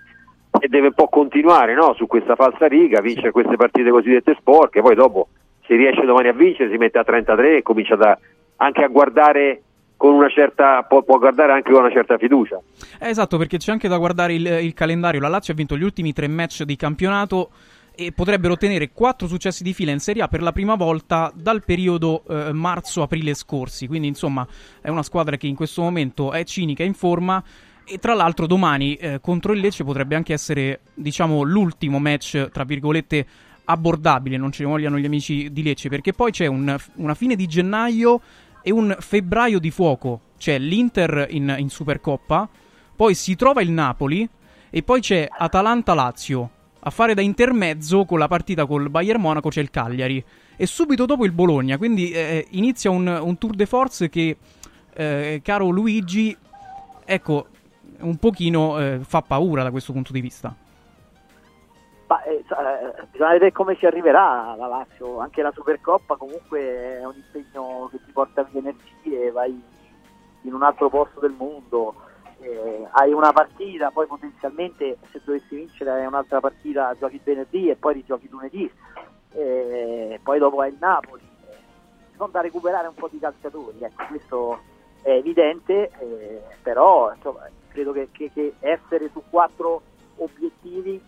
S35: e deve un po' continuare no? su questa falsa riga, vincere queste partite cosiddette sporche, poi dopo se riesce domani a vincere si mette a 33 e comincia da- anche a guardare con una certa, può, può guardare anche con una certa fiducia.
S3: Eh, esatto, perché c'è anche da guardare il, il calendario. La Lazio ha vinto gli ultimi tre match di campionato e potrebbero ottenere quattro successi di fila in Serie A per la prima volta dal periodo eh, marzo-aprile scorsi. Quindi, insomma, è una squadra che in questo momento è cinica, in forma. E tra l'altro domani eh, contro il Lecce potrebbe anche essere, diciamo, l'ultimo match, tra virgolette, abbordabile, non ce ne vogliano gli amici di Lecce, perché poi c'è un- una fine di gennaio e un febbraio di fuoco. C'è l'Inter in, in Supercoppa, poi si trova il Napoli e poi c'è Atalanta-Lazio. A fare da intermezzo con la partita col Bayern Monaco c'è il Cagliari. E subito dopo il Bologna, quindi eh, inizia un, un tour de force che, eh, caro Luigi, ecco, un pochino eh, fa paura da questo punto di vista.
S36: Ma, eh, eh, bisogna vedere come ci arriverà la Lazio, anche la Supercoppa comunque è un impegno che ti porta via energie, vai in un altro posto del mondo, eh, hai una partita, poi potenzialmente se dovessi vincere hai un'altra partita, giochi venerdì e poi rigiochi lunedì, eh, poi dopo hai il Napoli, eh, sono da recuperare un po' di calciatori, ecco, questo è evidente, eh, però insomma, credo che, che- che essere su quattro obiettivi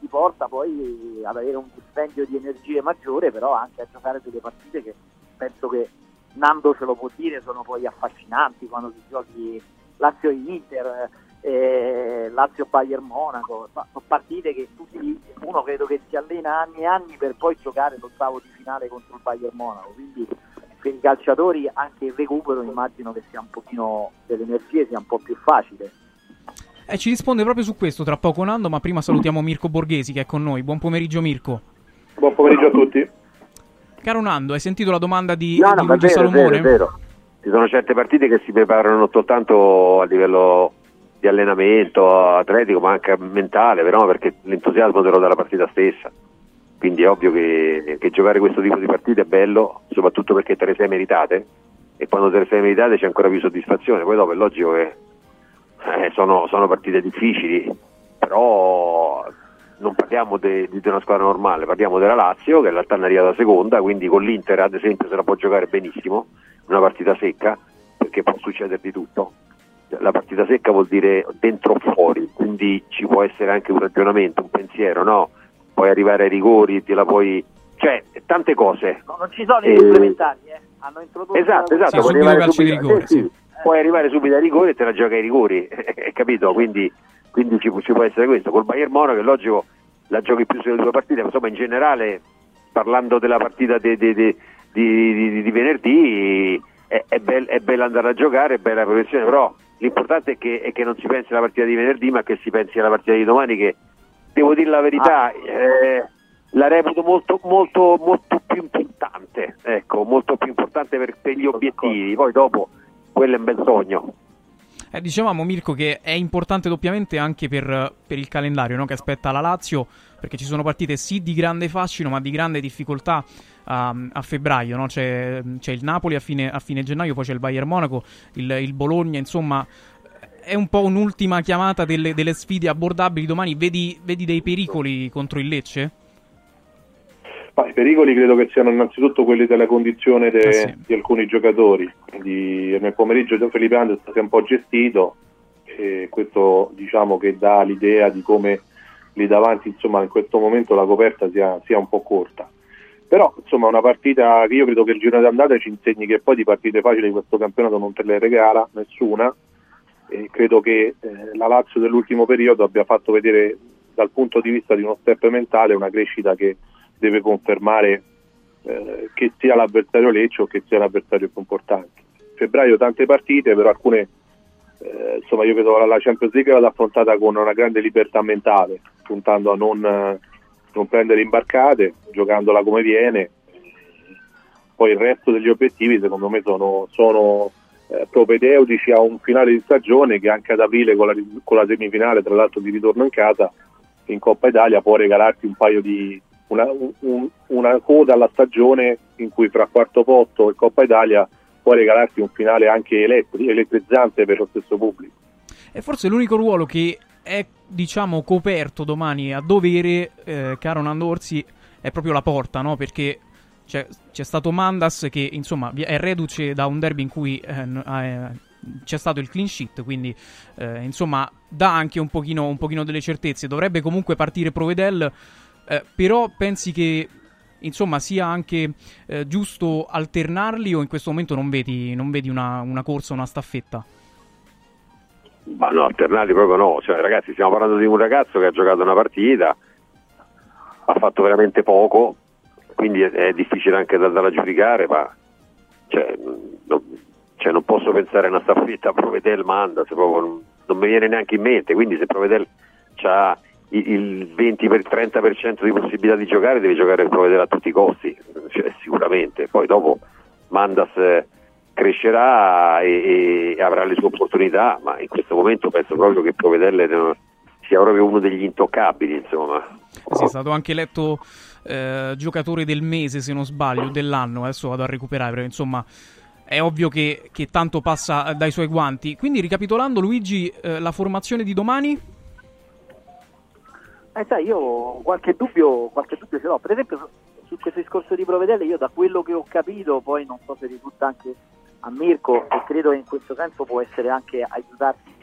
S36: ti porta poi ad avere un dispendio di energie maggiore, però anche a giocare delle partite che penso che Nando ce lo può dire, sono poi affascinanti quando ti giochi Lazio-Inter, eh, Lazio-Bayern Monaco, sono partite che tutti, uno credo che si allena anni e anni per poi giocare l'ottavo di finale contro il Bayern Monaco, quindi per i calciatori anche il recupero immagino che sia un pochino delle energie sia un po' più facile.
S3: E ci risponde proprio su questo tra poco Nando, ma prima salutiamo Mirko Borghesi che è con noi. Buon pomeriggio Mirko.
S37: Buon pomeriggio a tutti.
S3: Caro Nando, hai sentito la domanda di,
S35: No,
S3: di
S35: no, è
S3: Luigi
S35: vero, vero,
S3: Salomone?
S35: è vero. Ci sono certe partite che si preparano soltanto a livello di allenamento atletico ma anche mentale, però perché l'entusiasmo te lo dà la partita stessa. Quindi è ovvio che, che giocare questo tipo di partite è bello, soprattutto perché te le sei meritate e quando te le sei meritate c'è ancora più soddisfazione. Poi dopo è logico che eh, sono, sono partite difficili, però non parliamo di una squadra normale, parliamo della Lazio che in realtà è arrivata seconda, quindi con l'Inter ad esempio se la può giocare benissimo, una partita secca, perché può succedere di tutto. La partita secca vuol dire dentro o fuori, quindi ci può essere anche un ragionamento, un pensiero, no? Puoi arrivare ai rigori, te la puoi... cioè tante cose.
S36: No, non ci sono i supplementari, eh. Hanno introdotto
S35: Esatto,
S36: la-
S35: esatto,
S3: Sì,
S35: puoi
S3: subito
S35: arrivare subito-
S3: rigore,
S35: eh, sì, puoi arrivare subito ai rigori e te la gioca ai rigori, [laughs] capito? Quindi, quindi ci, ci può essere questo. Col Bayern Monaco è logico la giochi più sulle due partite, ma insomma in generale parlando della partita di, di- di- di- di- di venerdì è, è, bel- è bello andare a giocare, è bella la progressione, però l'importante è che, è che non si pensi alla partita di venerdì ma che si pensi alla partita di domani che devo dire la verità eh, la reputo molto, molto, molto più importante, ecco, molto più importante per, per gli obiettivi, poi dopo quello è un bel sogno.
S3: Eh, dicevamo Mirko che è importante doppiamente anche per, per il calendario no? che aspetta la Lazio, perché ci sono partite sì di grande fascino, ma di grande difficoltà a, a febbraio. no? C'è, c'è il Napoli a fine, a fine gennaio, poi c'è il Bayern Monaco, il, il Bologna, insomma. È un po' un'ultima chiamata delle, delle sfide abbordabili. Domani vedi, vedi dei pericoli contro il Lecce?
S37: Ma I pericoli credo che siano innanzitutto quelli della condizione de-
S3: Eh sì.
S37: di alcuni giocatori, quindi nel pomeriggio Gio Felipe Anderson si è un po' gestito e questo diciamo che dà l'idea di come lì davanti insomma in questo momento la coperta sia, sia un po' corta. Però insomma una partita che io credo che il girone d'andata ci insegni che poi di partite facili questo campionato non te le regala nessuna e credo che eh, la Lazio dell'ultimo periodo abbia fatto vedere dal punto di vista di uno step mentale una crescita che deve confermare eh, che sia l'avversario Lecce o che sia l'avversario più importante. Febbraio tante partite, però alcune eh, insomma io vedo la Champions League l'ha affrontata con una grande libertà mentale, puntando a non, eh, non prendere imbarcate, giocandola come viene. Poi il resto degli obiettivi secondo me sono, sono eh, propedeutici a un finale di stagione che anche ad aprile con la, con la semifinale, tra l'altro di ritorno in casa, in Coppa Italia può regalarti un paio di una, un- una coda alla stagione in cui fra quarto posto e Coppa Italia può regalarti un finale anche elettri- elettrizzante per lo stesso pubblico.
S3: È forse l'unico ruolo che è, diciamo, coperto domani a dovere, eh, caro Nando Orsi, è proprio la porta, no? Perché c'è, c'è stato Mandas che, insomma, è reduce da un derby in cui eh, eh, c'è stato il clean sheet, quindi, eh, insomma, dà anche un pochino, un pochino delle certezze. Dovrebbe comunque partire Provedel, eh, però pensi che, insomma, sia anche eh, giusto alternarli o in questo momento non vedi, non vedi una, una corsa, una staffetta?
S35: Ma no, alternati proprio no, cioè, ragazzi stiamo parlando di un ragazzo che ha giocato una partita, ha fatto veramente poco, quindi è, è difficile anche da, da giudicare, ma cioè, non, cioè, non posso pensare a una staffetta a Provedel Manda, se proprio non, non mi viene neanche in mente, quindi se Provedel ha il, il 20 per 30% di possibilità di giocare deve giocare il Provedel a tutti i costi, cioè, sicuramente, poi dopo Mandas eh, crescerà e, e avrà le sue opportunità, ma in questo momento penso proprio che Provedelle no- sia proprio uno degli intoccabili, insomma.
S3: Sì, è stato anche eletto eh, giocatore del mese, se non sbaglio, dell'anno. Adesso vado a recuperare, però insomma è ovvio che, che tanto passa dai suoi guanti. Quindi, ricapitolando, Luigi, eh, la formazione di domani?
S36: Eh, sai, io qualche dubbio, qualche dubbio ce l'ho. Per esempio, su, questo discorso di Provedelle, io da quello che ho capito, poi non so se risulta anche a Mirko, e credo che in questo senso può essere anche aiutarsi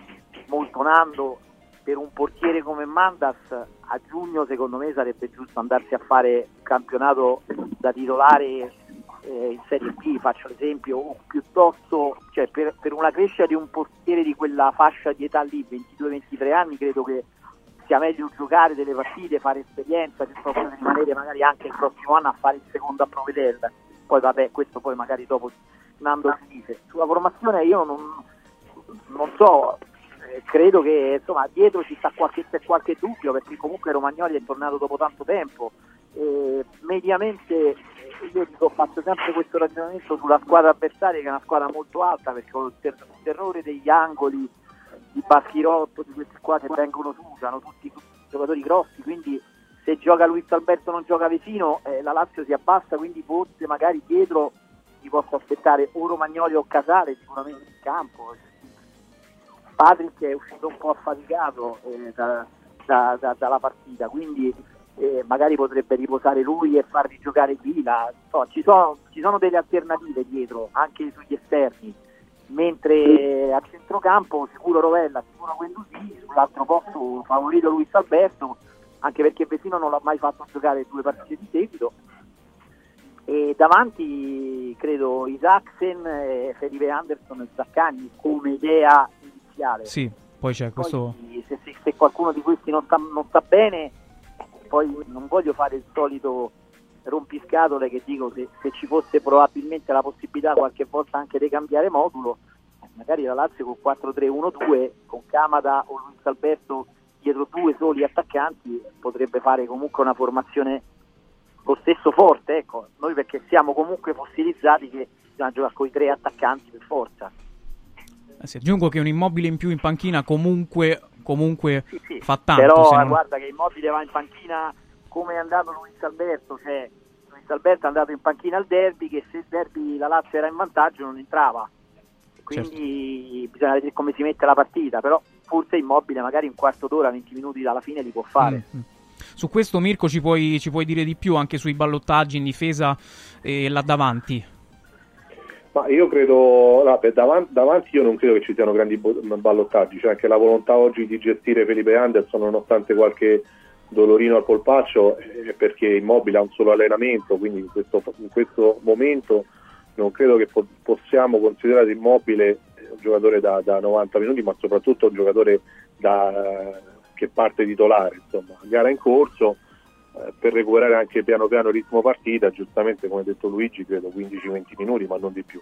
S36: molto Nando. Per un portiere come Mandas, a giugno secondo me sarebbe giusto andarsi a fare un campionato da titolare eh, in Serie B, faccio l'esempio, o piuttosto cioè, per, per una crescita di un portiere di quella fascia di età lì, 22-23 anni, credo che sia meglio giocare delle partite, fare esperienza, piuttosto che rimanere magari anche il prossimo anno a fare il secondo a Provedel. Poi vabbè, questo poi magari dopo Nando ci dice. Sulla formazione io non, non so, eh, credo che insomma dietro ci sta qualche, qualche dubbio perché comunque Romagnoli è tornato dopo tanto tempo. Eh, mediamente io dico, ho fatto sempre questo ragionamento sulla squadra avversaria che è una squadra molto alta perché con il, ter- il terrore degli angoli di Baschirotto, di questi qua che vengono su, sono tutti, tutti giocatori grossi, quindi se gioca Luis Alberto non gioca Vesino, eh, la Lazio si abbassa, quindi forse magari dietro si possa aspettare o Romagnoli o Casale sicuramente in campo. Patrick è uscito un po' affaticato eh, da, da, da, dalla partita, quindi eh, magari potrebbe riposare lui e farli giocare Vila. So, ci, sono, ci sono delle alternative dietro, anche sugli esterni, mentre a centrocampo sicuro Rovella, sicuro Guendouzi, sull'altro posto favorito Luis Alberto, anche perché Vesino non l'ha mai fatto giocare due partite di seguito. E davanti credo Isaacsen, Felipe Anderson e Zaccagni come idea iniziale.
S3: Sì, poi c'è questo...
S36: Poi, se, se, se, qualcuno di questi non sta, non sta bene, poi non voglio fare il solito rompiscatole che dico se, se, ci fosse probabilmente la possibilità qualche volta anche di cambiare modulo, magari la Lazio con 4-3-1-2, con Camada o Luis Alberto dietro due soli attaccanti potrebbe fare comunque una formazione lo stesso forte, ecco, noi perché siamo comunque fossilizzati che bisogna giocare con i tre attaccanti per forza.
S3: Eh sì, aggiungo che un immobile in più in panchina comunque, comunque
S36: sì, sì,
S3: fa tanto.
S36: Però
S3: non...
S36: guarda che immobile va in panchina come è andato Luis Alberto, cioè Luis Alberto è andato in panchina al derby che se il derby la Lazio era in vantaggio non entrava. Quindi certo. bisogna vedere come si mette la partita, però forse immobile magari un quarto d'ora, 20 minuti dalla fine li può fare.
S3: Mm-hmm. Su questo Mirko ci puoi, ci puoi, dire di più anche sui ballottaggi in difesa e là davanti?
S37: Ma io credo, no, davanti, davanti, io non credo che ci siano grandi ballottaggi, cioè anche la volontà oggi di gestire Felipe Anderson nonostante qualche dolorino al polpaccio è perché Immobile ha un solo allenamento, quindi in questo, in questo momento non credo che po- possiamo considerare Immobile un giocatore da, da, 90 minuti, ma soprattutto un giocatore da, che parte titolare, insomma, gara in corso eh, per recuperare anche piano piano il ritmo partita, giustamente come ha detto Luigi, credo 15-20 minuti, ma non di più.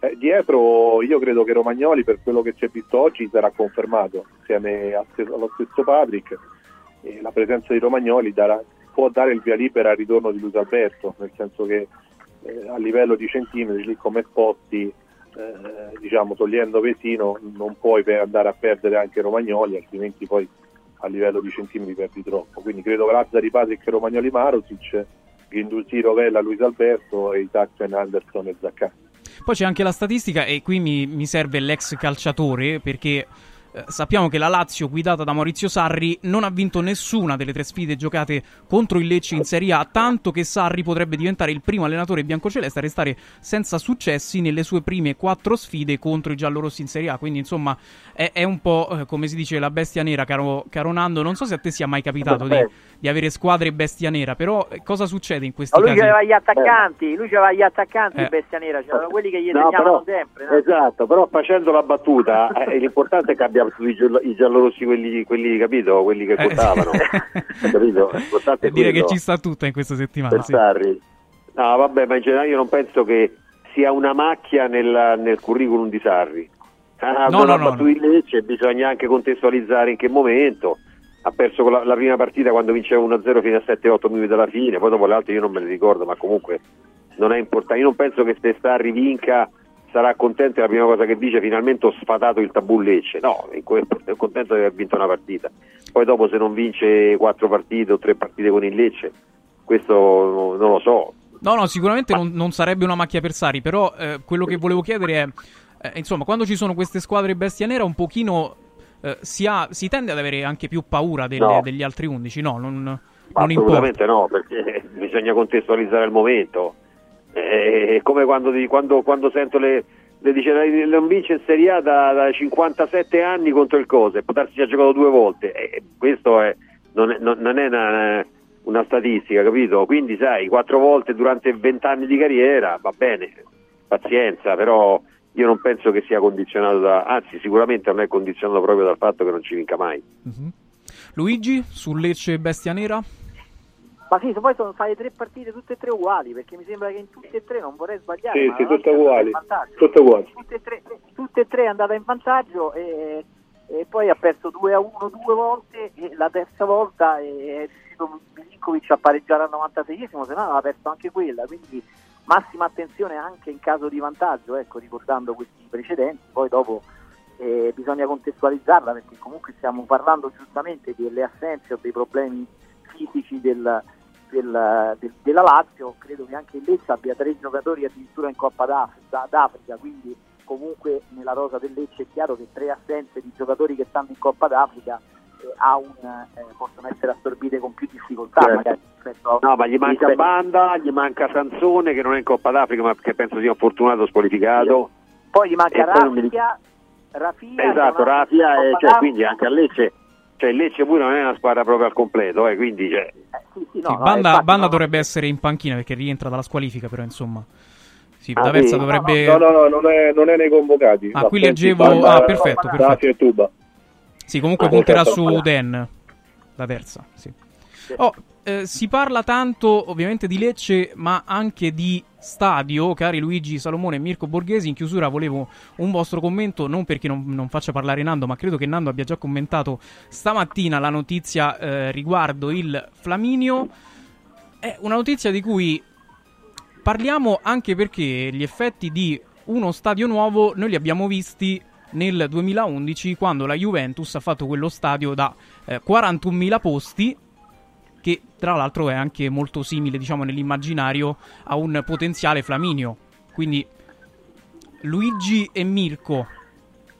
S37: Eh, dietro io credo che Romagnoli per quello che si è visto oggi sarà confermato insieme allo stesso Patrick e la presenza di Romagnoli darà, può dare il via libera al ritorno di Luis Alberto, nel senso che eh, a livello di centimetri, lì come sposti, eh, diciamo togliendo Vesino, non puoi andare a perdere anche Romagnoli, altrimenti poi a livello di centimetri perdi troppo. Quindi credo che Lazzari, Patrick, Romagnoli, Marusic, Ghindusì, Rovella, Luis Alberto e Isaacsen, Anderson e Zaccà.
S3: Poi c'è anche la statistica e qui mi, mi serve l'ex calciatore perché eh, sappiamo che la Lazio, guidata da Maurizio Sarri, non ha vinto nessuna delle tre sfide giocate contro il Lecce in Serie A, tanto che Sarri potrebbe diventare il primo allenatore biancoceleste a restare senza successi nelle sue prime quattro sfide contro i giallorossi in Serie A. Quindi, insomma, è, è un po' eh, come si dice la bestia nera, caro, caro Nando. Non so se a te sia mai capitato di, di, avere squadre bestia nera, però eh, cosa succede in questi
S36: Ma lui
S3: casi?
S36: Lui aveva gli attaccanti, lui aveva gli attaccanti eh. bestia nera, c'erano quelli che gli no, segnavano sempre. No?
S35: Esatto, però facendo la battuta, eh, l'importante è che abbiamo i, i giallorossi quelli, quelli, capito? Quelli che contavano. [laughs] capito?
S3: E dire che ci sta tutta in questa settimana. Sì.
S35: Sarri. No, vabbè, ma in generale io non penso che sia una macchia nel, nel curriculum di Sarri. Ah, no, no, no, no. Lecce, bisogna anche contestualizzare in che momento. Ha perso la, la prima partita quando vinceva 1-0 fino a 7-8 minuti dalla fine, poi dopo le altre io non me le ricordo, ma comunque non è importante. Io non penso che se Sarri vinca sarà contento e la prima cosa che dice finalmente ho sfatato il tabù Lecce. No, è contento di aver vinto una partita. Poi dopo se non vince quattro partite o tre partite con il Lecce, questo non lo so.
S3: No, no, sicuramente non, non sarebbe una macchia per Sari, però eh, quello che volevo chiedere è, eh, insomma, quando ci sono queste squadre bestia nera un pochino eh, si, ha, si, tende ad avere anche più paura delle, no. degli altri 11, no? Non, non
S35: Assolutamente importa. no, perché [laughs] bisogna contestualizzare il momento. È come quando, quando, quando sento le, le dice non vince in Serie A da, da, 57 anni contro il Cose, potersi ci ha giocato due volte. E questo è, non, è, non è una, una, statistica, capito? Quindi sai, quattro volte durante 20 anni di carriera, va bene, pazienza, però io non penso che sia condizionato da, anzi sicuramente non è condizionato proprio dal fatto che non ci vinca mai.
S3: Mm-hmm. Luigi, su Lecce Bestia Nera?
S36: Ma sì, poi sono state tre partite tutte e tre uguali, perché mi sembra che in tutte e tre, non vorrei sbagliare,
S37: sì, sì, tutte uguali.
S36: tutte uguali. Tutte e, tre, tutte e tre è andata in vantaggio e, e, poi ha perso 2 a 1 due volte e la terza volta è riuscito Milinkovic a pareggiare al 96esimo, se no aveva perso anche quella, quindi massima attenzione anche in caso di vantaggio, ecco, ricordando questi precedenti, poi dopo eh, bisogna contestualizzarla perché comunque stiamo parlando giustamente delle assenze o dei problemi fisici del, del, del, della Lazio, credo che anche il Lecce abbia tre giocatori addirittura in Coppa d'Africa, d'Africa, quindi comunque nella rosa del Lecce è chiaro che tre assenze di giocatori che stanno in Coppa d'Africa un, eh, possono essere assorbite con più difficoltà
S35: Certo.
S36: magari rispetto a-
S35: No, ma gli manca
S36: rispetto-
S35: Banda, gli manca Sansone che non è in Coppa d'Africa ma che penso sia un fortunato squalificato.
S36: poi gli manca Raffia, Raffia
S35: Esatto,
S36: che è un altro
S35: Rafia,
S36: in
S35: e
S36: Coppa
S35: cioè, quindi anche a Lecce, cioè il Lecce pure non è una squadra proprio al completo, eh, quindi cioè,
S36: Sì,
S3: Sì,
S36: no, no,
S3: Banda,
S36: infatti,
S3: Banda
S36: no.
S3: dovrebbe essere in panchina perché rientra dalla squalifica, però insomma. Sì,
S37: Ah,
S3: D'Aversa
S37: sì?
S3: dovrebbe...
S37: No, no, no, non è, non è nei convocati.
S3: Ah, qui leggevo-
S37: Banda-
S3: ah, perfetto, perfetto.
S37: E Tuba.
S3: Sì, comunque
S37: Ah,
S3: punterà su Den. D'Aversa, sì. Oh, eh, si parla tanto ovviamente di Lecce, ma anche di stadio, cari Luigi Salomone e Mirko Borghesi. In chiusura volevo un vostro commento, non perché non, non faccia parlare Nando, ma credo che Nando abbia già commentato stamattina la notizia eh, riguardo il Flaminio. È una notizia di cui parliamo anche perché gli effetti di uno stadio nuovo noi li abbiamo visti nel 2011 quando la Juventus ha fatto quello stadio da eh, 41.000 posti che tra l'altro è anche molto simile diciamo nell'immaginario a un potenziale Flaminio. Quindi Luigi e Mirko.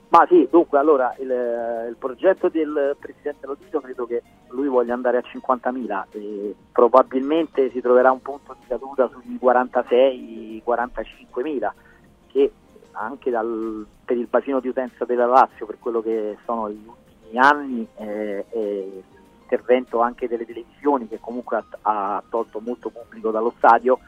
S36: Ma sì, dunque, allora il, il progetto del presidente Lotito credo che lui voglia andare a 50.000 e probabilmente si troverà un punto di caduta sui 46-45.000 che anche dal- per il bacino di utenza della Lazio, per quello che sono gli ultimi anni, eh, e l'intervento anche delle televisioni che comunque ha, ha tolto molto pubblico dallo stadio,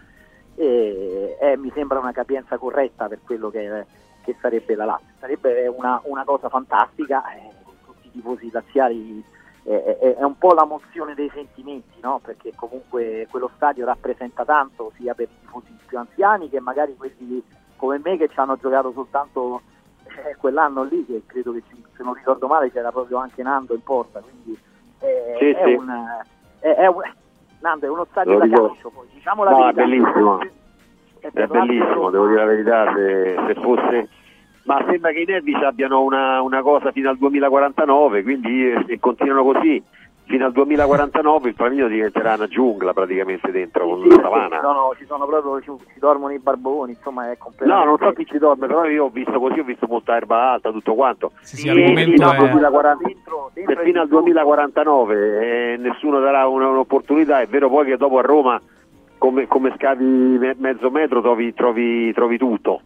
S36: e, eh, mi sembra una capienza corretta per quello che, che sarebbe la Lazio. Sarebbe una, una cosa fantastica, eh, tutti i tifosi laziali eh, è, è un po' la mozione dei sentimenti, no? perché comunque quello stadio rappresenta tanto sia per i tifosi più anziani che magari quelli come me che ci hanno giocato soltanto eh, quell'anno lì, che credo che ci- se non ricordo male c'era proprio anche Nando in porta, quindi eh,
S35: Sì,
S36: è,
S35: sì.
S36: Un, è, è un- Nando è uno stadio da calcio, poi, diciamo la
S35: No, è
S36: verità.
S35: bellissimo.
S36: È
S35: È bellissimo, devo dire la verità, se, se fosse... Ma sembra che i Nervis abbiano una, una cosa fino al 2049, quindi eh, se continuano così fino al 2049 il Flaminio diventerà una giungla praticamente dentro, con
S36: Sì,
S35: una
S36: sì,
S35: savana.
S36: ci, sono, ci sono proprio, ci, ci dormono i barboni, insomma è
S35: No,
S36: completamente...
S35: non so chi ci dorme, però io ho visto così, ho visto molta erba alta, tutto quanto.
S3: Sì, sì,
S35: E fino al
S3: è-
S35: 2040
S36: Dentro, dentro
S35: fino al
S36: di tutto.
S35: 2049 eh, nessuno darà una- un'opportunità, è vero poi che dopo a Roma come, come scavi me- mezzo metro trovi, trovi- trovi tutto.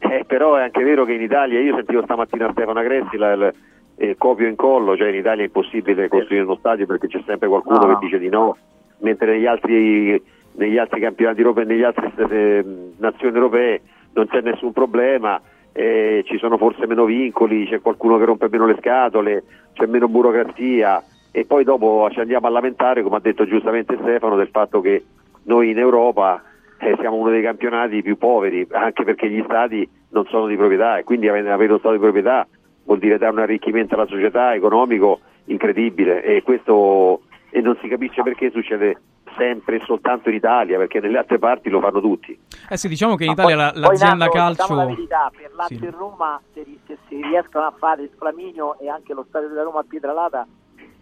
S35: Eh, però è anche vero che in Italia, io sentivo stamattina Stefano Agressi, la- il- eh, copio e incollo, cioè in Italia è impossibile costruire uno stadio perché c'è sempre qualcuno
S36: No,
S35: che dice di no, mentre negli altri, negli altri campionati europei, negli altri eh, nazioni europee non c'è nessun problema, eh, ci sono forse meno vincoli, c'è qualcuno che rompe meno le scatole, c'è meno burocrazia. E poi dopo ci andiamo a lamentare, come ha detto giustamente Stefano, del fatto che noi in Europa eh, siamo uno dei campionati più poveri, anche perché gli stadi non sono di proprietà e quindi avere uno stato di proprietà vuol dire dare un arricchimento alla società economico incredibile e questo e non si capisce perché succede sempre e soltanto in Italia, perché nelle altre parti lo fanno tutti.
S3: Eh sì, diciamo che in Italia
S36: poi-
S3: la-
S36: poi,
S3: l'azienda
S36: Nando,
S3: calcio...
S36: diciamo la verità, per Lazio
S3: Sì.
S36: e Roma se, si riescono a fare il Flaminio e anche lo stadio della Roma a Pietralata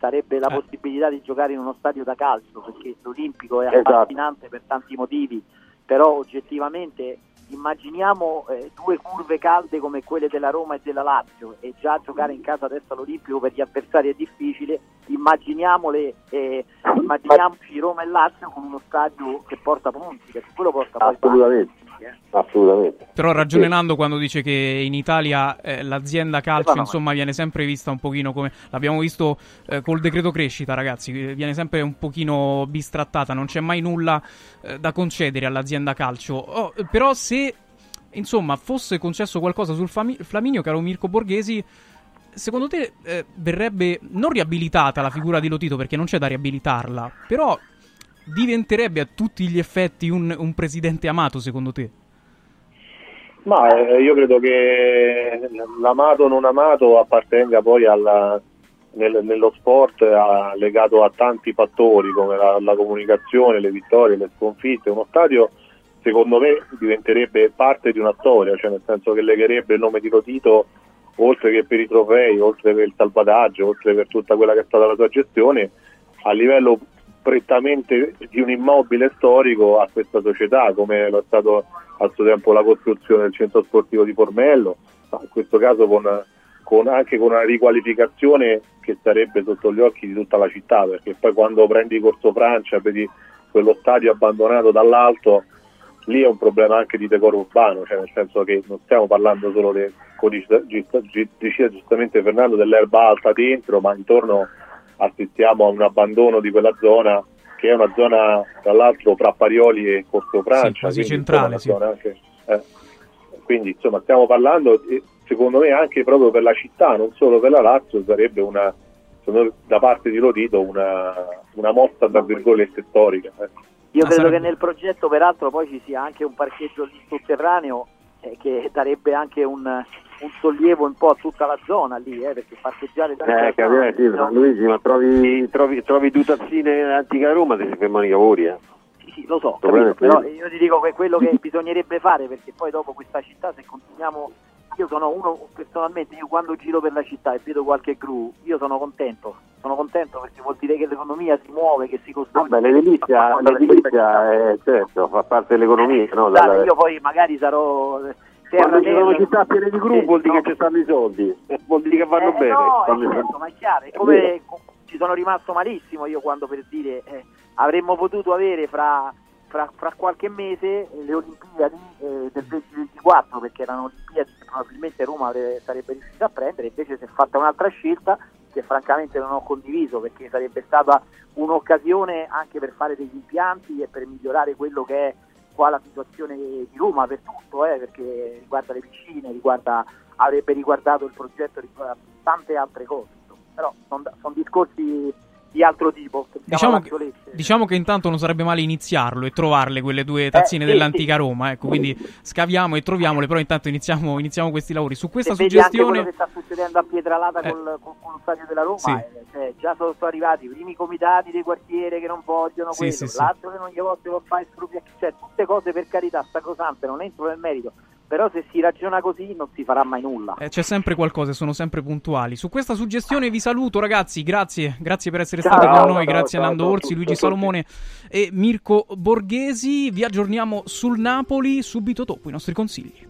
S36: sarebbe la
S3: Eh.
S36: possibilità di giocare in uno stadio da calcio perché l'Olimpico è
S35: Esatto.
S36: affascinante per tanti motivi però oggettivamente immaginiamo eh, due curve calde come quelle della Roma e della Lazio e già giocare in casa adesso all'Olimpico per gli avversari è difficile immaginiamole eh, immaginiamoci Roma e Lazio con uno stadio che porta punti perché quello porta poi
S35: Assolutamente. Assolutamente.
S3: Però ragione Nando quando dice che in Italia eh, l'azienda calcio
S36: Stefano,
S3: insomma viene sempre vista un pochino come l'abbiamo visto eh, col decreto crescita ragazzi eh, viene sempre un pochino bistrattata non c'è mai nulla eh, da concedere all'azienda calcio Oh, eh, però se insomma fosse concesso qualcosa sul Fami- Flaminio caro Mirko Borghesi secondo te eh, verrebbe non riabilitata la figura di Lotito perché non c'è da riabilitarla però diventerebbe a tutti gli effetti un, un presidente amato secondo te?
S37: Ma eh, io credo che l'amato o non amato appartenga poi alla- nel- nello sport a- legato a tanti fattori come la, la comunicazione, le vittorie, le sconfitte. Uno stadio secondo me diventerebbe parte di una storia, cioè nel senso che legherebbe il nome di Lotito oltre che per i trofei, oltre per il salvataggio, oltre per tutta quella che è stata la sua gestione, a livello prettamente di un immobile storico a questa società, come lo è stato al suo tempo la costruzione del centro sportivo di Formello, in questo caso con, con anche con una riqualificazione che sarebbe sotto gli occhi di tutta la città, perché poi quando prendi Corso Francia, vedi quello stadio abbandonato dall'alto, lì è un problema anche di decoro urbano, cioè nel senso che non stiamo parlando solo, de, come diceva giustamente Fernando, dell'erba alta dentro, ma intorno assistiamo a un abbandono di quella zona che è una zona tra l'altro tra Parioli e Corso Francia,
S3: sì, quasi centrale. Sì.
S37: Anche, eh, quindi insomma stiamo parlando, secondo me anche proprio per la città, non solo per la Lazio, sarebbe una, da parte di Lotito una, una mossa tra virgolette storica. Eh.
S36: Io credo sarebbe... che nel progetto peraltro poi ci sia anche un parcheggio lì sotterraneo eh, che darebbe anche un, un, sollievo un po' a tutta la zona lì, eh, perché parcheggiare
S35: da Eh, capire, sì, no. Luigi, ma trovi, trovi, trovi due tazzine antica Roma se si fermano i lavori, eh.
S36: Sì, sì, lo so, capito, però io ti dico che quello che bisognerebbe fare, perché poi dopo questa città se continuiamo io sono uno personalmente, io quando giro per la città e vedo qualche gru, io sono contento, sono contento perché vuol dire che l'economia si muove, che si costruisce.
S35: Vabbè, l'edilizia, l'edilizia è, certo, fa parte dell'economia. Eh, no?
S36: Dalla... Io poi magari sarò
S35: terra quando ci sono città piene di gru vuol dire no. che ci stanno i soldi, [laughs] vuol dire che vanno
S36: eh,
S35: bene.
S36: No, è certo, ma è chiaro, è come ci sono rimasto malissimo io quando per dire eh, avremmo potuto avere fra fra, fra, qualche mese le Olimpiadi eh, del 2024 perché erano Olimpiadi che probabilmente Roma avrebbe, sarebbe riuscita a prendere invece si è fatta un'altra scelta che francamente non ho condiviso perché sarebbe stata un'occasione anche per fare degli impianti e per migliorare quello che è qua la situazione di Roma per tutto eh, perché riguarda le piscine riguarda, avrebbe riguardato il progetto riguarda tante altre cose però sono son discorsi di altro tipo.
S3: Diciamo che, diciamo che, intanto non sarebbe male iniziarlo e trovarle quelle due tazzine eh, sì, dell'antica sì. Roma, ecco, quindi scaviamo e troviamole, però intanto iniziamo, iniziamo questi lavori. Su questa Se suggestione...
S36: Anche quello che sta succedendo a Pietralata eh. col, col, con lo stadio della Roma, sì. eh, cioè, già sono, sono, arrivati i primi comitati dei quartiere che non vogliono quello, l'altro che non gli vogliono fare espropriazione, cioè tutte cose per carità sacrosante, non entro nel merito però se si ragiona così non si farà mai nulla.
S3: Eh, c'è sempre qualcosa, sono sempre puntuali. Su questa suggestione vi saluto ragazzi, grazie, grazie per essere ciao, stati con noi, ciao, grazie a Nando Orsi, Luigi Salomone e Mirko Borghesi. Vi aggiorniamo sul Napoli subito dopo i nostri consigli.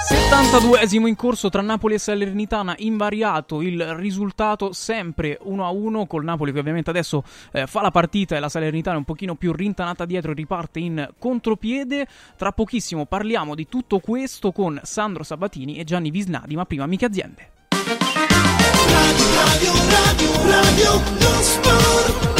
S3: 72esimo in corso tra Napoli e Salernitana, invariato il risultato sempre 1-1 col Napoli che ovviamente adesso eh, fa la partita e la Salernitana è un pochino più rintanata dietro e riparte in contropiede. Tra pochissimo parliamo di tutto questo con Sandro Sabatini e Gianni Visnadi, ma prima amiche aziende. Radio, radio, radio,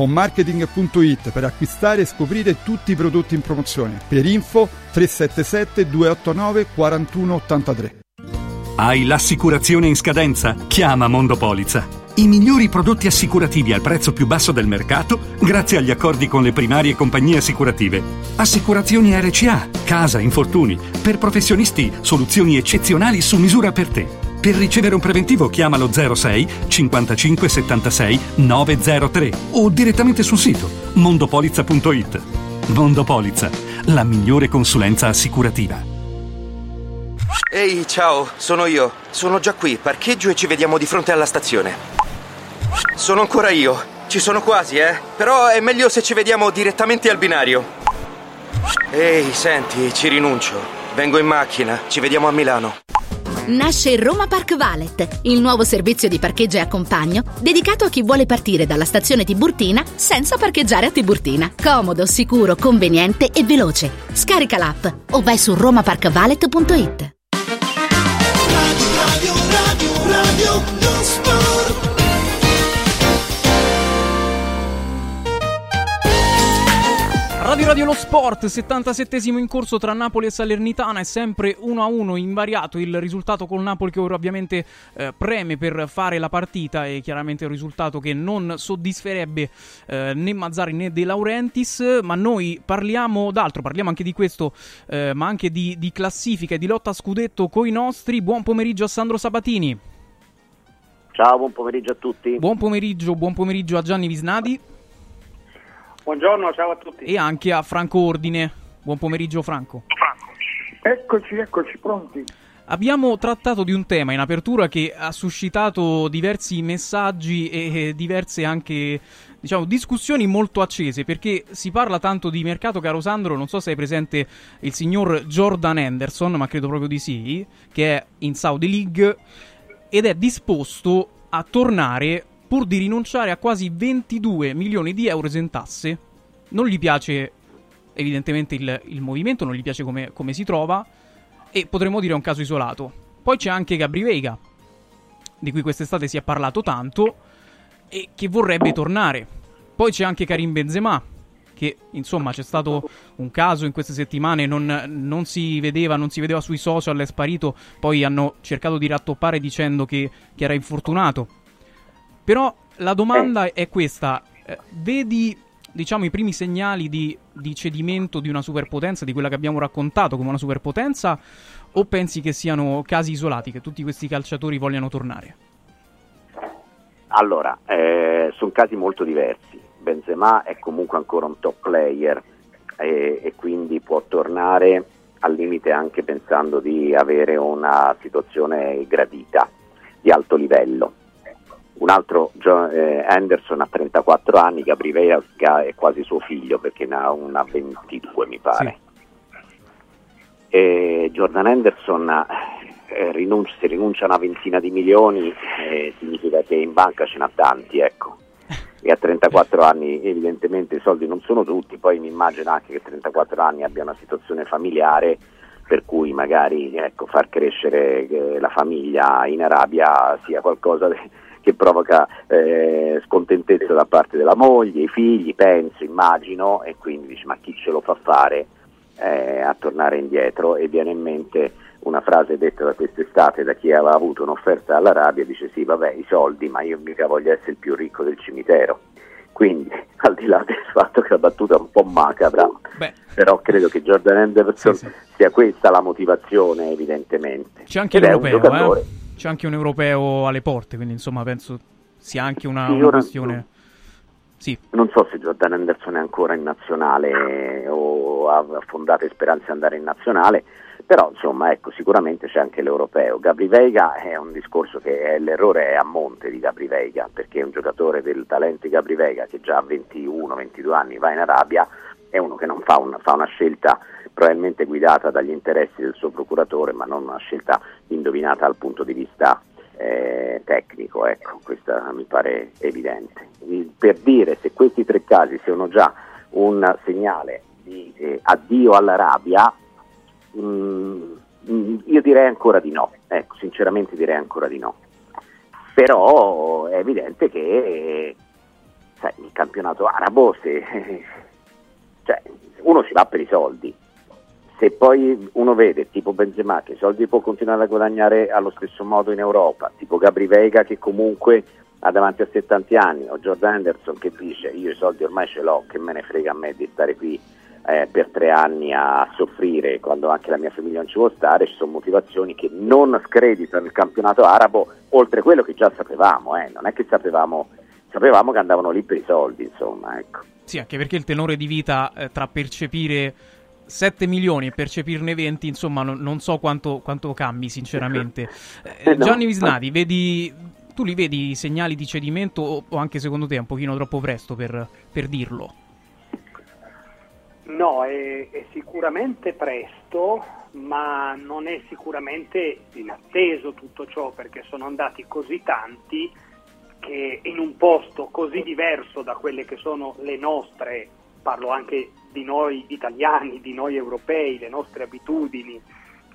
S12: fonmarketing.it per acquistare e scoprire tutti i prodotti in promozione. Per info 377 289 4183.
S38: Hai l'assicurazione in scadenza? Chiama Mondopolizza. I migliori prodotti assicurativi al prezzo più basso del mercato grazie agli accordi con le primarie compagnie assicurative. Assicurazioni RCA, casa, infortuni. Per professionisti, soluzioni eccezionali su misura per te. Per ricevere un preventivo chiamalo 06 55 76 903 o direttamente sul sito mondopolizza.it. Mondopolizza, la migliore consulenza assicurativa.
S39: Ehi, ciao, sono io. Sono già qui, parcheggio e ci vediamo di fronte alla stazione. Sono ancora io. Ci sono quasi, eh. Però è meglio se ci vediamo direttamente al binario. Ehi, senti, ci rinuncio. Vengo in macchina, ci vediamo a Milano.
S8: Nasce Roma Park Valet, il nuovo servizio di parcheggio e accompagno dedicato a chi vuole partire dalla stazione Tiburtina senza parcheggiare a Tiburtina. Comodo, sicuro, conveniente e veloce. Scarica l'app o vai su romaparkvalet.it.
S3: Radio, radio, radio, Radio Radio Lo Sport, 77esimo in corso tra Napoli e Salernitana, è sempre 1-1 invariato il risultato col Napoli che ora ovviamente eh, preme per fare la partita e chiaramente è un risultato che non soddisferebbe eh, né Mazzari né De Laurentiis, ma noi parliamo d'altro, parliamo anche di questo, eh, ma anche di, di classifica e di lotta a scudetto coi nostri. Buon pomeriggio a Sandro Sabatini.
S40: Ciao, buon pomeriggio a tutti.
S3: Buon pomeriggio, buon pomeriggio a Gianni Visnadi.
S41: Buongiorno, ciao a tutti.
S3: E anche a Franco Ordine. Buon pomeriggio Franco.
S41: Eccoci, eccoci, pronti.
S3: Abbiamo trattato di un tema in apertura che ha suscitato diversi messaggi e diverse anche diciamo, discussioni molto accese perché si parla tanto di mercato, caro Sandro, non so se hai presente il signor Jordan Anderson, ma credo proprio di sì, che è in Saudi League ed è disposto a tornare pur di rinunciare a quasi 22 milioni di euro in tasse. Non gli piace evidentemente il, il movimento, non gli piace come, come si trova e potremmo dire è un caso isolato. Poi c'è anche Gabri Veiga, di cui quest'estate si è parlato tanto e che vorrebbe tornare. Poi c'è anche Karim Benzema, che insomma c'è stato un caso in queste settimane, non, non, si vedeva, non si vedeva sui social, è sparito, poi hanno cercato di rattoppare dicendo che, che era infortunato. Però la domanda è questa, eh, vedi diciamo i primi segnali di, di, cedimento di una superpotenza, di quella che abbiamo raccontato come una superpotenza, o pensi che siano casi isolati, che tutti questi calciatori vogliano tornare?
S40: Allora, eh, sono casi molto diversi. Benzema è comunque ancora un top player e, e quindi può tornare al limite anche pensando di avere una situazione gradita di alto livello un altro eh, Anderson ha 34 anni, Gabri Vesga è quasi suo figlio perché ne ha una 22 mi pare. Sì. Jordan Anderson eh, rinuncia, se rinuncia a una ventina di milioni eh, significa che in banca ce n'ha tanti, ecco. E a 34 anni evidentemente i soldi non sono tutti, poi mi immagino anche che a 34 anni abbia una situazione familiare per cui magari ecco, far crescere eh, la famiglia in Arabia sia qualcosa di che provoca eh, scontentezza da parte della moglie, i figli, penso, immagino, e quindi dice ma chi ce lo fa fare eh, a tornare indietro e viene in mente una frase detta da quest'estate da chi aveva avuto un'offerta dall'Arabia, dice sì vabbè i soldi ma io mica voglio essere il più ricco del cimitero. Quindi, [laughs] al di là del fatto che la battuta è un po' macabra, Beh. però credo che Jordan Anderson sì, sì. sia questa la motivazione, evidentemente.
S3: C'è anche Ed l'europeo? C'è anche un europeo alle porte, quindi insomma penso sia anche una, sì, una questione... Non, sì.
S40: non so se Jordan Anderson è ancora in nazionale o ha fondate speranze di andare in nazionale, però insomma ecco sicuramente c'è anche l'europeo. Gabri Veiga è un discorso che è, l'errore è a monte di Gabri Veiga, perché un giocatore del talento di Gabri Veiga che già a 21-22 anni va in Arabia, è uno che non fa, un, fa una scelta probabilmente guidata dagli interessi del suo procuratore, ma non una scelta indovinata dal punto di vista eh, tecnico, ecco, questo mi pare evidente. Per dire se questi tre casi siano già un segnale di eh, addio all'Arabia, mh, mm, mm, io direi ancora di no, ecco, sinceramente direi ancora di no. Però è evidente che sai, il campionato arabo, se, [laughs] cioè, uno si va per i soldi, se poi uno vede tipo Benzema che i soldi può continuare a guadagnare allo stesso modo in Europa, tipo Gabri Veiga che comunque ha davanti a 70 anni, o Jordan Anderson che dice io i soldi ormai ce l'ho, che me ne frega a me di stare qui eh, per tre anni a soffrire quando anche la mia famiglia non ci vuole stare, ci sono motivazioni che non screditano il campionato arabo, oltre quello che già sapevamo, eh. non è che sapevamo, sapevamo che andavano lì per i soldi, insomma. Ecco.
S3: Sì, anche perché il tenore di vita eh, tra percepire 7 milioni e percepirne 20, insomma, non, non so quanto, quanto, cambi, sinceramente. [laughs] Eh, Gianni Visnati, vedi, tu li vedi segnali di cedimento o, o, anche secondo te è un pochino troppo presto per, per dirlo?
S41: No, è, è, sicuramente presto, ma non è sicuramente inatteso tutto ciò perché sono andati così tanti che in un posto così diverso da quelle che sono le nostre, parlo anche di noi italiani, di noi europei, le nostre abitudini,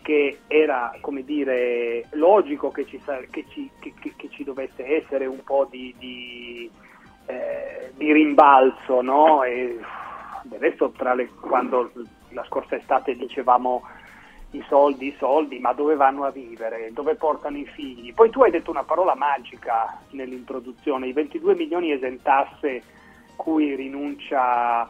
S41: che era come dire logico che ci, che ci, che, che ci dovesse essere un po' di, di, eh, di rimbalzo, no? E Del resto, tra le, quando la scorsa estate dicevamo i soldi, i soldi, ma dove vanno a vivere, dove portano i figli. Poi tu hai detto una parola magica nell'introduzione, i 22 milioni esentasse cui rinuncia,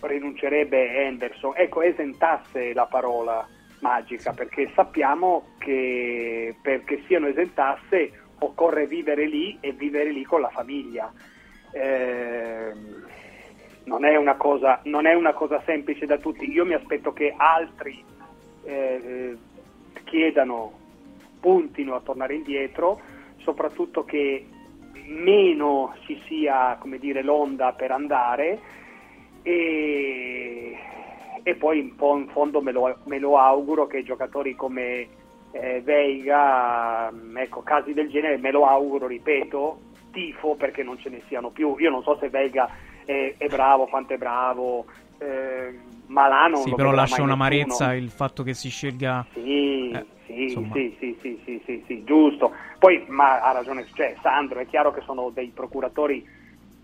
S41: rinuncerebbe Henderson. Ecco, esentasse la parola magica, perché sappiamo che perché siano esentasse occorre vivere lì e vivere lì con la famiglia. Eh, non, è una cosa, non è una cosa semplice da tutti. Io mi aspetto che altri eh, chiedano, puntino a tornare indietro, soprattutto che meno ci sia dire, l'onda per andare e, e poi un po' in fondo me lo, me lo auguro che giocatori come eh, Veiga, ecco, casi del genere me lo auguro, ripeto, tifo perché non ce ne siano più. Io non so se Veiga è, è bravo, quanto è bravo, eh, Malano
S3: sì, però lascia un'amarezza il fatto che si scelga
S41: Sì,
S3: Eh,
S41: sì, sì, sì, sì, sì, sì, giusto. Poi, ma ha ragione, cioè, Sandro, è chiaro che sono dei procuratori,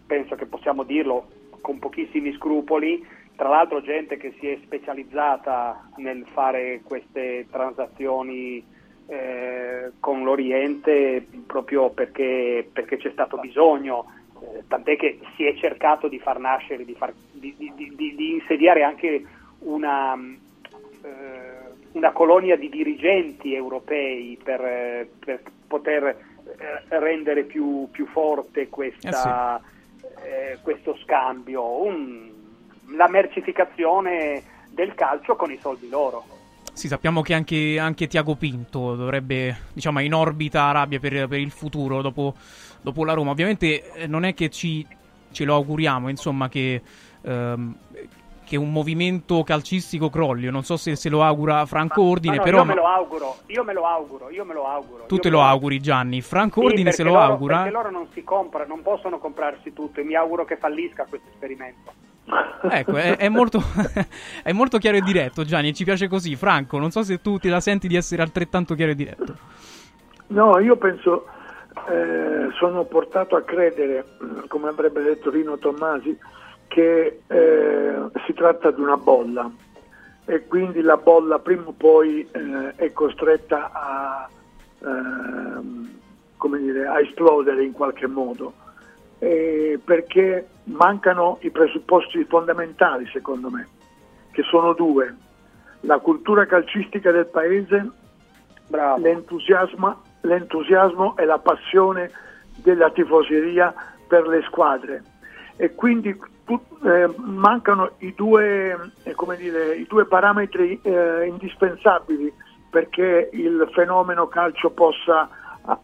S41: penso che possiamo dirlo, con pochissimi scrupoli, tra l'altro gente che si è specializzata nel fare queste transazioni eh, con l'Oriente proprio perché, perché c'è stato bisogno, eh, tant'è che si è cercato di far nascere, di, far- di- di- di- di insediare anche una, eh, una colonia di dirigenti europei per, eh, per poter eh, rendere più, più forte questa, eh, questo scambio, Un- la mercificazione del calcio con i soldi loro.
S3: Sì, sappiamo che anche, anche Tiago Pinto dovrebbe, diciamo, in orbita Arabia per, per il futuro dopo, dopo la Roma. Ovviamente eh, non è che ci, ce lo auguriamo, insomma, che, ehm, che un movimento calcistico crolli. Non so se se lo augura Franco Ordine,
S41: No, no,
S3: però
S41: io me lo auguro, io me lo auguro, io me lo auguro.
S3: tu te lo auguri, Gianni. Franco
S41: Sì,
S3: Ordine se lo
S41: loro-
S3: augura.
S41: Perché loro non si comprano, non possono comprarsi tutto e mi auguro che fallisca questo esperimento.
S3: Ecco, è, è molto, [laughs] è molto chiaro e diretto, Gianni, e ci piace così. Franco, non so se tu te la senti di essere altrettanto chiaro e diretto.
S10: No, io penso, eh, sono portato a credere, come avrebbe detto Rino Tommasi, che eh, si tratta di una bolla. E quindi la bolla prima o poi eh, è costretta a, come dire, a esplodere in qualche modo, Eh, perché mancano i presupposti fondamentali secondo me, che sono due, la cultura calcistica del paese l'entusiasmo, l'entusiasmo e la passione della tifoseria per le squadre. E quindi eh, mancano i due, eh, dire, i due parametri eh, indispensabili perché il fenomeno calcio possa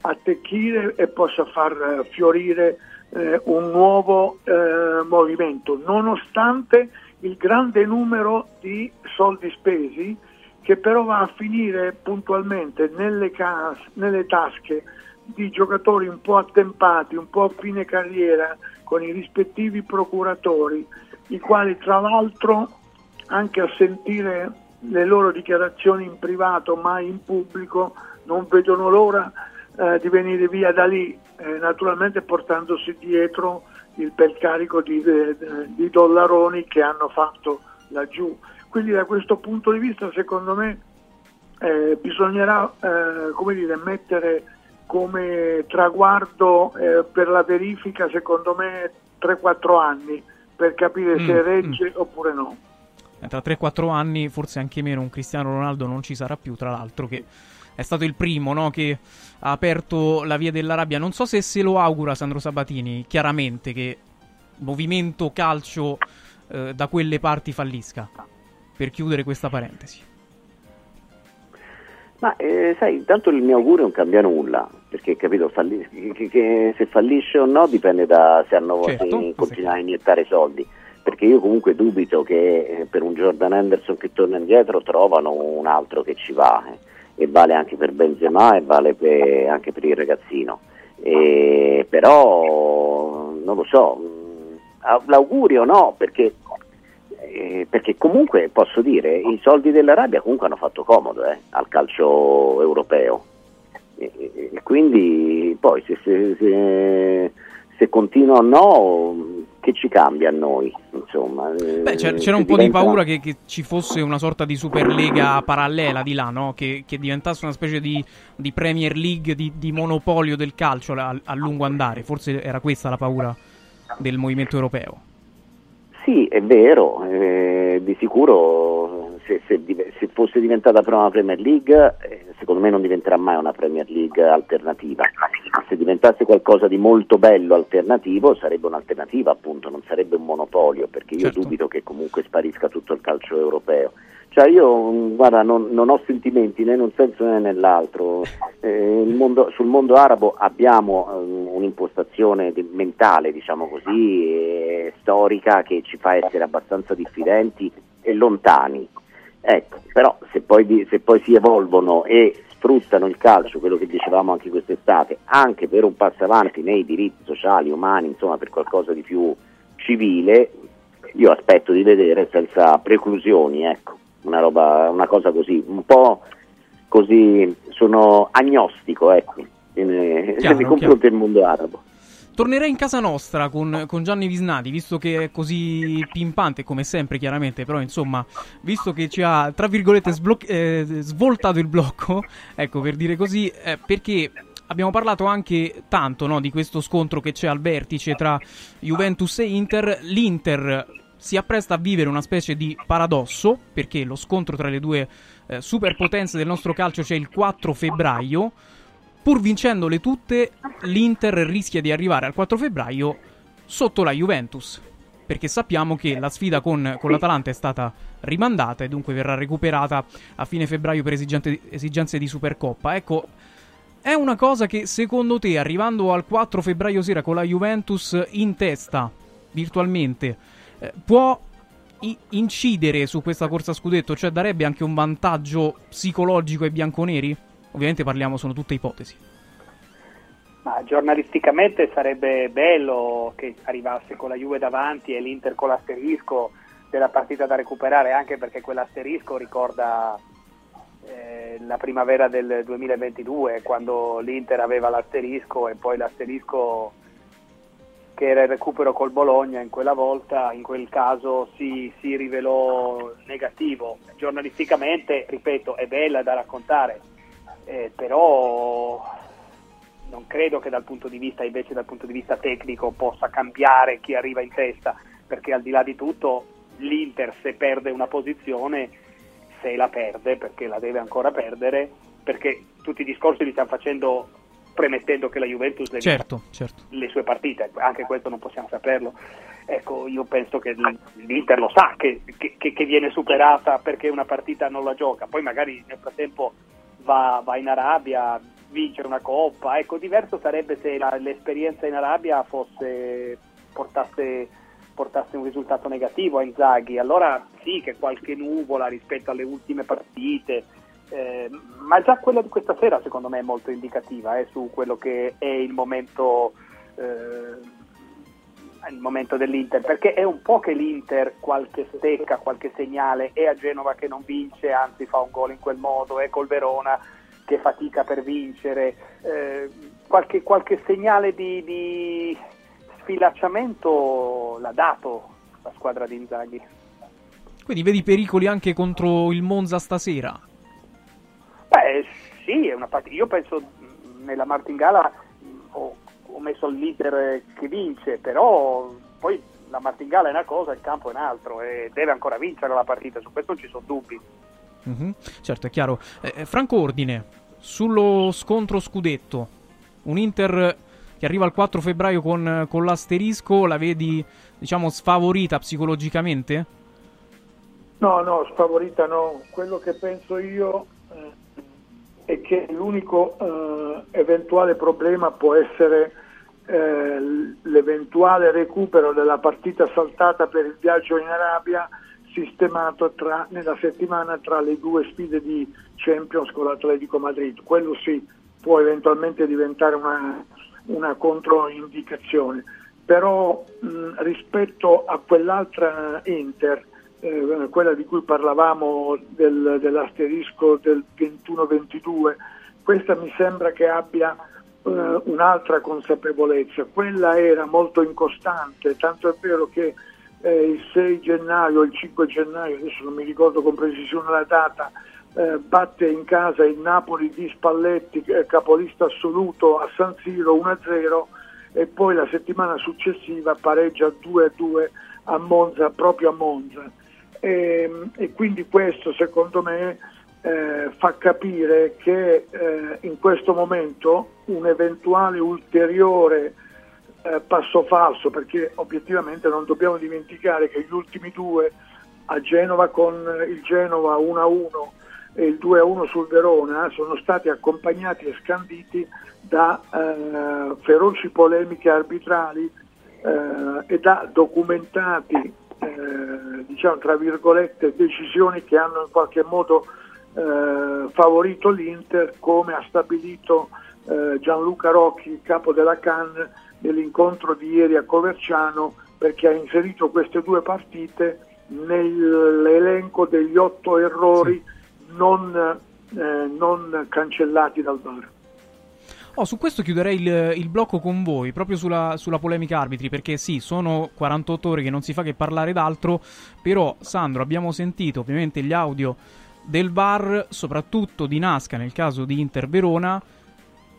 S10: attecchire e possa far eh, fiorire eh, un nuovo movimento, nonostante il grande numero di soldi spesi che però va a finire puntualmente nelle, cas- nelle tasche di giocatori un po' attempati, un po' a fine carriera, con i rispettivi procuratori, i quali tra l'altro anche a sentire le loro dichiarazioni in privato, mai in pubblico, non vedono l'ora eh, di venire via da lì, eh, naturalmente portandosi dietro il bel carico di, eh, di dollaroni che hanno fatto laggiù. Quindi da questo punto di vista secondo me eh, bisognerà eh, dire, mettere come traguardo eh, per la verifica secondo me 3-4 anni per capire
S3: Mm,
S10: se regge oppure no.
S3: Eh, Tra 3-4 anni, forse anche meno, un Cristiano Ronaldo non ci sarà più, tra l'altro, che è stato il primo no, che ha aperto la via dell'Arabia. Non so se se lo augura Sandro Sabatini, chiaramente, che movimento calcio eh, da quelle parti fallisca. Per chiudere questa parentesi.
S40: Ma eh, sai, intanto il mio augurio non cambia nulla, perché capito, falli- che, che se fallisce o no dipende da se hanno
S3: Certo,
S40: continuare a iniettare soldi. Perché io comunque dubito che eh, per un Jordan Henderson che torna indietro trovano un altro che ci va. eh. E vale anche per Benzema e vale per- anche per il ragazzino. E, però non lo so, ah, l'augurio no, perché eh, perché comunque posso dire i soldi dell'Arabia comunque hanno fatto comodo eh, al calcio europeo e, e- e quindi poi se, se- se- se continua o no che ci cambia a noi, insomma.
S3: Beh, c'era,
S40: Eh,
S3: c'era un po' di
S40: diventa-
S3: paura che, che ci fosse una sorta di Superlega parallela di là, no? Che, che diventasse una specie di, di Premier League, di, di monopolio del calcio a, a lungo andare. Forse era questa la paura del movimento europeo.
S40: Sì, è vero, eh, di sicuro se, se se fosse diventata però una Premier League, eh, secondo me non diventerà mai una Premier League alternativa. Se diventasse qualcosa di molto bello alternativo, sarebbe un'alternativa appunto, non sarebbe un monopolio, perché io
S3: Certo.
S40: dubito che comunque sparisca tutto il calcio europeo. Cioè io, guarda, non, non ho sentimenti né in un senso né nell'altro. Eh, mondo- sul mondo arabo abbiamo ehm, un'impostazione di- mentale, diciamo così, eh, storica che ci fa essere abbastanza diffidenti e lontani. Ecco, però se poi, se poi si evolvono e sfruttano il calcio, quello che dicevamo anche quest'estate, anche per un passo avanti nei diritti sociali, umani, insomma per qualcosa di più civile, io aspetto di vedere senza preclusioni, ecco, una, roba, una cosa così, un po' così, sono agnostico, ecco, [laughs]
S3: Chiaro,
S40: nei confronti del mondo arabo.
S3: Tornerei in casa nostra con, con Gianni Visnati, visto che è così pimpante, come sempre chiaramente, però insomma, visto che ci ha, tra virgolette, sbloc- eh, svoltato il blocco, ecco per dire così, eh, perché abbiamo parlato anche tanto no, di questo scontro che c'è al vertice tra Juventus e Inter. L'Inter si appresta a vivere una specie di paradosso, perché lo scontro tra le due eh, superpotenze del nostro calcio c'è il 4 febbraio. Pur vincendole tutte, l'Inter rischia di arrivare al 4 febbraio sotto la Juventus. Perché sappiamo che la sfida con, con l'Atalanta è stata rimandata e dunque verrà recuperata a fine febbraio per esigenze di Supercoppa. Ecco, è una cosa che secondo te, arrivando al 4 febbraio sera con la Juventus in testa, virtualmente, eh, può incidere su questa corsa a scudetto? Cioè darebbe anche un vantaggio psicologico ai bianconeri? Ovviamente parliamo, sono tutte ipotesi.
S41: Ma giornalisticamente sarebbe bello che arrivasse con la Juve davanti e l'Inter con l'asterisco della partita da recuperare, anche perché quell'asterisco ricorda eh, la primavera del 2022, quando l'Inter aveva l'asterisco e poi l'asterisco che era il recupero col Bologna in quella volta, in quel caso si, si rivelò negativo. Giornalisticamente, ripeto, è bella da raccontare, eh, però non credo che dal punto di vista invece dal punto di vista tecnico possa cambiare chi arriva in testa perché al di là di tutto l'Inter se perde una posizione se la perde perché la deve ancora perdere perché tutti i discorsi li stiamo facendo premettendo che la Juventus deve
S3: Certo, certo.
S41: le sue partite, anche questo non possiamo saperlo. Ecco, io penso che l'Inter lo sa che, che- che- che viene superata perché una partita non la gioca, poi magari nel frattempo va, va in Arabia, vince una coppa. Ecco, diverso sarebbe se la- l'esperienza in Arabia fosse, portasse, portasse un risultato negativo a Inzaghi. Allora sì che qualche nuvola rispetto alle ultime partite, eh, ma già quella di questa sera secondo me è molto indicativa eh, su quello che è il momento, eh, il momento dell'Inter, perché è un po' che l'Inter qualche stecca, qualche segnale, è a Genova che non vince, anzi fa un gol in quel modo, è col Verona che fatica per vincere, eh, qualche, qualche segnale di, di sfilacciamento l'ha dato la squadra di Inzaghi.
S3: Quindi vedi pericoli anche contro il Monza stasera?
S41: Sì, è una partita. Io penso mh, nella Martingala mh, ho, ho messo l'Inter che vince, però poi la Martingala è una cosa, il campo è un altro e deve ancora vincere la partita, su questo non ci sono dubbi.
S3: Mhm, Certo, è chiaro. Eh, eh, Franco Ordine, sullo scontro scudetto, un Inter che arriva il 4 febbraio con, con l'asterisco, la vedi, diciamo, sfavorita psicologicamente?
S42: No, no, sfavorita no. Quello che penso io è che l'unico eh, eventuale problema può essere eh, l'eventuale recupero della partita saltata per il viaggio in Arabia sistemato tra- nella settimana tra le due sfide di Champions con l'Atletico Madrid. Quello sì può eventualmente diventare una, una controindicazione, però mh, rispetto a quell'altra Inter, eh, quella di cui parlavamo del- dell'asterisco del 21-22, questa mi sembra che abbia eh, un'altra consapevolezza, quella era molto incostante, tanto è vero che eh, il 6 gennaio, il 5 gennaio, adesso non mi ricordo con precisione la data, eh, batte in casa il Napoli di Spalletti, capolista assoluto a San Siro 1-0 e poi la settimana successiva pareggia 2-2 a Monza, proprio a Monza. E, e quindi questo secondo me eh, fa capire che eh, in questo momento un eventuale ulteriore eh, passo falso, perché obiettivamente non dobbiamo dimenticare che gli ultimi due a Genova con il Genova 1-1 e il 2-1 sul Verona sono stati accompagnati e scanditi da eh, feroci polemiche arbitrali eh, e da documentati, eh, diciamo tra virgolette, decisioni che hanno in qualche modo eh, favorito l'Inter, come ha stabilito eh, Gianluca Rocchi, capo della Cannes, nell'incontro di ieri a Coverciano, perché ha inserito queste due partite nell'elenco degli otto errori sì. non, eh, non cancellati dal VAR.
S3: Oh, su questo chiuderei il, il, blocco con voi, proprio sulla, sulla, polemica arbitri, perché sì, sono 48 ore che non si fa che parlare d'altro, però Sandro abbiamo sentito ovviamente gli audio del VAR, soprattutto di Nasca nel caso di Inter Verona,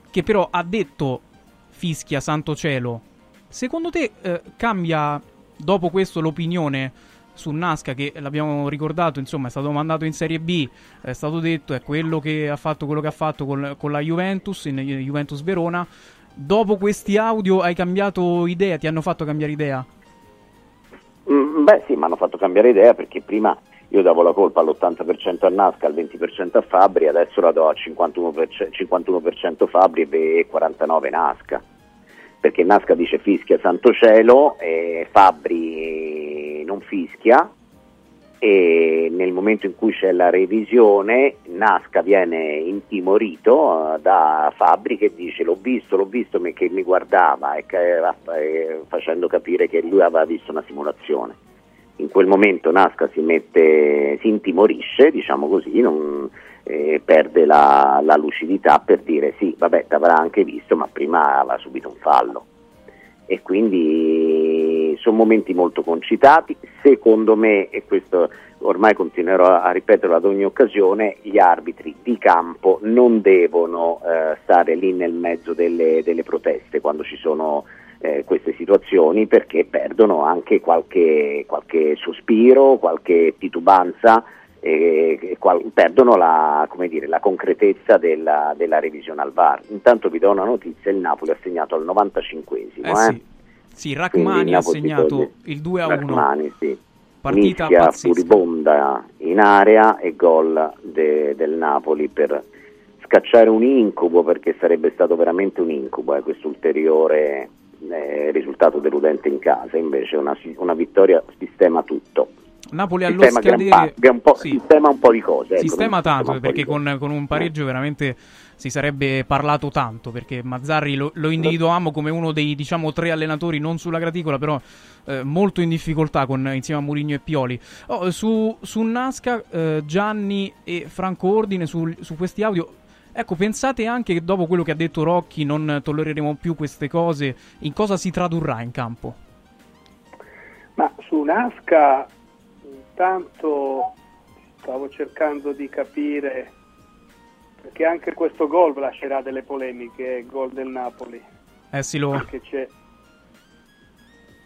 S3: che però ha detto fischia santo cielo. Secondo te eh, cambia dopo questo l'opinione su Nasca che l'abbiamo ricordato, insomma, è stato mandato in Serie B, è stato detto è quello che ha fatto quello che ha fatto con, con la Juventus, in Juventus Verona. Dopo questi audio hai cambiato idea, ti hanno fatto cambiare idea?
S40: Mm, beh sì, mi hanno fatto cambiare idea perché prima io davo la colpa all'80% a Nasca, al 20% a Fabri, adesso la do al 51%, 51% Fabri e 49% Nasca. Perché Nasca dice fischia santo cielo e Fabri non fischia. E nel momento in cui c'è la revisione Nasca viene intimorito uh, da Fabri che dice l'ho visto, l'ho visto che mi guardava e, e facendo capire che lui aveva visto una simulazione. In quel momento Nasca si, mette, si intimorisce, diciamo così, non, eh, perde la, la, lucidità per dire sì, vabbè, ti avrà anche visto, ma prima aveva subito un fallo. E quindi sono momenti molto concitati, secondo me, e questo ormai continuerò a ripeterlo ad ogni occasione, gli arbitri di campo non devono eh, stare lì nel mezzo delle, delle proteste quando ci sono eh, queste situazioni perché perdono anche qualche, qualche sospiro, qualche titubanza, eh, perdono la, dire, la concretezza della, della, revisione al VAR. Intanto vi do una notizia, il Napoli ha segnato al 95esimo.
S3: Eh, sì. sì, Rachmani ha segnato il 2 a 1.
S40: Rachmani, sì.
S3: Partita
S40: Mischia
S3: pazzesca.
S40: furibonda in area e gol de- del Napoli per scacciare un incubo perché sarebbe stato veramente un incubo eh, questo ulteriore eh, risultato deludente in casa, invece una, una vittoria sistema tutto.
S3: Napoli allo scadere
S40: un po', sì. sistema un po' di cose. Ecco,
S3: sistema tanto perché con, con, un pareggio veramente si sarebbe parlato tanto perché Mazzarri lo, lo individuavamo come uno dei diciamo tre allenatori non sulla graticola però eh, molto in difficoltà con, insieme a Murigno e Pioli. Oh, su, su Nasca eh, Gianni e Franco Ordine su, su questi audio Ecco, pensate anche che dopo quello che ha detto Rocchi non tollereremo più queste cose, in cosa si tradurrà in campo?
S41: Ma su Nasca intanto stavo cercando di capire perché anche questo gol lascerà delle polemiche, il gol del Napoli.
S3: Eh sì, lo...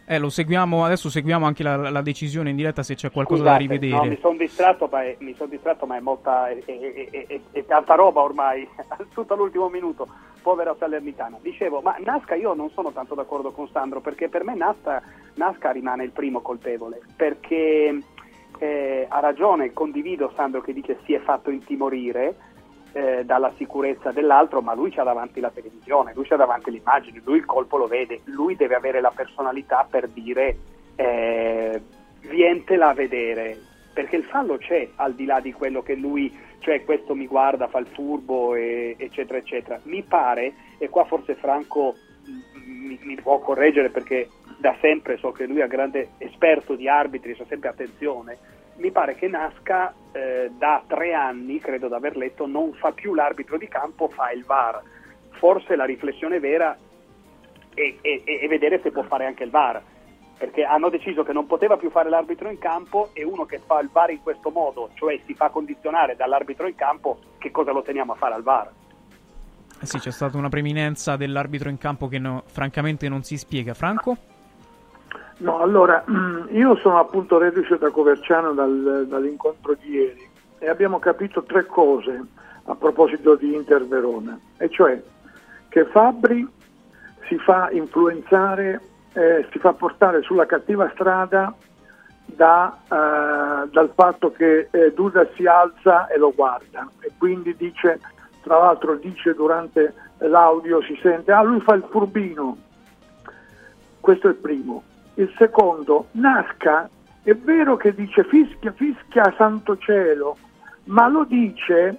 S3: Eh, lo seguiamo, adesso seguiamo anche la, la decisione in diretta se c'è qualcosa Scusate, da rivedere. No,
S41: mi sono distratto, ma è, son distratto, ma è molta, è, è, è, è, tanta roba ormai, [laughs] tutto all'ultimo minuto, povera Salernitana. Dicevo, ma Nasca io non sono tanto d'accordo con Sandro, perché per me Nasca, Nasca rimane il primo colpevole, perché eh, ha ragione, condivido Sandro che dice si è fatto intimorire, eh, dalla sicurezza dell'altro, ma lui c'ha davanti la televisione, lui c'ha davanti l'immagine, lui il colpo lo vede, lui deve avere la personalità per dire eh, vientela a vedere, perché il fallo c'è al di là di quello che lui, cioè questo mi guarda, fa il furbo, e, eccetera, eccetera. Mi pare, e qua forse Franco mi, mi può correggere perché da sempre so che lui è grande esperto di arbitri, sa sempre attenzione, mi pare che Nasca eh, da tre anni, credo di aver letto, non fa più l'arbitro di campo, fa il VAR. forse la riflessione vera è, è- è vedere se può fare anche il VAR, perché hanno deciso che non poteva più fare l'arbitro in campo e uno che fa il VAR in questo modo, cioè si fa condizionare dall'arbitro in campo, che cosa lo teniamo a fare al VAR?
S3: Sì, c'è stata una preminenza dell'arbitro in campo che no- francamente non si spiega. Franco?
S10: No, allora, [clears throat] io sono appunto reduce da Coverciano dal- dall'incontro di ieri e abbiamo capito tre cose a proposito di Inter Verona, e cioè che Fabri si fa influenzare, eh, si fa portare sulla cattiva strada da, eh, dal fatto che eh, Duda si alza e lo guarda e quindi dice, tra l'altro dice durante l'audio, si sente, ah lui fa il furbino, questo è il primo. Il secondo, Nasca è vero che dice fischia, fischia santo cielo, ma lo dice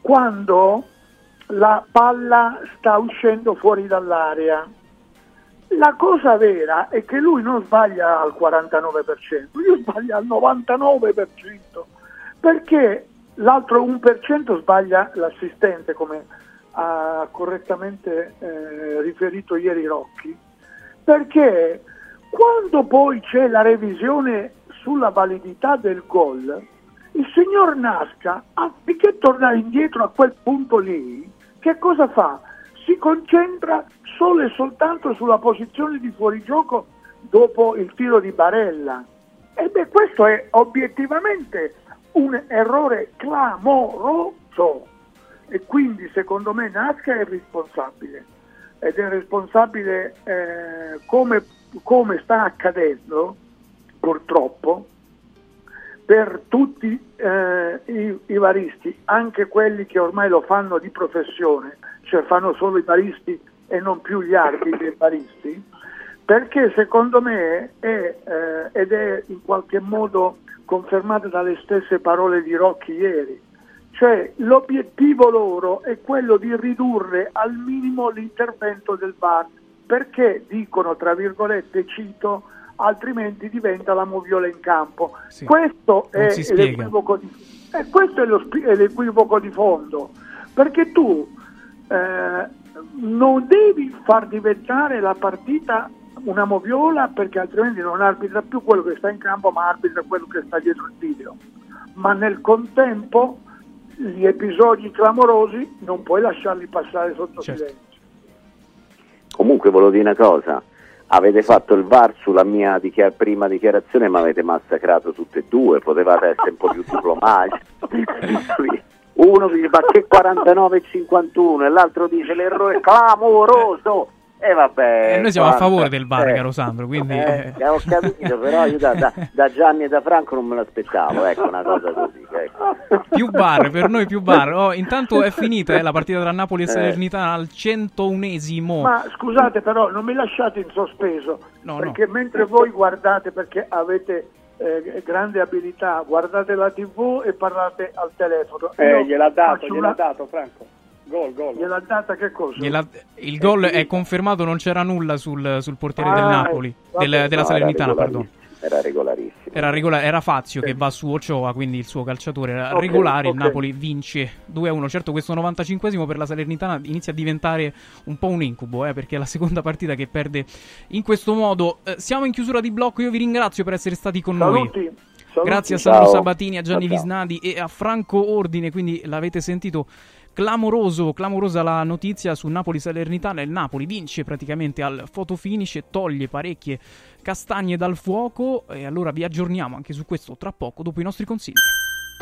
S10: quando la palla sta uscendo fuori dall'area. La cosa vera è che lui non sbaglia al 49%, lui sbaglia al 99%, perché l'altro 1% sbaglia l'assistente, come ha correttamente eh, riferito ieri Rocchi, perché quando poi c'è la revisione sulla validità del gol, il signor Nasca, anziché tornare indietro a quel punto lì, che cosa fa? Si concentra solo e soltanto sulla posizione di fuorigioco dopo il tiro di Barella. E beh, questo è obiettivamente un errore clamoroso e quindi secondo me Nasca è responsabile ed è responsabile eh, come, come sta accadendo purtroppo per tutti eh, i, i varisti, anche quelli che ormai lo fanno di professione, cioè fanno solo i varisti e non più gli arbitri e varisti, perché secondo me è, eh, ed è in qualche modo confermato dalle stesse parole di Rocchi ieri, cioè l'obiettivo loro è quello di ridurre al minimo l'intervento del VAR, perché dicono, tra virgolette, cito, altrimenti diventa la moviola in campo. Questo,
S3: Non
S10: è l'equivoco di, eh, questo è, lo è l'equivoco di fondo, perché tu eh, non devi far diventare la partita una moviola perché altrimenti non arbitra più quello che sta in campo ma arbitra quello che sta dietro il video. Ma nel contempo gli episodi clamorosi non puoi lasciarli passare sotto silenzio.
S40: Comunque volevo dire una cosa, avete fatto il VAR sulla mia dichia- prima dichiarazione ma avete massacrato tutte e due, potevate essere un po' più diplomatici. [laughs] Uno dice ma che 49 e 51 e l'altro dice l'errore clamoroso. E vabbè.
S3: Eh, noi siamo a
S40: guarda,
S3: favore del VAR,
S40: eh,
S3: caro Sandro, quindi...
S40: eh,
S3: eh.
S40: ho capito, però io da, da- da Gianni e da Franco non me l'aspettavo, ecco una cosa così. Ecco.
S3: Più bar, per noi più bar. Oh, intanto è finita eh, la partita tra Napoli e
S40: Eh.
S3: Salernitana al 101esimo.
S10: Ma scusate però, non mi lasciate in sospeso,
S3: No,
S10: perché mentre voi guardate, perché avete eh, grande abilità, guardate la tv e parlate al telefono.
S41: Eh, gliel'ha dato, gliel'ha
S10: una-
S41: dato Franco. Gol, gol.
S10: Gliel'ha data che cosa?
S3: Gliela- il gol è confermato, non c'era nulla sul, sul portiere
S10: Ah,
S3: del Napoli,
S10: eh,
S3: del-
S10: vabbè.
S3: della
S40: No,
S3: Salernitana,
S40: era
S3: pardon.
S40: Era regolarissimo.
S3: Era, regola- era Fazio che va su Ochoa, quindi il suo calciatore era
S40: Ok,
S3: regolare. Il
S40: ok.
S3: Napoli vince 2-1. Certo, questo 95esimo per la Salernitana inizia a diventare un po' un incubo, eh, perché è la seconda partita che perde in questo modo. Eh, siamo in chiusura di blocco. Io vi ringrazio per essere stati con
S10: Saluti.
S3: noi.
S10: Saluti.
S3: Grazie a Sandro
S10: Ciao.
S3: Sabatini, a Gianni
S10: Ciao, ciao.
S3: Visnadi e a Franco Ordine. Quindi l'avete sentito. Clamoroso, clamorosa la notizia su Napoli Salernitana. Il Napoli vince praticamente al fotofinish e toglie parecchie castagne dal fuoco. E allora vi aggiorniamo anche su questo tra poco, dopo i nostri consigli.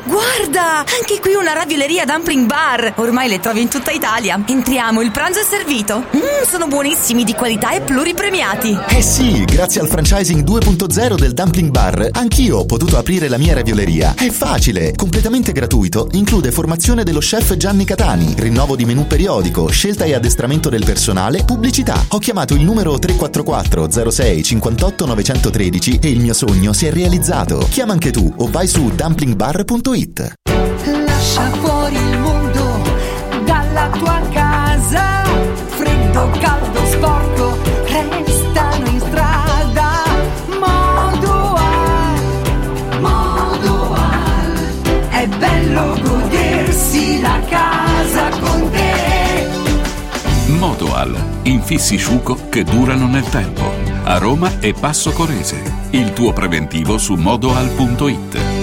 S14: Guarda, anche qui una ravioleria dumpling bar. Ormai le trovi in tutta Italia. Entriamo, il pranzo è servito. Mmm, sono buonissimi, di qualità e pluripremiati.
S20: Eh sì, grazie al franchising 2.0 del Dumpling Bar, anch'io ho potuto aprire la mia ravioleria. È facile, completamente gratuito, include formazione dello chef Gianni Catani, rinnovo di menù periodico, scelta e addestramento del personale, pubblicità. Ho chiamato il numero 344 06 58 913 e il mio sogno si è realizzato. Chiama anche tu o vai su dumplingbar.it.
S2: Lascia fuori il mondo dalla tua casa. Freddo, caldo, sporco, restano in strada. Modoal, Modoal. È bello godersi la casa con te.
S1: Modoal, infissi sciuco che durano nel tempo. A Roma e Passo Corese. Il tuo preventivo su modoal.it.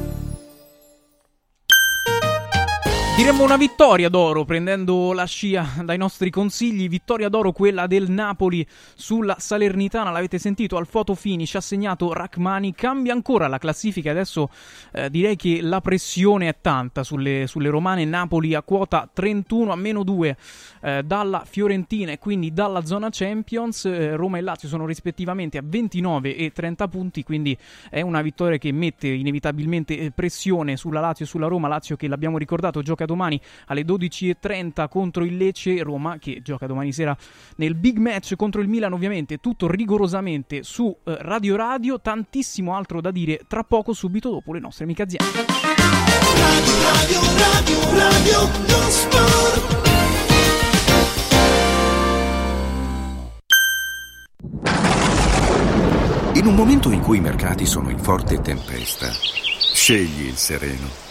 S3: Diremmo una vittoria d'oro prendendo la scia dai nostri consigli, vittoria d'oro quella del Napoli sulla Salernitana, l'avete sentito? Al photo finish assegnato Rachmani, cambia ancora la classifica, adesso eh, direi che la pressione è tanta sulle, sulle romane, Napoli a quota 31 a meno 2 eh, dalla Fiorentina e quindi dalla zona Champions, eh, Roma e Lazio sono rispettivamente a 29 e 30 punti, quindi è una vittoria che mette inevitabilmente eh, pressione sulla Lazio e sulla Roma, Lazio che l'abbiamo ricordato gioca domani alle 12.30 contro il Lecce, Roma che gioca domani sera nel big match contro il Milan ovviamente, tutto rigorosamente su eh, Radio Radio, tantissimo altro da dire tra poco subito dopo le nostre amiche aziende.
S43: Radio, radio, radio, non sport.
S11: In un momento in cui i mercati sono in forte tempesta, scegli il sereno.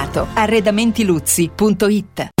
S2: Arredamentiluzzi.it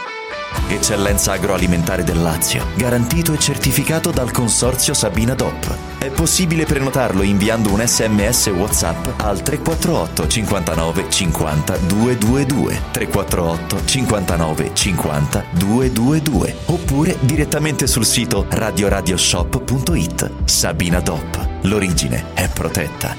S20: Eccellenza agroalimentare del Lazio, garantito e certificato dal consorzio Sabina DOP. È possibile prenotarlo inviando un sms WhatsApp al 348 59 50 222 348 59 50 222 oppure direttamente sul sito radioradioshop.it. Sabina DOP. L'origine è protetta.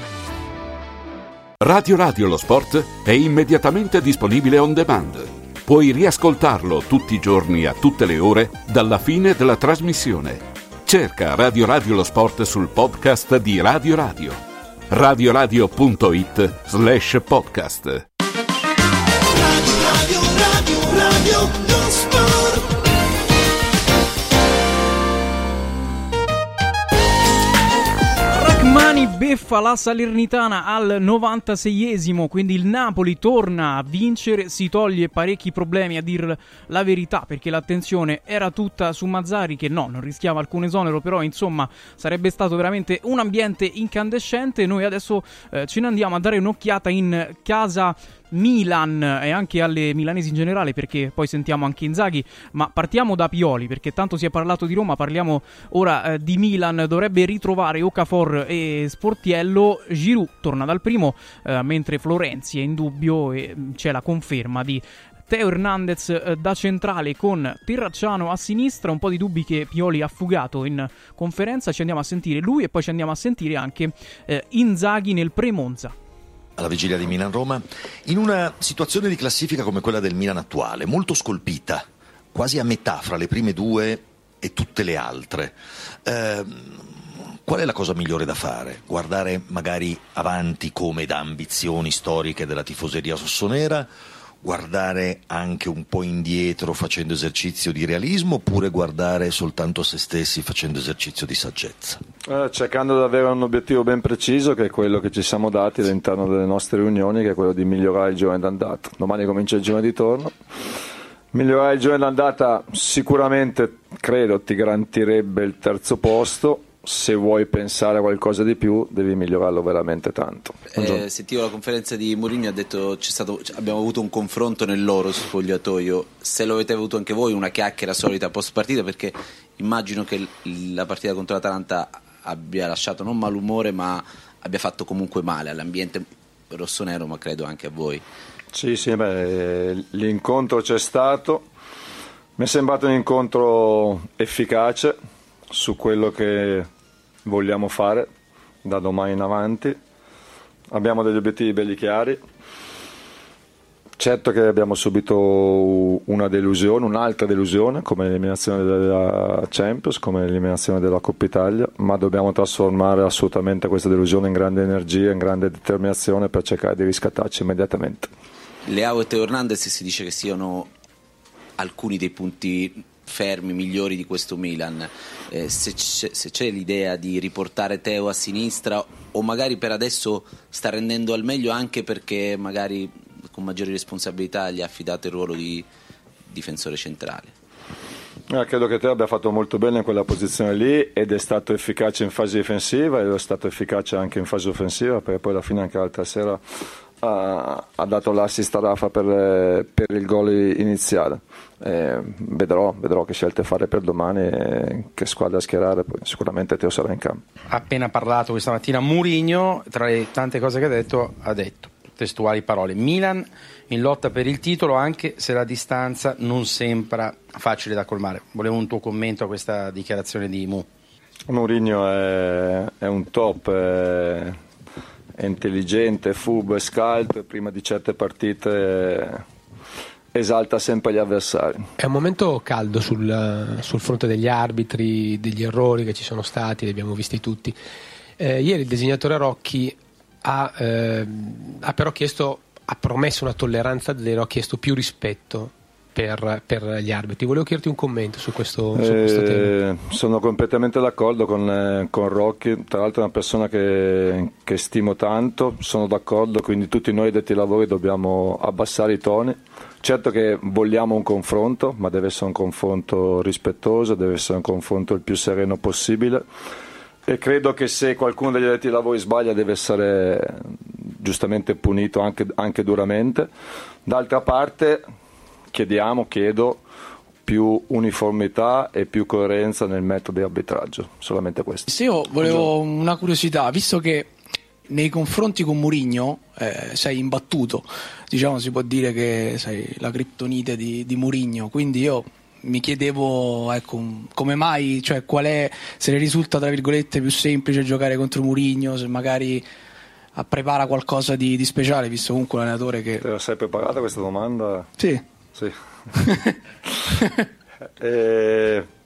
S1: Radio Radio lo sport è immediatamente disponibile on demand. Puoi riascoltarlo tutti i giorni a tutte le ore dalla fine della trasmissione. Cerca Radio Radio lo sport sul podcast di Radio Radio. radioradio.it slash podcast.
S44: Radio, radio, radio,
S3: beffa la Salernitana al 96esimo, quindi il Napoli torna a vincere, si toglie parecchi problemi a dir la verità perché l'attenzione era tutta su Mazzari che no, non rischiava alcun esonero, però insomma sarebbe stato veramente un ambiente incandescente. Noi adesso eh, ce ne andiamo a dare un'occhiata in casa Milan e anche alle milanesi in generale perché poi sentiamo anche Inzaghi, ma partiamo da Pioli perché tanto si è parlato di Roma, parliamo ora eh, di Milan, dovrebbe ritrovare Okafor e Sportiello, Giroud torna dal primo eh, mentre Florenzi è in dubbio e mm, c'è la conferma di Teo Hernandez eh, da centrale con Terracciano a sinistra, un po' di dubbi che Pioli ha fugato in conferenza, ci andiamo a sentire lui e poi ci andiamo a sentire anche eh, Inzaghi nel pre-Monza
S45: alla vigilia di Milan-Roma, in una situazione di classifica come quella del Milan attuale, molto scolpita, quasi a metà fra le prime due e tutte le altre. Eh, qual è la cosa migliore da fare? Guardare magari avanti come da ambizioni storiche della tifoseria rossonera? Guardare anche un po' indietro facendo esercizio di realismo oppure guardare soltanto a se stessi facendo esercizio di saggezza?
S46: Eh, cercando di avere un obiettivo ben preciso che è quello che ci siamo dati all'interno delle nostre riunioni che è quello di migliorare il giorno d'andata. Domani comincia il giorno di torno. Migliorare il giorno d'andata sicuramente credo ti garantirebbe il terzo posto se vuoi pensare a qualcosa di più devi migliorarlo veramente tanto.
S47: Eh, sentivo la conferenza di Mourinho ha detto stato, abbiamo avuto un confronto nel loro spogliatoio, se lo avete avuto anche voi una chiacchiera solita post partita perché immagino che la partita contro l'Atalanta abbia lasciato non malumore ma abbia fatto comunque male all'ambiente rossonero ma credo anche a voi.
S46: Sì, sì, beh, l'incontro c'è stato, mi è sembrato un incontro efficace su quello che vogliamo fare da domani in avanti. Abbiamo degli obiettivi belli chiari. Certo che abbiamo subito una delusione, un'altra delusione come l'eliminazione della Champions, come l'eliminazione della Coppa Italia, ma dobbiamo trasformare assolutamente questa delusione in grande energia, in grande determinazione per cercare di riscattarci immediatamente.
S47: Leao e Teo Hernandez si dice che siano alcuni dei punti fermi migliori di questo Milan. Eh, se, c'è, se, c'è, l'idea di riportare Teo a sinistra o magari per adesso sta rendendo al meglio anche perché magari con maggiori responsabilità gli ha affidato il ruolo di difensore centrale.
S46: Eh, credo che Teo abbia fatto molto bene in quella posizione lì ed è stato efficace in fase difensiva ed è stato efficace anche in fase offensiva perché poi alla fine anche l'altra sera ha, ha dato l'assist a Rafa per, per il gol iniziale. Eh, vedrò, vedrò, che scelte fare per domani e che squadra schierare, poi sicuramente Teo sarà in campo.
S48: Ha appena parlato questa mattina Murigno, tra le tante cose che ha detto, ha detto testuali parole, Milan in lotta per il titolo anche se la distanza non sembra facile da colmare. Volevo un tuo commento a questa dichiarazione di Mu.
S46: Mourinho è, è un top, è, è intelligente, fub, scalp, prima di certe partite esalta sempre gli avversari.
S49: È un momento caldo sul, sul, fronte degli arbitri, degli errori che ci sono stati, li abbiamo visti tutti. Eh, ieri il disegnatore Rocchi ha, eh, ha però chiesto, ha promesso una tolleranza zero, ha chiesto più rispetto per, per, gli arbitri. Volevo chiederti un commento su questo, su questo
S46: eh,
S49: tema.
S46: Sono completamente d'accordo con, eh, con Rocchi, tra l'altro è una persona che, che, stimo tanto, sono d'accordo, quindi tutti noi detti lavori dobbiamo abbassare i toni. Certo che vogliamo un confronto, ma deve essere un confronto rispettoso, deve essere un confronto il più sereno possibile e credo che se qualcuno degli addetti ai lavori sbaglia deve essere giustamente punito anche, anche duramente. D'altra parte chiediamo, chiedo più uniformità e più coerenza nel metodo di arbitraggio, solamente questo.
S50: Se io volevo una curiosità, visto che nei confronti con Murigno eh, sei imbattuto, diciamo si può dire che sei la criptonite di, di Murigno, quindi io mi chiedevo ecco, come mai, cioè qual è, se le risulta tra virgolette più semplice giocare contro Murigno, se magari ah, prepara qualcosa di, di speciale, visto comunque un allenatore che...
S46: Te la sei preparata questa domanda?
S50: Sì.
S46: Sì. [laughs] Eh, beh, no-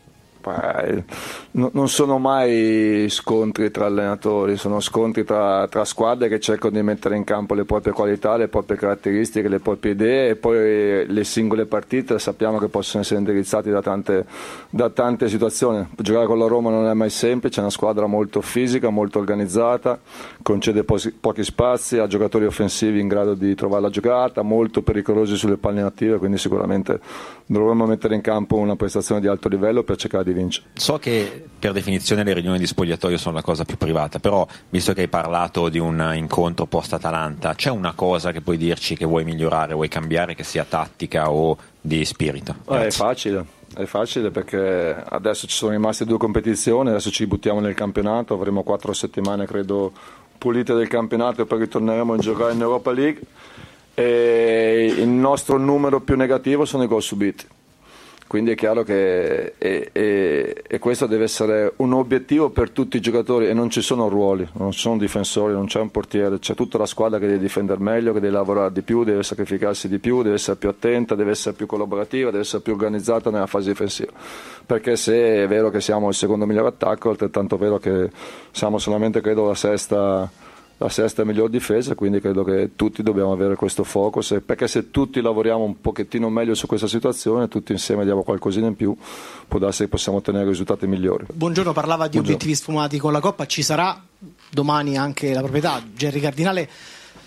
S46: non sono mai scontri tra allenatori, sono scontri tra, tra squadre che cercano di mettere in campo le proprie qualità, le proprie caratteristiche, le proprie idee e poi le singole partite sappiamo che possono essere indirizzate da tante, da tante situazioni. Giocare con la Roma non è mai semplice, è una squadra molto fisica, molto organizzata, concede posi- pochi spazi, ha giocatori offensivi in grado di trovare la giocata, molto pericolosi sulle palle attive, quindi sicuramente dovremmo mettere in campo una prestazione di alto livello per cercare di vincere.
S51: So che per definizione le riunioni di spogliatoio sono la cosa più privata, però visto che hai parlato di un incontro post-Atalanta, c'è una cosa che puoi dirci che vuoi migliorare, vuoi cambiare, che sia tattica o di spirito?
S46: Eh, è facile, è facile perché adesso ci sono rimaste due competizioni, adesso ci buttiamo nel campionato, avremo quattro settimane credo pulite del campionato e poi ritorneremo a giocare in Europa League e il nostro numero più negativo sono i gol subiti. Quindi è chiaro che e, e- e questo deve essere un obiettivo per tutti i giocatori e non ci sono ruoli, non ci sono difensori, non c'è un portiere, c'è tutta la squadra che deve difendere meglio, che deve lavorare di più, deve sacrificarsi di più, deve essere più attenta, deve essere più collaborativa, deve essere più organizzata nella fase difensiva. Perché se è vero che siamo il secondo miglior attacco, è altrettanto vero che siamo solamente credo la sesta la sesta miglior difesa, quindi credo che tutti dobbiamo avere questo focus, perché se tutti lavoriamo un pochettino meglio su questa situazione, tutti insieme diamo qualcosina in più, può darsi che possiamo ottenere risultati migliori.
S52: Buongiorno parlava di
S46: Buongiorno.
S52: obiettivi sfumati con la Coppa, ci sarà domani anche la proprietà. Gerry Cardinale,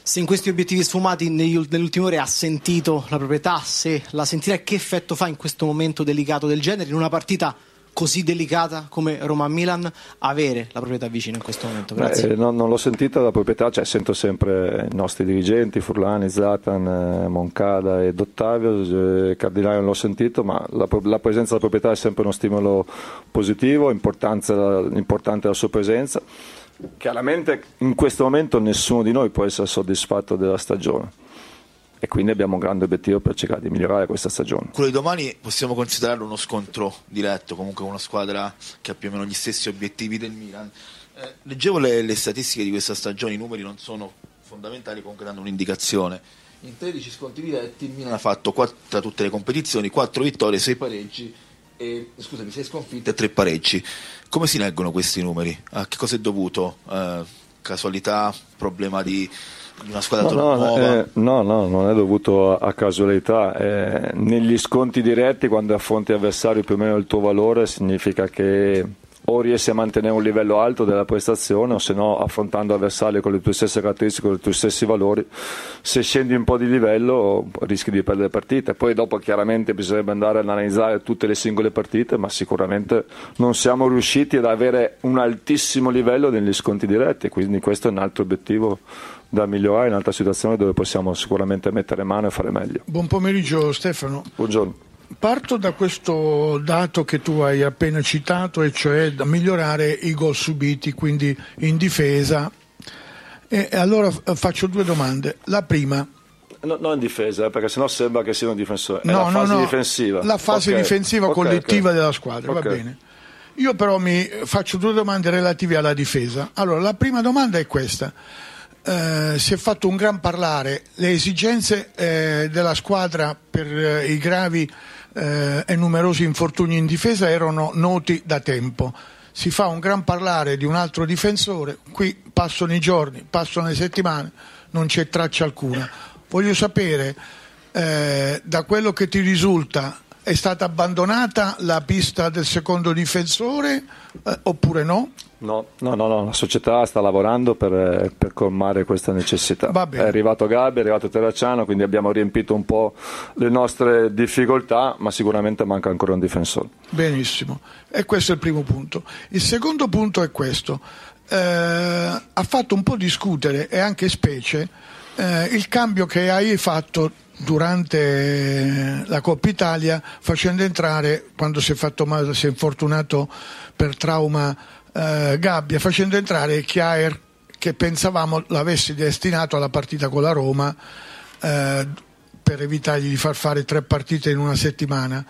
S52: se in questi obiettivi sfumati ultime ore ha sentito la proprietà, se la sentirà che effetto fa in questo momento delicato del genere, in una partita così delicata come Roma-Milan, avere la proprietà vicino in questo momento? Grazie.
S46: Beh, non, non l'ho sentita la proprietà, cioè sento sempre i nostri dirigenti, Furlani, Zlatan, eh, Moncada ed Ottavio, eh, Cardinale non l'ho sentito, ma la, la presenza della proprietà è sempre uno stimolo positivo, importante la sua presenza. Chiaramente in questo momento nessuno di noi può essere soddisfatto della stagione e quindi abbiamo un grande obiettivo per cercare di migliorare questa stagione.
S45: Quello di domani possiamo considerarlo uno scontro diretto, comunque una squadra che ha più o meno gli stessi obiettivi del Milan. Eh, leggevo le, le statistiche di questa stagione, i numeri non sono fondamentali, comunque danno un'indicazione. In 13 scontri diretti il Milan ha fatto quatt- tra tutte le competizioni 4 vittorie, 6 pareggi e scusami, 6 sconfitte e 3 pareggi. Come si leggono questi numeri? A che cosa è dovuto? Eh, casualità, problema di, di una squadra
S46: No, no, eh, no, no, non è dovuto a, a casualità. eh, negli sconti diretti, quando affronti avversari più o meno il tuo valore, significa che o riesci a mantenere un livello alto della prestazione o se no affrontando avversari con le tue stesse caratteristiche, con i tuoi stessi valori, se scendi un po' di livello rischi di perdere partite. Poi dopo chiaramente bisognerebbe andare ad analizzare tutte le singole partite, ma sicuramente non siamo riusciti ad avere un altissimo livello negli sconti diretti, quindi questo è un altro obiettivo da migliorare, un'altra situazione dove possiamo sicuramente mettere mano e fare meglio.
S53: Buon pomeriggio Stefano.
S46: Buongiorno.
S53: Parto da questo dato che tu hai appena citato, e cioè da migliorare i gol subiti, quindi in difesa. E allora faccio due domande. La prima,
S46: No, non in difesa, eh, perché sennò sembra che sia un difensore. È
S53: No,
S46: la
S53: no,
S46: fase
S53: no,
S46: difensiva.
S53: la fase
S46: Ok,
S53: difensiva
S46: ok,
S53: collettiva
S46: ok.
S53: della squadra, va bene. Io però mi faccio due domande relative alla difesa. Allora, la prima domanda è questa. Eh, si è fatto un gran parlare, le esigenze eh, della squadra per eh, i gravi eh, e numerosi infortuni in difesa erano noti da tempo. Si fa un gran parlare di un altro difensore, qui passano i giorni, passano le settimane, non c'è traccia alcuna. Voglio sapere, eh, da quello che ti risulta, è stata abbandonata la pista del secondo difensore oppure no?
S46: No, no, no, no, la società sta lavorando per, eh, per colmare questa necessità. È arrivato Gabbi, è arrivato Terracciano, quindi abbiamo riempito un po' le nostre difficoltà, ma sicuramente manca ancora un difensore.
S53: Benissimo, e questo è il primo punto. Il secondo punto è questo. Eh, ha fatto un po' discutere e anche specie eh, il cambio che hai fatto durante la Coppa Italia facendo entrare quando si è, fatto male, si è infortunato per trauma eh, Gabbia facendo entrare Chiaer che pensavamo l'avessi destinato alla partita con la Roma eh, per evitargli di far fare tre partite in una settimana.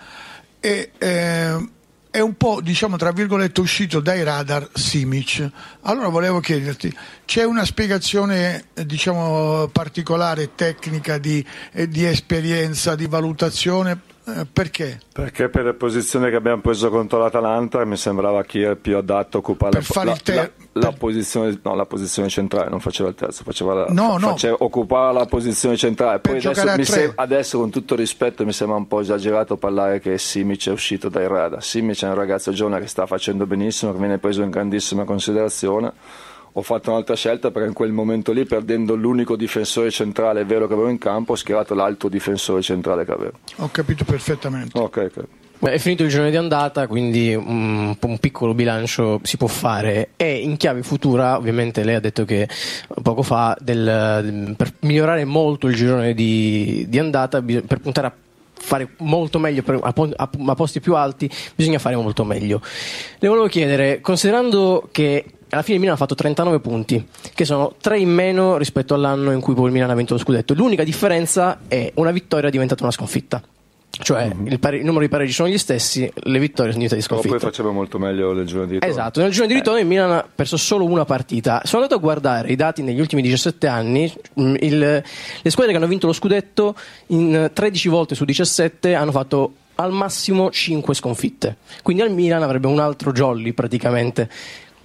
S53: E eh, è un po' diciamo tra virgolette uscito dai radar Simic. Allora volevo chiederti c'è una spiegazione diciamo particolare tecnica di, di esperienza di valutazione perché?
S46: Perché per le posizioni che abbiamo preso contro l'Atalanta mi sembrava chi è più adatto a occupare
S53: Per
S46: la, la-
S53: ter-
S46: la- la posizione, no, la posizione centrale, non faceva il terzo, faceva la,
S53: No, no.
S46: faceva- occupava la posizione centrale.
S53: Per
S46: Poi adesso, sem- adesso, con tutto rispetto mi sembra un po' esagerato parlare che Simic è uscito dai radar. Simic è un ragazzo giovane che sta facendo benissimo, che viene preso in grandissima considerazione. Ho fatto un'altra scelta perché in quel momento lì, perdendo l'unico difensore centrale vero che avevo in campo, ho schierato l'altro difensore centrale che avevo.
S53: ho capito perfettamente
S46: Ok, ok.
S54: Beh, è finito il girone di andata, quindi un, un piccolo bilancio si può fare. E in chiave futura, ovviamente, lei ha detto che poco fa del- per migliorare molto il girone di, di andata, per puntare a fare molto meglio per- a, po- a- a posti più alti, bisogna fare molto meglio. Le volevo chiedere, considerando che alla fine il Milan ha fatto 39 punti, che sono 3 in meno rispetto all'anno in cui poi il Milan ha vinto lo scudetto, l'unica differenza è una vittoria è diventata una sconfitta. Cioè il, pare- il numero di pareggi sono gli stessi, le vittorie sono diventate di
S46: Però
S54: sconfitta.
S46: poi faceva molto meglio nel giorno di ritorno.
S54: Esatto, nel giorno di ritorno il Milan ha perso solo una partita. Sono andato a guardare i dati negli ultimi 17 anni. mm, il- le squadre che hanno vinto lo scudetto in 13 volte su 17 hanno fatto al massimo 5 sconfitte. Quindi al Milan avrebbe un altro jolly praticamente.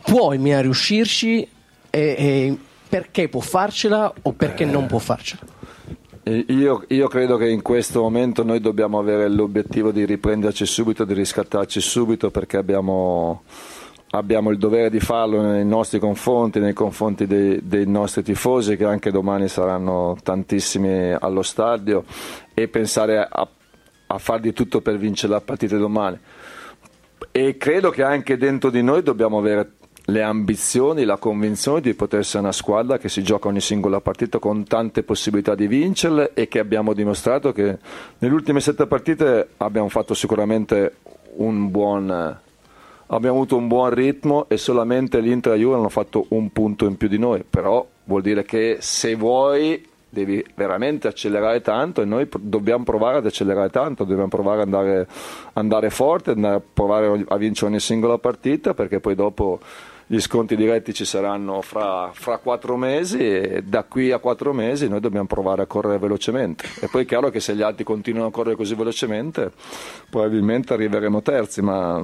S54: Può il Milan riuscirci? E, e perché può farcela o perché non può farcela?
S46: Io, io credo che in questo momento noi dobbiamo avere l'obiettivo di riprenderci subito, di riscattarci subito perché abbiamo, abbiamo il dovere di farlo nei nostri confronti, nei confronti dei, dei nostri tifosi che anche domani saranno tantissimi allo stadio e pensare a, a far di tutto per vincere la partita domani. E credo che anche dentro di noi dobbiamo avere le ambizioni, la convinzione di poter essere una squadra che si gioca ogni singola partita con tante possibilità di vincerle e che abbiamo dimostrato che nelle ultime sette partite abbiamo fatto sicuramente un buon abbiamo avuto un buon ritmo e solamente l'Inter e la Juve hanno fatto un punto in più di noi. Però vuol dire che se vuoi devi veramente accelerare tanto e noi dobbiamo provare ad accelerare tanto, dobbiamo provare ad andare, andare forte, andare a provare a vincere ogni singola partita perché poi dopo gli sconti diretti ci saranno fra, fra quattro mesi e da qui a quattro mesi noi dobbiamo provare a correre velocemente. E poi è chiaro che se gli altri continuano a correre così velocemente probabilmente arriveremo terzi ma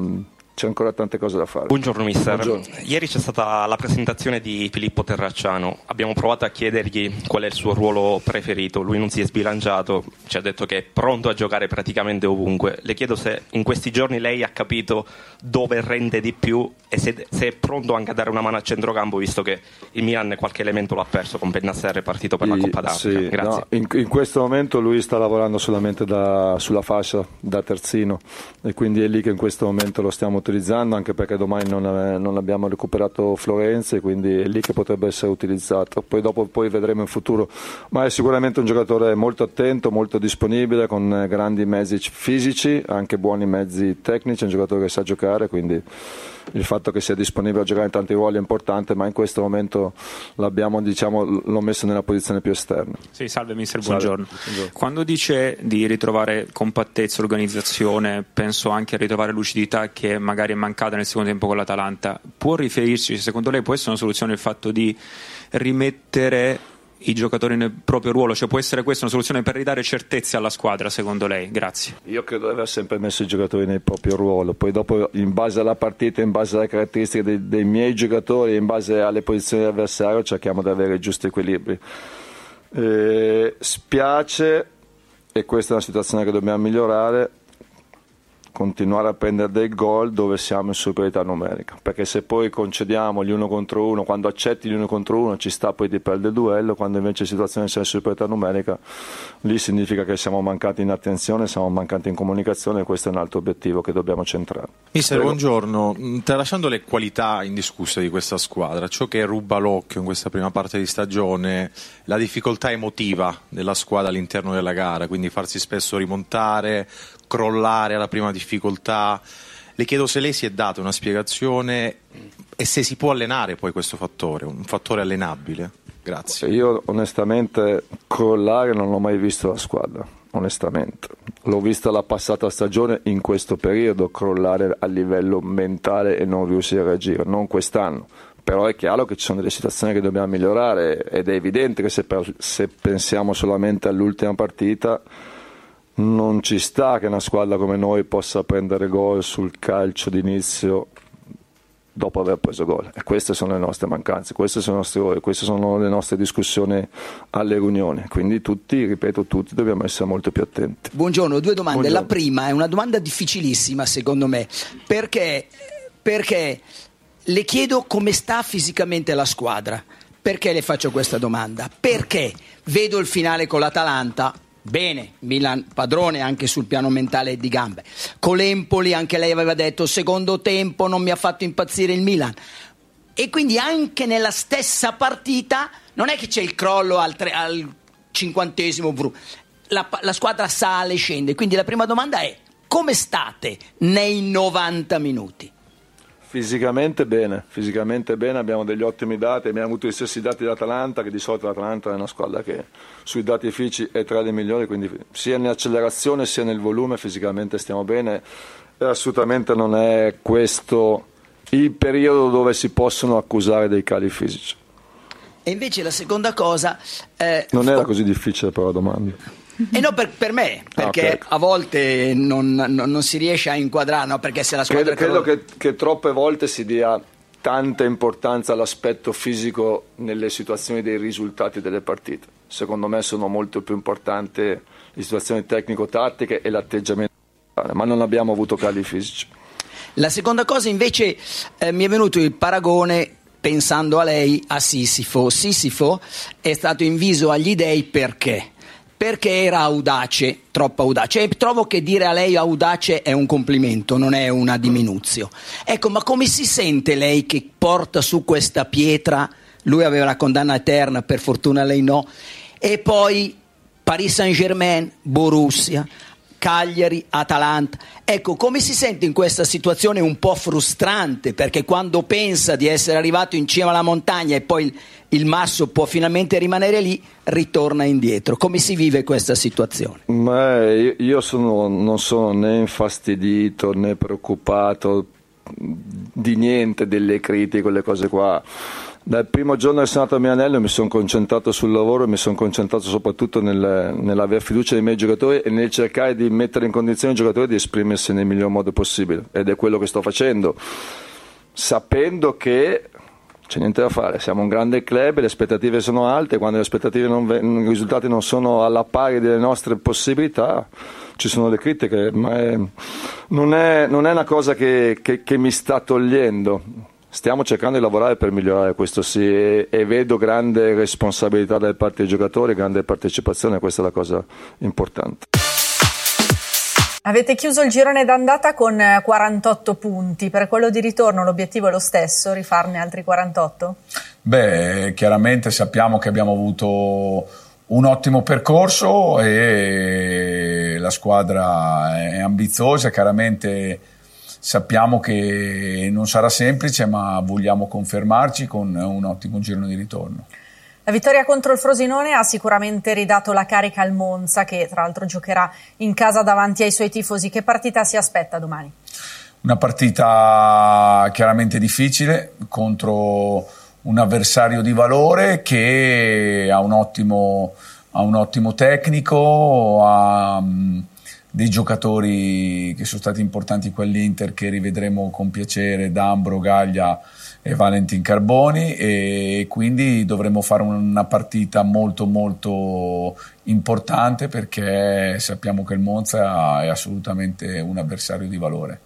S46: c'è ancora tante cose da fare.
S55: Buongiorno mister.
S46: Buongiorno.
S55: Ieri c'è stata la presentazione di Filippo Terracciano. Abbiamo provato a chiedergli qual è il suo ruolo preferito. Lui non si è sbilanciato, ci ha detto che è pronto a giocare praticamente ovunque. Le chiedo se in questi giorni lei ha capito dove rende di più e se, se è pronto anche a dare una mano a centrocampo, visto che il Milan qualche elemento l'ha perso con Bennassere partito per la Coppa d'Africa.
S46: Sì, no, in, in questo momento lui sta lavorando solamente da- sulla fascia da terzino e quindi è lì che in questo momento lo stiamo utilizzando anche perché domani non, eh, non abbiamo recuperato Florenzi quindi è lì che potrebbe essere utilizzato. Poi dopo poi vedremo in futuro. Ma è sicuramente un giocatore molto attento molto disponibile con eh, grandi mezzi fisici anche buoni mezzi tecnici è un giocatore che sa giocare quindi il fatto che sia disponibile a giocare in tanti ruoli è importante ma in questo momento l'abbiamo diciamo l'ho messo nella posizione più esterna
S56: Sì, salve mister,
S46: Salve.
S56: buongiorno.
S46: Buongiorno.
S56: Quando dice di ritrovare compattezza, organizzazione, penso anche a ritrovare lucidità che magari è mancata nel secondo tempo con l'Atalanta. Può riferirci, secondo lei può essere una soluzione il fatto di rimettere i giocatori nel proprio ruolo? Cioè può essere questa una soluzione per ridare certezze alla squadra, secondo lei? Grazie.
S46: Io credo di aver sempre messo i giocatori nel proprio ruolo, poi dopo in base alla partita, in base alle caratteristiche dei, dei miei giocatori, in base alle posizioni dell'avversario cerchiamo di avere il giusto equilibrio. Eh, spiace, e questa è una situazione che dobbiamo migliorare, continuare a prendere dei gol dove siamo in superiorità numerica, perché se poi concediamo gli uno contro uno, quando accetti gli uno contro uno ci sta poi di perdere il duello, quando invece in situazione di superiorità numerica lì significa che siamo mancati in attenzione, siamo mancati in comunicazione e questo è un altro obiettivo che dobbiamo centrare.
S57: Mister,
S46: Prego.
S57: buongiorno. Mm, Tralasciando le qualità indiscusse di questa squadra, ciò che ruba l'occhio in questa prima parte di stagione, la difficoltà emotiva della squadra all'interno della gara, quindi farsi spesso rimontare, crollare alla prima difficoltà. Le chiedo se lei si è data una spiegazione e se si può allenare poi questo fattore, un fattore allenabile. Grazie.
S46: Io onestamente crollare non l'ho mai visto la squadra, onestamente. L'ho vista la passata stagione in questo periodo crollare a livello mentale e non riuscire a reagire, non quest'anno. Però è chiaro che ci sono delle situazioni che dobbiamo migliorare ed è evidente che se, per- se pensiamo solamente all'ultima partita non ci sta che una squadra come noi possa prendere gol sul calcio d'inizio dopo aver preso gol. E queste sono le nostre mancanze, questi sono i nostri errori, queste sono le nostre discussioni alle riunioni. Quindi tutti, ripeto, tutti dobbiamo essere molto più attenti.
S58: Buongiorno, due domande.
S46: Buongiorno.
S58: La prima è una domanda difficilissima secondo me, perché, perché le chiedo come sta fisicamente la squadra. Perché le faccio questa domanda? Perché vedo il finale con l'Atalanta. Bene, Milan padrone anche sul piano mentale di gambe. Con l'Empoli anche lei aveva detto secondo tempo non mi ha fatto impazzire il Milan. E quindi anche nella stessa partita non è che c'è il crollo al, tre- al cinquantesimo. La, la squadra sale e scende. Quindi la prima domanda è come state nei 90 minuti?
S46: Fisicamente bene, fisicamente bene, abbiamo degli ottimi dati, abbiamo avuto gli stessi dati dell'Atalanta, che di solito l'Atalanta è una squadra che sui dati fisici è tra le migliori, quindi sia nell'accelerazione sia nel volume fisicamente stiamo bene e assolutamente non è questo il periodo dove si possono accusare dei cali fisici.
S58: E invece la seconda cosa, eh,
S46: Non era così difficile però la domanda.
S58: E no per, per me, perché
S46: ok.
S58: a volte non, non- non si riesce a inquadrare, no? perché se la squadra
S46: Credo, credo che, che troppe volte si dia tanta importanza all'aspetto fisico nelle situazioni dei risultati delle partite. Secondo me sono molto più importanti le situazioni tecnico-tattiche e l'atteggiamento, ma non abbiamo avuto cali fisici.
S58: La seconda cosa invece eh, mi è venuto il paragone pensando a lei a Sisifo. Sisifo è stato inviso agli dei perché? Perché era audace, troppo audace. E trovo che dire a lei audace è un complimento, non è una diminuzione. Ecco, ma come si sente lei che porta su questa pietra? Lui aveva la condanna eterna, per fortuna lei no. E poi Paris Saint-Germain, Borussia, Cagliari, Atalanta. Ecco, come si sente in questa situazione un po' frustrante? Perché quando pensa di essere arrivato in cima alla montagna e poi il, il masso può finalmente rimanere lì, ritorna indietro. Come si vive questa situazione?
S46: Ma io, io sono- non sono né infastidito né preoccupato di niente delle critiche, quelle cose qua. Dal primo giorno sono andato a Milanello mi sono concentrato sul lavoro e mi sono concentrato soprattutto nel, nell'aver fiducia nei miei giocatori e nel cercare di mettere in condizione i giocatori di esprimersi nel miglior modo possibile ed è quello che sto facendo, sapendo che c'è niente da fare, siamo un grande club, le aspettative sono alte, quando le aspettative non i risultati non sono alla pari delle nostre possibilità ci sono le critiche, ma è- non, è, non è una cosa che, che- che mi sta togliendo. Stiamo cercando di lavorare per migliorare questo sì e, e vedo grande responsabilità da parte dei giocatori, grande partecipazione, questa è la cosa importante.
S59: Avete chiuso il girone d'andata con eh, 48 punti, per quello di ritorno l'obiettivo è lo stesso, rifarne altri 48?
S60: Beh, chiaramente sappiamo che abbiamo avuto un ottimo percorso e la squadra è ambiziosa, chiaramente sappiamo che non sarà semplice, ma vogliamo confermarci con un ottimo girone di ritorno.
S59: La vittoria contro il Frosinone ha sicuramente ridato la carica al Monza, che tra l'altro giocherà in casa davanti ai suoi tifosi. Che partita si aspetta domani?
S60: Una partita chiaramente difficile contro un avversario di valore che ha un ottimo, ha un ottimo tecnico, ha, dei giocatori che sono stati importanti quell'Inter che rivedremo con piacere, D'Ambro, Gaglia e Valentin Carboni e quindi dovremo fare una partita molto molto importante perché sappiamo che il Monza è assolutamente un avversario di valore.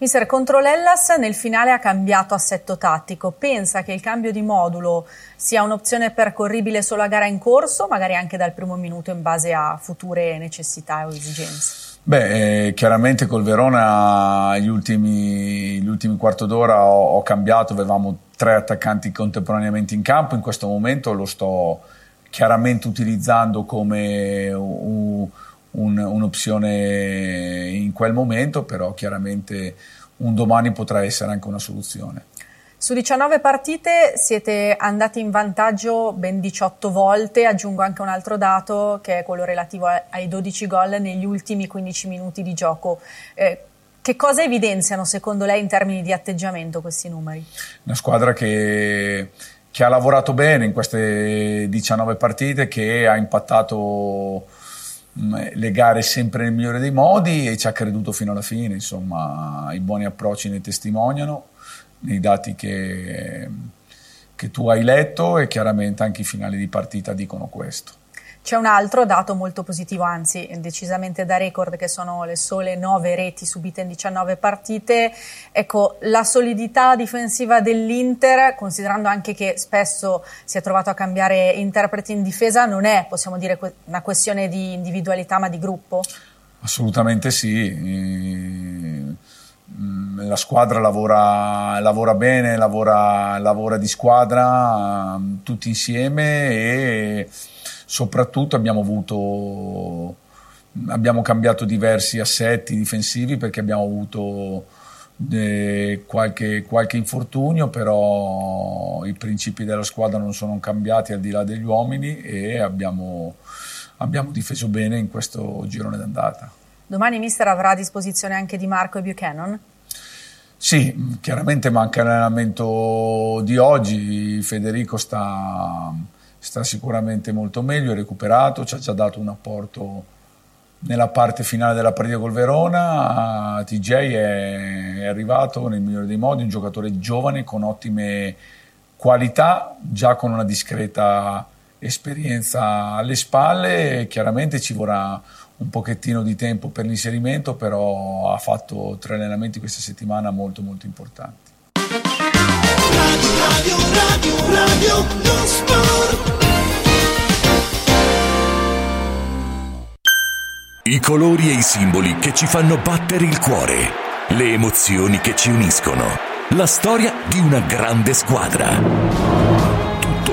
S59: Mister, contro l'Ellas nel finale ha cambiato assetto tattico. Pensa che il cambio di modulo sia un'opzione percorribile solo a gara in corso, magari anche dal primo minuto in base a future necessità o esigenze?
S60: Beh, eh, chiaramente col Verona gli ultimi, gli ultimi quarto d'ora ho, ho, cambiato, avevamo tre attaccanti contemporaneamente in campo, in questo momento lo sto chiaramente utilizzando come un, un, un'opzione in quel momento, però chiaramente un domani potrà essere anche una soluzione.
S59: Su 19 partite siete andati in vantaggio ben 18 volte, aggiungo anche un altro dato che è quello relativo ai 12 gol negli ultimi 15 minuti di gioco. Eh, che cosa evidenziano secondo lei in termini di atteggiamento questi numeri?
S60: Una squadra che, che ha lavorato bene in queste 19 partite, che ha impattato le gare sempre nel migliore dei modi e ci ha creduto fino alla fine, insomma i buoni approcci ne testimoniano nei dati che, che tu hai letto e chiaramente anche i finali di partita dicono questo.
S59: C'è un altro dato molto positivo, anzi decisamente da record, che sono le sole 9 reti subite in 19 partite. Ecco, la solidità difensiva dell'Inter, considerando anche che spesso si è trovato a cambiare interpreti in difesa, non è, possiamo dire, una questione di individualità ma di gruppo?
S60: Assolutamente sì Mm, la squadra lavora, lavora bene, lavora, lavora, di squadra mm, tutti insieme e soprattutto abbiamo avuto abbiamo cambiato diversi assetti difensivi perché abbiamo avuto eh, qualche, qualche infortunio però i principi della squadra non sono cambiati al di là degli uomini e abbiamo, abbiamo difeso bene in questo girone d'andata.
S59: Domani mister avrà a disposizione anche Di Marco e Buchanan?
S60: Sì, chiaramente manca l'allenamento di oggi, Federico sta, sta sicuramente molto meglio, è recuperato, ci ha già dato un apporto nella parte finale della partita col Verona, TJ è, arrivato nel migliore dei modi, un giocatore giovane con ottime qualità, già con una discreta esperienza alle spalle, chiaramente ci vorrà un pochettino di tempo per l'inserimento, però ha fatto tre allenamenti questa settimana molto molto importanti. Radio, radio, radio,
S61: I colori e i simboli che ci fanno battere il cuore, le emozioni che ci uniscono, la storia di una grande squadra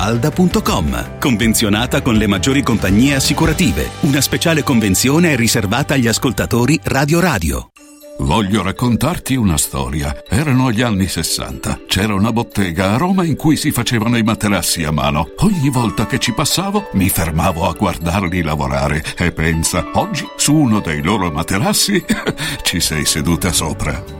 S38: falda.com. Convenzionata con le maggiori compagnie assicurative. Una speciale convenzione è riservata agli ascoltatori Radio Radio.
S1: Voglio raccontarti una storia. Erano gli anni 60. C'era una bottega a Roma in cui si facevano i materassi a mano. Ogni volta che ci passavo mi fermavo a guardarli lavorare e pensa, oggi su uno dei loro materassi [laughs] ci sei seduta sopra.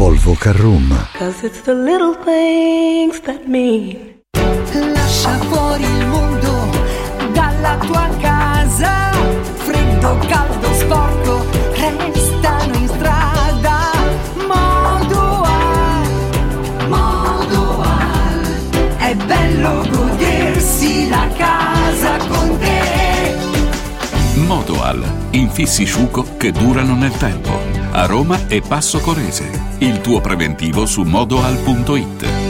S20: Volvo Carrum.
S62: Cause it's the little things that mean.
S63: Lascia fuori il mondo dalla tua casa. Freddo, caldo, sporco, restano in strada. Modoal, Modoal. È bello godersi la casa con te.
S1: Modoal, infissi sciuco che durano nel tempo. A Roma e Passo Corese. Il tuo preventivo su modoal.it.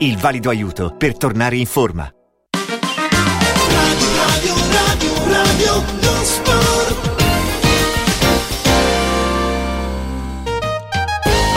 S58: il valido aiuto per tornare in forma.
S63: Radio, radio, radio, lo sport.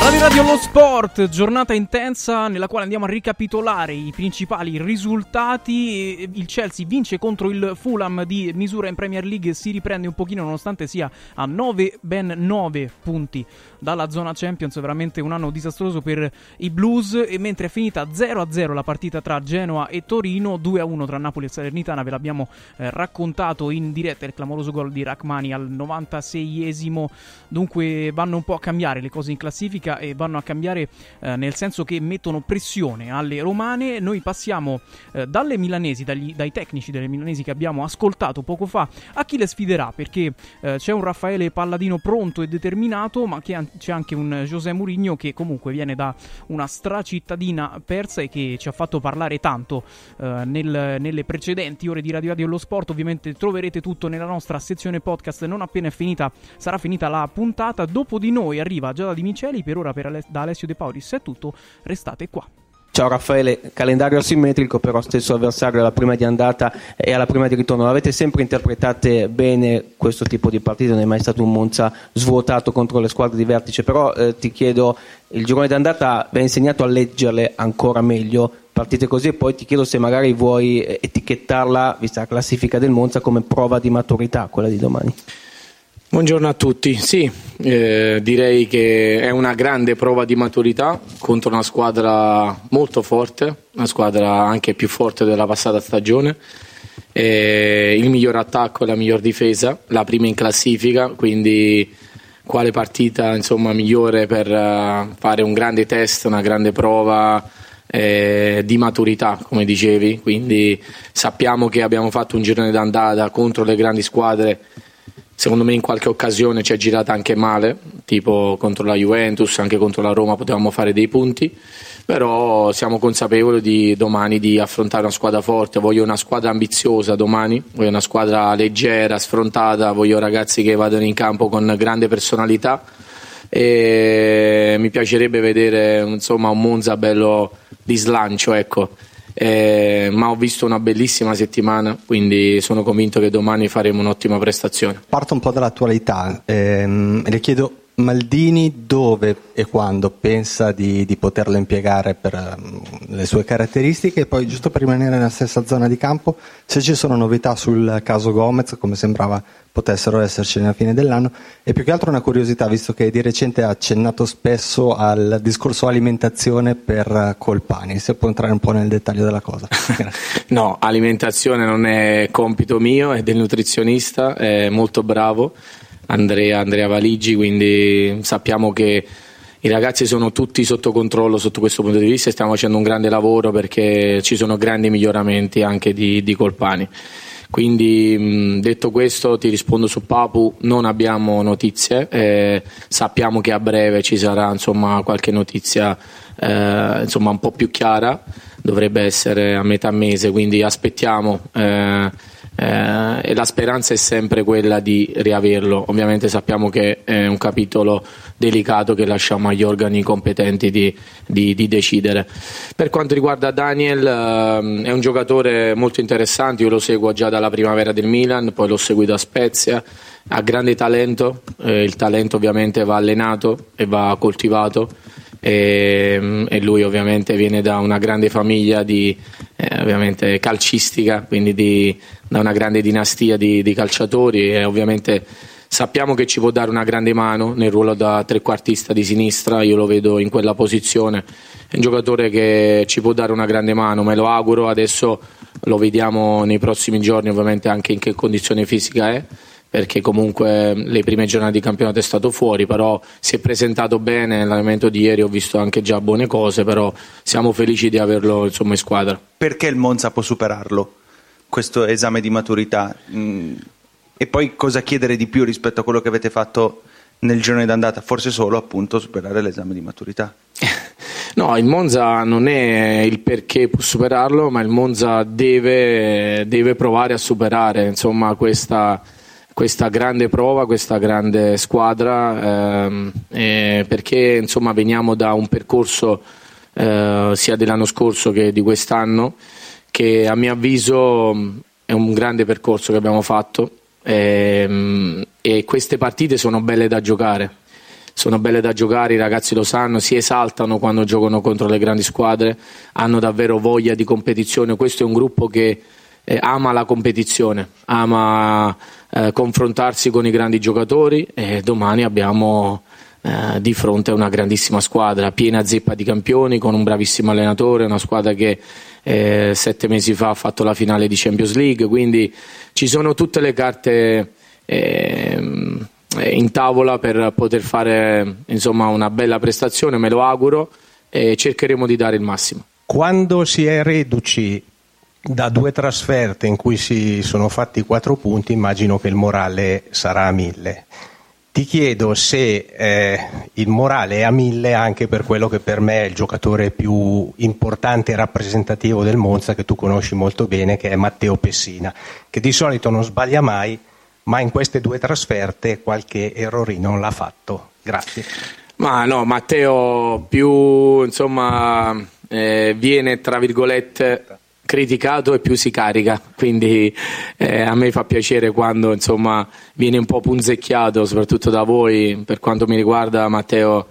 S3: Radio Radio Lo Sport, giornata intensa nella quale andiamo a ricapitolare i principali risultati. Il Chelsea vince contro il Fulham di misura in Premier League, si riprende un pochino nonostante sia a 9, ben 9 punti dalla zona Champions, veramente un anno disastroso per i Blues e mentre è finita 0-0 la partita tra Genoa e Torino, 2-1 tra Napoli e Salernitana, ve l'abbiamo eh, raccontato in diretta il clamoroso gol di Rachmani al 96esimo. Dunque vanno un po' a cambiare le cose in classifica e vanno a cambiare eh, nel senso che mettono pressione alle romane. Noi passiamo eh, dalle milanesi, dagli, dai tecnici delle milanesi che abbiamo ascoltato poco fa, a chi le sfiderà perché eh, c'è un Raffaele Palladino pronto e determinato, ma che an- c'è anche un José Mourinho che comunque viene da una stracittadina persa e che ci ha fatto parlare tanto eh, nel- nelle precedenti ore di Radio Radio Lo Sport. Ovviamente troverete tutto nella nostra sezione podcast non appena è finita, sarà finita la puntata. Dopo di noi arriva Giada Di Miceli, per ora per Ale- da Alessio De Paulis è tutto, restate qua.
S64: Ciao Raffaele, calendario asimmetrico però stesso avversario alla prima di andata e alla prima di ritorno. L'avete sempre interpretate bene questo tipo di partite, non è mai stato un Monza svuotato contro le squadre di vertice, però eh, ti chiedo, il girone d'andata vi ha insegnato a leggerle ancora meglio, partite così e poi ti chiedo se magari vuoi eh, etichettarla, vista la classifica del Monza, come prova di maturità quella di domani.
S65: Buongiorno a tutti, sì, eh, direi che è una grande prova di maturità contro una squadra molto forte, una squadra anche più forte della passata stagione. Eh, il miglior attacco e la miglior difesa, la prima in classifica, quindi quale partita insomma, migliore per eh, fare un grande test, una grande prova eh, di maturità, come dicevi. Quindi sappiamo che abbiamo fatto un girone d'andata contro le grandi squadre Secondo me in qualche occasione ci è girata anche male, tipo contro la Juventus, anche contro la Roma potevamo fare dei punti, però siamo consapevoli di domani di affrontare una squadra forte, voglio una squadra ambiziosa domani, voglio una squadra leggera, sfrontata, voglio ragazzi che vadano in campo con grande personalità e mi piacerebbe vedere insomma, un Monza bello di slancio, ecco. Eh, ma ho visto una bellissima settimana, quindi sono convinto che domani faremo un'ottima prestazione.
S66: Parto un po' dall'attualità, ehm, le chiedo Maldini dove e quando pensa di, di poterlo impiegare per um, le sue caratteristiche? E poi giusto per rimanere nella stessa zona di campo se ci sono novità sul caso Gomez come sembrava potessero esserci nella fine dell'anno e più che altro una curiosità visto che di recente ha accennato spesso al discorso alimentazione per Colpani. Se può entrare un po' nel dettaglio della cosa. [laughs]
S65: No alimentazione non è compito mio è del nutrizionista è molto bravo Andrea, Andrea Valigi, quindi sappiamo che i ragazzi sono tutti sotto controllo sotto questo punto di vista e stiamo facendo un grande lavoro perché ci sono grandi miglioramenti anche di, di Colpani. Quindi detto questo ti rispondo su Papu, non abbiamo notizie, eh, sappiamo che a breve ci sarà insomma, qualche notizia eh, insomma, un po' più chiara, dovrebbe essere a metà mese, quindi aspettiamo. Eh, eh, e la speranza è sempre quella di riaverlo. Ovviamente sappiamo che è un capitolo delicato che lasciamo agli organi competenti di, di, di decidere. Per quanto riguarda Daniel, eh, è un giocatore molto interessante, io lo seguo già dalla primavera del Milan, poi l'ho seguito a Spezia, ha grande talento, eh, il talento ovviamente va allenato e va coltivato e, e, lui ovviamente viene da una grande famiglia di, eh, calcistica, quindi di, da una grande dinastia di, di, calciatori e ovviamente sappiamo che ci può dare una grande mano nel ruolo da trequartista di sinistra, io lo vedo in quella posizione, è un giocatore che ci può dare una grande mano, me lo auguro, adesso lo vediamo nei prossimi giorni ovviamente anche in che condizione fisica è perché comunque le prime giornate di campionato è stato fuori, però si è presentato bene, nell'allenamento di ieri ho visto anche già buone cose, però siamo felici di averlo insomma, in squadra.
S67: Perché il Monza può superarlo, questo esame di maturità? Mm, e poi cosa chiedere di più rispetto a quello che avete fatto nel giorno d'andata? Forse solo appunto superare l'esame di maturità. [laughs]
S65: No, il Monza non è il perché può superarlo, ma il Monza deve, deve provare a superare insomma, questa, questa grande prova, questa grande squadra, ehm, eh, perché insomma veniamo da un percorso eh, sia dell'anno scorso che di quest'anno, che a mio avviso è un grande percorso che abbiamo fatto ehm, e queste partite sono belle da giocare. Sono belle da giocare, i ragazzi lo sanno, si esaltano quando giocano contro le grandi squadre, hanno davvero voglia di competizione. Questo è un gruppo che eh, ama la competizione, ama eh, confrontarsi con i grandi giocatori e domani abbiamo eh, di fronte una grandissima squadra, piena zeppa di campioni, con un bravissimo allenatore, una squadra che eh, sette mesi fa ha fatto la finale di Champions League, quindi ci sono tutte le carte ehm, in tavola per poter fare insomma, una bella prestazione, me lo auguro e cercheremo di dare il massimo.
S68: Quando si è reduci da due trasferte in cui si sono fatti quattro punti, immagino che il morale sarà a mille. Ti chiedo se eh, il morale è a mille anche per quello che per me è il giocatore più importante e rappresentativo del Monza, che tu conosci molto bene, che è Matteo Pessina, che di solito non sbaglia mai, ma in queste due trasferte qualche errorino l'ha fatto. Grazie.
S65: Ma no, Matteo più insomma eh, viene tra virgolette criticato e più si carica, quindi eh, a me fa piacere quando insomma, viene un po' punzecchiato, soprattutto da voi. Per quanto mi riguarda, Matteo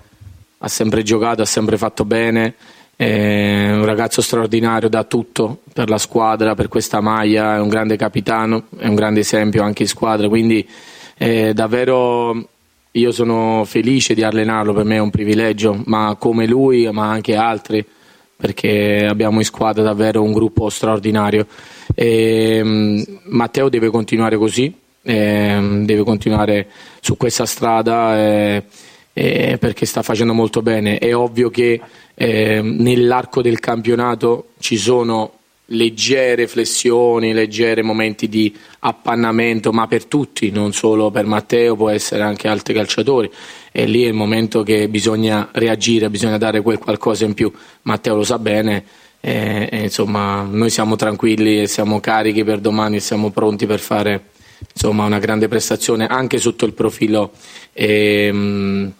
S65: ha sempre giocato, ha sempre fatto bene. È un ragazzo straordinario, dà tutto per la squadra, per questa maglia, è un grande capitano, è un grande esempio anche in squadra, quindi eh, davvero io sono felice di allenarlo, per me è un privilegio, ma come lui, ma anche altri perché abbiamo in squadra davvero un gruppo straordinario. E, um, Matteo deve continuare così, eh, deve continuare su questa strada eh, eh, perché sta facendo molto bene. È ovvio che nell'arco del campionato ci sono leggere flessioni, leggere momenti di appannamento, ma per tutti, non solo per Matteo, può essere anche altri calciatori. E lì è il momento che bisogna reagire, bisogna dare quel qualcosa in più. Matteo lo sa bene. E, e insomma, noi siamo tranquilli e siamo carichi per domani e siamo pronti per fare insomma, una grande prestazione anche sotto il profilo ehm,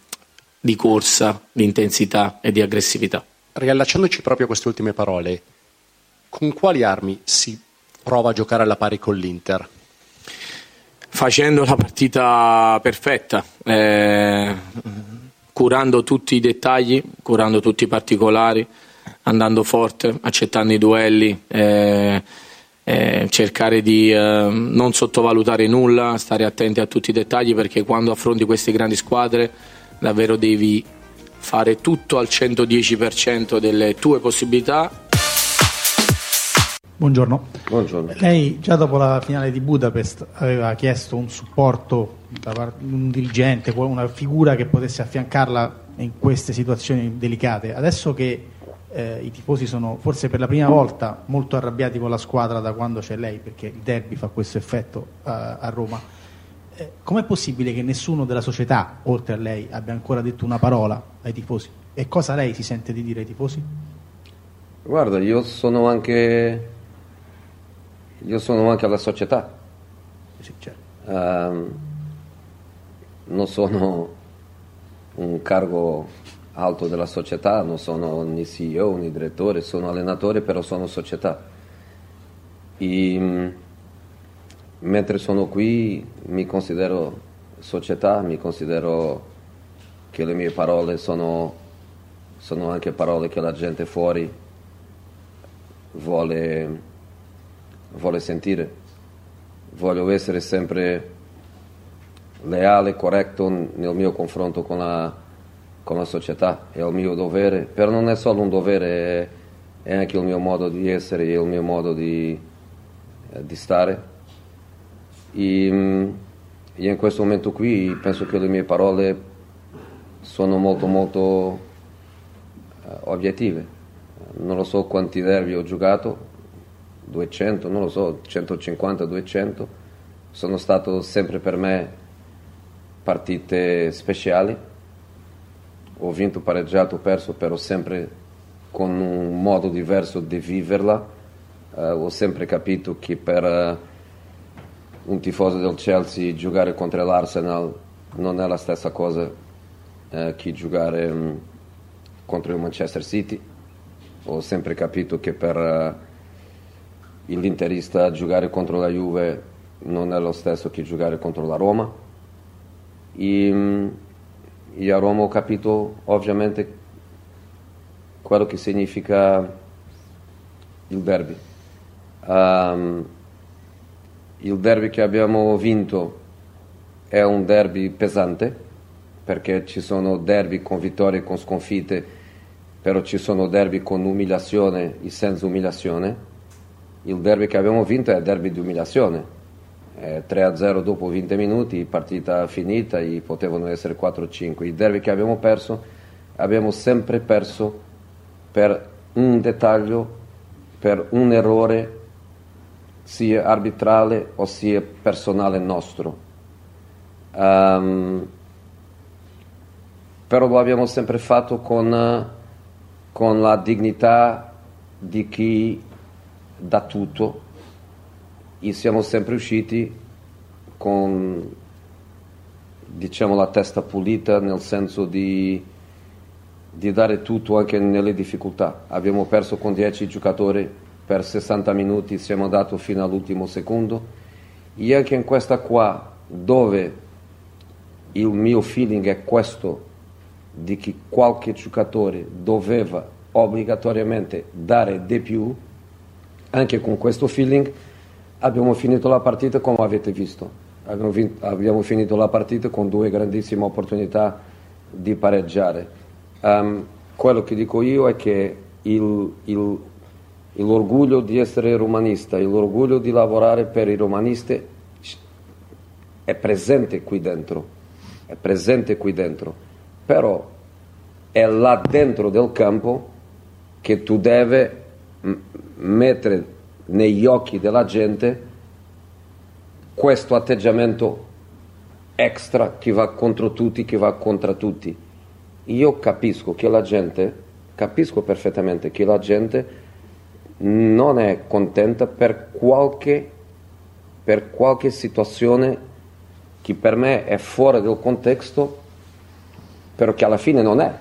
S65: di corsa, di intensità e di aggressività.
S69: Riallacciandoci proprio a queste ultime parole, con quali armi si prova a giocare alla pari con l'Inter?
S65: Facendo la partita perfetta, eh, curando tutti i dettagli, curando tutti i particolari, andando forte, accettando i duelli, eh, eh, cercare di eh, non sottovalutare nulla, stare attenti a tutti i dettagli perché quando affronti queste grandi squadre davvero devi fare tutto al 110% delle tue possibilità
S24: Buongiorno.
S22: Buongiorno.
S24: Lei già dopo la finale di Budapest aveva chiesto un supporto da parte di un dirigente, una figura che potesse affiancarla in queste situazioni delicate. Adesso che eh, i tifosi sono forse per la prima volta molto arrabbiati con la squadra da quando c'è lei, perché il derby fa questo effetto a, a Roma, eh, com'è possibile che nessuno della società, oltre a lei, abbia ancora detto una parola ai tifosi? E cosa lei si sente di dire ai tifosi?
S22: Guarda, io sono anche io sono anche alla società.
S24: Sì, certo.
S22: Um, non sono un cargo alto della società, non sono né CEO né direttore, sono allenatore, però sono società. E, mentre sono qui mi considero società, mi considero che le mie parole sono, sono anche parole che la gente fuori vuole vuole sentire. Voglio essere sempre leale, corretto nel mio confronto con la, con la società, è il mio dovere, però non è solo un dovere, è anche il mio modo di essere, è il mio modo di, eh, di stare. E, mm, e, in questo momento qui penso che le mie parole sono molto molto uh, obiettive. Non lo so quanti derby ho giocato, 200, non lo so, 150, 200, sono stato sempre per me partite speciali. Ho vinto, pareggiato, perso, però sempre con un modo diverso di viverla. Uh, ho sempre capito che per uh, un tifoso del Chelsea giocare contro l'Arsenal non è la stessa cosa uh, che giocare um, contro il Manchester City. Ho sempre capito che per l'interista giocare contro la Juve non è lo stesso che giocare contro la Roma. E, e a Roma ho capito ovviamente quello che significa il derby. Um, il derby che abbiamo vinto è un derby pesante perché ci sono derby con vittorie e con sconfitte però ci sono derby con umiliazione e senza umiliazione il derby che abbiamo vinto è derby di umiliazione. Eh, 3-0 dopo 20 minuti, partita finita, e potevano essere 4-5. Il derby che abbiamo perso, abbiamo sempre perso per un dettaglio, per un errore sia arbitrale o sia personale nostro. Um, però lo abbiamo sempre fatto con, con la dignità di chi da tutto e siamo sempre usciti con diciamo la testa pulita nel senso di, di dare tutto anche nelle difficoltà. Abbiamo perso con 10 giocatori per 60 minuti, siamo andati fino all'ultimo secondo e anche in questa qua dove il mio feeling è questo di che qualche giocatore doveva obbligatoriamente dare di più anche con questo feeling abbiamo finito la partita come avete visto. Abbiamo, vinto, abbiamo finito la partita con due grandissime opportunità di pareggiare. Um, quello che dico io è che il, il, l'orgoglio di essere romanista, l'orgoglio di lavorare per i romanisti è presente qui dentro, è presente qui dentro, però è là dentro del campo che tu devi mettere negli occhi della gente questo atteggiamento extra che va contro tutti, che va contro tutti. Io capisco che la gente, capisco perfettamente che la gente non è contenta per qualche, per qualche situazione che per me è fuori del contesto, però che alla fine non è,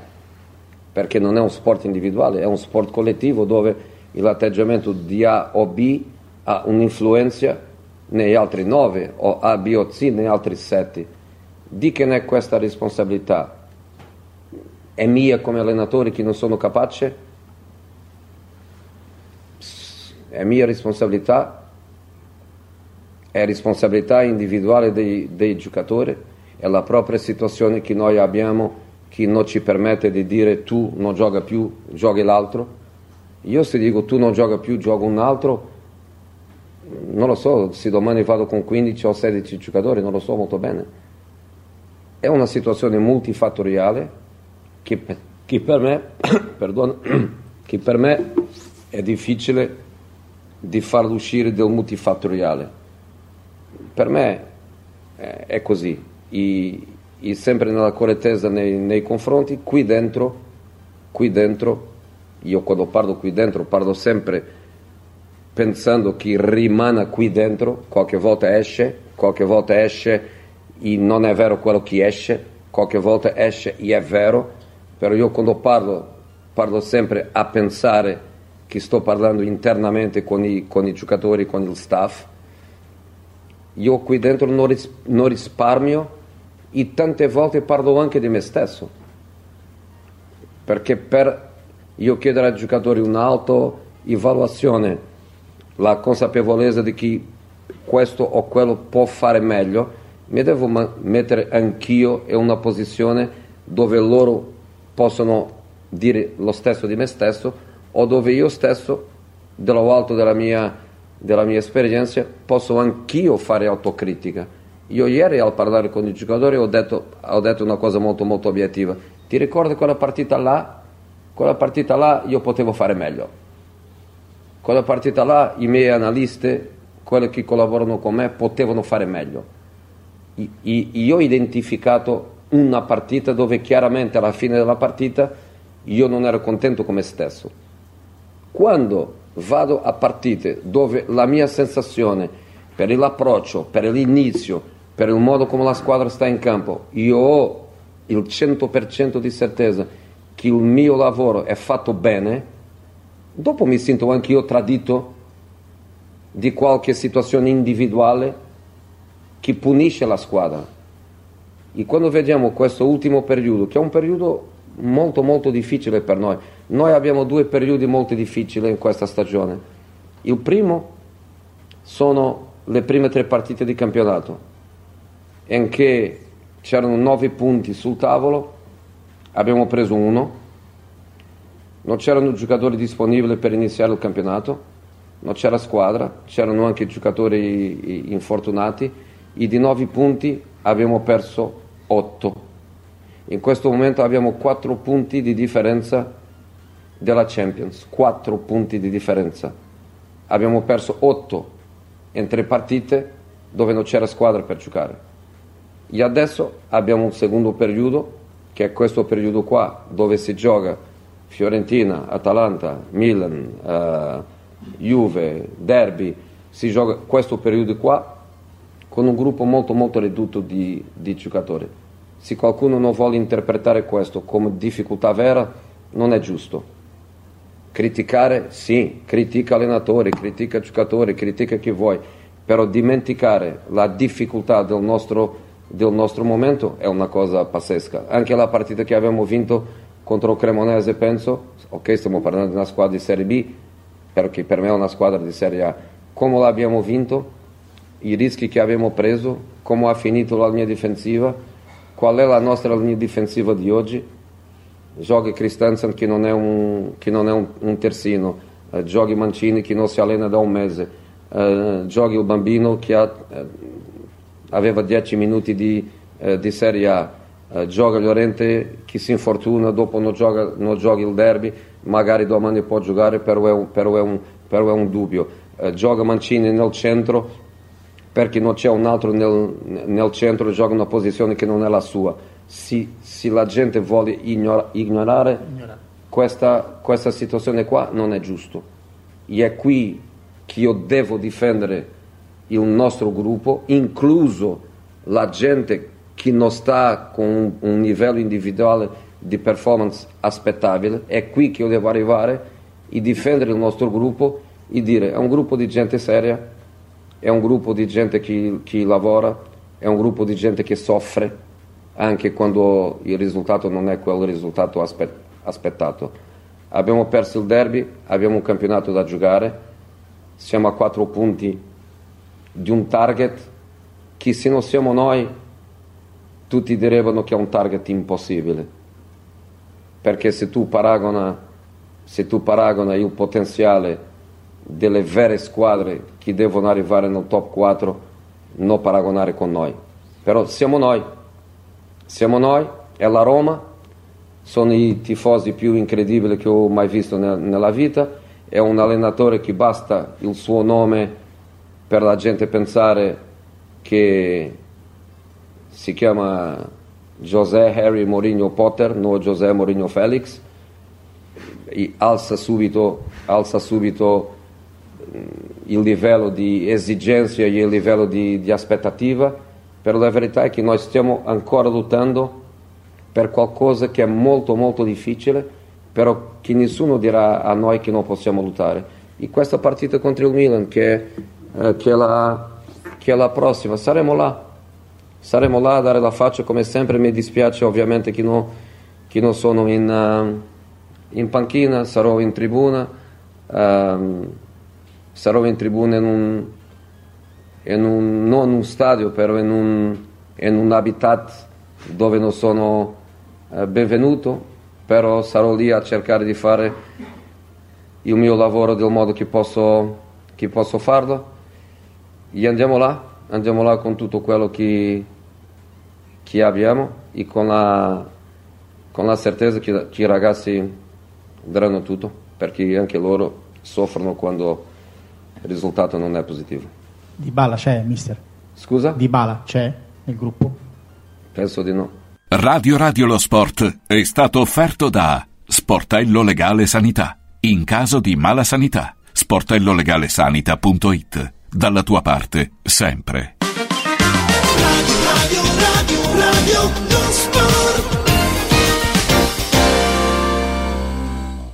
S22: perché non è un sport individuale, è un sport collettivo dove l'atteggiamento di A o B ha un'influenza negli altri nove, o A, B o C negli altri sette. Di che ne è questa responsabilità? È mia come allenatore che non sono capace? È mia responsabilità? È responsabilità individuale dei, dei giocatori? È la propria situazione che noi abbiamo che non ci permette di dire tu non gioca più, giochi l'altro? Io se dico tu non gioca più, gioco un altro, non lo so, se domani vado con 15 o 16 giocatori, non lo so molto bene. È una situazione multifattoriale che, che, per, me, [coughs] perdona, [coughs] che per me è difficile di farlo uscire del multifattoriale. Per me è così, I, I sempre nella correttezza nei, nei confronti, qui dentro, qui dentro, io quando parlo qui dentro parlo sempre pensando che rimane qui dentro, qualche volta esce, qualche volta esce e non è vero quello che esce, qualche volta esce e è vero, però io quando parlo, parlo sempre a pensare che sto parlando internamente con i, con i giocatori, con il staff. Io qui dentro non, ris- non risparmio e tante volte parlo anche di me stesso, perché per io chiedere ai giocatori un'auto-evaluazione, la consapevolezza di che questo o quello può fare meglio, mi devo mettere anch'io in una posizione dove loro possono dire lo stesso di me stesso o dove io stesso, dallo alto della mia, della mia esperienza, posso anch'io fare autocritica. Io ieri al parlare con i giocatori ho detto, ho detto una cosa molto molto obiettiva. Ti ricordi quella partita là? Quella partita là io potevo fare meglio. Quella partita là i miei analisti, quelli che collaborano con me, potevano fare meglio io ho identificato una partita dove chiaramente alla fine della partita io non ero contento con me stesso. Quando vado a partite dove la mia sensazione per l'approccio, per l'inizio, per il modo come la squadra sta in campo, io ho il 100% di certezza che il mio lavoro è fatto bene, dopo mi sento anche io tradito di qualche situazione individuale che punisce la squadra. E quando vediamo questo ultimo periodo, che è un periodo molto molto difficile per noi, noi abbiamo due periodi molto difficili in questa stagione. Il primo sono le prime tre partite di campionato, in che c'erano nove punti sul tavolo, abbiamo preso uno, non c'erano giocatori disponibili per iniziare il campionato, non c'era squadra, c'erano anche giocatori infortunati e di 9 punti abbiamo perso 8. In questo momento abbiamo 4 punti di differenza della Champions, 4 punti di differenza. Abbiamo perso 8 in tre partite dove non c'era squadra per giocare. E adesso abbiamo un secondo periodo, che è questo periodo qua, dove si gioca Fiorentina, Atalanta, Milan, uh, Juve, Derby, si gioca questo periodo qua con un gruppo molto molto ridotto di, di giocatori. Se qualcuno non vuole interpretare questo come difficoltà vera, non è giusto. Criticare, sì, critica allenatori, critica giocatori, critica chi vuoi, però dimenticare la difficoltà del nostro, del nostro momento è una cosa pazzesca. Anche la partita che abbiamo vinto contro Cremonese, penso, ok, stiamo parlando di una squadra di Serie B, perché per me è una squadra di Serie A. Come l'abbiamo vinto? i rischi che abbiamo preso, come ha finito la linea difensiva, qual è la nostra linea difensiva di oggi. Giochi Christensen che non è un, non è un, un terzino, giochi Mancini che non si allena da un mese, eh, giochi il bambino che ha, eh, aveva 10 minuti di, eh, di Serie A, eh, gioca Llorente che si infortuna, dopo non gioca, non gioca il derby, magari domani può giocare, però è un, però è un però è un dubbio. Eh, gioca Mancini nel centro perché non c'è un altro nel, nel centro, gioca una posizione che non è la sua. Se, se la gente vuole ignora, ignorare questa, questa situazione qua, non è giusto. E è qui che io devo difendere il nostro gruppo, incluso la gente che non sta con un, livello individuale di performance aspettabile, è qui che io devo arrivare e difendere il nostro gruppo e dire è un gruppo di gente seria, è un gruppo di gente che, che lavora, è un gruppo di gente che soffre anche quando il risultato non è quel risultato aspe- aspettato. Abbiamo perso il derby, abbiamo un campionato da giocare, siamo a quattro punti di un target che se non siamo noi tutti direbbero che è un target impossibile. Perché se tu paragona, se tu paragona il potenziale delle vere squadre che devono arrivare nel top 4, non paragonare con noi. Però siamo noi, siamo noi, è la Roma, sono i tifosi più incredibili che ho mai visto nella vita, è un allenatore che basta il suo nome per la gente pensare che si chiama José Harry Mourinho Potter, non José Mourinho Felix, alza subito, alza subito mm, il livello di esigenza e il livello di, di aspettativa, però la verità è che noi stiamo ancora lottando per qualcosa che è molto molto difficile, però che nessuno dirà a noi che non possiamo lottare. E questa partita contro il Milan, che, che, è, la, che la prossima, saremo là, saremo là a dare la faccia come sempre, mi dispiace ovviamente che, no, che non sono in, uh, in, panchina, sarò in tribuna, um, sarò in tribuna in un, in un, non un stadio, però in un, in un habitat dove non sono uh, benvenuto, però sarò lì a cercare di fare il mio lavoro del modo che posso, che posso farlo e andiamo là, andiamo là con tutto quello che, che abbiamo e con la, con la certezza che, che, i ragazzi daranno tutto, perché anche loro soffrono quando il risultato non è positivo.
S24: Di Bala c'è, mister?
S22: Scusa?
S24: Di Bala c'è nel gruppo?
S22: Penso di no.
S1: Radio Radio Lo Sport è stato offerto da Sportello Legale Sanità. In caso di mala sanità, sportellolegalesanita.it. Dalla tua parte, sempre.
S70: Radio, radio, radio, radio.